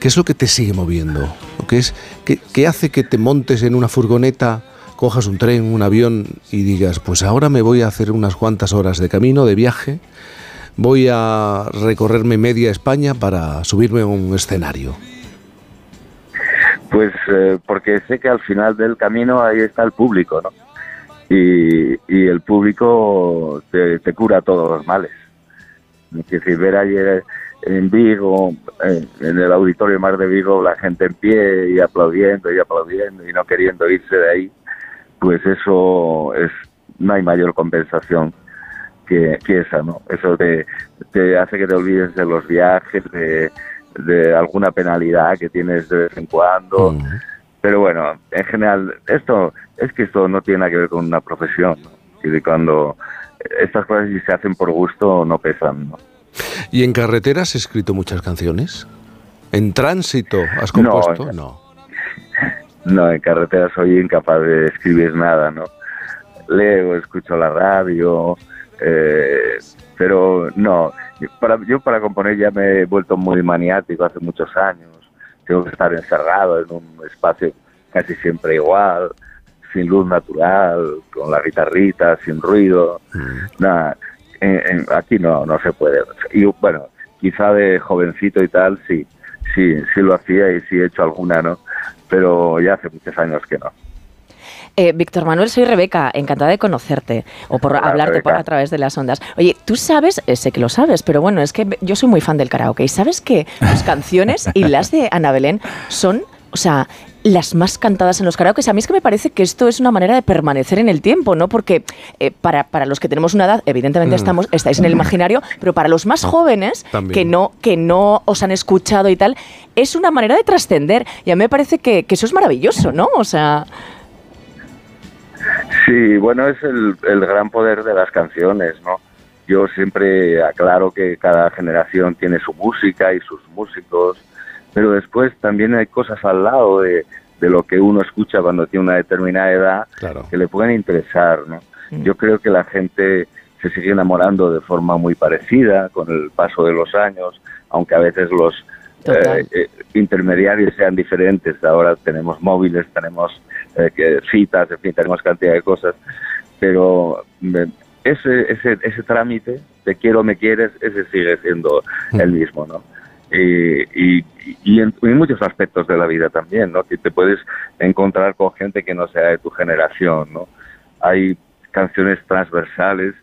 ¿Qué es lo que te sigue moviendo? ¿O ¿Qué, es, qué, qué hace que te montes en una furgoneta, cojas un tren, un avión y digas, pues ahora me voy a hacer unas cuantas horas de camino, de viaje, voy a recorrerme media España para subirme a un escenario? Pues eh, porque sé que al final del camino ahí está el público, ¿no? Y, y el público te, cura todos los males. Es decir, ver ayer en Vigo, en, en el Auditorio Mar de Vigo, la gente en pie y aplaudiendo y aplaudiendo y no queriendo irse de ahí, pues eso es no hay mayor compensación que, que esa, ¿no? Eso te, te hace que te olvides de los viajes, de, de alguna penalidad que tienes de vez en cuando. Pero bueno, en general, esto es que esto no tiene nada que ver con una profesión. ¿no? Y de cuando estas cosas si se hacen por gusto no pesan. ¿no? ¿Y en carretera has escrito muchas canciones? ¿En tránsito has compuesto? No. No, en carretera soy incapaz de escribir nada, ¿no? Leo, escucho la radio, eh, pero no. Para, yo para componer ya me he vuelto muy maniático hace muchos años. Tengo que estar encerrado en un espacio casi siempre igual, sin luz natural, con la guitarrita, sin ruido. Nada, en- en- aquí no, no se puede. Y bueno, quizá de jovencito y tal, sí, sí, sí lo hacía y sí he hecho alguna, ¿no? Pero ya hace muchos años que no. Eh, Víctor Manuel, soy Rebeca, encantada de conocerte o por Hola, hablarte por- a través de las ondas. Oye, tú sabes, eh, sé que lo sabes, pero bueno, es que yo soy muy fan del karaoke y sabes que tus canciones y las de Ana Belén son, o sea, las más cantadas en los karaokes. A mí es que me parece que esto es una manera de permanecer en el tiempo, ¿no? Porque eh, para, para los que tenemos una edad, evidentemente Mm. estamos, estáis en el imaginario, pero para los más jóvenes también. que no, que no os han escuchado y tal, es una manera de trascender. Y a mí me parece que, que eso es maravilloso, ¿no? O sea... Sí, bueno, es el, el gran poder de las canciones, ¿no? Yo siempre aclaro que cada generación tiene su música y sus músicos, pero después también hay cosas al lado de, de lo que uno escucha cuando tiene una determinada edad que le pueden interesar, ¿no? Yo creo que la gente se sigue enamorando de forma muy parecida con el paso de los años, aunque a veces los eh, eh, intermediarios sean diferentes. Ahora tenemos móviles, tenemos eh, que- citas, en fin, tenemos cantidad de cosas, pero me- ese, ese, ese trámite de quiero, me quieres, ese sigue siendo el mismo, ¿no? Y, y, y en, en muchos aspectos de la vida también, ¿no? Que te puedes encontrar con gente que no sea de tu generación, ¿no? Hay canciones transversales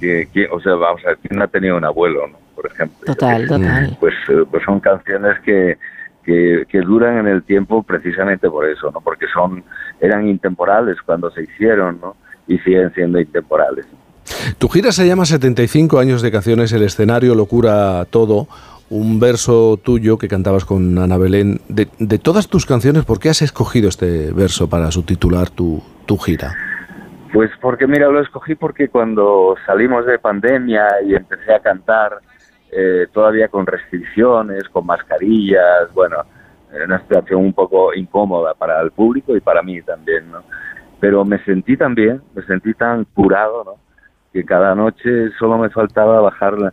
que, que o sea, vamos a ver, ¿quién no ha tenido un abuelo, ¿no? Por ejemplo. Total, total. Pues, eh, pues son canciones que, que, que duran en el tiempo precisamente por eso, ¿no? Porque son, eran intemporales cuando se hicieron, ¿no? Y siguen siendo intemporales. Tu gira se llama 75 años de canciones, el escenario lo cura todo. Un verso tuyo que cantabas con Ana Belén. De, de todas tus canciones, ¿por qué has escogido este verso para subtitular tu, tu gira? Pues porque, mira, lo escogí porque cuando salimos de pandemia y empecé a cantar, eh, todavía con restricciones, con mascarillas, bueno, era una situación un poco incómoda para el público y para mí también, ¿no? Pero me sentí tan bien, me sentí tan curado, ¿no? Que cada noche solo me faltaba bajar la-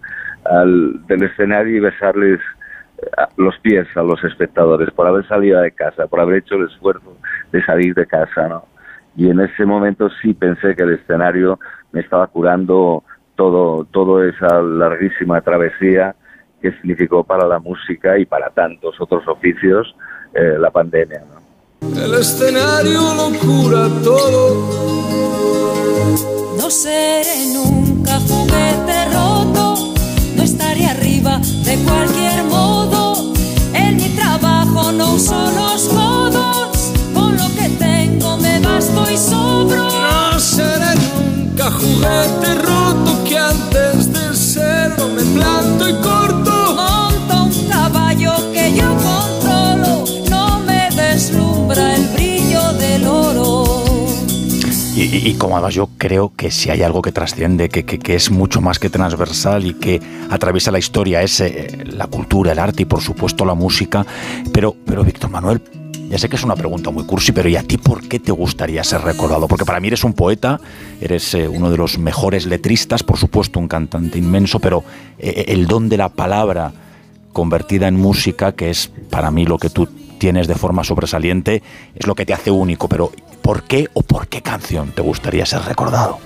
al, del escenario y besarles eh, los pies a los espectadores por haber salido de casa, por haber hecho el esfuerzo de salir de casa, ¿no? Y en ese momento sí pensé que el escenario me estaba curando todo, toda esa larguísima travesía que significó para la música y para tantos otros oficios eh, la pandemia. ¿no? El escenario lo cura todo. No seré nunca juguete roto, estaré arriba de cualquier modo. En mi trabajo no uso los codos, con lo que tengo me basto y sobro. No seré nunca juguete roto que antes de serlo me planto y corto. Monto un caballo que yo controlo, no me deslumbra el brillo del oro. Y, y- como además yo creo que si hay algo que trasciende, que, que- que es mucho más que transversal y que atraviesa la historia, es eh, la cultura, el arte y por supuesto la música. Pero, pero Víctor Manuel, ya sé que es una pregunta muy cursi, pero ¿y a ti por qué te gustaría ser recordado? Porque para mí eres un poeta, eres eh, uno de los mejores letristas, por supuesto un cantante inmenso, pero eh, el don de la palabra convertida en música, que es para mí lo que tú tienes de forma sobresaliente, es lo que te hace único. Pero ¿por qué o por qué canción te gustaría ser recordado?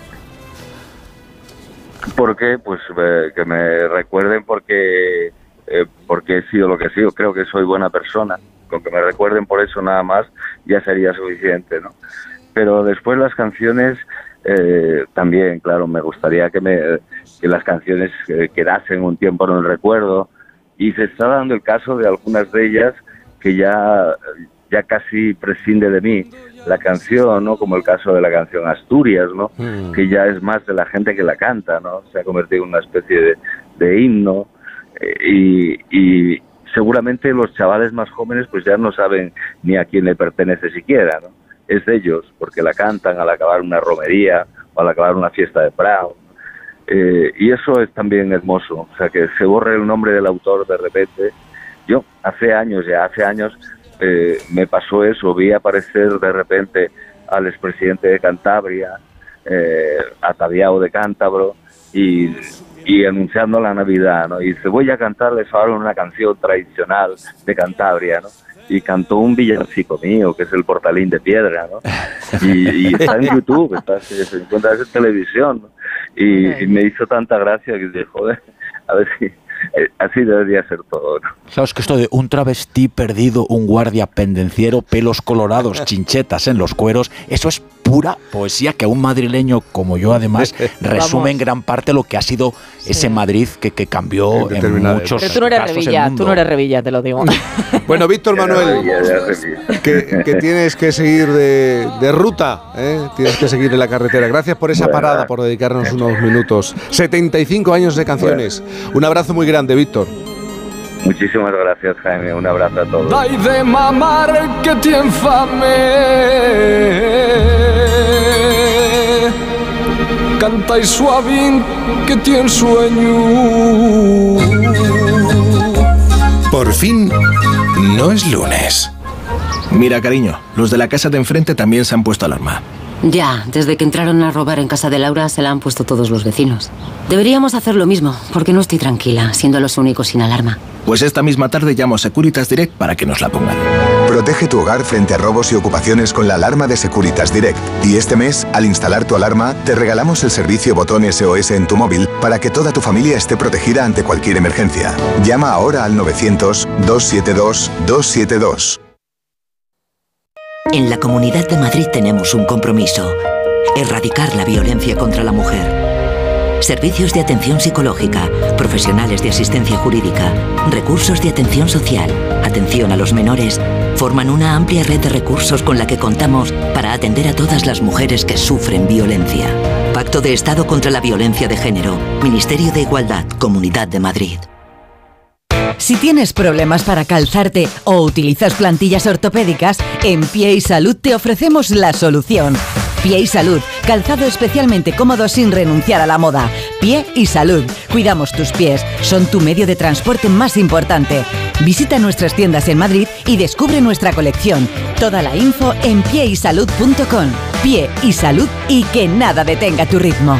¿Por qué? Pues eh, que me recuerden porque, eh, porque he sido lo que he sido. Creo que soy buena persona, con que me recuerden por eso nada más ya sería suficiente, ¿no? Pero después las canciones eh, también, claro, me gustaría que, me, que las canciones quedasen un tiempo en el recuerdo y se está dando el caso de algunas de ellas que ya, ya casi prescinde de mí la canción, ¿no? Como el caso de la canción Asturias, ¿no? Mm. Que ya es más de la gente que la canta, ¿no? Se ha convertido en una especie de, de himno eh, y, y seguramente los chavales más jóvenes pues ya no saben ni a quién le pertenece siquiera, ¿no? Es de ellos, porque la cantan al acabar una romería o al acabar una fiesta de Prado. Eh, y eso es también hermoso, o sea, que se borre el nombre del autor de repente. Yo hace años, ya hace años, eh, me pasó eso, vi aparecer de repente al expresidente de Cantabria, eh, ataviado de cántabro, y, y anunciando la Navidad, ¿no? Y dice, voy a cantarles ahora una canción tradicional de Cantabria, ¿no? Y cantó un villancico mío, que es el Portalín de Piedra, ¿no? Y, y está en YouTube, está, se, se encuentra en televisión, ¿no? Y, y me hizo tanta gracia que dije, joder, a ver si... eh, así debería ser todo, ¿no? Claro, es que esto de un travesti perdido, un guardia pendenciero, pelos colorados, chinchetas en los cueros, eso es pura poesía que un madrileño como yo además resume en gran parte lo que ha sido ese Madrid que, que cambió en, determinada muchos Pero tú no eres casos el Revilla, mundo. tú no eres Revilla, te lo digo. Bueno, Víctor Manuel, que, que tienes que seguir de, de ruta, ¿eh? tienes que seguir en la carretera. Gracias por esa Bueno. parada, por dedicarnos unos minutos. 75 años de canciones. Un abrazo muy grande, Víctor. Muchísimas gracias, Jaime. Un abrazo a todos. Dai de mamar que ti infame Cantai suavín que ti ensueño Por fin, no es lunes. Mira, cariño, los de la casa de enfrente también se han puesto alarma. Ya, desde que entraron a robar en casa de Laura se la han puesto todos los vecinos. Deberíamos hacer lo mismo, porque no estoy tranquila, siendo los únicos sin alarma. Pues esta misma tarde llamo a Securitas Direct para que nos la pongan. Protege tu hogar frente a robos y ocupaciones con la alarma de Securitas Direct. Y este mes, al instalar tu alarma, te regalamos el servicio botón SOS en tu móvil para que toda tu familia esté protegida ante cualquier emergencia. Llama ahora al 900-272-272. En la Comunidad de Madrid tenemos un compromiso. Erradicar la violencia contra la mujer. Servicios de atención psicológica, profesionales de asistencia jurídica, recursos de atención social, atención a los menores, forman una amplia red de recursos con la que contamos para atender a todas las mujeres que sufren violencia. Pacto de Estado contra la Violencia de Género, Ministerio de Igualdad, Comunidad de Madrid. Si tienes problemas para calzarte o utilizas plantillas ortopédicas, en Pie y Salud te ofrecemos la solución. Pie y Salud, calzado especialmente cómodo sin renunciar a la moda. Pie y Salud, cuidamos tus pies, son tu medio de transporte más importante. Visita nuestras tiendas en Madrid y descubre nuestra colección. Toda la info en pieysalud.com. Pie y Salud y que nada detenga tu ritmo.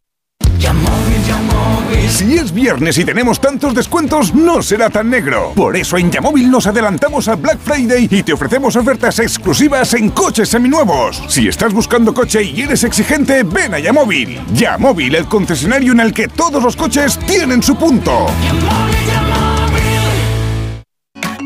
Si es viernes y tenemos tantos descuentos, no será tan negro. Por eso en Yamóvil nos adelantamos al Black Friday y te ofrecemos ofertas exclusivas en coches seminuevos. Si estás buscando coche y eres exigente, ven a Yamóvil. Yamóvil, el concesionario en el que todos los coches tienen su punto.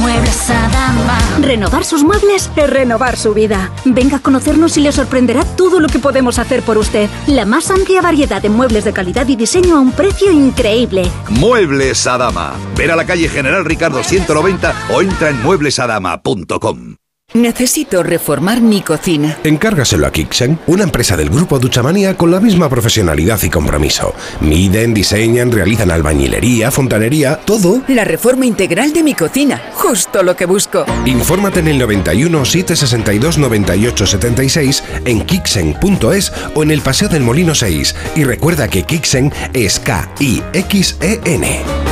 Muebles Adama. Renovar sus muebles es renovar su vida. Venga a conocernos y le sorprenderá todo lo que podemos hacer por usted. La más amplia variedad de muebles de calidad y diseño a un precio increíble. Muebles Adama. Ver a la calle General Ricardo 190 o entra en mueblesadama.com. Necesito reformar mi cocina. Encárgaselo a Kixen, una empresa del grupo Duchamania con la misma profesionalidad y compromiso. Miden, diseñan, realizan albañilería, fontanería, todo. La reforma integral de mi cocina. Justo lo que busco. Infórmate en el 91 762 98 76 en kixen.es o en el Paseo del Molino 6. Y recuerda que Kixen es K-I-X-E-N.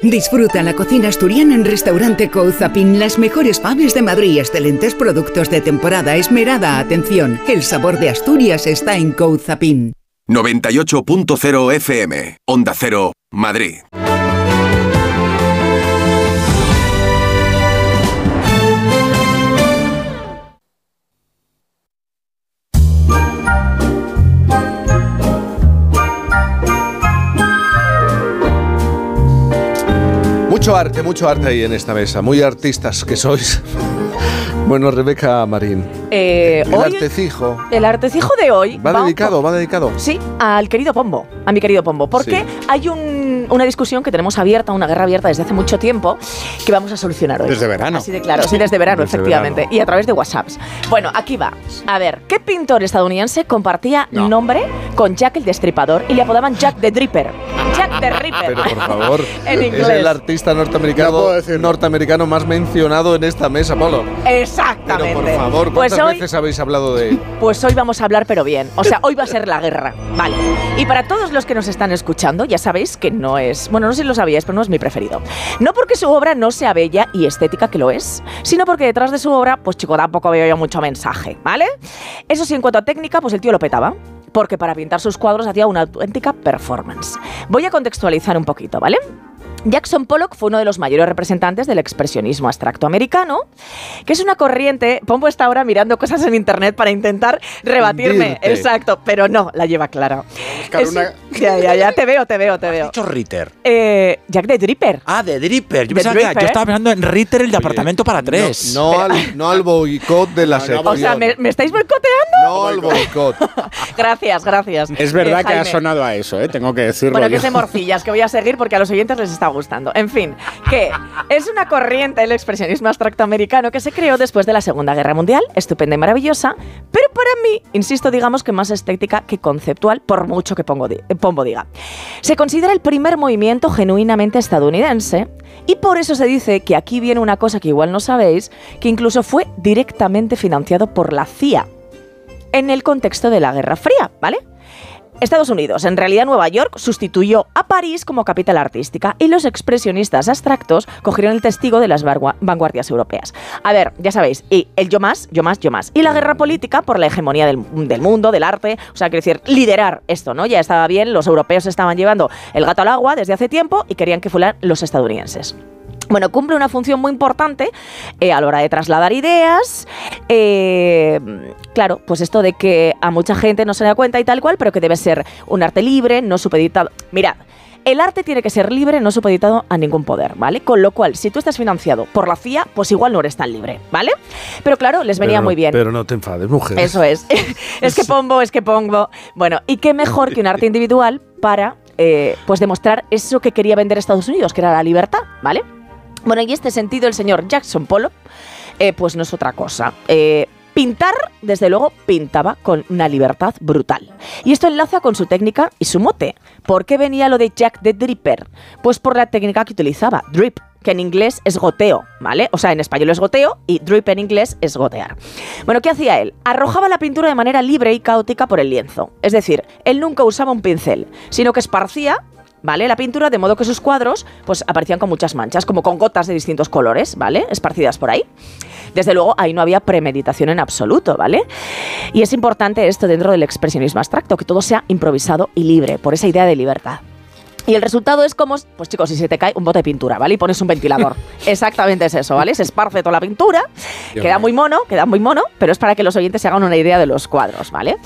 Disfruta la cocina asturiana en Restaurante Couzapin. Las mejores faves de Madrid, excelentes productos de temporada, esmerada atención. El sabor de Asturias está en Couzapin. 98.0 FM, Onda Cero, Madrid. Mucho arte, mucho arte ahí en esta mesa. Muy artistas que sois. Bueno, Rebeca Marín. Eh, El hoy- artecijo. El artecijo de hoy Va dedicado, va dedicado. Sí, al querido Pombo, a mi querido Pombo, porque Sí. hay un- una discusión que tenemos abierta, una guerra abierta desde hace mucho tiempo, que vamos a solucionar hoy. Desde verano. Así de claro, sí, desde verano, Desde efectivamente, verano. y a través de WhatsApps. Bueno, aquí va. A ver, ¿qué pintor estadounidense compartía No. nombre con Jack el Destripador y le apodaban Jack the Dripper? Jack the Ripper. Pero por favor, En es el artista norteamericano, norteamericano más mencionado en esta mesa, Pablo. Exactamente. Pero por favor, pues ¿cuántas hoy, veces habéis hablado de él? Pues hoy vamos a hablar, pero bien. O sea, hoy va a ser la guerra. Vale. Y para todos los que nos están escuchando, ya sabéis que no es. Bueno, no sé si lo sabíais, pero no es mi preferido. No porque su obra no sea bella y estética, que lo es, sino porque detrás de su obra, pues chico, tampoco veo yo mucho mensaje, ¿vale? Eso sí, en cuanto a técnica, pues el tío lo petaba. Porque para pintar sus cuadros hacía una auténtica performance. Voy a contextualizar un poquito, ¿vale? Jackson Pollock fue uno de los mayores representantes del expresionismo abstracto americano, que es una corriente. Pombo está ahora mirando cosas en internet para intentar rebatirme. Hundirte. Exacto, pero no, la lleva clara. Una- Ya, ya, ya, te veo, te veo, te veo. dicho Ritter? Eh, Jack the Dripper. Ah, de Dripper. Yo, De pensaba que- Dripper. yo estaba pensando en Ritter, el de apartamento para tres. No, al, no al boicot de la sección. O sea, ¿me, me estáis boicoteando? No al boicot. Gracias, gracias. Es verdad Eh, que ha sonado a eso, ¿eh? tengo que decirlo. Bueno, que yo. es de morcillas, que voy a seguir porque a los oyentes les está gustando. En fin, que es una corriente del expresionismo abstracto americano que se creó después de la Segunda Guerra Mundial, estupenda y maravillosa, pero para mí, insisto, digamos que más estética que conceptual, por mucho que pongo Pombo diga. Se considera el primer movimiento genuinamente estadounidense y por eso se dice que aquí viene una cosa que igual no sabéis, que incluso fue directamente financiado por la CIA en el contexto de la Guerra Fría, ¿vale? Estados Unidos, en realidad Nueva York, sustituyó a París como capital artística y los expresionistas abstractos cogieron el testigo de las vanguardias europeas. A ver, ya sabéis, y el yo más, yo más, yo más. Y la guerra política por la hegemonía del, del mundo, del arte, o sea, quiero decir, liderar esto, ¿no? Ya estaba bien, los europeos estaban llevando el gato al agua desde hace tiempo y querían que fueran los estadounidenses. Bueno, cumple una función muy importante eh, a la hora de trasladar ideas. eh, claro, pues esto de que a mucha gente no se da cuenta y tal cual, pero que debe ser un arte libre, no supeditado. Mirad, el arte tiene que ser libre, no supeditado a ningún poder, ¿vale? Con lo cual, si tú estás financiado por la CIA, pues igual no eres tan libre, ¿vale? Pero claro, les venía no- muy bien. Pero no te enfades, mujer. Eso es. es que pongo, es que pongo. Bueno, y qué mejor que un arte individual para eh, pues demostrar eso que quería vender Estados Unidos, que era la libertad, ¿vale? Bueno, en este sentido el señor Jackson Pollock, eh, pues no es otra cosa. Eh, Pintar, desde luego, pintaba con una libertad brutal. Y esto enlaza con su técnica y su mote. ¿Por qué venía lo de Jack the Dripper? Pues por la técnica que utilizaba, drip, que en inglés es goteo, ¿vale? O sea, en español es goteo y drip en inglés es gotear. Bueno, ¿qué hacía él? Arrojaba la pintura de manera libre y caótica por el lienzo. Es decir, él nunca usaba un pincel, sino que esparcía ¿vale? La pintura, de modo que sus cuadros pues aparecían con muchas manchas, como con gotas de distintos colores, ¿vale? Esparcidas por ahí. Desde luego, ahí no había premeditación en absoluto, ¿vale? Y es importante esto dentro del expresionismo abstracto, que todo sea improvisado y libre, por esa idea de libertad. Y el resultado es como, pues chicos, si se te cae un bote de pintura, ¿vale? Y pones un ventilador. Exactamente es eso, ¿vale? Se esparce toda la pintura, queda muy mono, queda muy mono, pero es para que los oyentes se hagan una idea de los cuadros, ¿vale?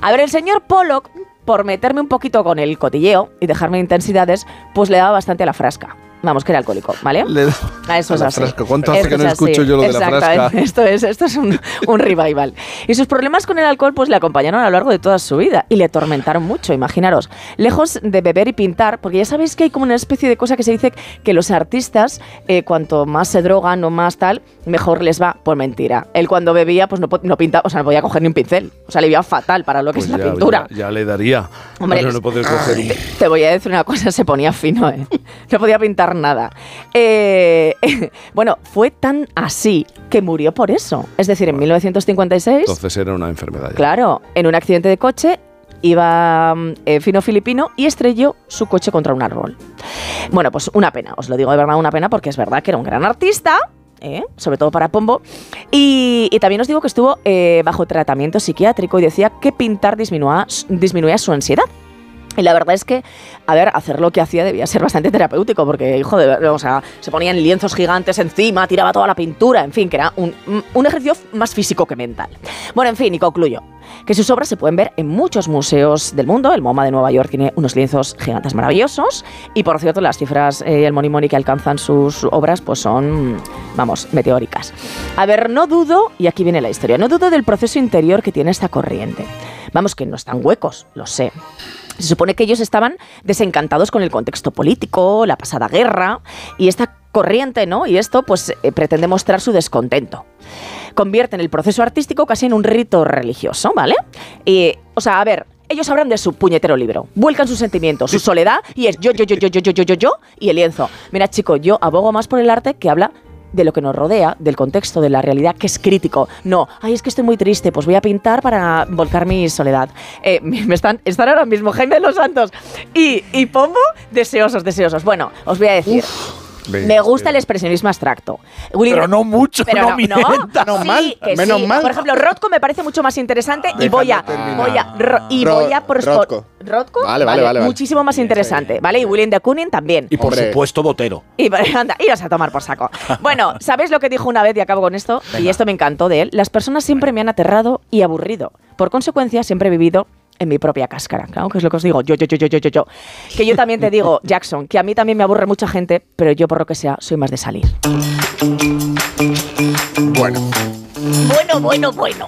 A ver, el señor Pollock, por meterme un poquito con el cotilleo y dejarme intensidades, pues le daba bastante a la frasca. Vamos, que era alcohólico, ¿vale? Le da Ah, Eso a es la así. frasca. ¿Cuánto hace que no es escucho yo lo de la frasca? Esto es, esto es un, un revival. Y sus problemas con el alcohol pues le acompañaron a lo largo de toda su vida y le atormentaron mucho, imaginaros. Lejos de beber y pintar, porque ya sabéis que hay como una especie de cosa que se dice que los artistas, eh, cuanto más se drogan o más tal, mejor les va. Por mentira. Él cuando bebía, pues no, no pintaba, o sea, no podía coger ni un pincel. O sea, le iba fatal para lo que Pues es la pintura. Ya, ya le daría. Hombre, no coger un... Te voy a decir una cosa, se ponía fino, ¿eh? No podía pintar nada. Eh, bueno, fue tan así que murió por eso. Es decir, en 1956, Entonces era una enfermedad. ya. claro, en un accidente de coche, iba eh, fino filipino y estrelló su coche contra un árbol. Bueno, pues una pena, os lo digo de verdad, una pena, porque es verdad que era un gran artista. ¿eh? sobre todo para Pombo. Y, y también os digo que estuvo eh, bajo tratamiento psiquiátrico y decía que pintar disminuía, disminuía su ansiedad. Y la verdad es que, a ver, hacer lo que hacía debía ser bastante terapéutico, porque, hijo de. O sea, se ponían lienzos gigantes encima, tiraba toda la pintura, en fin, que era un, un ejercicio más físico que mental. Bueno, en fin, y concluyo. Que sus obras se pueden ver en muchos museos del mundo. El MoMA de Nueva York tiene unos lienzos gigantes maravillosos. Y por cierto, las cifras eh, el Money que alcanzan sus obras, pues son, vamos, meteóricas. A ver, no dudo, y aquí viene la historia, no dudo del proceso interior que tiene esta corriente. Vamos, que no están huecos, lo sé. Se supone que ellos estaban desencantados con el contexto político, la pasada guerra, y esta corriente, ¿no? Y esto, pues, eh, pretende mostrar su descontento. Convierten el proceso artístico casi en un rito religioso, ¿vale? Y, o sea, a ver, ellos hablan de su puñetero libro, vuelcan sus sentimientos, su soledad, y es yo, yo, yo, yo, yo, yo, yo, yo, yo, y el lienzo. Mira, chico, yo abogo más por el arte que habla de lo que nos rodea, del contexto, de la realidad, que es crítico. No, ay, es que estoy muy triste, pues voy a pintar para volcar mi soledad. Eh, me están, están ahora mismo Jaime de los Santos y, y Pombo deseosos, deseosos. Bueno, os voy a decir. Me gusta el expresionismo abstracto. Willy- Pero no mucho, Pero no mienta. Sí, mal, que menos sí. mal. Por ejemplo, Rothko me parece mucho más interesante y voy a, terminar. voy a, ro- y Ro- voy a por Rothko. ¿Rothko? Vale, vale, vale, vale. Muchísimo más interesante, ¿vale? Y William de Kooning también. Y por Hombre. supuesto, Botero. Y anda, iros a tomar por saco. Bueno, ¿sabéis lo que dijo una vez y acabo con esto? Y esto me encantó de él. Las personas siempre me han aterrado y aburrido. Por consecuencia, siempre he vivido en mi propia cáscara. Claro, que es lo que os digo. Yo, yo, yo, yo, yo, yo, yo. Que yo también te digo, Jackson, que a mí también me aburre mucha gente, pero yo por lo que sea, soy más de salir. Bueno, Bueno, bueno, bueno.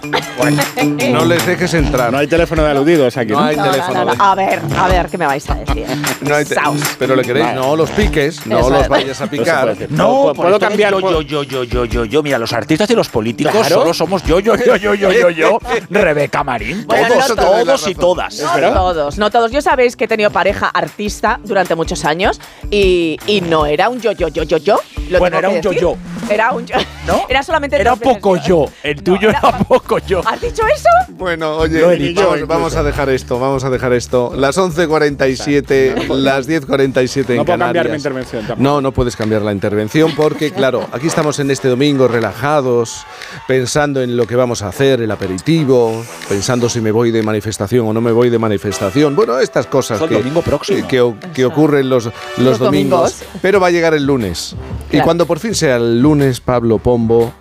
No les dejes entrar. no hay teléfono de aludidos aquí. No hay No, no, teléfono. no, no. de- A ver, a ver, ¿qué me vais a decir? no hay te-. Pero le queréis, Vale. no los piques, no Eso los vayas a picar. decir. No, ¿Puedo- cambiar? Yo, ¿Puedo- yo, yo, yo, yo, yo. Mira, los artistas y los políticos Claro. solo somos yo, yo, yo, yo, yo, yo, yo. Rebeca Marín. Bueno, no todos. todos y todas. No todos, no todos. Yo sabéis que he tenido pareja artista durante muchos años y, y no era un yo, yo, yo, yo, yo. Lo Bueno, era un decir. yo-yo. Era un yo. ¿No? Era solamente Era poco yo. El tuyo era- era poco yo. ¿Has dicho eso? Bueno, oye, dicho vamos, a dejar esto, vamos a dejar esto. Las 11.47, las 10.47 en No puedo Canarias. cambiar mi intervención tampoco. No, no puedes cambiar la intervención porque, claro, aquí estamos en este domingo relajados, pensando en lo que vamos a hacer, el aperitivo, pensando si me voy de manifestación o no me voy de manifestación. Bueno, estas cosas que, domingo próximo. que, que ocurren los, los, Los domingos, domingos. Pero va a llegar el lunes. Y cuando por fin sea el lunes, Pablo Pombo.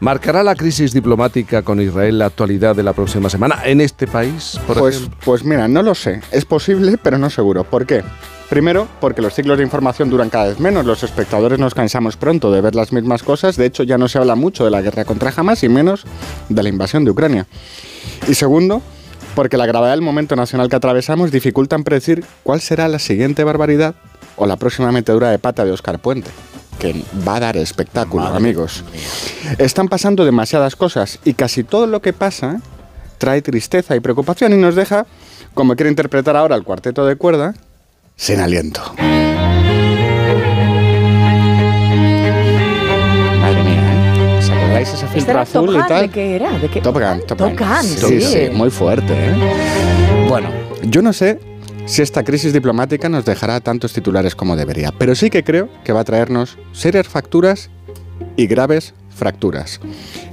¿Marcará la crisis diplomática con Israel la actualidad de la próxima semana en este país? Por Pues, ejemplo? pues mira, no lo sé. Es posible, pero no seguro. ¿Por qué? Primero, porque los ciclos de información duran cada vez menos. Los espectadores nos cansamos pronto de ver las mismas cosas. De hecho, ya no se habla mucho de la guerra contra Hamas y menos de la invasión de Ucrania. Y segundo, porque la gravedad del momento nacional que atravesamos dificultan predecir cuál será la siguiente barbaridad o la próxima metedura de pata de Oscar Puente. Que va a dar espectáculo, Madre amigos. Están pasando demasiadas cosas y casi todo lo que pasa trae tristeza y preocupación y nos deja, como quiere interpretar ahora el cuarteto de cuerda, sin aliento. Acordáis ese ¿Este filtro era azul Top y tal? ¿De qué era? ¿De qué? Top Gun, Top Top Gun. Gun, sí, sí. sí, muy fuerte, ¿eh? Bueno, yo no sé si esta crisis diplomática nos dejará tantos titulares como debería, pero sí que creo que va a traernos serias facturas y graves fracturas.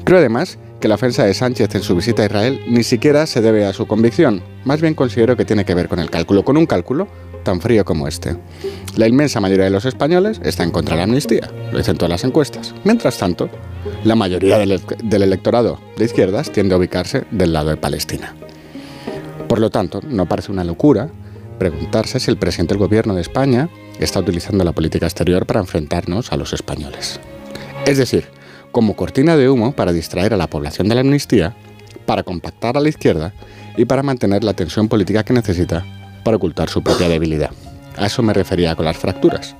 Creo además que la ofensa de Sánchez en su visita a Israel ni siquiera se debe a su convicción, más bien considero que tiene que ver con el cálculo, con un cálculo tan frío como este. La inmensa mayoría de los españoles está en contra de la amnistía, lo dicen todas las encuestas. Mientras tanto, la mayoría del, electorado de izquierdas tiende a ubicarse del lado de Palestina. Por lo tanto, no parece una locura preguntarse si el presidente del gobierno de España está utilizando la política exterior para enfrentarnos a los españoles. Es decir, como cortina de humo para distraer a la población de la amnistía, para compactar a la izquierda y para mantener la tensión política que necesita para ocultar su propia debilidad. A eso me refería con las fracturas.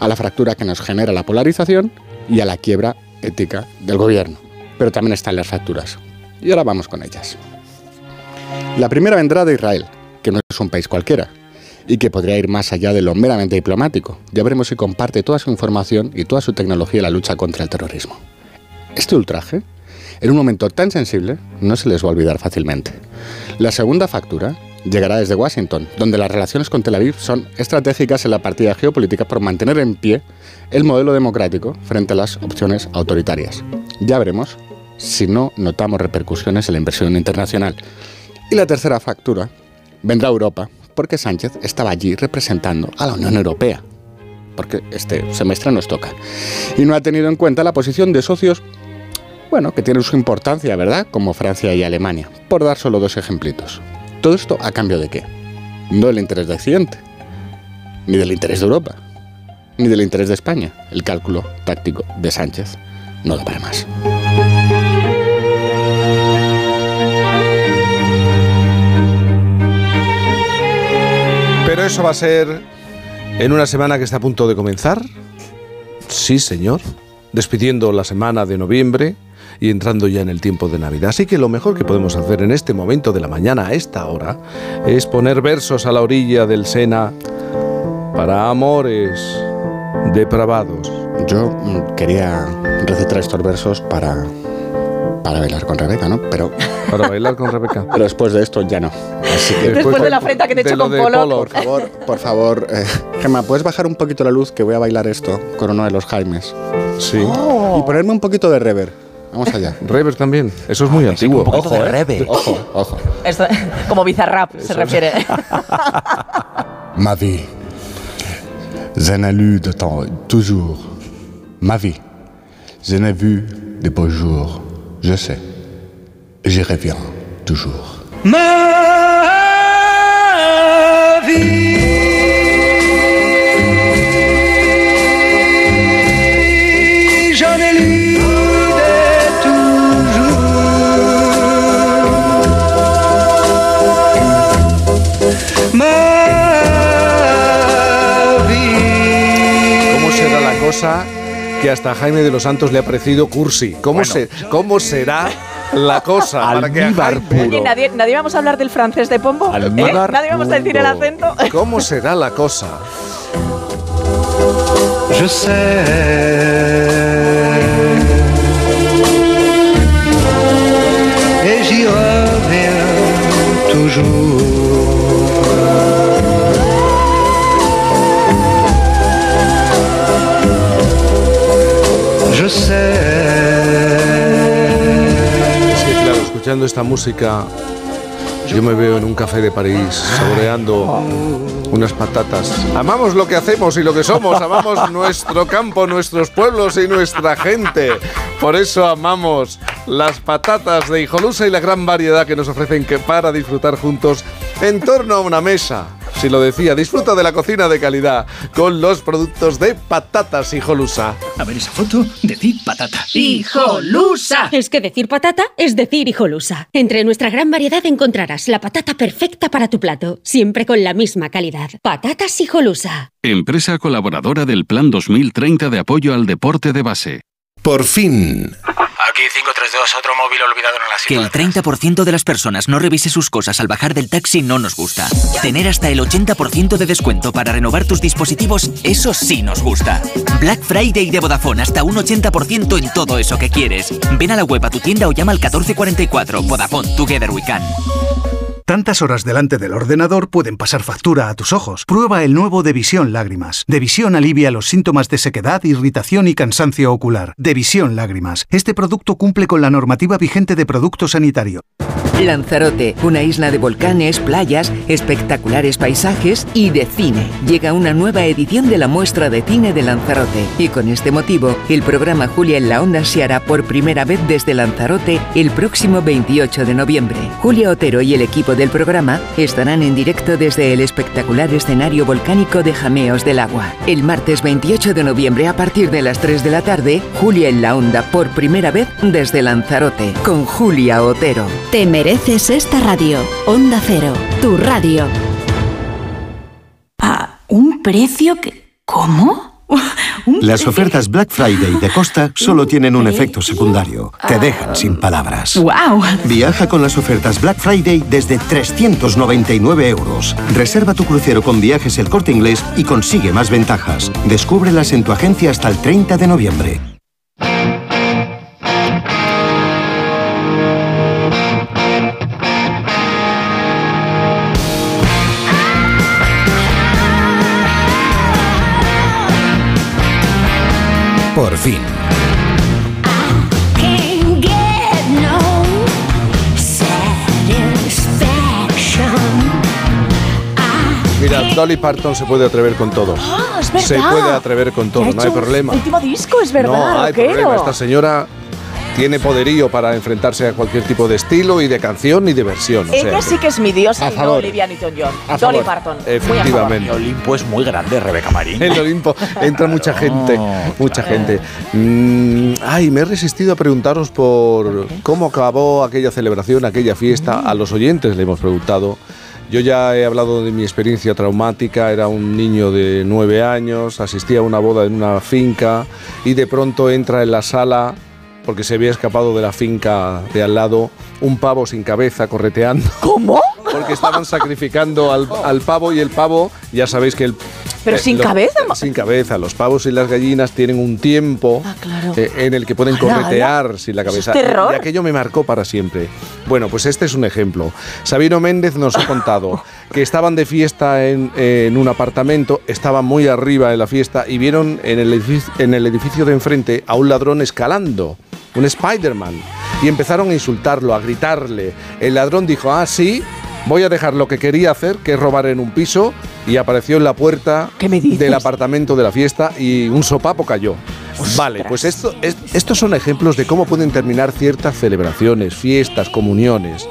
A la fractura que nos genera la polarización y a la quiebra ética del gobierno. Pero también están las fracturas. Y ahora vamos con ellas. La primera vendrá de Israel, que no es un país cualquiera, y que podría ir más allá de lo meramente diplomático. Ya veremos si comparte toda su información y toda su tecnología en la lucha contra el terrorismo. Este ultraje, en un momento tan sensible, no se les va a olvidar fácilmente. La segunda factura llegará desde Washington, donde las relaciones con Tel Aviv son estratégicas en la partida geopolítica por mantener en pie el modelo democrático frente a las opciones autoritarias. Ya veremos si no notamos repercusiones en la inversión internacional. Y la tercera factura vendrá a Europa, porque Sánchez estaba allí representando a la Unión Europea, porque este semestre nos toca, y no ha tenido en cuenta la posición de socios, bueno, que tienen su importancia, ¿verdad?, como Francia y Alemania, por dar solo dos ejemplitos. ¿Todo esto a cambio de qué? No del interés de Occidente, ni del interés de Europa, ni del interés de España. El cálculo táctico de Sánchez no da para más. Pero eso va a ser en una semana que está a punto de comenzar. Sí, señor. Despidiendo la semana de noviembre y entrando ya en el tiempo de Navidad. Así que lo mejor que podemos hacer en este momento de la mañana a esta hora es poner versos a la orilla del Sena para amores depravados. Yo mm, quería recitar estos versos para, para bailar con Rebeca, ¿no? Pero, Para bailar con Rebeca. pero después de esto ya no. Así que Después de la afrenta que te he hecho con de Polo. Polo. Por favor, por favor, eh, Gemma, ¿puedes bajar un poquito la luz que voy a bailar esto con uno de los Jaimes? Sí. Oh. Y ponerme un poquito de rever. Vamos allá. Rever también. Eso es muy antiguo. poquito de rebe. Ojo, ojo. Esto- como bizarrap se refiere. Ma vie, je n'ai lu de temps, toujours. Ma vie, je n'ai vu de beaux jours. Je sais, j'y reviens toujours. Ma vie, cosa que hasta Jaime de los Santos le ha parecido cursi? ¿Cómo, se, cómo será la cosa Almíbar Oye, ¿nadie, ¿nadie vamos a hablar del francés de Pombo? ¿Eh? ¿Nadie vamos a decir el acento? ¿Cómo será la cosa? Je sais, et j'y reviens toujours. Je sais. Que claro, escuchando esta música, yo me veo en un café de París saboreando unas patatas. Amamos lo que hacemos y lo que somos, amamos nuestro campo, nuestros pueblos y nuestra gente. Por eso amamos las patatas de Hijolusa y la gran variedad que nos ofrecen que para disfrutar juntos en torno a una mesa. Si lo decía, disfruta de la cocina de calidad con los productos de patatas Hijolusa. A ver esa foto, decir patata. ¡Hijolusa! Es que decir patata es decir hijolusa. Entre nuestra gran variedad encontrarás la patata perfecta para tu plato, siempre con la misma calidad. Patatas hijolusa. Empresa colaboradora del Plan 2030 de apoyo al deporte de base. Por fin. Aquí 532, otro móvil olvidado en la Que el 30% de las personas no revise sus cosas al bajar del taxi no nos gusta. Tener hasta el 80% de descuento para renovar tus dispositivos, eso sí nos gusta. Black Friday de Vodafone, hasta un 80% en todo eso que quieres. Ven a la web a tu tienda o llama al 1444. Vodafone, Together We Can. Tantas horas delante del ordenador pueden pasar factura a tus ojos. Prueba el nuevo Devisión Lágrimas. Devisión alivia los síntomas de sequedad, irritación y cansancio ocular. Devisión Lágrimas. Este producto cumple con la normativa vigente de producto sanitario. Lanzarote, una isla de volcanes, playas, espectaculares paisajes y de cine. Llega una nueva edición de la muestra de cine de Lanzarote y con este motivo, el programa Julia en la Onda se hará por primera vez desde Lanzarote el próximo 28 de noviembre. Julia Otero y el equipo del programa estarán en directo desde el espectacular escenario volcánico de Jameos del Agua. El martes 28 de noviembre a partir de las 3 de la tarde, Julia en la Onda por primera vez desde Lanzarote con Julia Otero. Te mereces esta radio. Onda Cero, tu radio. ¿A un precio que... ¿Cómo? Las ofertas Black Friday de Costa solo tienen un efecto secundario. Te dejan sin palabras. ¡Wow! Viaja con las ofertas Black Friday desde 399 euros. Reserva tu crucero con viajes el corte inglés y consigue más ventajas. Descúbrelas en tu agencia hasta el 30 de noviembre. Fin. Mira, Dolly Parton se puede atrever con todo. Ah, es verdad. Se puede atrever con todo, no hay problema. Último disco, es verdad, No hay rockero. problema. Esta señora tiene poderío para enfrentarse a cualquier tipo de estilo y de canción y de versión. o sea Ella sí que es mi diosa y no. Olivia Newton-John. Dolly. Parton. Efectivamente. El Olimpo es muy grande, Rebeca Marín. En el Olimpo entra mucha gente, mucha gente. Mm, ay, me he resistido a preguntaros por cómo acabó aquella celebración, aquella fiesta. A los oyentes le hemos preguntado. Yo ya he hablado de mi experiencia traumática. Era un niño de nueve años, asistía a una boda en una finca y de pronto entra en la sala porque se había escapado de la finca de al lado un pavo sin cabeza correteando. ¿Cómo? Porque estaban sacrificando al, al pavo y el pavo, ya sabéis que el... Pero eh, sin lo- cabeza. Sin cabeza. Los pavos y las gallinas tienen un tiempo Ah, claro. eh, en el que pueden corretear sin la Eso es cabeza. terror. Y aquello me marcó para siempre. Bueno, pues este es un ejemplo. Sabino Méndez nos ha contado que estaban de fiesta en, en un apartamento, estaban muy arriba en la fiesta y vieron en el edificio, en el edificio de enfrente a un ladrón escalando, un Spider-Man. Y empezaron a insultarlo, a gritarle. El ladrón dijo, ah, sí, voy a dejar lo que quería hacer, que es robar en un piso, y apareció en la puerta del apartamento de la fiesta y un sopapo cayó. Vale, pues esto, es- estos son ejemplos de cómo pueden terminar ciertas celebraciones, fiestas, comuniones.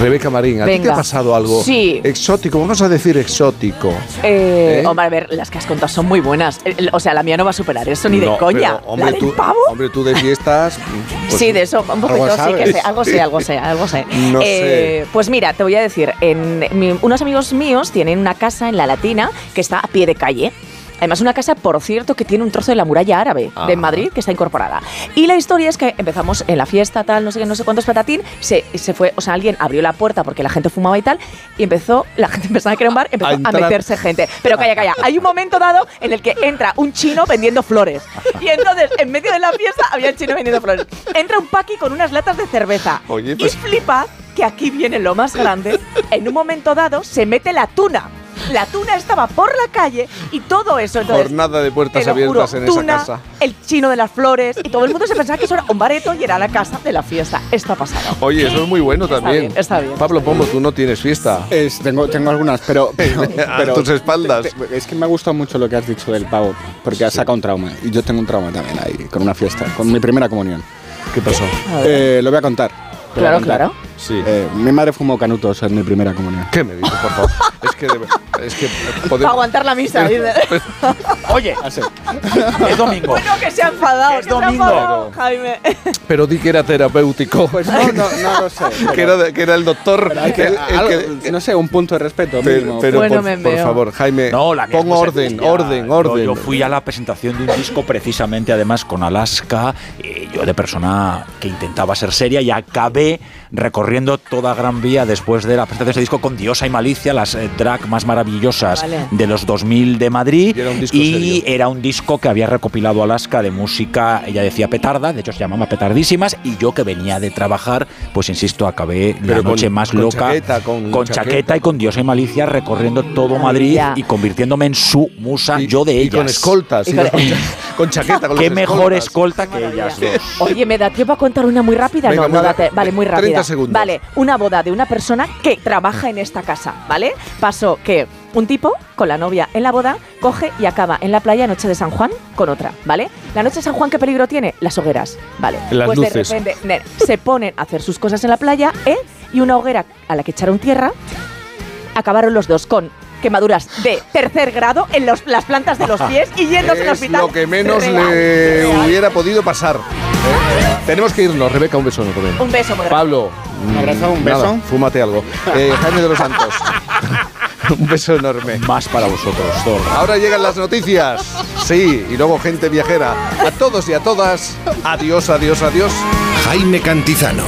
Rebeca Marín, ¿a ti te ha pasado algo Sí. exótico? Vamos a decir exótico. Eh, ¿Eh? Hombre, a ver, las que has contado son muy buenas. El- O sea, la mía no va a superar eso ni de coña. pero, hombre, ¿La del tú, pavo? hombre, tú de fiestas. pues, sí, de eso, un poquito sí que sé, algo sé, algo sé, algo sé. No Eh, Pues mira, te voy a decir, en, mi- unos amigos míos tienen una casa en La Latina que está a pie de calle. Además, una casa, por cierto, que tiene un trozo de la muralla árabe Ah. de Madrid que está incorporada. Y la historia es que empezamos en la fiesta, tal, no sé qué, no sé cuántos patatín, se, se fue, o sea, alguien abrió la puerta porque la gente fumaba y tal, y empezó, la gente pensaba que era un bar, empezó A meterse gente. Pero calla, calla, hay un momento dado en el que entra un chino vendiendo flores. Y entonces, en medio de la fiesta, había el chino vendiendo flores. Entra un paqui con unas latas de cerveza. Oye, pues- Y flipad que aquí viene lo más grande. En un momento dado, se mete la tuna. La tuna estaba por la calle y todo eso. Entonces, Jornada de puertas lo juro, abiertas en tuna, esa casa. El chino de las flores y todo el mundo se pensaba que eso era un bareto y era la casa de la fiesta. Esto ha pasado. Oye, eso es muy bueno Está también. bien, está bien. Pablo Pombo, tú no tienes fiesta. Es- tengo, tengo algunas, pero, pero, A pero- tus espaldas. te- te- es que me ha gustado mucho lo que has dicho del pavo, porque has sacado un trauma. Y yo tengo un trauma también ahí, con una fiesta, con mi primera comunión. ¿Qué pasó? Eh, lo voy a contar. Voy a Claro, contar. claro. Sí. Eh, mi madre fumó canutos en mi primera comunión. ¿Qué me dices, por favor? es que, es que Para podemos- aguantar la misa. dice. Oye, Así. es domingo. Bueno, que se ha enfadado. Es que se ha domingo. enfadado, Jaime. Pero di que era terapéutico. Pues no, no, no lo sé. que, era, de- que era el doctor. pero hay que- el- el algo- que- no sé, un punto de respeto pero Bueno, por, me por favor, Jaime, No, la mía pon orden, orden, Yo- orden. Yo, fui a la presentación de un disco precisamente, además, con Alaska, y yo de persona que intentaba ser seria y acabé recorriendo toda Gran Vía después de la presentación de ese disco con Diosa y Malicia, las eh, drag más maravillosas Vale. de los 2000 de Madrid. Y era un disco y serio. era un disco que había recopilado Alaska de música, ella decía petarda, de hecho se llamaba Petardísimas, y yo que venía de trabajar, pues insisto, acabé la Pero con- noche más con loca chaqueta, con chaqueta. chaqueta y con Diosa y Malicia recorriendo todo Madrid y convirtiéndome en su musa, Y- yo de y ellas. con escoltas, Y con- con, con chaqueta. Con Qué los mejor escoltas. escolta que ellas dos. Oye, ¿me da tiempo a contar una muy rápida? Venga, no, muy no, date- vale, muy rápida. 30 segundos. Vale, una boda de una persona que trabaja en esta casa, ¿vale? Pasó que un tipo con la novia en la boda coge y acaba en la playa noche de San Juan con otra, ¿vale? La noche de San Juan, ¿qué peligro tiene? Las hogueras, ¿vale? Las pues luces. de repente se ponen a hacer sus cosas en la playa, ¿eh? Y una hoguera a la que echaron tierra, acabaron los dos con quemaduras de tercer grado en los- las plantas de los pies y yéndose al hospital. lo que menos Real, le real. hubiera podido pasar. ¿eh? Tenemos que irnos. Rebeca, un beso enorme. Un beso. Pablo. Un abrazo, un nada, beso. fúmate algo. Eh, Jaime de los Santos. un beso enorme. Más para vosotros, Thor. Ahora llegan las noticias. Sí, y luego gente viajera. A todos y a todas. Adiós, adiós, adiós. Jaime Cantizano.